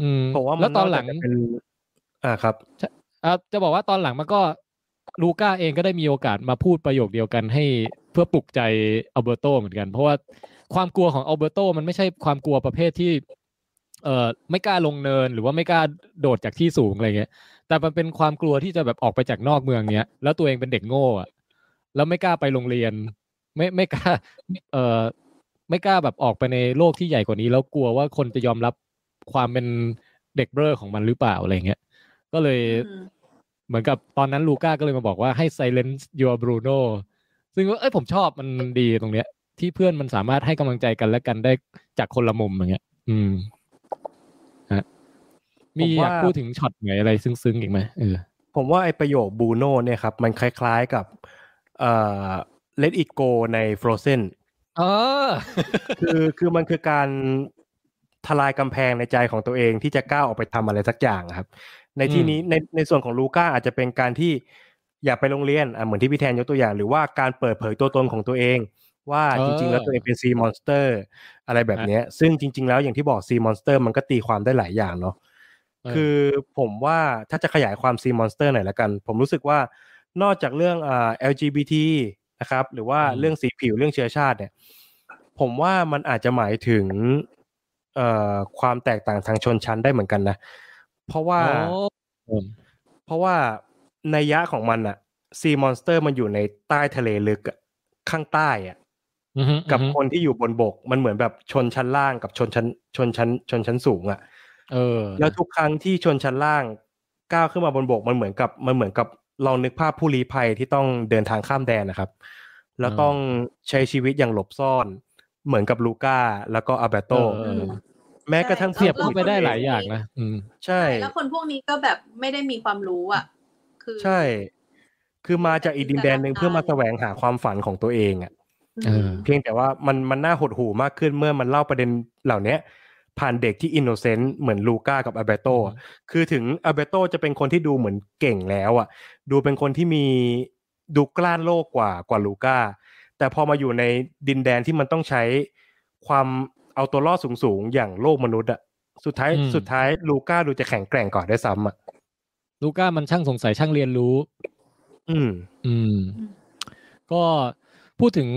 อืมผมว่ามันแล้วตอนหลังาจะเป็นอ่าครับอ่าจะบอกว่าตอนหลังมันก็ลูก้าเองก็ได้มีโอกาสมาพูดประโยคเดียวกันให้เพื่อปลุกใจอัลเบอร์โตเหมือนกัน เพราะว่าความกลัวของอัลเบอร์โตมันไม่ใช่ความกลัวประเภทที่ เอ่อไม่กล้าลงเนินหรือว่าไม่กล้าโดดจากที่สูงอะไรเงี้ย แต่มันเป็นความกลัวที่จะแบบออกไปจากนอกเมืองเนี้ย แล้วตัวเองเป็นเด็กโง่อะแล้วไม่กล้าไปโรงเรียน ไม่ไม่กล้า เอ่อไม่กล้าแบบออกไปในโลกที่ใหญ่กว่านี้ แล้วกลัวว่าคนจะยอมรับความเป็นเด็กเบ้อของมันหรือเปล่าอะไรเงี้ย ก็เลยอืมเหมือนกับตอนนั้นลูก้าก็เลยมาบอกว่าให้ silence your Bruno ซึ่งว่าเอ้ยผมชอบมันดีตรงเนี้ย ที่เพื่อนมันสามารถให้กำลังใจกันและกันได้จากคนละมุมอย่างเงี้ย อืมฮะ มีผมอว่ายากพูดถึงช็อตไหนอะไรซึ้งๆอีกไหมเออผมว่าไอประโยคบูโน่เนี่ยครับ มันคล้ายๆกับเอ่อ let it go ใน Frozen เออ คือคือมันคือการทลายกำแพงในใจของตัวเองที่จะก้าวออกไปทำอะไรสักอย่างครับ ในที่นี้ในในส่วนของลูก้าอาจจะเป็นการที่อยากไปโรงเรียนอะเหมือนที่พี่แทนยกตัวอย่าง หรือว่าการเปิดเผยตัวตนของตัวเอง ว่าเออจริง ๆ แล้วตัวเองเป็น sea monster อะไรแบบเนี้ยซึ่งจริง ๆ แล้วอย่างที่บอก sea monster มันก็ตีความได้หลายอย่างเนาะเออ คือผมว่าถ้าจะขยายความ sea monster หน่อยละกัน ผมรู้สึกว่านอกจากเรื่องอ่า LGBT นะครับ หรือว่าอืมเรื่องสีผิวเรื่องเชื้อชาติเนี่ย ผมว่ามันอาจจะหมายถึงเอ่อความแตกต่างทางชนชั้นได้เหมือนกันนะ เพราะว่าโอ้เออเพราะว่านัยยะของมันอะ sea monster มันอยู่ในใต้ทะเลลึกอะข้างใต้อะอือฮึกับอือฮึคนที่อยู่บนบกมันเหมือนแบบชนชั้นล่างกับชนชั้นชนชั้นชนชั้นสูงอะ เออ แล้วทุกครั้งที่ชนชั้นล่างก้าวขึ้นมาบนบกมันเหมือนกับมันเหมือนกับลองนึกภาพผู้ลี้ภัยที่ต้องเดินทางข้ามแดนนะครับ แล้วต้องใช้ชีวิตอย่างหลบซ่อน เหมือนกับลูก้าแล้วก็อัลเบอร์โตเออเออแม้กระทั่งเทียบแล้เข้าไปได้หลายอย่างนะอืมใช่ แล้วคนพวกนี้ก็แบบไม่ได้มีความรู้อะ คือใช่ คือมาจากอีกดินแดนหนึ่งเพื่อมาแสวงหาความฝันของตัวเองอะเออเพียงแต่ว่ามันมันน่าหดหู่มากขึ้นเมื่อมันเล่าประเด็นเหล่าเนี้ย ผ่านเด็กที่ innocent เหมือนลูก้ากับอัลเบอร์โตอะคือถึงอาเบโตจะเป็นคนที่ดูเหมือนเก่งแล้วอะ ดูเป็นคนที่มีดูกล้านโลกกว่ากว่าลูก้า แต่พอมาอยู่ในดินแดนที่มันต้องใช้ความเอาตัวรอดสูงๆ อย่างโลกมนุษย์อะ สุดท้ายอืมสุดท้ายลูก้าดูจะแข็งแกร่งกว่อนได้วยซ้ำอะ ลูก้ามันช่างสงสัยช่างเรียนรู้ อืม อืม ก็พูดถึง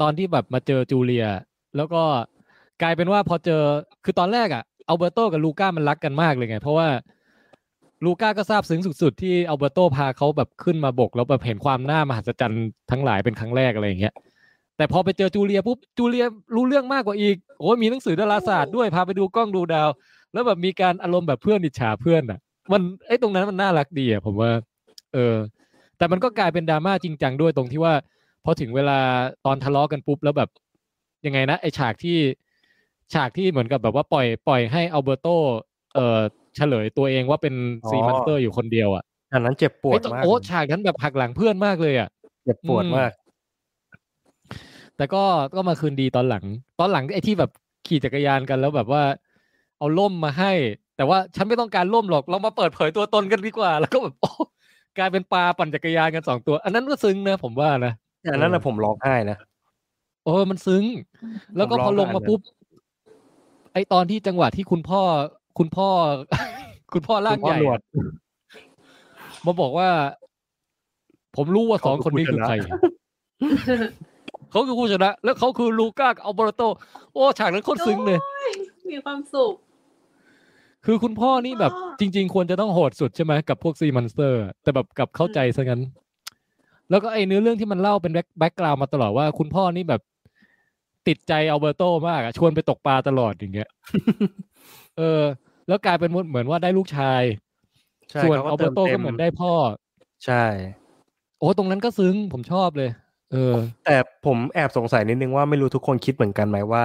ตอนที่แบบมาเจอจูเลีย แล้วก็ กลายเป็นว่าพอเจอคือตอนแรกอะอัลเบอร์โตกับลูก้ามันรักกันมากเลยไง เพราะว่าลูก้าก็ซาบซึ้งสุดๆ ที่อัลเบอร์โตพาเขาแบบขึ้นมาบก แล้วแบบเห็นความน่ามหัศจรรย์ทั้งหลายเป็นครั้งแรกอะไรอย่างเงี้ยแต่พอไปเจอจูเลียปุ๊บจูเลียรู้เรื่องมากกว่าอีกโอ้ยมีหนังสือดาราศาสตร์ด้วยพาไปดูกล้องดูดาว แล้วแบบมีการอารมณ์แบบเพื่อนอิจฉาเพื่อนอะ มันไอ้ตรงนั้นมันน่ารักดีอะผมว่า เออ แต่มันก็กลายเป็นดราม่าจริงจังด้วยตรงที่ว่าพอถึงเวลาตอนทะเลาะกันปุ๊บแล้วแบบยังไงนะไอฉากที่ ฉากที่เหมือนกับแบบว่าปล่อยปล่อยให้อัลเบอร์โตเอ่อเฉลยตัวเองว่าเป็นอ๋อซีมันสเตอร์อยู่คนเดียวอะอันนั้นเจ็บปวไอ้ดตรงมากโอ้ฉากนั้นแบบหักหลังเพื่อนมากเลยอะเจ็บปวดมาก แต่ก็ก็มาคืนดีตอนหลัง ตอนหลังไอ้ที่แบบขี่จักรยานกันแล้วแบบว่า เอาล่มมาให้ แต่ว่าฉันไม่ต้องการล่มหรอกเรามาเปิดเผยตัวตนกันดีกว่า แล้วก็แบบโอ้กลายเป็นปลาปั่นจักรยานกันสองตัว อันนั้นก็ซึ้งนะผมว่านะแต่อันนั้นนะผมร้องไห้นะเออมันซึ้ง แล้วก็ผมร้พอองลงไห้มาเลยปุ๊บ ไอตอนที่จังหวะที่คุณพ่อ คุณพ่อ คุณพ่อร่างคุณพ่อใหญ่หนวดอะมาบอกว่า ผมรู้ว่าสองคนนี้คือใครเขาคือผู้ชนะ แล้วเขาคือลูก้ากับอัลเบโรโต โอ้ฉากนั้นโคตรซึ้งเลยโอ้ยมีความสุข คือคุณพ่อนี่แบบพ่อจริง ๆ ควรจะต้องโหดสุดใช่ไหมกับพวก sea monster แต่แบบกลับเข้าใจซะงั้น แล้วก็ไอเนื้อเรื่องที่มันเล่าเป็น background มาตลอดว่า คุณพ่อนี่แบบ ติดใจอัลเบอร์โตมากอะชวนไปตกปลาตลอดอย่างเงี้ย เออ แล้วกลายเป็นเหมือนว่าได้ลูกชายใช่ส่วนขาอัลเบอร์โตต็ก็เหมือนได้พ่อ ใช่ โอ้ตรงนั้นก็ซึ้งผมชอบเลย เออ แต่ผมแอบสงสัยนิดนึงว่าไม่รู้ทุกคนคิดเหมือนกันไหมว่า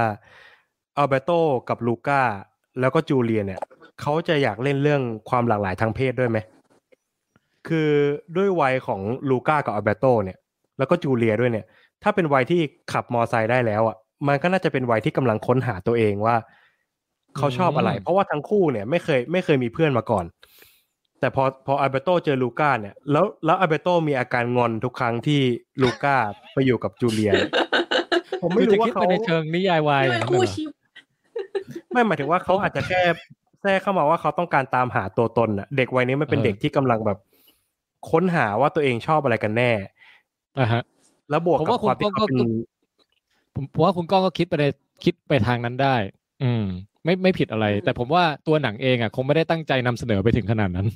อัลเบโตกับลูก้าแล้วก็จูเลียเนี่ย เขาจะอยากเล่นเรื่องความหลากหลายทางเพศด้วยไหม คือด้วยวัยของลูก้ากับอัลเบโตเนี่ย แล้วก็จูเลียด้วยเนี่ย ถ้าเป็นวัยที่ขับมอไซค์ได้แล้วอะ มันก็น่าจะเป็นวัยที่กำลังค้นหาตัวเองว่า เขาชอบอะไรอืมเพราะว่าทั้งคู่เนี่ยไม่เคยไม่เคยมีเพื่อนมาก่อน แต่พอพออัลเบโตเจอลูก้าเนี่ย แล้วแล้วอัลเบโตมีอาการงอนทุกครั้งที่ลูก้าไปอยู่กับจูเลีย ผมไม่คือจะรู้ว่าคิดเขาไปในเชิงนิยายวายนี่อมัย่านงนั้นคู่เหรอชีวิตไม่หมายถึงว่าเขาอาจจะแค่แทรกเข้ามาว่าเขาต้องการตามหาตัวตนน่ะ เด็กวัยนี้มันเป็นเออเด็กที่กำลังแบบ ค้นหาว่าตัวเองชอบอะไรกันแน่อะฮะแล้วบวกผมกับว่าความที่คุณก้เขาองก็เป็น ผมผมว่าคุณก้องก็คิดไปในคิดไปทางนั้นได้ อืม ไม่ไม่ผิดอะไร แต่ผมว่าตัวหนังเองอะ คงไม่ได้ตั้งใจนำเสนอไปถึงขนาดนั้น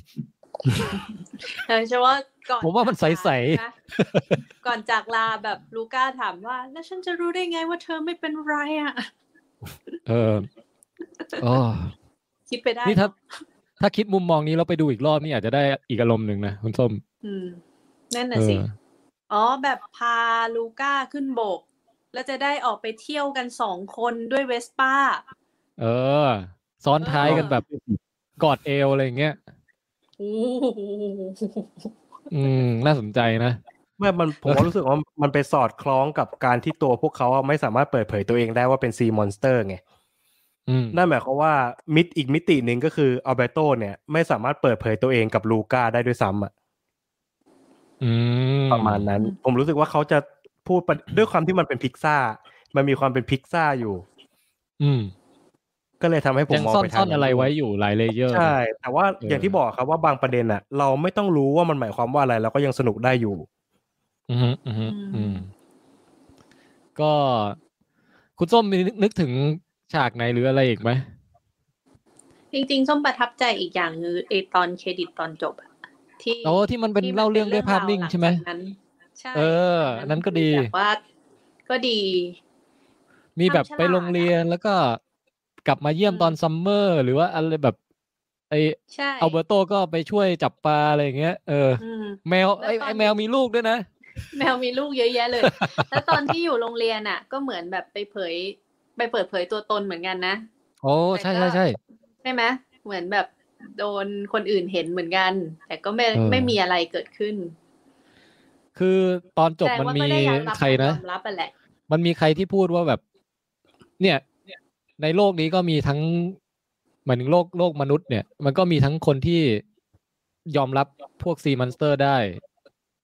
เออใช่ว่าก่อนผมว่ามันใสๆๆนะก่อนจากลาแบบลูก้าถามว่า แล้วฉันจะรู้ได้ไงว่าเธอไม่เป็นไรอะ เออโอ้คิดไปได้นี่ถ้าเอะถ้าคิดมุมมองนี้เราไปดูอีกรอบนี่อาจจะได้อีกอารมณ์หนึ่งนะคุณส้ม อืม นั่นเอน่ะสิออ๋อแบบพาลูก้าขึ้นบก แล้วจะได้ออกไปเที่ยวกันสองคนด้วยเวสป้า เออ ซ้อนท้ายกันแบบกอดเอวอะไรอย่างเงี้ยโอ้โหอืม น่าสนใจนะเมื่อมันผมว่ารู้สึกว่ามันไปสอดคล้องกับการที่ตัวพวกเขาอะไม่สามารถเปิดเผยตัวเองได้ว่าเป็น sea monster ไงอืมนั่นหมายความว่ามิดอีกมิติหนึ่งก็คืออัลเบอร์โตเนี่ยไม่สามารถเปิดเผยตัวเองกับลูก้าได้ด้วยซ้ำอะอืมประมาณนั้น ผมรู้สึกว่าเขาจะ พูดประด้วยความที่มันเป็นพิกซ่ามันมีความเป็นพิกซ่าอยู่ อืม ก็เลยทำให้ผมยังมองซ่อนไปทาซ่องนอะไรไว้อยู่หลายเลเยอร์ใช่ แต่ว่าเออออย่างที่บอกครับว่าบางประเด็นอะเราไม่ต้องรู้ว่ามันหมายความว่าอะไรเราก็ยังสนุกได้อยู่ อืมอืมอืมอืมก็คุณส้มมีนึกนึกถึงฉากไหนหรืออะไรอีกไหมจริงๆส้มประทับใจอีกอย่างคือไอตอนเครดิตตอนจบอะที่โอ้ที่มันเป็นที่เล่าเรื่องด้วยภาพนิ่งรวใช่ไหมลังจากนั้น ใช่เอออันนั้นก็ดีแบบว่าก็ดี มีแบบทำฉลาดไปโรงเรียนแล้วก็กลับมาเยี่ยมอืมตอนซัมเมอร์ หรือว่าอะไรแบบไอใช่อัลเบอร์โตก็ไปช่วยจับปลาอะไรอย่างเงี้ยเอออืมแมวแล้วไอตอนไอแมวมีลูกด้วยนะ แมวมีลูกเยอะแยะเลย แล้วตอนที่อยู่โรงเรียนอะ ก็เหมือนแบบไปเผย ไปเปิดเผยตัวตนเหมือนกันนะโอ้ใช่ใช่ใช่ใช่ไหมเหมือนแบบโดนคนอื่นเห็นเหมือนกัน แต่ก็ไม่เออไม่มีอะไรเกิดขึ้น คือตอนจบแสดงมันว่ามีไม่ได้ยอมรับใครนะยอมรับไปแหละมันมีใครที่พูดว่าแบบ เนี่ย ในโลกนี้ก็มีทั้งหมายถึงโลกโลกมนุษย์เนี่ย มันก็มีทั้งคนที่ยอมรับพวกซีมอนสเตอร์ได้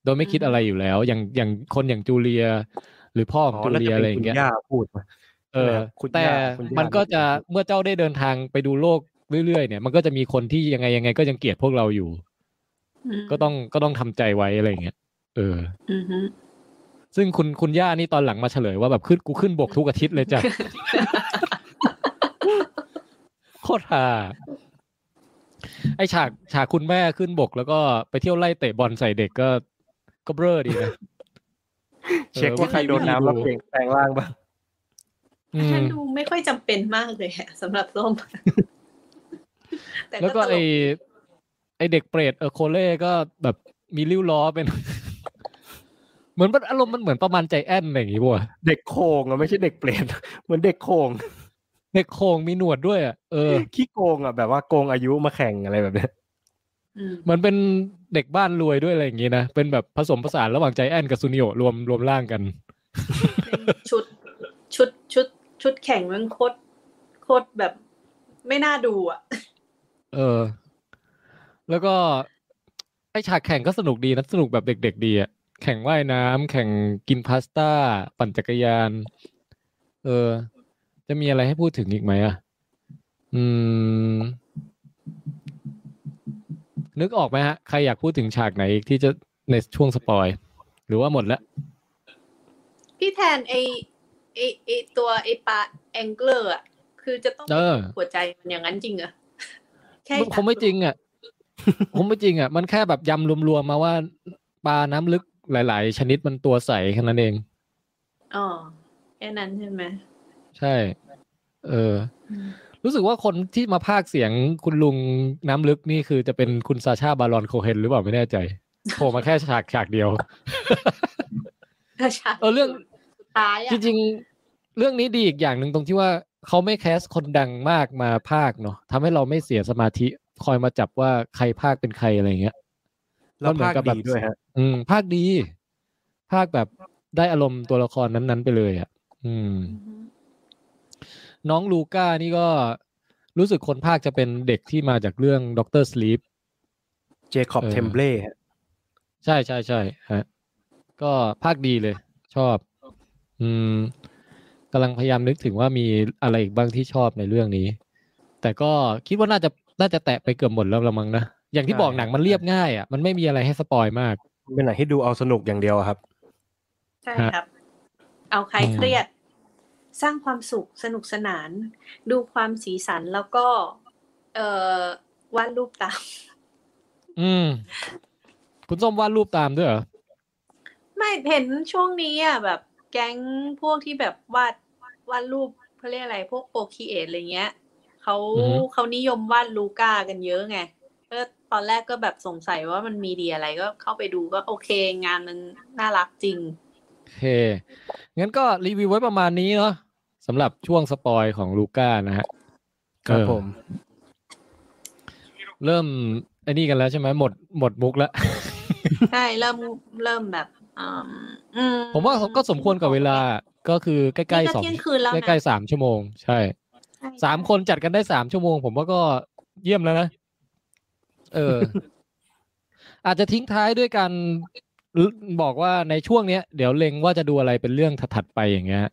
โดยไม่คิดอะไรอยู่แล้ว อย่างอย่างคนอย่างจูเลีย หรือพ่อของจูน่าเลีจะยเป็อะไรนอย่าคุงณเงี้ยย่าพูดมาเออคุณย่าแต่คุณย่ามันก็จะเป็นคนพูดเมื่อเจ้าได้เดินทางไปดูโลกเรื่อยๆเนี่ย มันก็จะมีคนที่ยังไงยังไงก็ยังเกลียดพวกเราอยู่มก็ต้องก็ต้องทำใจไว้อะไรอย่างเงี้ย เอออือฮึซึ่งคุณคุณย่านี่ตอนหลังมาเฉลยว่าแบบขึ้นกูขึ้นบกทุกอาทิตย์เลยจ้ะโคตรฮาไอฉากฉากคุณแม่ขึ้นบกแล้วก็ไปเที่ยวไล่เตะบอลใส่เด็กก็ก็เบ้อดีนะเช็คว่าใครโดนน้ำแล้วเปล่งแปลงร่างบ้างอืฉัมนดูไม่ค่อยจำเป็นมากเลยอะสำหรับส้มแต่แล้วก็ตไอลไอเด็กเปรตเออโคเล่ก็แบบมีริ้วล้อเป็นเห มือนมันอารมณ์มันเหมือนประมาณใจแอนอะไรอย่างงี้ป่ะเด็กโคงอะไม่ใช่เด็กเปรตเหมือนเด็กโคงเด็กโคงมีหนวดด้วยอะเออขี้โกงอะแบบว่าโกงอายุมาแข่งอะไรแบบเนี้ยอืมเหมือนเป็นเด็กบ้านรวยด้วยอะไรอย่างงี้นะเป็นแบบผสมผสานระหว่างใจแอนกับซูนิโอรวมรวมร่างกันชุดชุดชุดชุดแข่งมันโคตรโคตรแบบไม่น่าดูอะ เออ แล้วก็ไอฉากแข่งก็สนุกดีนะสนุกแบบเด็ก ๆ ดีอะ แข่งว่ายน้ำแข่งกินพาสต้า ปั่นจักรยาน เออ จะมีอะไรให้พูดถึงอีกไหมอะ อืม นึกออกไหมฮะ ใครอยากพูดถึงฉากไหนอีกที่จะในช่วงสปอย หรือว่าหมดแล้วพี่แทนไอไอไอตัวไอปลาแองเกอร์อะ คือจะต้องเออหัวใจมันอย่างนั้นจริงเหรอแค่มันคงไม่จริงอะคงไม่จริงอะ มันแค่แบบยำรวมๆมาว่าปลาน้ำลึก หลาย ๆ ชนิดมันตัวใสแค่นั้นเองอ๋อแค่นั้นใช่ไหมใช่ เอออืมรู้สึกว่าคนที่มาพากย์เสียงคุณลุงน้ำลึกนี่คือจะเป็นคุณซาชาบารอนโคเฮนหรือเปล่าไม่แน่ใจโผล่มาแค่ฉากฉากเดียวใช่เออเรื่องสุดท้ายจอะริงๆ เรื่องนี้ดีอีกอย่างหนึ่งตรงที่ว่าเขาไม่แคสคนดังมากมาพากย์เนาะทำให้เราไม่เสียสมาธิคอยมาจับว่าใครพากย์เป็นใครอะไรอย่างเงี้ย แล้วมันเหมือนพากย์กับแบบดีด้วยฮะ อืม พากย์ดี พากย์แบบได้อารมณ์ตัวละครนั้นๆไปเลยอะอืมอืม น้องลูก้านี่ก็รู้สึกคนพากย์จะเป็นเด็กที่มาจากเรื่อง Doctor Sleep เจคอบเออเทรมเบลย์ฮะใช่ใช่ใช่ฮะ ก็พากย์ดีเลย ชอบ อืมกำลังพยายามนึกถึงว่ามีอะไรอีกบ้างที่ชอบในเรื่องนี้ แต่ก็คิดว่าน่าจะน่าจะแตะไปเกือบหมดแล้วละมั้งนะ อย่างที่บอกหนังมันเรียบง่ายอะมันไม่มีอะไรให้สปอยมาก เป็นหนังที่ดูเอาสนุกอย่างเดียวอะครับ ใช่ฮะครับ เอาใครอืมเครียด สร้างความสุขสนุกสนาน ดูความสีสันแล้วก็ เอ่อวาดรูปตาม อืม คุณส้มวาดรูปตามด้วยเหรอไม่เห็นช่วงนี้อะแบบ แก๊งพวกที่แบบวาดวาดรูปเขาเรียกอะไร พวกโปรคีเอทอะไรเงี้ยเขาอือฮึเขานิยมวาดลูก้ากันเยอะไงก็ ตอนแรกก็แบบสงสัยว่ามันมีดีอะไรก็เข้าไปดูก็โอเค งานมันน่ารักจริง โอเค งั้นก็รีวิวไว้ประมาณนี้เนาะสำหรับช่วงสปอยของลูก้านะฮะครับเออผม เริ่มไอ้นี่กันแล้วใช่ไหมหมดหมดมุกแล้ว ใช่เริ่มเริ่มแบบอืมอืมผมว่าก็สมควรกับเวลาก็คือใกล้นี่ๆก็สองเที่ยงคืนแล้วนะใกล้ๆสามชั่วโมงใช่ใช่สามคนจัดกันได้สามชั่วโมง ผมว่าก็เยี่ยมแล้วนะ เออ อาจจะทิ้งท้ายด้วยการบอกว่าในช่วงเนี้ยเดี๋ยวเล็งว่าจะดูอะไรเป็นเรื่องถัดๆไปอย่างเงี้ย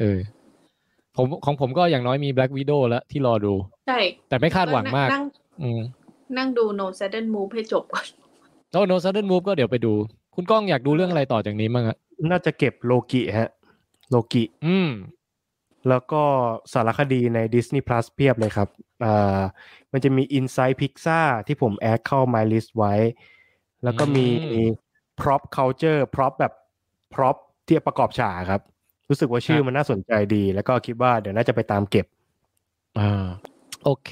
เออ ผมของผมก็อย่างน้อยมี Black Widow แล้วที่รอดู ใช่ แต่ไม่คาดหวังมากนั่งอืมนั่งดู No Sudden Move ให้จบก่อนโอ้โนซัดเดิลมูฟก็เดี๋ยวไปดู คุณก้องอยากดูเรื่องอะไรต่อจากนี้มั้งฮะน่าจะเก็บโลกิฮะ โลกิ อืม แล้วก็สารคดีใน Disney Plus เพียบเลยครับอ่ามันจะมี Inside Pixar ที่ผมแอดเข้า My List ไว้ แล้วก็มีอืม prop culture prop แบบ prop ที่ประกอบฉากครับ รู้สึกว่าชื่อครับมันน่าสนใจดี แล้วก็คิดว่าเดี๋ยวน่าจะไปตามเก็บอ่าโอเค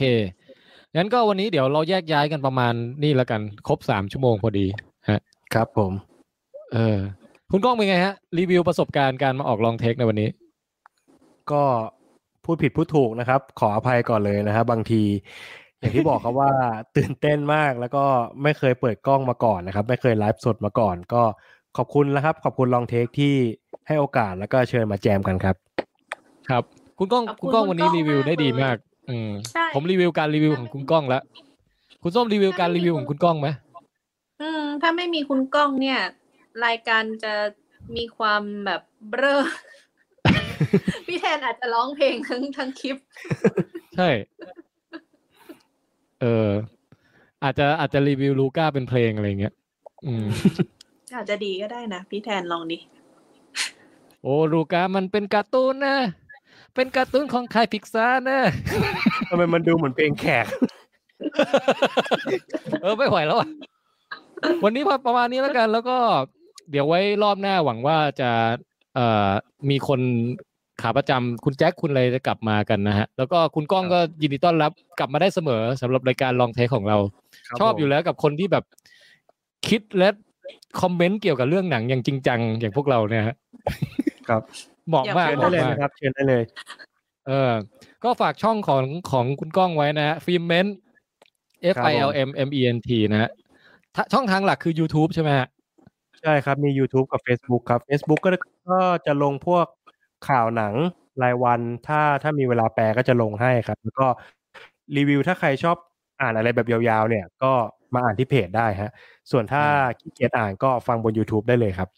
งั้นก็วันนี้เดี๋ยวเราแยกย้ายกันประมาณนี่แล้วกัน ครบสามชั่วโมงพอดีฮะ ครับผม เออ คุณก้องเป็นไงฮะ รีวิวประสบการณ์การมาออกลองเทคในวันนี้ ก็พูดผิดพูดถูกนะครับ ขออภัยก่อนเลยนะครับบางที อย่างที่บอกครับว่าตื่นเต้นมากแล้วก็ไม่เคยเปิดกล้องมาก่อนนะครับ ไม่เคยไลฟ์สดมาก่อน ก็ขอบคุณนะครับ ขอบคุณลองเทคที่ให้โอกาสแล้วก็เชิญมาแจมกันครับ ครับ คุณก้องขอบคุคุณณก้องคุณวันนี้ก้องรีวิวมากได้ดีเลยมาก อืมใช่ผมรีวิวการรีวิวของคุณก้องแล้วคุณส้มรีวิวการรีวิวของคุณก้องไหมอืม ถ้าไม่มีคุณก้องเนี่ย รายการจะมีความแบบเบ้อ พี่แทนอาจจะร้องเพลงทั้งทั้งคลิป ใช่ เออ อาจจะอาจจะรีวิวลูก้าเป็นเพลงอะไรเงี้ย อืม อาจจะดีก็ได้นะ พี่แทนลองดิ โอ้ลูก้ามันเป็นการ์ตูนนะ เป็นการ์ตูนของใครพิกซานะทำไมมันดูเหมือนเพลงแขก เออไม่ไหวแล้วอะวันนี้พอประมาณนี้แล้วกัน แล้วก็เดี๋ยวไว้รอบหน้าหวังว่าจะเอ่อมีคน ขาประจำคุณแจ็คคุณอะไรจะกลับมากันนะฮะแล้วก็คุณก้องก็ยินดีต้อนรับกลับมาได้เสมอสำหรับรายการลองเทคของเราครับชอบผมอยู่แล้วกับคนที่แบบคิดและคอมเมนต์เกี่ยวกับเรื่องหนังอย่างจริงจังอย่างพวกเราเนี่ยฮะครับเหมาะมากเชิญเหได้มาะเลยมากนะครับเชิญได้เลย เออ ก็ฝากช่องของของคุณก้องไว้นะฮะฟิล์มเมน F ครับ I L M M E N T นะฮะถ้าช่องทางหลักคือ YouTube ใช่ไหมฮะใช่ครับ มี YouTube กับ Facebook ครับ Facebook ก็ก็จะลงพวก ข่าวหนังรายวัน ถ้าถ้ามีเวลาแปลก็จะลงให้ครับ แล้วก็รีวิวถ้าใครชอบอ่านอะไรแบบยาวๆ เนี่ย ก็มาอ่านที่เพจได้ฮะ ส่วนถ้าขี้เกียจอ่านก็ฟังบน YouTube ได้เลยครับ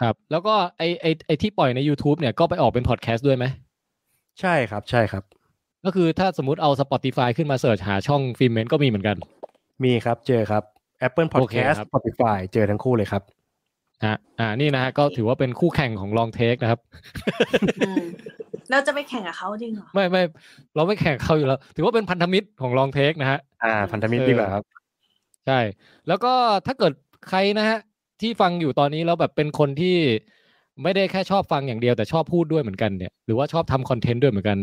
ครับ แล้วก็ไอไอไอที่ปล่อยใน YouTube เนี่ยก็ไปออกเป็นพอดแคสต์ด้วยไหม ใช่ครับใช่ครับ ก็คือถ้าสมมติเอา Spotify ขึ้นมาเสิร์ชหาช่องฟิล์มเมนก็มีเหมือนกัน มีครับเจอครับ Apple โอเค Podcast ครับ Spotify เจอทั้งคู่เลยครับ ฮะอ่านี่นะฮะก็ถือว่าเป็นคู่แข่งของลองเทคนะครับอืมเราจะไปแข่งกับเขาจริงเหรอไม่ไม่เราไม่แข่งเขาอยู่แล้ว ถือว่าเป็นพันธมิตรของลองเทคนะฮะอ่า พันธมิตรเออดีกว่าครับ ใช่ แล้วก็ถ้าเกิดใครนะฮะ ที่ฟังอยู่ตอนนี้แล้วแบบเป็นคนที่ไม่ได้แค่ชอบฟังอย่างเดียวแต่ชอบพูดด้วยเหมือนกันเนี่ยหรือว่าชอบทำคอนเทนต์ด้วยเหมือนกัน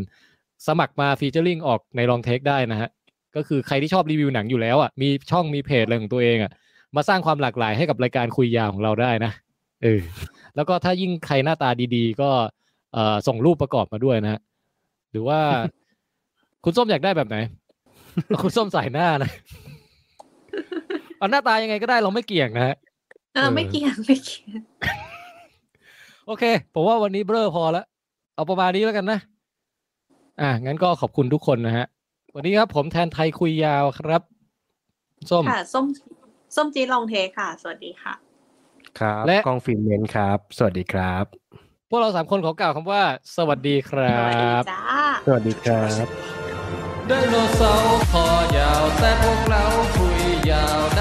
สมัครมาฟีเจอริงออกในลองเทคได้นะฮะก็คือใครที่ชอบรีวิวหนังอยู่แล้วอะมีช่องมีเพจอะไรของตัวเองอะ มาสร้างความหลากหลายให้กับรายการคุยยาวของเราได้นะเออแล้วก็ถ้ายิ่งใครหน้าตาดีๆ ก็เอ่อส่งรูปประกอบมาด้วยนะฮะหรือว่า คุณส้มอยากได้แบบไหน คุณส้มใส่หน้านะเอาหน้าตายังไงก็ได้เราไม่เกี่ยงนะฮะเออไม่เกี่ยงไม่เกี่ยงโอเคผมว่าวันนี้เบลอพอแล้วเอาประมาณนี้แล้วกันนะ อะงั้นก็ขอบคุณทุกคนนะฮะ วันนี้ครับผมแทนไทยคุยยาวครับ ส้มค่ะส้ม ส้มจีดลองเทคค่ะ สวัสดีค่ะ ครับและกล้องฟิล์มเมนครับ สวัสดีครับ พวกเราสามคนขอกล่าวคำว่า สวัสดีครัสวัสดีบจ้า สวัสดีครับ ไดโนเสาร์คอยาวแต่พวกเราคุยยาวได